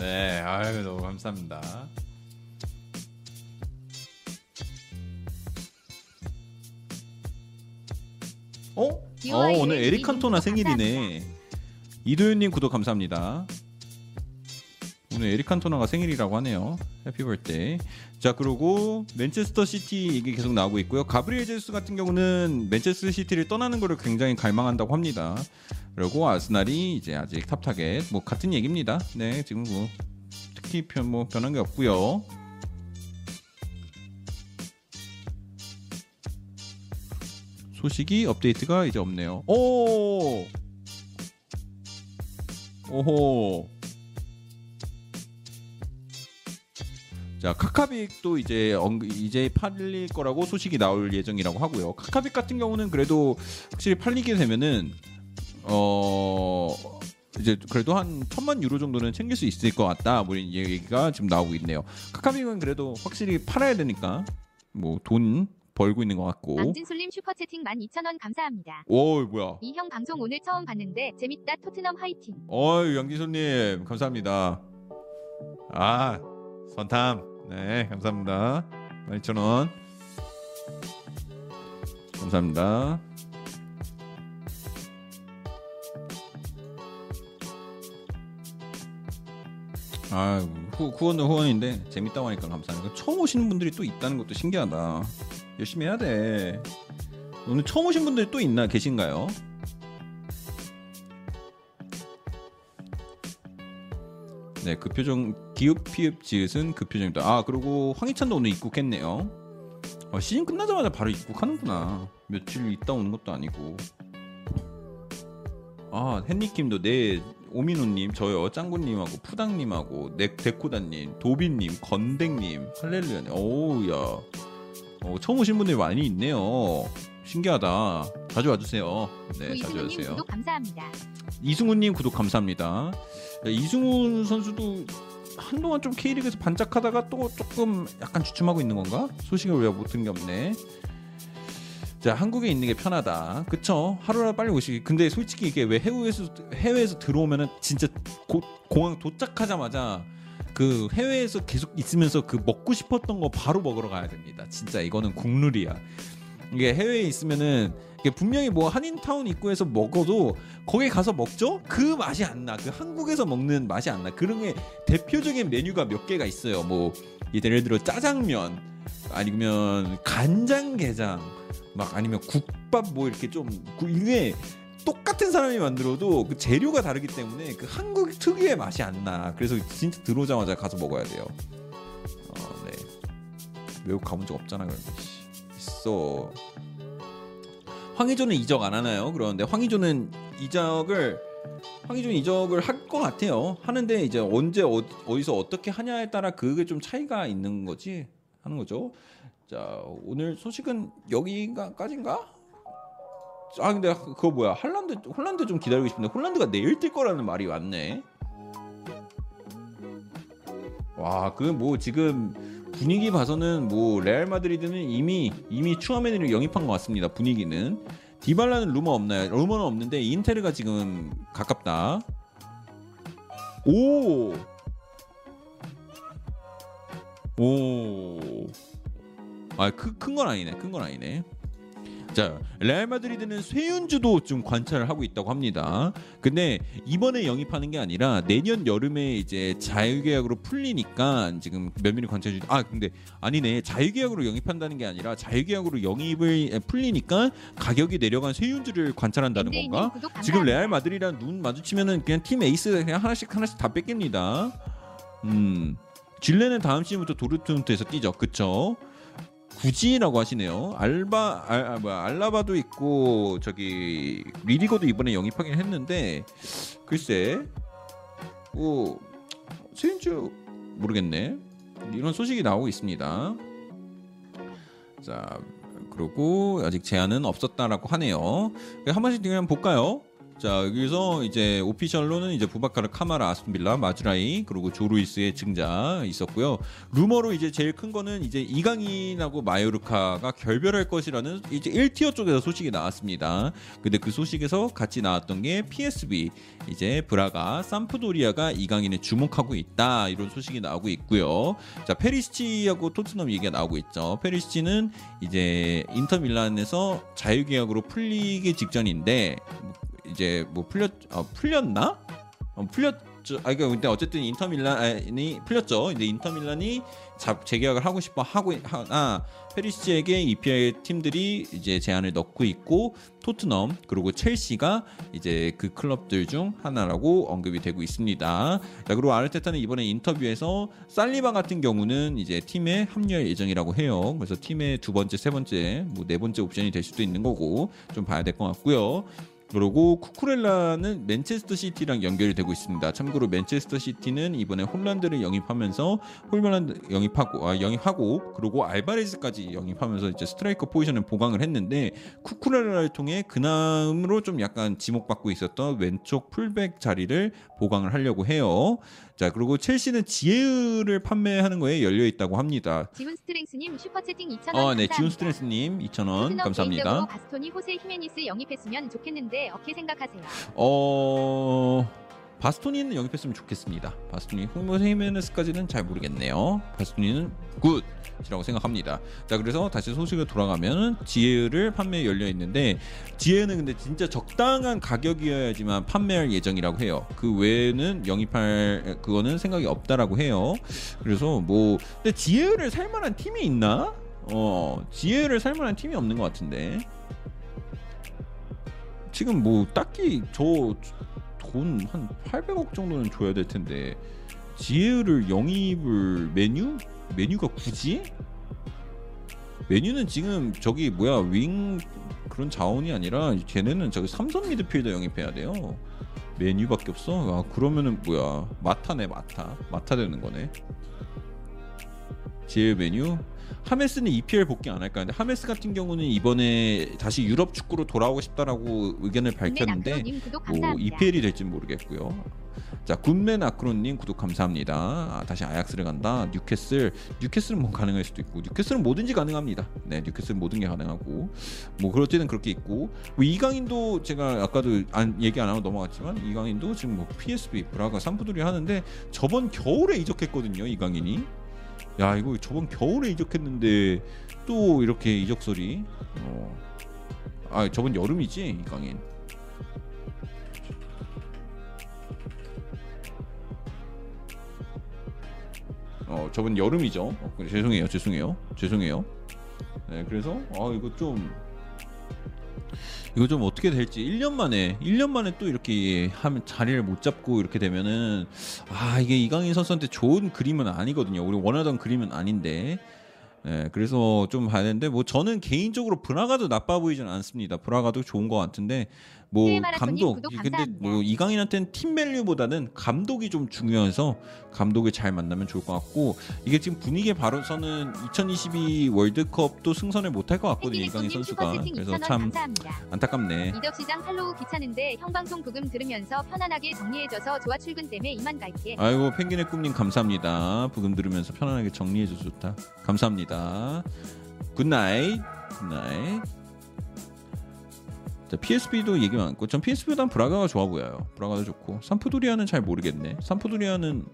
Speaker 1: 네, 아유, 너무 감사합니다. 어? 어, 오늘 에릭 칸토나 생일이네. 이도현님 구독 감사합니다. 오늘 에릭 칸토나가 생일이라고 하네요. 해피 벌데이. 자, 그리고 맨체스터 시티 얘기 계속 나오고 있고요. 가브리엘 제주스 같은 경우는 맨체스터 시티를 떠나는 거를 굉장히 갈망한다고 합니다. 그리고 아스날이 이제 아직 top target 뭐 같은 얘기입니다. 네, 지금 뭐 특히 편, 뭐 변한 게 없고요. 소식이 업데이트가 이제 없네요. 오! 오호. 자 카카빅도 이제 엉, 이제 팔릴 거라고 소식이 나올 예정이라고 하고요. 카카빅 같은 경우는 그래도 확실히 팔리게 되면은 어 이제 그래도 한 천만 유로 정도는 챙길 수 있을 것 같다. 뭐 이런 얘기가 지금 나오고 있네요. 카카빅은 그래도 확실히 팔아야 되니까 뭐 돈 벌고 있는 것 같고.
Speaker 2: 앙진솔님 슈퍼채팅 12,000원 감사합니다.
Speaker 1: 오 뭐야?
Speaker 2: 이 형 방송 오늘 처음 봤는데 재밌다 토트넘 화이팅.
Speaker 1: 어유 양기소님 감사합니다. 아 선탐 네 감사합니다 12,000원 감사합니다 아 후, 후원도 후원인데 재밌다고 하니까 감사합니다 처음 오시는 분들이 또 있다는 것도 신기하다 열심히 해야 돼 오늘 처음 오신 분들이 또 있나 계신가요? 네, 그 표정 기읍 피읍 지읒은 그 표정입니다. 아 그리고 황희찬도 오늘 입국했네요. 아, 시즌 끝나자마자 바로 입국하는구나. 며칠 있다 오는 것도 아니고. 아 헨리킴도 네 오민호님 저요 짱구님하고 푸당님하고 네 데코다님 도빈님 건댕님 할렐루야님 오우야 어, 처음 오신 분들이 많이 있네요. 신기하다. 자주 와주세요. 네, 자주 와주세요.
Speaker 2: 구독 감사합니다.
Speaker 1: 이승훈님 구독 감사합니다. 네, 이승훈 선수도 한동안 좀 K리그에서 반짝하다가 또 조금 약간 주춤하고 있는 건가? 소식을 왜못든게 없네. 자 한국에 있는 게 편하다. 그쵸? 하루라도 빨리 오시기. 근데 솔직히 이게 왜 해외에서 해외에서 들어오면은 진짜 고, 공항 도착하자마자 그 해외에서 계속 있으면서 그 먹고 싶었던 거 바로 먹으러 가야 됩니다. 진짜 이거는 국룰이야. 이게 해외에 있으면은 분명히 뭐 한인타운 입구에서 먹어도 거기 가서 먹죠? 그 맛이 안 나. 그 한국에서 먹는 맛이 안 나. 그런 게 대표적인 메뉴가 몇 개가 있어요. 뭐 예를 들어 짜장면 아니면 간장게장 막 아니면 국밥 뭐 이렇게 좀 그- 이게 똑같은 사람이 만들어도 그 재료가 다르기 때문에 그 한국 특유의 맛이 안 나. 그래서 진짜 들어오자마자 가서 먹어야 돼요. 어, 네. 외국 가본 적 없잖아 그런데 씨. 있어. 황희조는 이적 안 하나요? 그러는데 황희조는 이적을 황희조는 이적을 할 것 같아요. 하는데 이제 언제 어, 어디서 어떻게 하냐에 따라 그게 좀 차이가 있는 거지 하는 거죠. 자 오늘 소식은 여기까지인가? 아 근데 그거 뭐야 홀란드 홀란드 좀 기다리고 싶은데 홀란드가 내일 뛸 거라는 말이 왔네. 와 그 뭐 지금 분위기 봐서는 뭐 레알 마드리드는 이미 이미 추아메니를 영입한 것 같습니다. 분위기는 디발라는 루머 없나요? 루머는 없는데 인테르가 지금 가깝다. 오. 오. 아, 큰 건 아니네. 큰 건 아니네. 자, 레알 마드리드는 sve윤주도 좀 관찰을 하고 있다고 합니다. 근데 이번에 영입하는 게 아니라 내년 여름에 이제 자유계약으로 풀리니까 지금 면밀히 관찰해 주. 아, 근데 아니네. 자유계약으로 영입한다는 게 아니라 자유계약으로 영입을 풀리니까 가격이 내려간 sve윤주를 관찰한다는 건가? 지금 레알 마드리랑 눈 마주치면은 그냥 팀 에이스 그냥 하나씩 하나씩 다 뺏깁니다. 음, 질레는 다음 시즌부터 도르트문트에서 뛰죠. 그쵸? 굳이라고 하시네요. 알바 알, 아, 뭐야, 알라바도 있고 저기 리디거도 이번에 영입하긴 했는데 글쎄 뭐 세인주 모르겠네. 이런 소식이 나오고 있습니다. 자 그리고 아직 제한은 없었다라고 하네요. 한 번씩 그냥 볼까요? 자 여기서 이제 오피셜로는 이제 부바카르 카마라 아스톤빌라 마즈라이 그리고 조루이스의 증자 있었고요. 루머로 이제 제일 큰 거는 이제 이강인하고 마요르카가 결별할 것이라는 이제 1티어 쪽에서 소식이 나왔습니다. 근데 그 소식에서 같이 나왔던 게 PSV 이제 브라가 삼프도리아가 이강인을 주목하고 있다 이런 소식이 나오고 있고요. 자 페리시치하고 토트넘 얘기가 나오고 있죠. 페리시치는 이제 인터밀란에서 자유계약으로 풀리기 직전인데 이제 뭐 풀렸 어, 풀렸나? 어, 풀렸죠. 아 그러니까 근데 어쨌든 인터 밀란이 풀렸죠. 근데 인터 밀란이 잡 재계약을 하고 싶어 하고 하나 페리시치에게 EPL 팀들이 이제 제안을 넣고 있고 토트넘 그리고 첼시가 이제 그 클럽들 중 하나라고 언급이 되고 있습니다. 자 그리고 아르테타는 이번에 인터뷰에서 살리바 같은 경우는 이제 팀에 합류할 예정이라고 해요. 그래서 팀의 두 번째, 세 번째, 뭐 네 번째 옵션이 될 수도 있는 거고 좀 봐야 될 것 같고요. 그리고 쿠쿠렐라는 맨체스터 시티랑 연결이 되고 있습니다. 참고로 맨체스터 시티는 이번에 홀란드를 영입하면서 홀란드 영입하고 아, 영입하고 그리고 알바레즈까지 영입하면서 이제 스트라이커 포지션을 보강을 했는데 쿠쿠렐라를 통해 구멍으로 좀 약간 지목받고 있었던 왼쪽 풀백 자리를 보강을 하려고 해요. 자 그리고 첼시는 지예흐를 판매하는 거에 열려 있다고 합니다.
Speaker 2: 지훈 스트레스님 슈퍼채팅 2,000원
Speaker 1: 어, 네,
Speaker 2: 감사합니다.
Speaker 1: 지훈 스트레스님 2,000원
Speaker 2: 토트넘 개인적으로
Speaker 1: 감사합니다.
Speaker 2: 바스토니 호세 히메니스 영입했으면 좋겠는데 어떻게 생각하세요?
Speaker 1: 어 바스토니는 영입했으면 좋겠습니다. 바스토니 후모 헤메네스까지는 잘 모르겠네요. 바스토니는 굿이라고 생각합니다. 자 그래서 다시 소식을 돌아가면 지혜를 판매 열려 있는데 지혜는 근데 진짜 적당한 가격이어야지만 판매할 예정이라고 해요. 그 외에는 영입할 그거는 생각이 없다라고 해요. 그래서 뭐 근데 지혜를 살만한 팀이 있나? 어 지혜를 살만한 팀이 없는 것 같은데 지금 뭐 딱히 저 돈 한 800억 정도는 줘야 될 텐데 지혜를 영입을 메뉴? 메뉴가 굳이? 메뉴는 지금 저기 뭐야 윙 그런 자원이 아니라 걔네는 저기 삼선 미드필더 영입해야 돼요. 메뉴밖에 없어? 아 그러면은 뭐야? 마타네 마타. 마타 되는 거네. 지혜 메뉴 하메스는 EPL 복귀 안 할까 근데 하메스 같은 경우는 이번에 다시 유럽 축구로 돌아오고 싶다라고 의견을 밝혔는데 뭐. EPL이 될지는 모르겠고요. 자 굿맨 아크론님 구독 감사합니다. 아, 다시 아약스를 간다. 뉴캐슬 뉴캐슬은 뭐 가능할 수도 있고 뉴캐슬은 뭐든지 가능합니다. 네 뉴캐슬은 모든 게 가능하고 뭐 그럴 때는 그렇게 있고 뭐 이강인도 제가 아까도 안, 얘기 안 하고 넘어갔지만 이강인도 지금 뭐 PSV 브라가 삼푸들이 하는데 저번 겨울에 이적했거든요 이강인이. 야 이거 저번 겨울에 이적했는데 또 이렇게 이적 소리. 어. 아 저번 여름이지 이강인. 어 저번 여름이죠. 어, 죄송해요, 죄송해요, 죄송해요. 네, 그래서 아 이거 좀 이거 좀 어떻게 될지 1년 만에 1년 만에 또 이렇게 하면 자리를 못 잡고 이렇게 되면은 아 이게 이강인 선수한테 좋은 그림은 아니거든요. 우리 원하던 그림은 아닌데. 예, 그래서 좀 봐야 되는데 뭐 저는 개인적으로 브라가도 나빠 보이지는 않습니다. 브라가도 좋은 것 같은데 뭐
Speaker 2: 네,
Speaker 1: 감독 근데
Speaker 2: 감사합니다.
Speaker 1: 뭐 이강인한테는 팀 밸류보다는 감독이 좀 중요해서 감독을 잘 만나면 좋을 것 같고 이게 지금 분위기에 바로서는 2022 월드컵도 승선을 못할 것 같거든요 이강인
Speaker 2: 님
Speaker 1: 선수가 그래서
Speaker 2: 2,000원
Speaker 1: 참
Speaker 2: 감사합니다.
Speaker 1: 안타깝네.
Speaker 2: 이적 시장 팔로우 귀찮은데 형 방송 부금 들으면서 편안하게 정리해줘서 좋아 출근 때문에 이만 갈게.
Speaker 1: 아이고 펭귄의 꿈님 감사합니다. 브금 들으면서 편안하게 정리해줘서 좋다. 감사합니다. Good night. Good night. 자, PSV도 얘기 많고 전 PSV보단 브라가가 좋아 보여요. 브라가도 좋고 삼프도리아는 잘 모르겠네. 삼프도리아는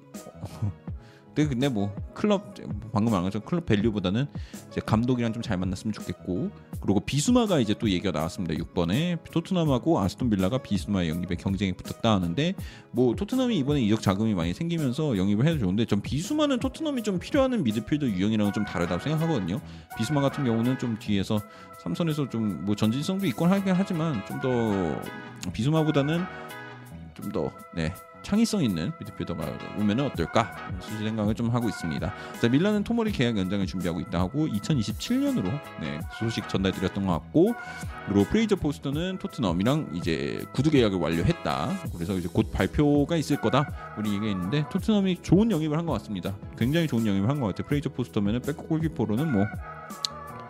Speaker 1: 근데 뭐 클럽 방금 말한 것처럼 클럽 value보다는 이제 감독이랑 좀 잘 만났으면 좋겠고 그리고 비수마가 이제 또 얘기가 나왔습니다. 6번에 토트넘하고 아스톤 빌라가 비수마 영입에 경쟁이 붙었다 하는데 뭐 토트넘이 이번에 이적 자금이 많이 생기면서 영입을 해도 좋은데 전 비수마는 토트넘이 좀 필요하는 미드필더 유형이랑은 좀 다르다고 생각하거든요. 비수마 같은 경우는 좀 뒤에서 삼선에서 좀 뭐 전진성도 있곤 하긴 하지만 좀 더 비수마보다는 좀더 네. 창의성 있는 미드필더가 오면 어떨까 수시 생각을 좀 하고 있습니다. 자 밀라는 토모리 계약 연장을 준비하고 있다 하고 2027년으로 네, 소식 전달드렸던 것 같고 그리고 프레이저 포스터는 토트넘이랑 이제 구두 계약을 완료했다. 그래서 이제 곧 발표가 있을 거다. 우리 얘기했는데 토트넘이 좋은 영입을 한 것 같습니다. 굉장히 좋은 영입을 한 것 같아요. 프레이저 포스터면은 백업 골키퍼로는 뭐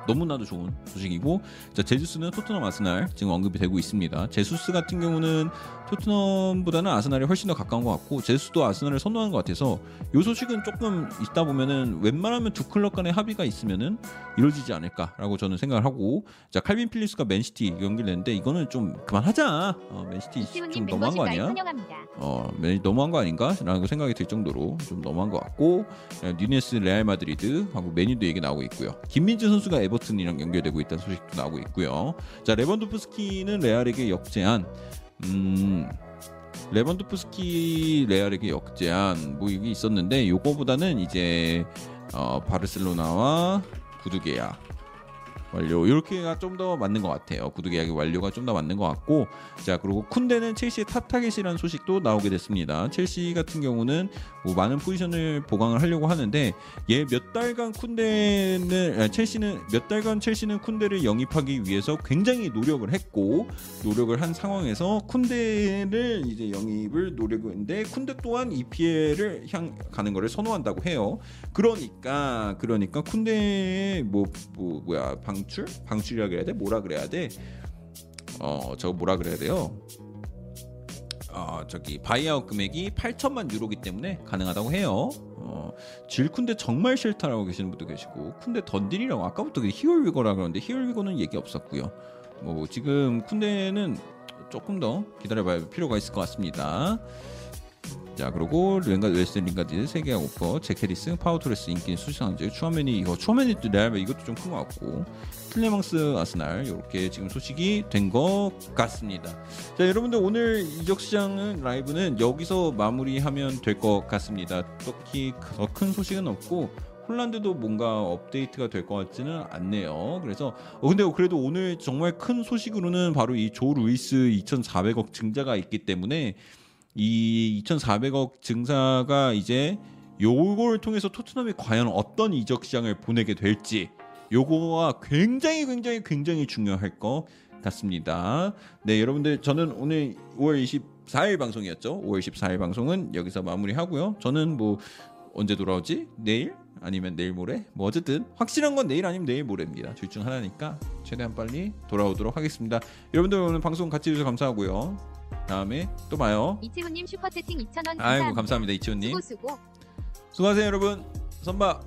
Speaker 1: 너무나도 좋은 소식이고 자 제주스는 토트넘 아스날 지금 언급이 되고 있습니다. 제수스 같은 경우는 토트넘보다는 아스날이 훨씬 더 가까운 것 같고 제수스도 아스날을 선호하는 것 같아서 이 소식은 조금 있다 보면은 웬만하면 두 클럽 간의 합의가 있으면은 이루어지지 않을까라고 저는 생각을 하고 자 칼빈 필립스가 맨시티 연결됐는데 이거는 좀 그만하자. 어, 맨시티 좀 너무한 거 아니야? 어, 맨- 너무한 거 아닌가라는 생각이 들 정도로 좀 너무한 것 같고 어, 누녜스 레알 마드리드 하고 맨유도 얘기 나오고 있고요. 김민재 선수가 에버튼이랑 연결되고 있다는 소식도 나오고 있고요. 자 레반도프스키는 레알에게 역제안 음. 레반도프스키 레알에게 역제안 뭐 이게 있었는데 요거보다는 이제 어, 바르셀로나와 계약 완료 이렇게가 좀 더 맞는 것 같아요. 구두 계약의 완료가 좀 더 맞는 것 같고 자 그리고 쿤데는 첼시의 top target이라는 소식도 나오게 됐습니다. 첼시 같은 경우는 뭐 많은 포지션을 보강을 하려고 하는데 얘 몇 달간 쿤데는 아, 첼시는 몇 달간 첼시는 쿤데를 영입하기 위해서 굉장히 노력을 했고 노력을 한 상황에서 쿤데를 이제 영입을 노력을 했는데 쿤데 또한 EPL을 향 가는 거를 선호한다고 해요. 그러니까 그러니까 쿤데의 뭐, 뭐 뭐야 방 출? 방출이라 그래야 돼? 뭐라 그래야 돼 어 저거 뭐라 그래야 돼요? 어 저기 buyout 금액이 8천만 유로기 때문에 가능하다고 해요. 어 질쿤데 정말 싫다라고 계시는 분도 계시고 쿤데 done deal이라고 아까부터 here we go라 그러는데 here we go는 얘기 없었고요. 뭐 지금 쿤데는 조금 더 기다려봐야 필요가 있을 것 같습니다 자 그리고 랭가 웨스트 링가드 세계약 오퍼 제케리스 파워토레스 인기 수상제 추하면이 이거 추하면이 또 레알 이것도 좀 큰 것 같고 틸레망스 아스날 이렇게 지금 소식이 된 것 같습니다. 자 여러분들 오늘 이적 시장은 라이브는 여기서 마무리하면 될 것 같습니다. 특히 더 큰 소식은 없고 홀란드도 뭔가 업데이트가 될 것 같지는 않네요. 그래서 어, 근데 그래도 오늘 정말 큰 소식으로는 바로 이 조 루이스 2,400억 증자가 있기 때문에 이 2,400억 증자가 이제 요걸 통해서 토트넘이 과연 어떤 이적 시장을 보내게 될지 요거가 굉장히 굉장히 굉장히 중요할 것 같습니다. 네, 여러분들 저는 오늘 5월 24일 방송이었죠. 5월 24일 방송은 여기서 마무리하고요. 저는 뭐 언제 돌아오지? 내일 아니면 내일 모레? 뭐 어쨌든 확실한 건 내일 아니면 내일 모레입니다. 둘 중 하나니까 최대한 빨리 돌아오도록 하겠습니다. 여러분들 오늘 방송 같이 해주셔서 감사하고요. 다음에 또 봐요.
Speaker 2: 이채훈님 슈퍼채팅 2,000원 감사합니다.
Speaker 1: 아이고 감사합니다 이치훈님.
Speaker 2: 수고 수고.
Speaker 1: 수고하세요 여러분. 선바